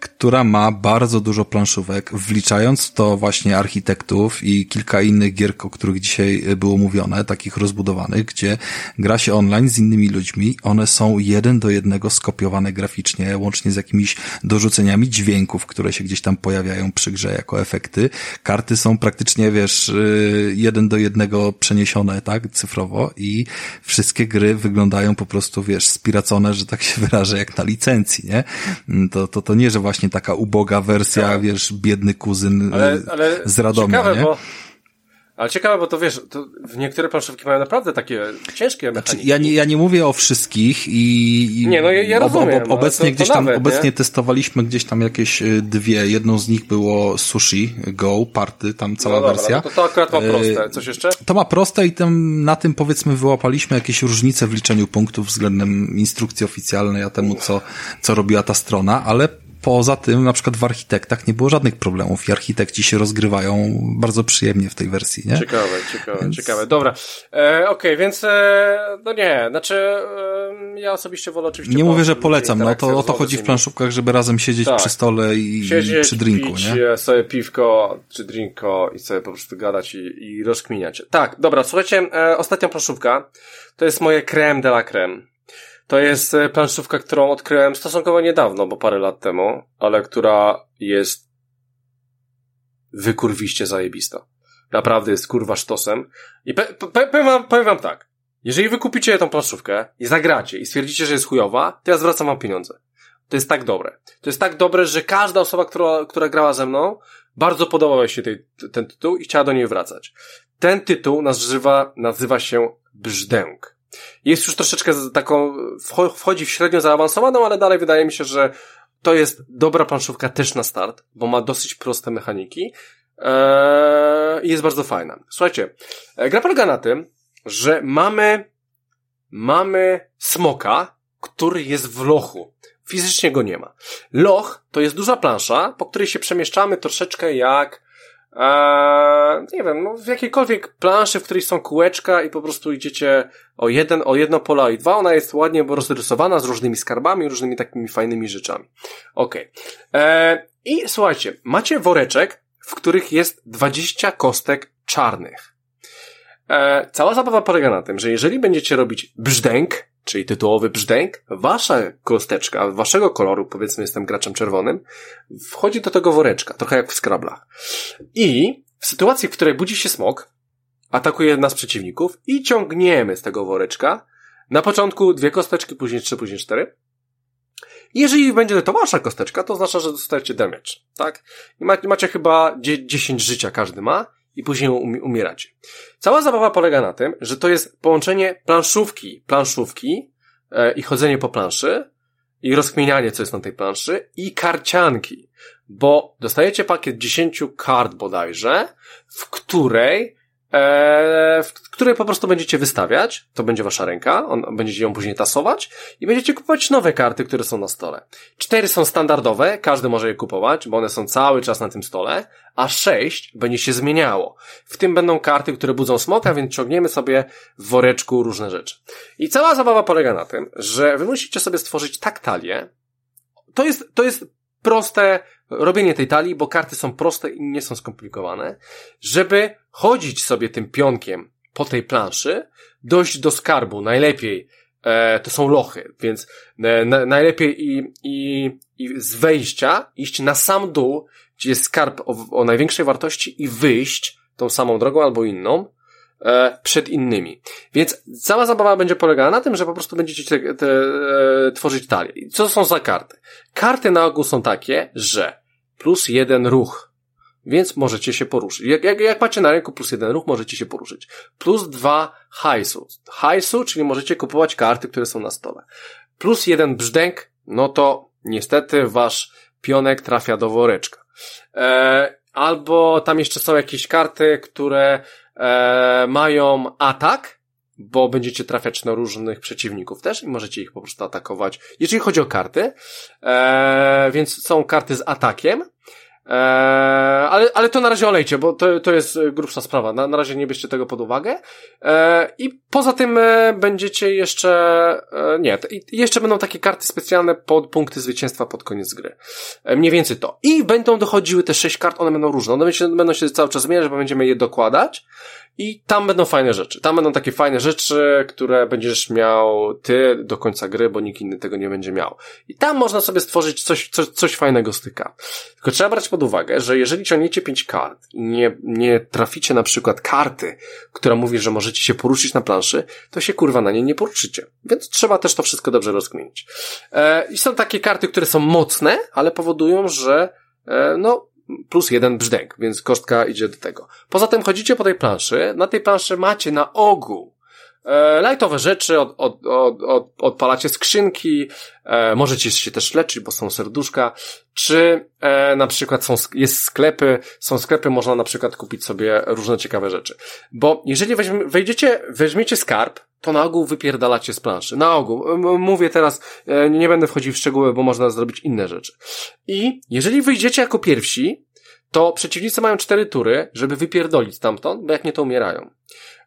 która ma bardzo dużo planszówek, wliczając to właśnie architektów i kilka innych gier, o których dzisiaj było mówione, takich rozbudowanych, gdzie gra się online z innymi ludźmi, one są jeden do jednego skopiowane graficznie, łącznie z jakimiś dorzuceniami dźwięków, które się gdzieś tam pojawiają przy grze jako efekty. Karty są praktycznie, wiesz, y, jeden do jednego przeniesione, tak, cyfrowo i wszystkie gry wyglądają po prostu, wiesz, spiracone, że tak się wyrażę, jak na licencji, nie? To, to, to nie, że właśnie taka uboga wersja, tak. wiesz, biedny kuzyn ale, ale z Radomia, ciekawe, nie? Bo ale ciekawe, bo to wiesz, to niektóre planszówki mają naprawdę takie ciężkie znaczy, mechaniki. Znaczy, ja, nie, ja nie mówię o wszystkich i... i nie, no ja, ja rozumiem. Ob, obecnie to, gdzieś tam, nawet, obecnie nie? testowaliśmy gdzieś tam jakieś y, dwie. Jedną z nich było Sushi Go, Party, tam cała no dobra, wersja. No to, to akurat ma y, proste. Coś jeszcze? To ma proste i tam, na tym powiedzmy wyłapaliśmy jakieś różnice w liczeniu punktów względem instrukcji oficjalnej, a temu co, co robiła ta strona, ale poza tym na przykład w architektach nie było żadnych problemów i architekci się rozgrywają bardzo przyjemnie w tej wersji, nie? Ciekawe, ciekawe, więc... ciekawe. Dobra. E, Okej, okay, więc e, no nie, znaczy e, ja osobiście wolę oczywiście... Nie mówię, że polecam, no to o to chodzi w planszówkach, żeby razem siedzieć tak. przy stole i, siedzieć, przy drinku, pić nie? sobie piwko czy drinko i sobie po prostu gadać i, i rozkminiać. Tak, dobra, słuchajcie, e, ostatnia planszówka to jest moje creme de la creme. To jest e, planszówka, którą odkryłem stosunkowo niedawno, bo parę lat temu, ale która jest wykurwiście zajebista. Naprawdę jest kurwa sztosem. I powiem wam, powiem wam tak. Jeżeli wy kupicie tą planszówkę i zagracie i stwierdzicie, że jest chujowa, to ja zwracam wam pieniądze. To jest tak dobre. To jest tak dobre, że każda osoba, która, która grała ze mną, bardzo podobał się tej, ten tytuł i chciała do niej wracać. Ten tytuł nazywa, nazywa się Brzdęk. Jest już troszeczkę taką, wchodzi w średnio zaawansowaną, ale dalej wydaje mi się, że to jest dobra planszówka też na start, bo ma dosyć proste mechaniki eee, i jest bardzo fajna. Słuchajcie, e, gra polega na tym, że mamy, mamy smoka, który jest w lochu. Fizycznie go nie ma. Loch to jest duża plansza, po której się przemieszczamy troszeczkę jak Eee, nie wiem, no w jakiejkolwiek planszy, w której są kółeczka i po prostu idziecie o jeden, o jedno pola i dwa, ona jest ładnie rozrysowana z różnymi skarbami, różnymi takimi fajnymi rzeczami. Okej. Okay. Eee, I słuchajcie, macie woreczek, w których jest 20 kostek czarnych. E, cała zabawa polega na tym, że jeżeli będziecie robić brzdęk, czyli tytułowy brzdęk, wasza kosteczka, waszego koloru, powiedzmy jestem graczem czerwonym, wchodzi do tego woreczka, trochę jak w skrablach. I w sytuacji, w której budzi się smok, atakuje nas przeciwników i ciągniemy z tego woreczka, na początku dwie kosteczki, później trzy, później cztery. Jeżeli będzie to wasza kosteczka, to oznacza, że dostajecie damage, tak? I macie chyba 10 życia każdy ma i później umieracie. Cała zabawa polega na tym, że to jest połączenie planszówki, planszówki e, i chodzenie po planszy i rozkminianie, co jest na tej planszy i karcianki, bo dostajecie pakiet 10 kart bodajże, w której w której po prostu będziecie wystawiać, to będzie wasza ręka, on, będziecie ją później tasować i będziecie kupować nowe karty, które są na stole. Cztery są standardowe, każdy może je kupować, bo one są cały czas na tym stole, a sześć będzie się zmieniało. W tym będą karty, które budzą smoka, więc ciągniemy sobie w woreczku różne rzeczy. I cała zabawa polega na tym, że wy musicie sobie stworzyć tak talię, to jest, to jest proste robienie tej talii, bo karty są proste i nie są skomplikowane, żeby chodzić sobie tym pionkiem po tej planszy, dojść do skarbu, najlepiej e, to są lochy, więc e, na, najlepiej i, i, i z wejścia iść na sam dół, gdzie jest skarb o, o największej wartości i wyjść tą samą drogą albo inną, e, przed innymi. Więc cała zabawa będzie polegała na tym, że po prostu będziecie te, te, e, tworzyć talię. Co są za karty? Karty na ogół są takie, że plus jeden ruch. Więc możecie się poruszyć. Jak, jak, jak macie na ręku plus jeden ruch, możecie się poruszyć. Plus dwa hajsu. Hajsu, czyli możecie kupować karty, które są na stole. Plus jeden brzdęk, no to niestety wasz pionek trafia do woreczka. E, albo tam jeszcze są jakieś karty, które e, mają atak, bo będziecie trafiać na różnych przeciwników też i możecie ich po prostu atakować, jeżeli chodzi o karty. E, więc są karty z atakiem, Eee, ale, ale to na razie olejcie, bo to, to jest grubsza sprawa. Na, na razie nie bierzcie tego pod uwagę. Eee, I poza tym e, będziecie jeszcze, e, nie, jeszcze będą takie karty specjalne pod punkty zwycięstwa pod koniec gry. E, mniej więcej to. I będą dochodziły te sześć kart, one będą różne. One będą się, będą się cały czas zmieniać, bo będziemy je dokładać. I tam będą fajne rzeczy. Tam będą takie fajne rzeczy, które będziesz miał ty do końca gry, bo nikt inny tego nie będzie miał. I tam można sobie stworzyć coś, coś, coś fajnego z tyka. Tylko trzeba brać pod uwagę, że jeżeli ciągniecie pięć kart i nie, nie traficie na przykład karty, która mówi, że możecie się poruszyć na planszy, to się kurwa na niej nie poruszycie. Więc trzeba też to wszystko dobrze rozkminić. E, I są takie karty, które są mocne, ale powodują, że e, no, plus jeden brzdęk, więc kostka idzie do tego. Poza tym chodzicie po tej planszy, na tej planszy macie na ogół e, lightowe rzeczy, od, od, od, od, odpalacie skrzynki, e, możecie się też leczyć, bo są serduszka, czy e, na przykład są, jest sklepy, są sklepy, można na przykład kupić sobie różne ciekawe rzeczy. Bo jeżeli weźmie, wejdziecie, weźmiecie skarb, to na ogół wypierdalacie z planszy. Na ogół. Mówię teraz, e, nie będę wchodził w szczegóły, bo można zrobić inne rzeczy. I jeżeli wyjdziecie jako pierwsi, to przeciwnicy mają cztery tury, żeby wypierdolić stamtąd, bo jak nie to umierają.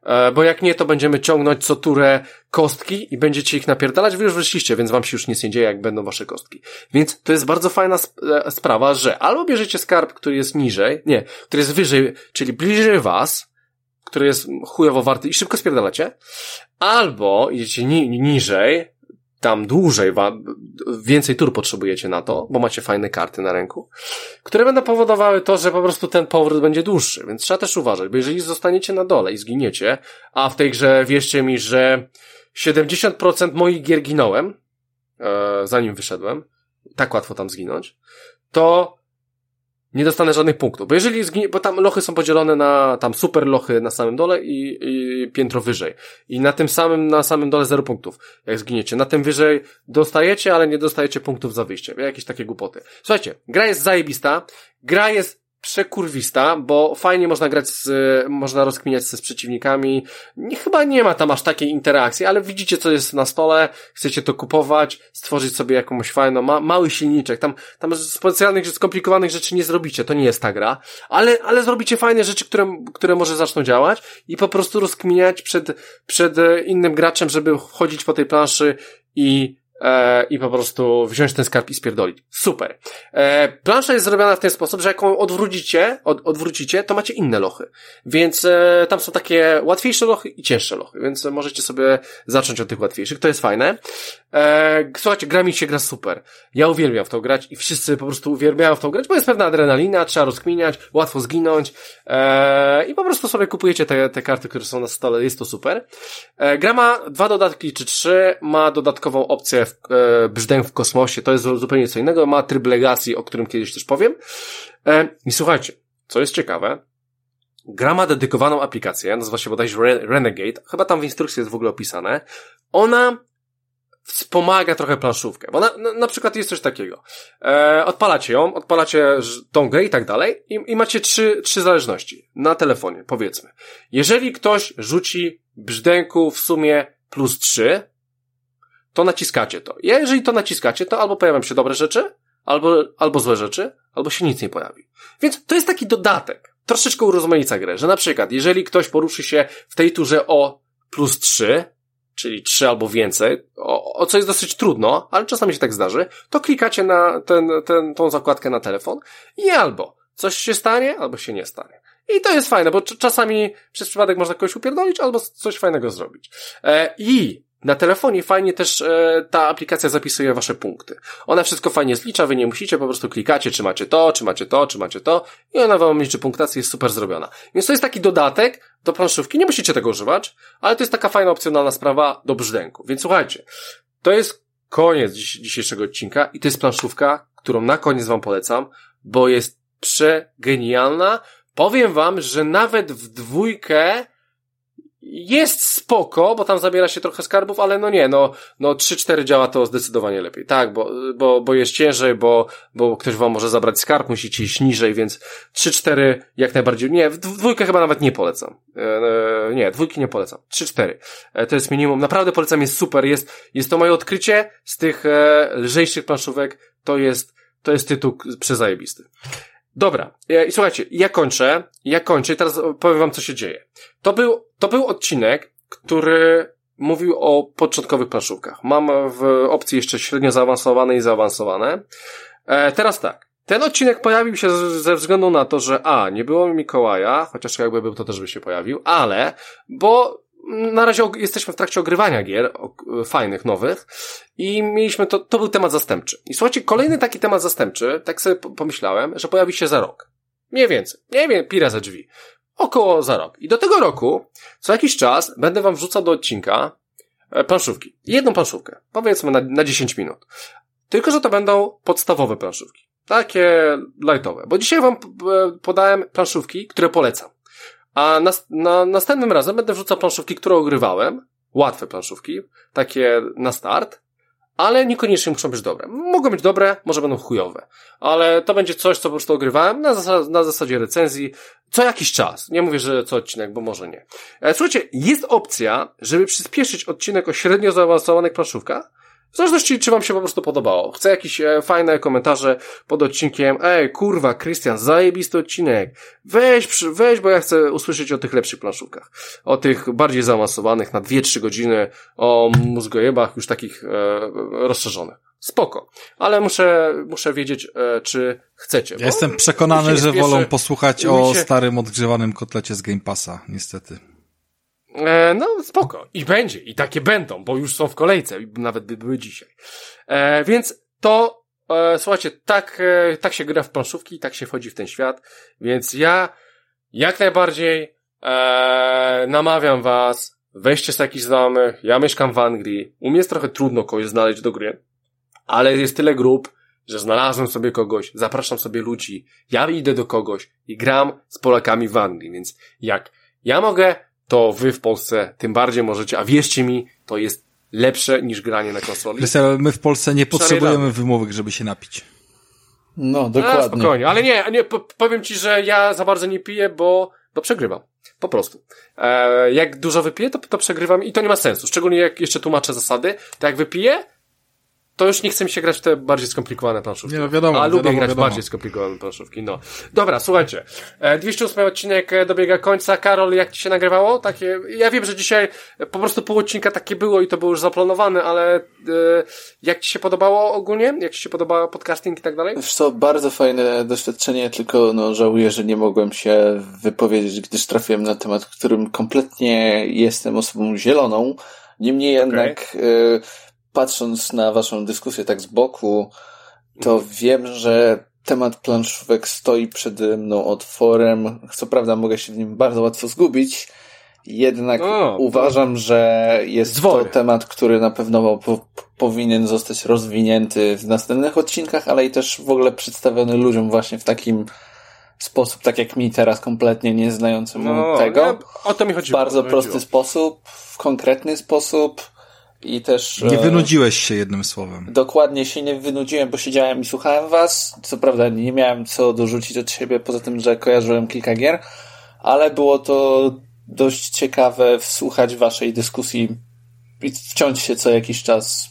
E, bo jak nie, to będziemy ciągnąć co turę kostki i będziecie ich napierdalać. Wy już wyszliście, więc wam się już nic nie dzieje, jak będą wasze kostki. Więc to jest bardzo fajna sp e, sprawa, że albo bierzecie skarb, który jest niżej, nie, który jest wyżej, czyli bliżej was, który jest chujowo warty i szybko spierdalacie, albo idziecie ni niżej, tam dłużej, więcej tur potrzebujecie na to, bo macie fajne karty na ręku, które będą powodowały to, że po prostu ten powrót będzie dłuższy, więc trzeba też uważać, bo jeżeli zostaniecie na dole i zginiecie, a w tej grze wierzcie mi, że 70% moich gier ginąłem, e, zanim wyszedłem, tak łatwo tam zginąć, to nie dostanę żadnych punktów. Bo jeżeli zginie, bo tam lochy są podzielone na tam super lochy na samym dole i, i piętro wyżej. I na tym samym, na samym dole zero punktów, jak zginiecie. Na tym wyżej dostajecie, ale nie dostajecie punktów za wyjście. Jakieś takie głupoty. Słuchajcie, gra jest zajebista, gra jest przekurwista, bo fajnie można grać z, można rozkminiać się z przeciwnikami. Nie, chyba nie ma tam aż takiej interakcji, ale widzicie, co jest na stole, chcecie to kupować, stworzyć sobie jakąś fajną, ma, mały silniczek. Tam, tam specjalnych, skomplikowanych rzeczy nie zrobicie, to nie jest ta gra, ale, ale zrobicie fajne rzeczy, które, które może zaczną działać i po prostu rozkminiać przed, przed innym graczem, żeby chodzić po tej planszy i e, i po prostu wziąć ten skarb i spierdolić. Super. E, plansza jest zrobiona w ten sposób, że jak ją odwrócicie, od, odwrócicie, to macie inne lochy. Więc e, tam są takie łatwiejsze lochy i cięższe lochy, więc możecie sobie zacząć od tych łatwiejszych. To jest fajne. E, słuchajcie, gra mi się gra super. Ja uwielbiam w to grać i wszyscy po prostu uwielbiają w to grać, bo jest pewna adrenalina, trzeba rozkminiać, łatwo zginąć e, i po prostu sobie kupujecie te, te karty, które są na stole, jest to super. E, gra ma dwa dodatki czy trzy, ma dodatkową opcję w, e, brzdęk w kosmosie, to jest zupełnie co innego, ma tryb Legacy, o którym kiedyś też powiem. E, I słuchajcie, co jest ciekawe, Gra ma dedykowaną aplikację, nazywa się bodajże Renegade, chyba tam w instrukcji jest w ogóle opisane. Ona wspomaga trochę planszówkę. Bo na, na, na przykład jest coś takiego. E, odpalacie ją, odpalacie tą grę i tak dalej i, i macie trzy, trzy zależności na telefonie, powiedzmy. Jeżeli ktoś rzuci brzdęku w sumie plus trzy, to naciskacie to. I jeżeli to naciskacie, to albo pojawią się dobre rzeczy, albo, albo złe rzeczy, albo się nic nie pojawi. Więc to jest taki dodatek. Troszeczkę urozmaica grę, że na przykład, jeżeli ktoś poruszy się w tej turze o plus trzy, czyli trzy albo więcej, o, o, co jest dosyć trudno, ale czasami się tak zdarzy, to klikacie na ten, ten, tą zakładkę na telefon i albo coś się stanie, albo się nie stanie. I to jest fajne, bo czasami przez przypadek można kogoś upierdolić, albo coś fajnego zrobić. E, I na telefonie fajnie też e, ta aplikacja zapisuje wasze punkty. Ona wszystko fajnie zlicza, wy nie musicie, po prostu klikacie, czy macie to, czy macie to, czy macie to i ona wam liczy punktację, jest super zrobiona. Więc to jest taki dodatek do planszówki, nie musicie tego używać, ale to jest taka fajna opcjonalna sprawa do brzdęku. Więc słuchajcie, to jest koniec dziś, dzisiejszego odcinka i to jest planszówka, którą na koniec wam polecam, bo jest przegenialna. Powiem wam, że nawet w dwójkę jest spoko, bo tam zabiera się trochę skarbów, ale no nie, no, no 3-4 działa to zdecydowanie lepiej. Tak, bo, bo, bo jest ciężej, bo, bo ktoś wam może zabrać skarb, musicie iść niżej, więc 3-4 jak najbardziej, nie, dwójkę chyba nawet nie polecam. E, e nie, dwójki nie polecam. 3-4. E, to jest minimum. Naprawdę polecam, jest super, jest, jest to moje odkrycie z tych e, lżejszych planszówek, to jest, to jest tytuł przezajebisty. Dobra, i słuchajcie, ja kończę, ja kończę teraz powiem wam, co się dzieje. To był, to był odcinek, który mówił o początkowych planszówkach. Mam w opcji jeszcze średnio zaawansowane i zaawansowane. E, teraz tak. Ten odcinek pojawił się ze względu na to, że a, nie było Mikołaja, chociaż jakby był, to też by się pojawił, ale, bo na razie jesteśmy w trakcie ogrywania gier, fajnych, nowych i mieliśmy to, to był temat zastępczy. I słuchajcie, kolejny taki temat zastępczy, tak sobie pomyślałem, że pojawi się za rok. Mniej więcej. Nie wiem, pira za drzwi. Około za rok. I do tego roku, co jakiś czas, będę wam wrzucał do odcinka e, planszówki. Jedną planszówkę. Powiedzmy na, na 10 minut. Tylko, że to będą podstawowe planszówki. Takie lightowe. Bo dzisiaj wam podałem planszówki, które polecam. A na, na, następnym razem będę wrzucał planszówki, które ogrywałem. Łatwe planszówki. Takie na start. Ale niekoniecznie muszą być dobre. Mogą być dobre, może będą chujowe. Ale to będzie coś, co po prostu ogrywałem na, zasad, na zasadzie recenzji. Co jakiś czas. Nie mówię, że co odcinek, bo może nie. E, słuchajcie, jest opcja, żeby przyspieszyć odcinek o średnio zaawansowanych planszówkach w zależności, czy wam się po prostu podobało. Chcę jakieś e, fajne komentarze pod odcinkiem. Ej, kurwa, Krystian, zajebisty odcinek. Weź, weź, bo ja chcę usłyszeć o tych lepszych planszówkach. O tych bardziej zaawansowanych na 2-3 godziny, o mózgojebach już takich e, rozszerzonych. Spoko. Ale muszę, muszę wiedzieć, e, czy chcecie. Ja jestem przekonany, że wolą posłuchać o się... starym odgrzewanym kotlecie z Game Passa, niestety. E, no, spoko. I będzie. I takie będą, bo już są w kolejce. Nawet by były dzisiaj. E, więc to, e, słuchajcie, tak, e, tak się gra w planszówki, tak się wchodzi w ten świat. Więc ja jak najbardziej e, namawiam was, weźcie z jakichś znajomych. Ja mieszkam w Anglii. U mnie jest trochę trudno kogoś znaleźć do gry. Ale jest tyle grup, że znalazłem sobie kogoś, zapraszam sobie ludzi, ja idę do kogoś i gram z Polakami w Anglii, więc jak ja mogę to wy w Polsce tym bardziej możecie, a wierzcie mi, to jest lepsze niż granie na konsoli. Krystian, my w Polsce nie potrzebujemy wymówek, żeby się napić. No, dokładnie. A, spokojnie, ale nie, nie, powiem ci, że ja za bardzo nie piję, bo, bo przegrywam. Po prostu. E, jak dużo wypiję, to, to przegrywam i to nie ma sensu. Szczególnie jak jeszcze tłumaczę zasady, to jak wypiję, to już nie chce mi się grać w te bardziej skomplikowane planszówki. Nie, no wiadomo, A lubię wiadomo, grać wiadomo. bardziej skomplikowane planszówki, no. Dobra, słuchajcie. E, 208 odcinek e, dobiega końca. Karol, jak ci się nagrywało? Takie, ja wiem, że dzisiaj e, po prostu pół odcinka takie było i to było już zaplanowane, ale e, jak ci się podobało ogólnie? Jak ci się podoba podcasting i tak dalej? Wiesz co, bardzo fajne doświadczenie, tylko no, żałuję, że nie mogłem się wypowiedzieć, gdyż trafiłem na temat, którym kompletnie jestem osobą zieloną. Niemniej jednak, y, patrząc na waszą dyskusję tak z boku, to wiem, że temat planszówek stoi przede mną otworem. Co prawda mogę się w nim bardzo łatwo zgubić, jednak O, uważam, że jest Dzwory. to temat, który na pewno po, powinien zostać rozwinięty w następnych odcinkach, ale i też w ogóle przedstawiony ludziom właśnie w takim sposób, tak jak mi teraz kompletnie nie znającemu No, tego. ja, o to mi w chodziło. bardzo prosty chodziło. sposób, w konkretny sposób i też... Nie e, wynudziłeś się jednym słowem. Dokładnie się nie wynudziłem, bo siedziałem i słuchałem was. Co prawda nie miałem co dorzucić od siebie, poza tym, że kojarzyłem kilka gier, ale było to dość ciekawe wsłuchać waszej dyskusji i wciąć się co jakiś czas.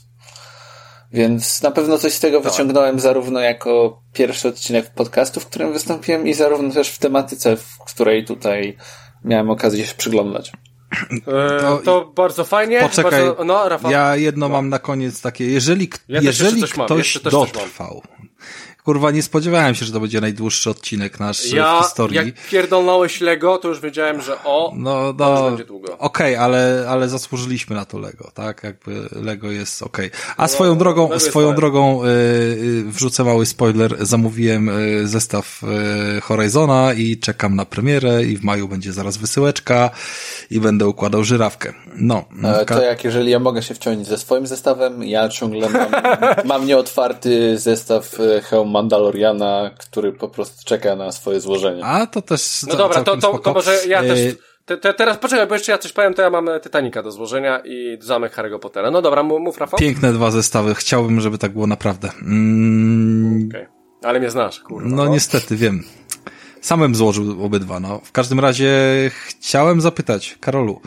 Więc na pewno coś z tego Tak. wyciągnąłem zarówno jako pierwszy odcinek podcastu, w którym wystąpiłem i zarówno też w tematyce, w której tutaj miałem okazję się przyglądać. E, To- to, bardzo fajnie. Poczekaj, bardzo, no, Rafał. ja jedno mam na koniec takie, jeżeli, Ja jeżeli ktoś dotrwał, kurwa, nie spodziewałem się, że to będzie najdłuższy odcinek nasz ja, w historii. jak pierdolnąłeś Lego, to już wiedziałem, że o, No, to już no, będzie długo. okej, ale, ale zasłużyliśmy na to Lego, tak? Jakby Lego jest okej. A swoją no, drogą, swoją fajne. drogą y, y, wrzucę mały spoiler, zamówiłem y, zestaw y, Horizona i czekam na premierę i w maju będzie zaraz wysyłeczka i będę układał żyrawkę. No, E, ka- To jak jeżeli ja mogę się wciąć ze swoim zestawem, ja ciągle mam, mam nieotwarty zestaw e, Hełm Mandaloriana, który po prostu czeka na swoje złożenie. a to też No dobra, to, to, to może ja Y, też. Te, te, teraz poczekaj, bo jeszcze ja coś powiem, to ja mam Titanica do złożenia i zamek Harry'ego Pottera. No dobra, mów, Rafał. Piękne dwa zestawy. Chciałbym, żeby tak było naprawdę. Mm, Okej. Ale mnie znasz, kurwa. no niestety, wiem. Samym złożył obydwa, no. W każdym razie chciałem zapytać, Karolu,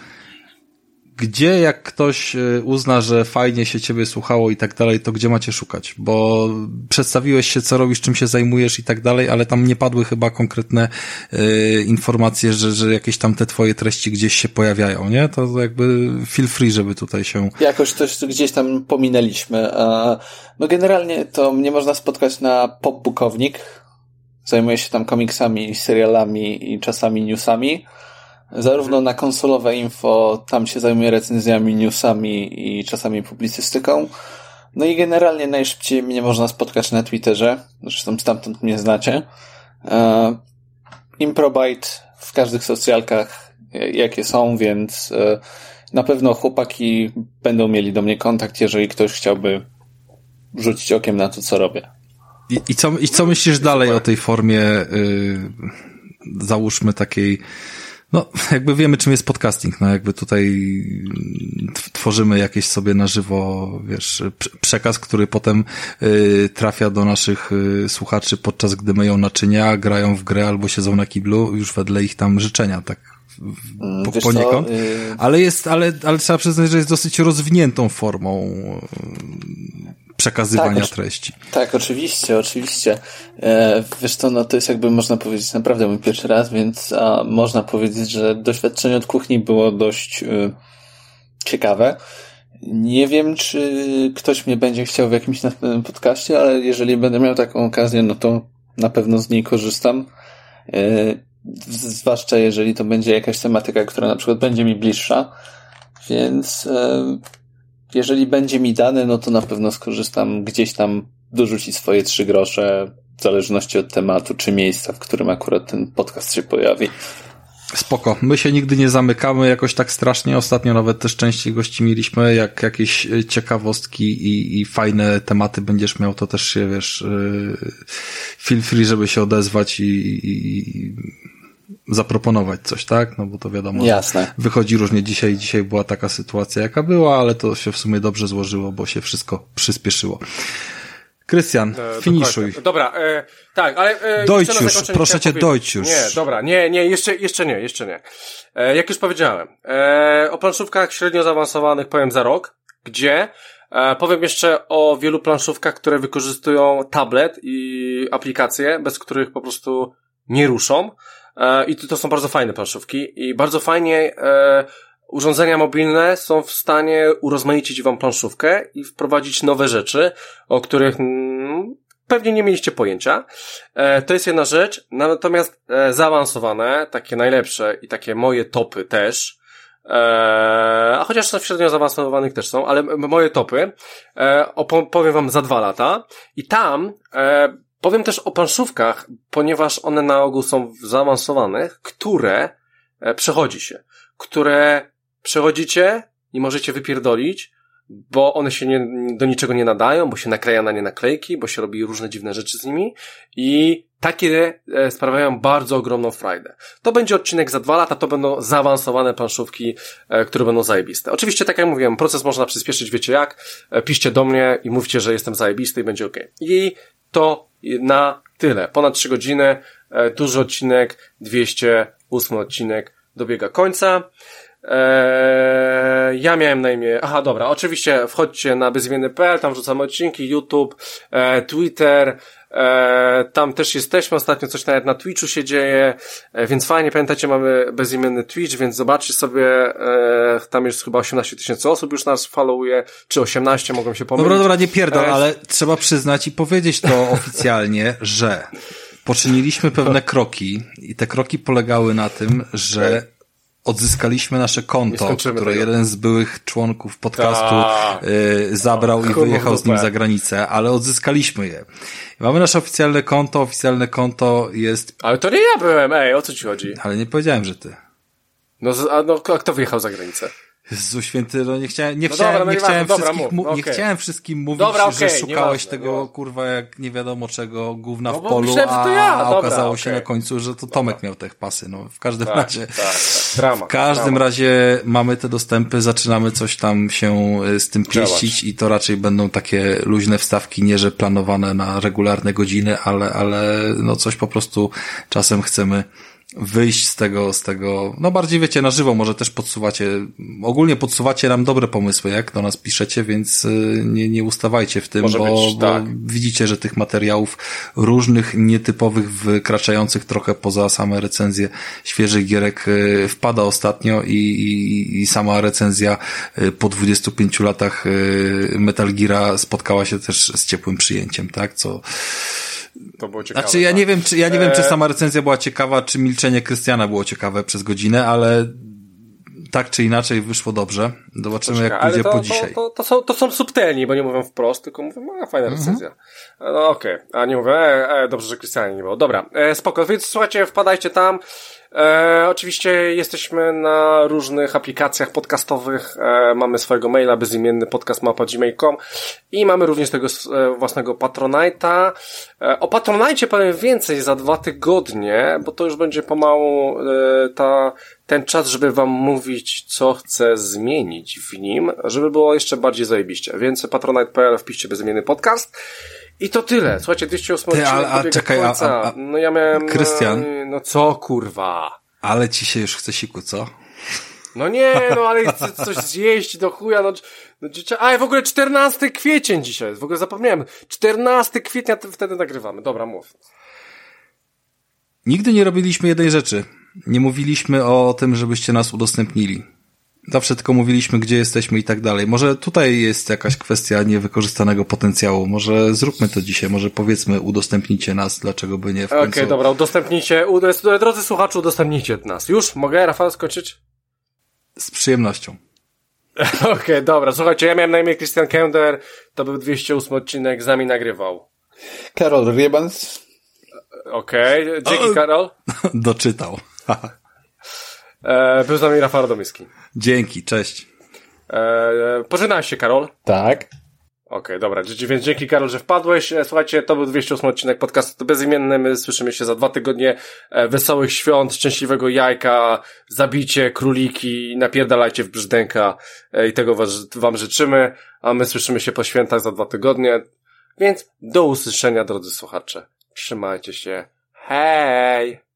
gdzie jak ktoś y, uzna, że fajnie się ciebie słuchało i tak dalej, to gdzie macie szukać? Bo przedstawiłeś się, co robisz, czym się zajmujesz i tak dalej, ale tam nie padły chyba konkretne y, informacje, że, że jakieś tam te twoje treści gdzieś się pojawiają, nie? To jakby feel free, żeby tutaj się... Jakoś też gdzieś tam pominęliśmy. No generalnie to mnie można spotkać na Popbookownik. Zajmuję się tam komiksami, serialami i czasami newsami. Zarówno na konsolowe info, tam się zajmuję recenzjami, newsami i czasami publicystyką. No i generalnie najszybciej mnie można spotkać na Twitterze. Zresztą stamtąd mnie znacie. E, Improbite w każdych socjalkach, e, jakie są, więc e, na pewno chłopaki będą mieli do mnie kontakt, jeżeli ktoś chciałby rzucić okiem na to, co robię. I, i, co, I co myślisz dalej o tej formie, y, załóżmy takiej, no jakby wiemy czym jest podcasting, no jakby tutaj tworzymy jakieś sobie na żywo, wiesz, prze- przekaz, który potem y, trafia do naszych y, słuchaczy podczas gdy myją naczynia, grają w grę albo siedzą na kiblu, już wedle ich tam życzenia, tak po, wiesz poniekąd. y, Ale jest, ale, ale trzeba przyznać, że jest dosyć rozwiniętą formą y, przekazywania Tak, treści. Tak, oczywiście, oczywiście. E, wiesz co, no to jest jakby można powiedzieć naprawdę mój pierwszy raz, więc a, można powiedzieć, że doświadczenie od kuchni było dość y, ciekawe. Nie wiem, czy ktoś mnie będzie chciał w jakimś następnym podcaście, ale jeżeli będę miał taką okazję, no to na pewno z niej korzystam. Z- zwłaszcza jeżeli to będzie jakaś tematyka, która na przykład będzie mi bliższa. Więc e, jeżeli będzie mi dane, no to na pewno skorzystam gdzieś tam dorzucić swoje trzy grosze, w zależności od tematu czy miejsca, w którym akurat ten podcast się pojawi. Spoko. My się nigdy nie zamykamy jakoś tak strasznie. Ostatnio nawet też częściej gości mieliśmy. Jak jakieś e, ciekawostki i, i fajne tematy będziesz miał, to też się, wiesz, yy, feel free, żeby się odezwać i, i zaproponować coś, tak? No bo to wiadomo, że Jasne. wychodzi różnie. Dzisiaj, dzisiaj była taka sytuacja, jaka była, ale to się w sumie dobrze złożyło, bo się wszystko przyspieszyło. Krystian, E, finiszuj. Dobra, e, tak, ale... E, Dojdź już, proszę cię, dojdź już. Nie, dobra, nie, nie, jeszcze, jeszcze nie, jeszcze nie. E, jak już powiedziałem, e, o planszówkach średnio zaawansowanych powiem za rok, gdzie E, powiem jeszcze o wielu planszówkach, które wykorzystują tablet i aplikacje, bez których po prostu nie ruszą. E, I to są bardzo fajne planszówki i bardzo fajnie e, urządzenia mobilne są w stanie urozmaicić wam planszówkę i wprowadzić nowe rzeczy, o których mm, pewnie nie mieliście pojęcia. E, to jest jedna rzecz, natomiast zaawansowane, takie najlepsze i takie moje topy też, a chociaż w średnio zaawansowanych też są, ale moje topy opowiem wam za dwa lata i tam powiem też o planszówkach, ponieważ one na ogół są zaawansowanych, które e, przechodzi się, które przechodzicie i możecie wypierdolić, bo one się nie, do niczego nie nadają, bo się nakleja na nie naklejki, bo się robi różne dziwne rzeczy z nimi i takie e, sprawiają bardzo ogromną frajdę. To będzie odcinek za dwa lata, to będą zaawansowane planszówki, e, które będą zajebiste. Oczywiście, tak jak mówiłem, proces można przyspieszyć, wiecie jak, e, piszcie do mnie i mówcie, że jestem zajebisty i będzie ok. I to na tyle. Ponad trzy godziny, duży odcinek, 208 odcinek dobiega końca. Eee, ja miałem na imię, aha dobra, oczywiście wchodźcie na bezimienny.pl, tam wrzucamy odcinki, YouTube, e, Twitter, tam też jesteśmy, ostatnio coś nawet na Twitchu się dzieje, e, więc fajnie, pamiętajcie, mamy bezimienny Twitch, więc zobaczcie sobie, e, tam jest chyba 18 tysięcy osób już nas followuje, czy 18, mogą się pomylić. Dobra, dobra, nie pierdol, e, ale trzeba przyznać i powiedzieć to oficjalnie, że poczyniliśmy pewne kroki i te kroki polegały na tym, że odzyskaliśmy nasze konto, które tego. jeden z byłych członków podcastu y, zabrał i wyjechał z nim za granicę, ale odzyskaliśmy je. Mamy nasze oficjalne konto, oficjalne konto jest... Ale to nie ja byłem, ej, o co ci chodzi? Ale nie powiedziałem, że ty. No, a, no a kto wyjechał za granicę? Jezu święty, no nie chciałem, nie no chciałem, dobra, no nie, chciałem dobra, wszystkich, mów, okay. nie chciałem wszystkim mówić, dobra, okay, że szukałeś tego, kurwa, jak nie wiadomo czego, gówna no, w polu, myślałem, a, ja. dobra, okazało okay. się na końcu, że to Tomek miał te pasy, no w każdym tak, razie, tak, tak. Drama, w każdym drama. razie mamy te dostępy, zaczynamy coś tam się e, z tym pieścić i to raczej będą takie luźne wstawki, nie że planowane na regularne godziny, ale, ale no coś po prostu czasem chcemy wyjść z tego, z tego, no bardziej wiecie, na żywo może też podsuwacie, ogólnie podsuwacie nam dobre pomysły, jak do nas piszecie, więc y, nie, nie ustawajcie w tym, może bo, być, tak. bo widzicie, że tych materiałów różnych, nietypowych, wykraczających trochę poza same recenzje świeżych gierek y, wpada ostatnio i, i, i sama recenzja y, po 25 latach Metal Geara spotkała się też z ciepłym przyjęciem, tak, co to było ciekawe. Znaczy ja tak? nie wiem, czy ja nie wiem, czy e, sama recenzja była ciekawa, czy milczenie Krystiana było ciekawe przez godzinę, ale tak czy inaczej wyszło dobrze. Zobaczymy, jak pójdzie to, po dzisiaj. To, to, to, są, to są subtelni, bo nie mówią wprost, tylko mówią, no fajna mhm. recenzja. No okej, okay. a nie mówię, e, e, dobrze, że Krystianie nie było. Dobra, e, spoko, więc słuchajcie, wpadajcie tam. E, oczywiście jesteśmy na różnych aplikacjach podcastowych. E, mamy swojego maila bezimienny podcast mapa.gmail.com i mamy również tego e, własnego Patronite'a. E, o Patronite powiem więcej za dwa tygodnie, bo to już będzie pomału e, ta, ten czas, żeby wam mówić, co chcę zmienić w nim, żeby było jeszcze bardziej zajebiście. Więc patronite.pl wpiszcie bezimienny podcast. I to tyle. Słuchajcie, 208 Ty, a, a czekaj, a, a, No ja miałem... Krystian. No co, kurwa? Ale ci się już chce siku, co? No nie, no ale chcę coś zjeść do chuja, no... no a, w ogóle 14 kwiecień dzisiaj w ogóle zapomniałem. 14 kwietnia wtedy nagrywamy. Dobra, mów. Nigdy nie robiliśmy jednej rzeczy. Nie mówiliśmy o tym, żebyście nas udostępnili. Zawsze tylko mówiliśmy, gdzie jesteśmy i tak dalej. Może tutaj jest jakaś kwestia niewykorzystanego potencjału. Może zróbmy to dzisiaj. Może powiedzmy, udostępnicie nas, dlaczego by nie w końcu. Okej, okay, dobra, udostępnijcie. Drodzy słuchaczu, udostępnijcie nas. Już? Mogę, Rafał, skończyć? Z przyjemnością. Okej, okay, dobra. Słuchajcie, ja miałem na imię Christian Kender. To był 208 odcinek, z nami nagrywał. Karol Riebans. Okej, okay. dzięki Karol. Doczytał. E, był z nami Rafał Radomyski. Dzięki, cześć. E, pożegnałeś się, Karol? Tak. Okej, okay, dobra, więc dzięki Karol, że wpadłeś. E, słuchajcie, to był 208 odcinek podcastu bezimienny. My słyszymy się za dwa tygodnie. E, wesołych świąt, szczęśliwego jajka, zabicie króliki, napierdalajcie w brzdęka e, i tego was, wam życzymy. A my słyszymy się po świętach za dwa tygodnie. Więc do usłyszenia, drodzy słuchacze. Trzymajcie się. Hej!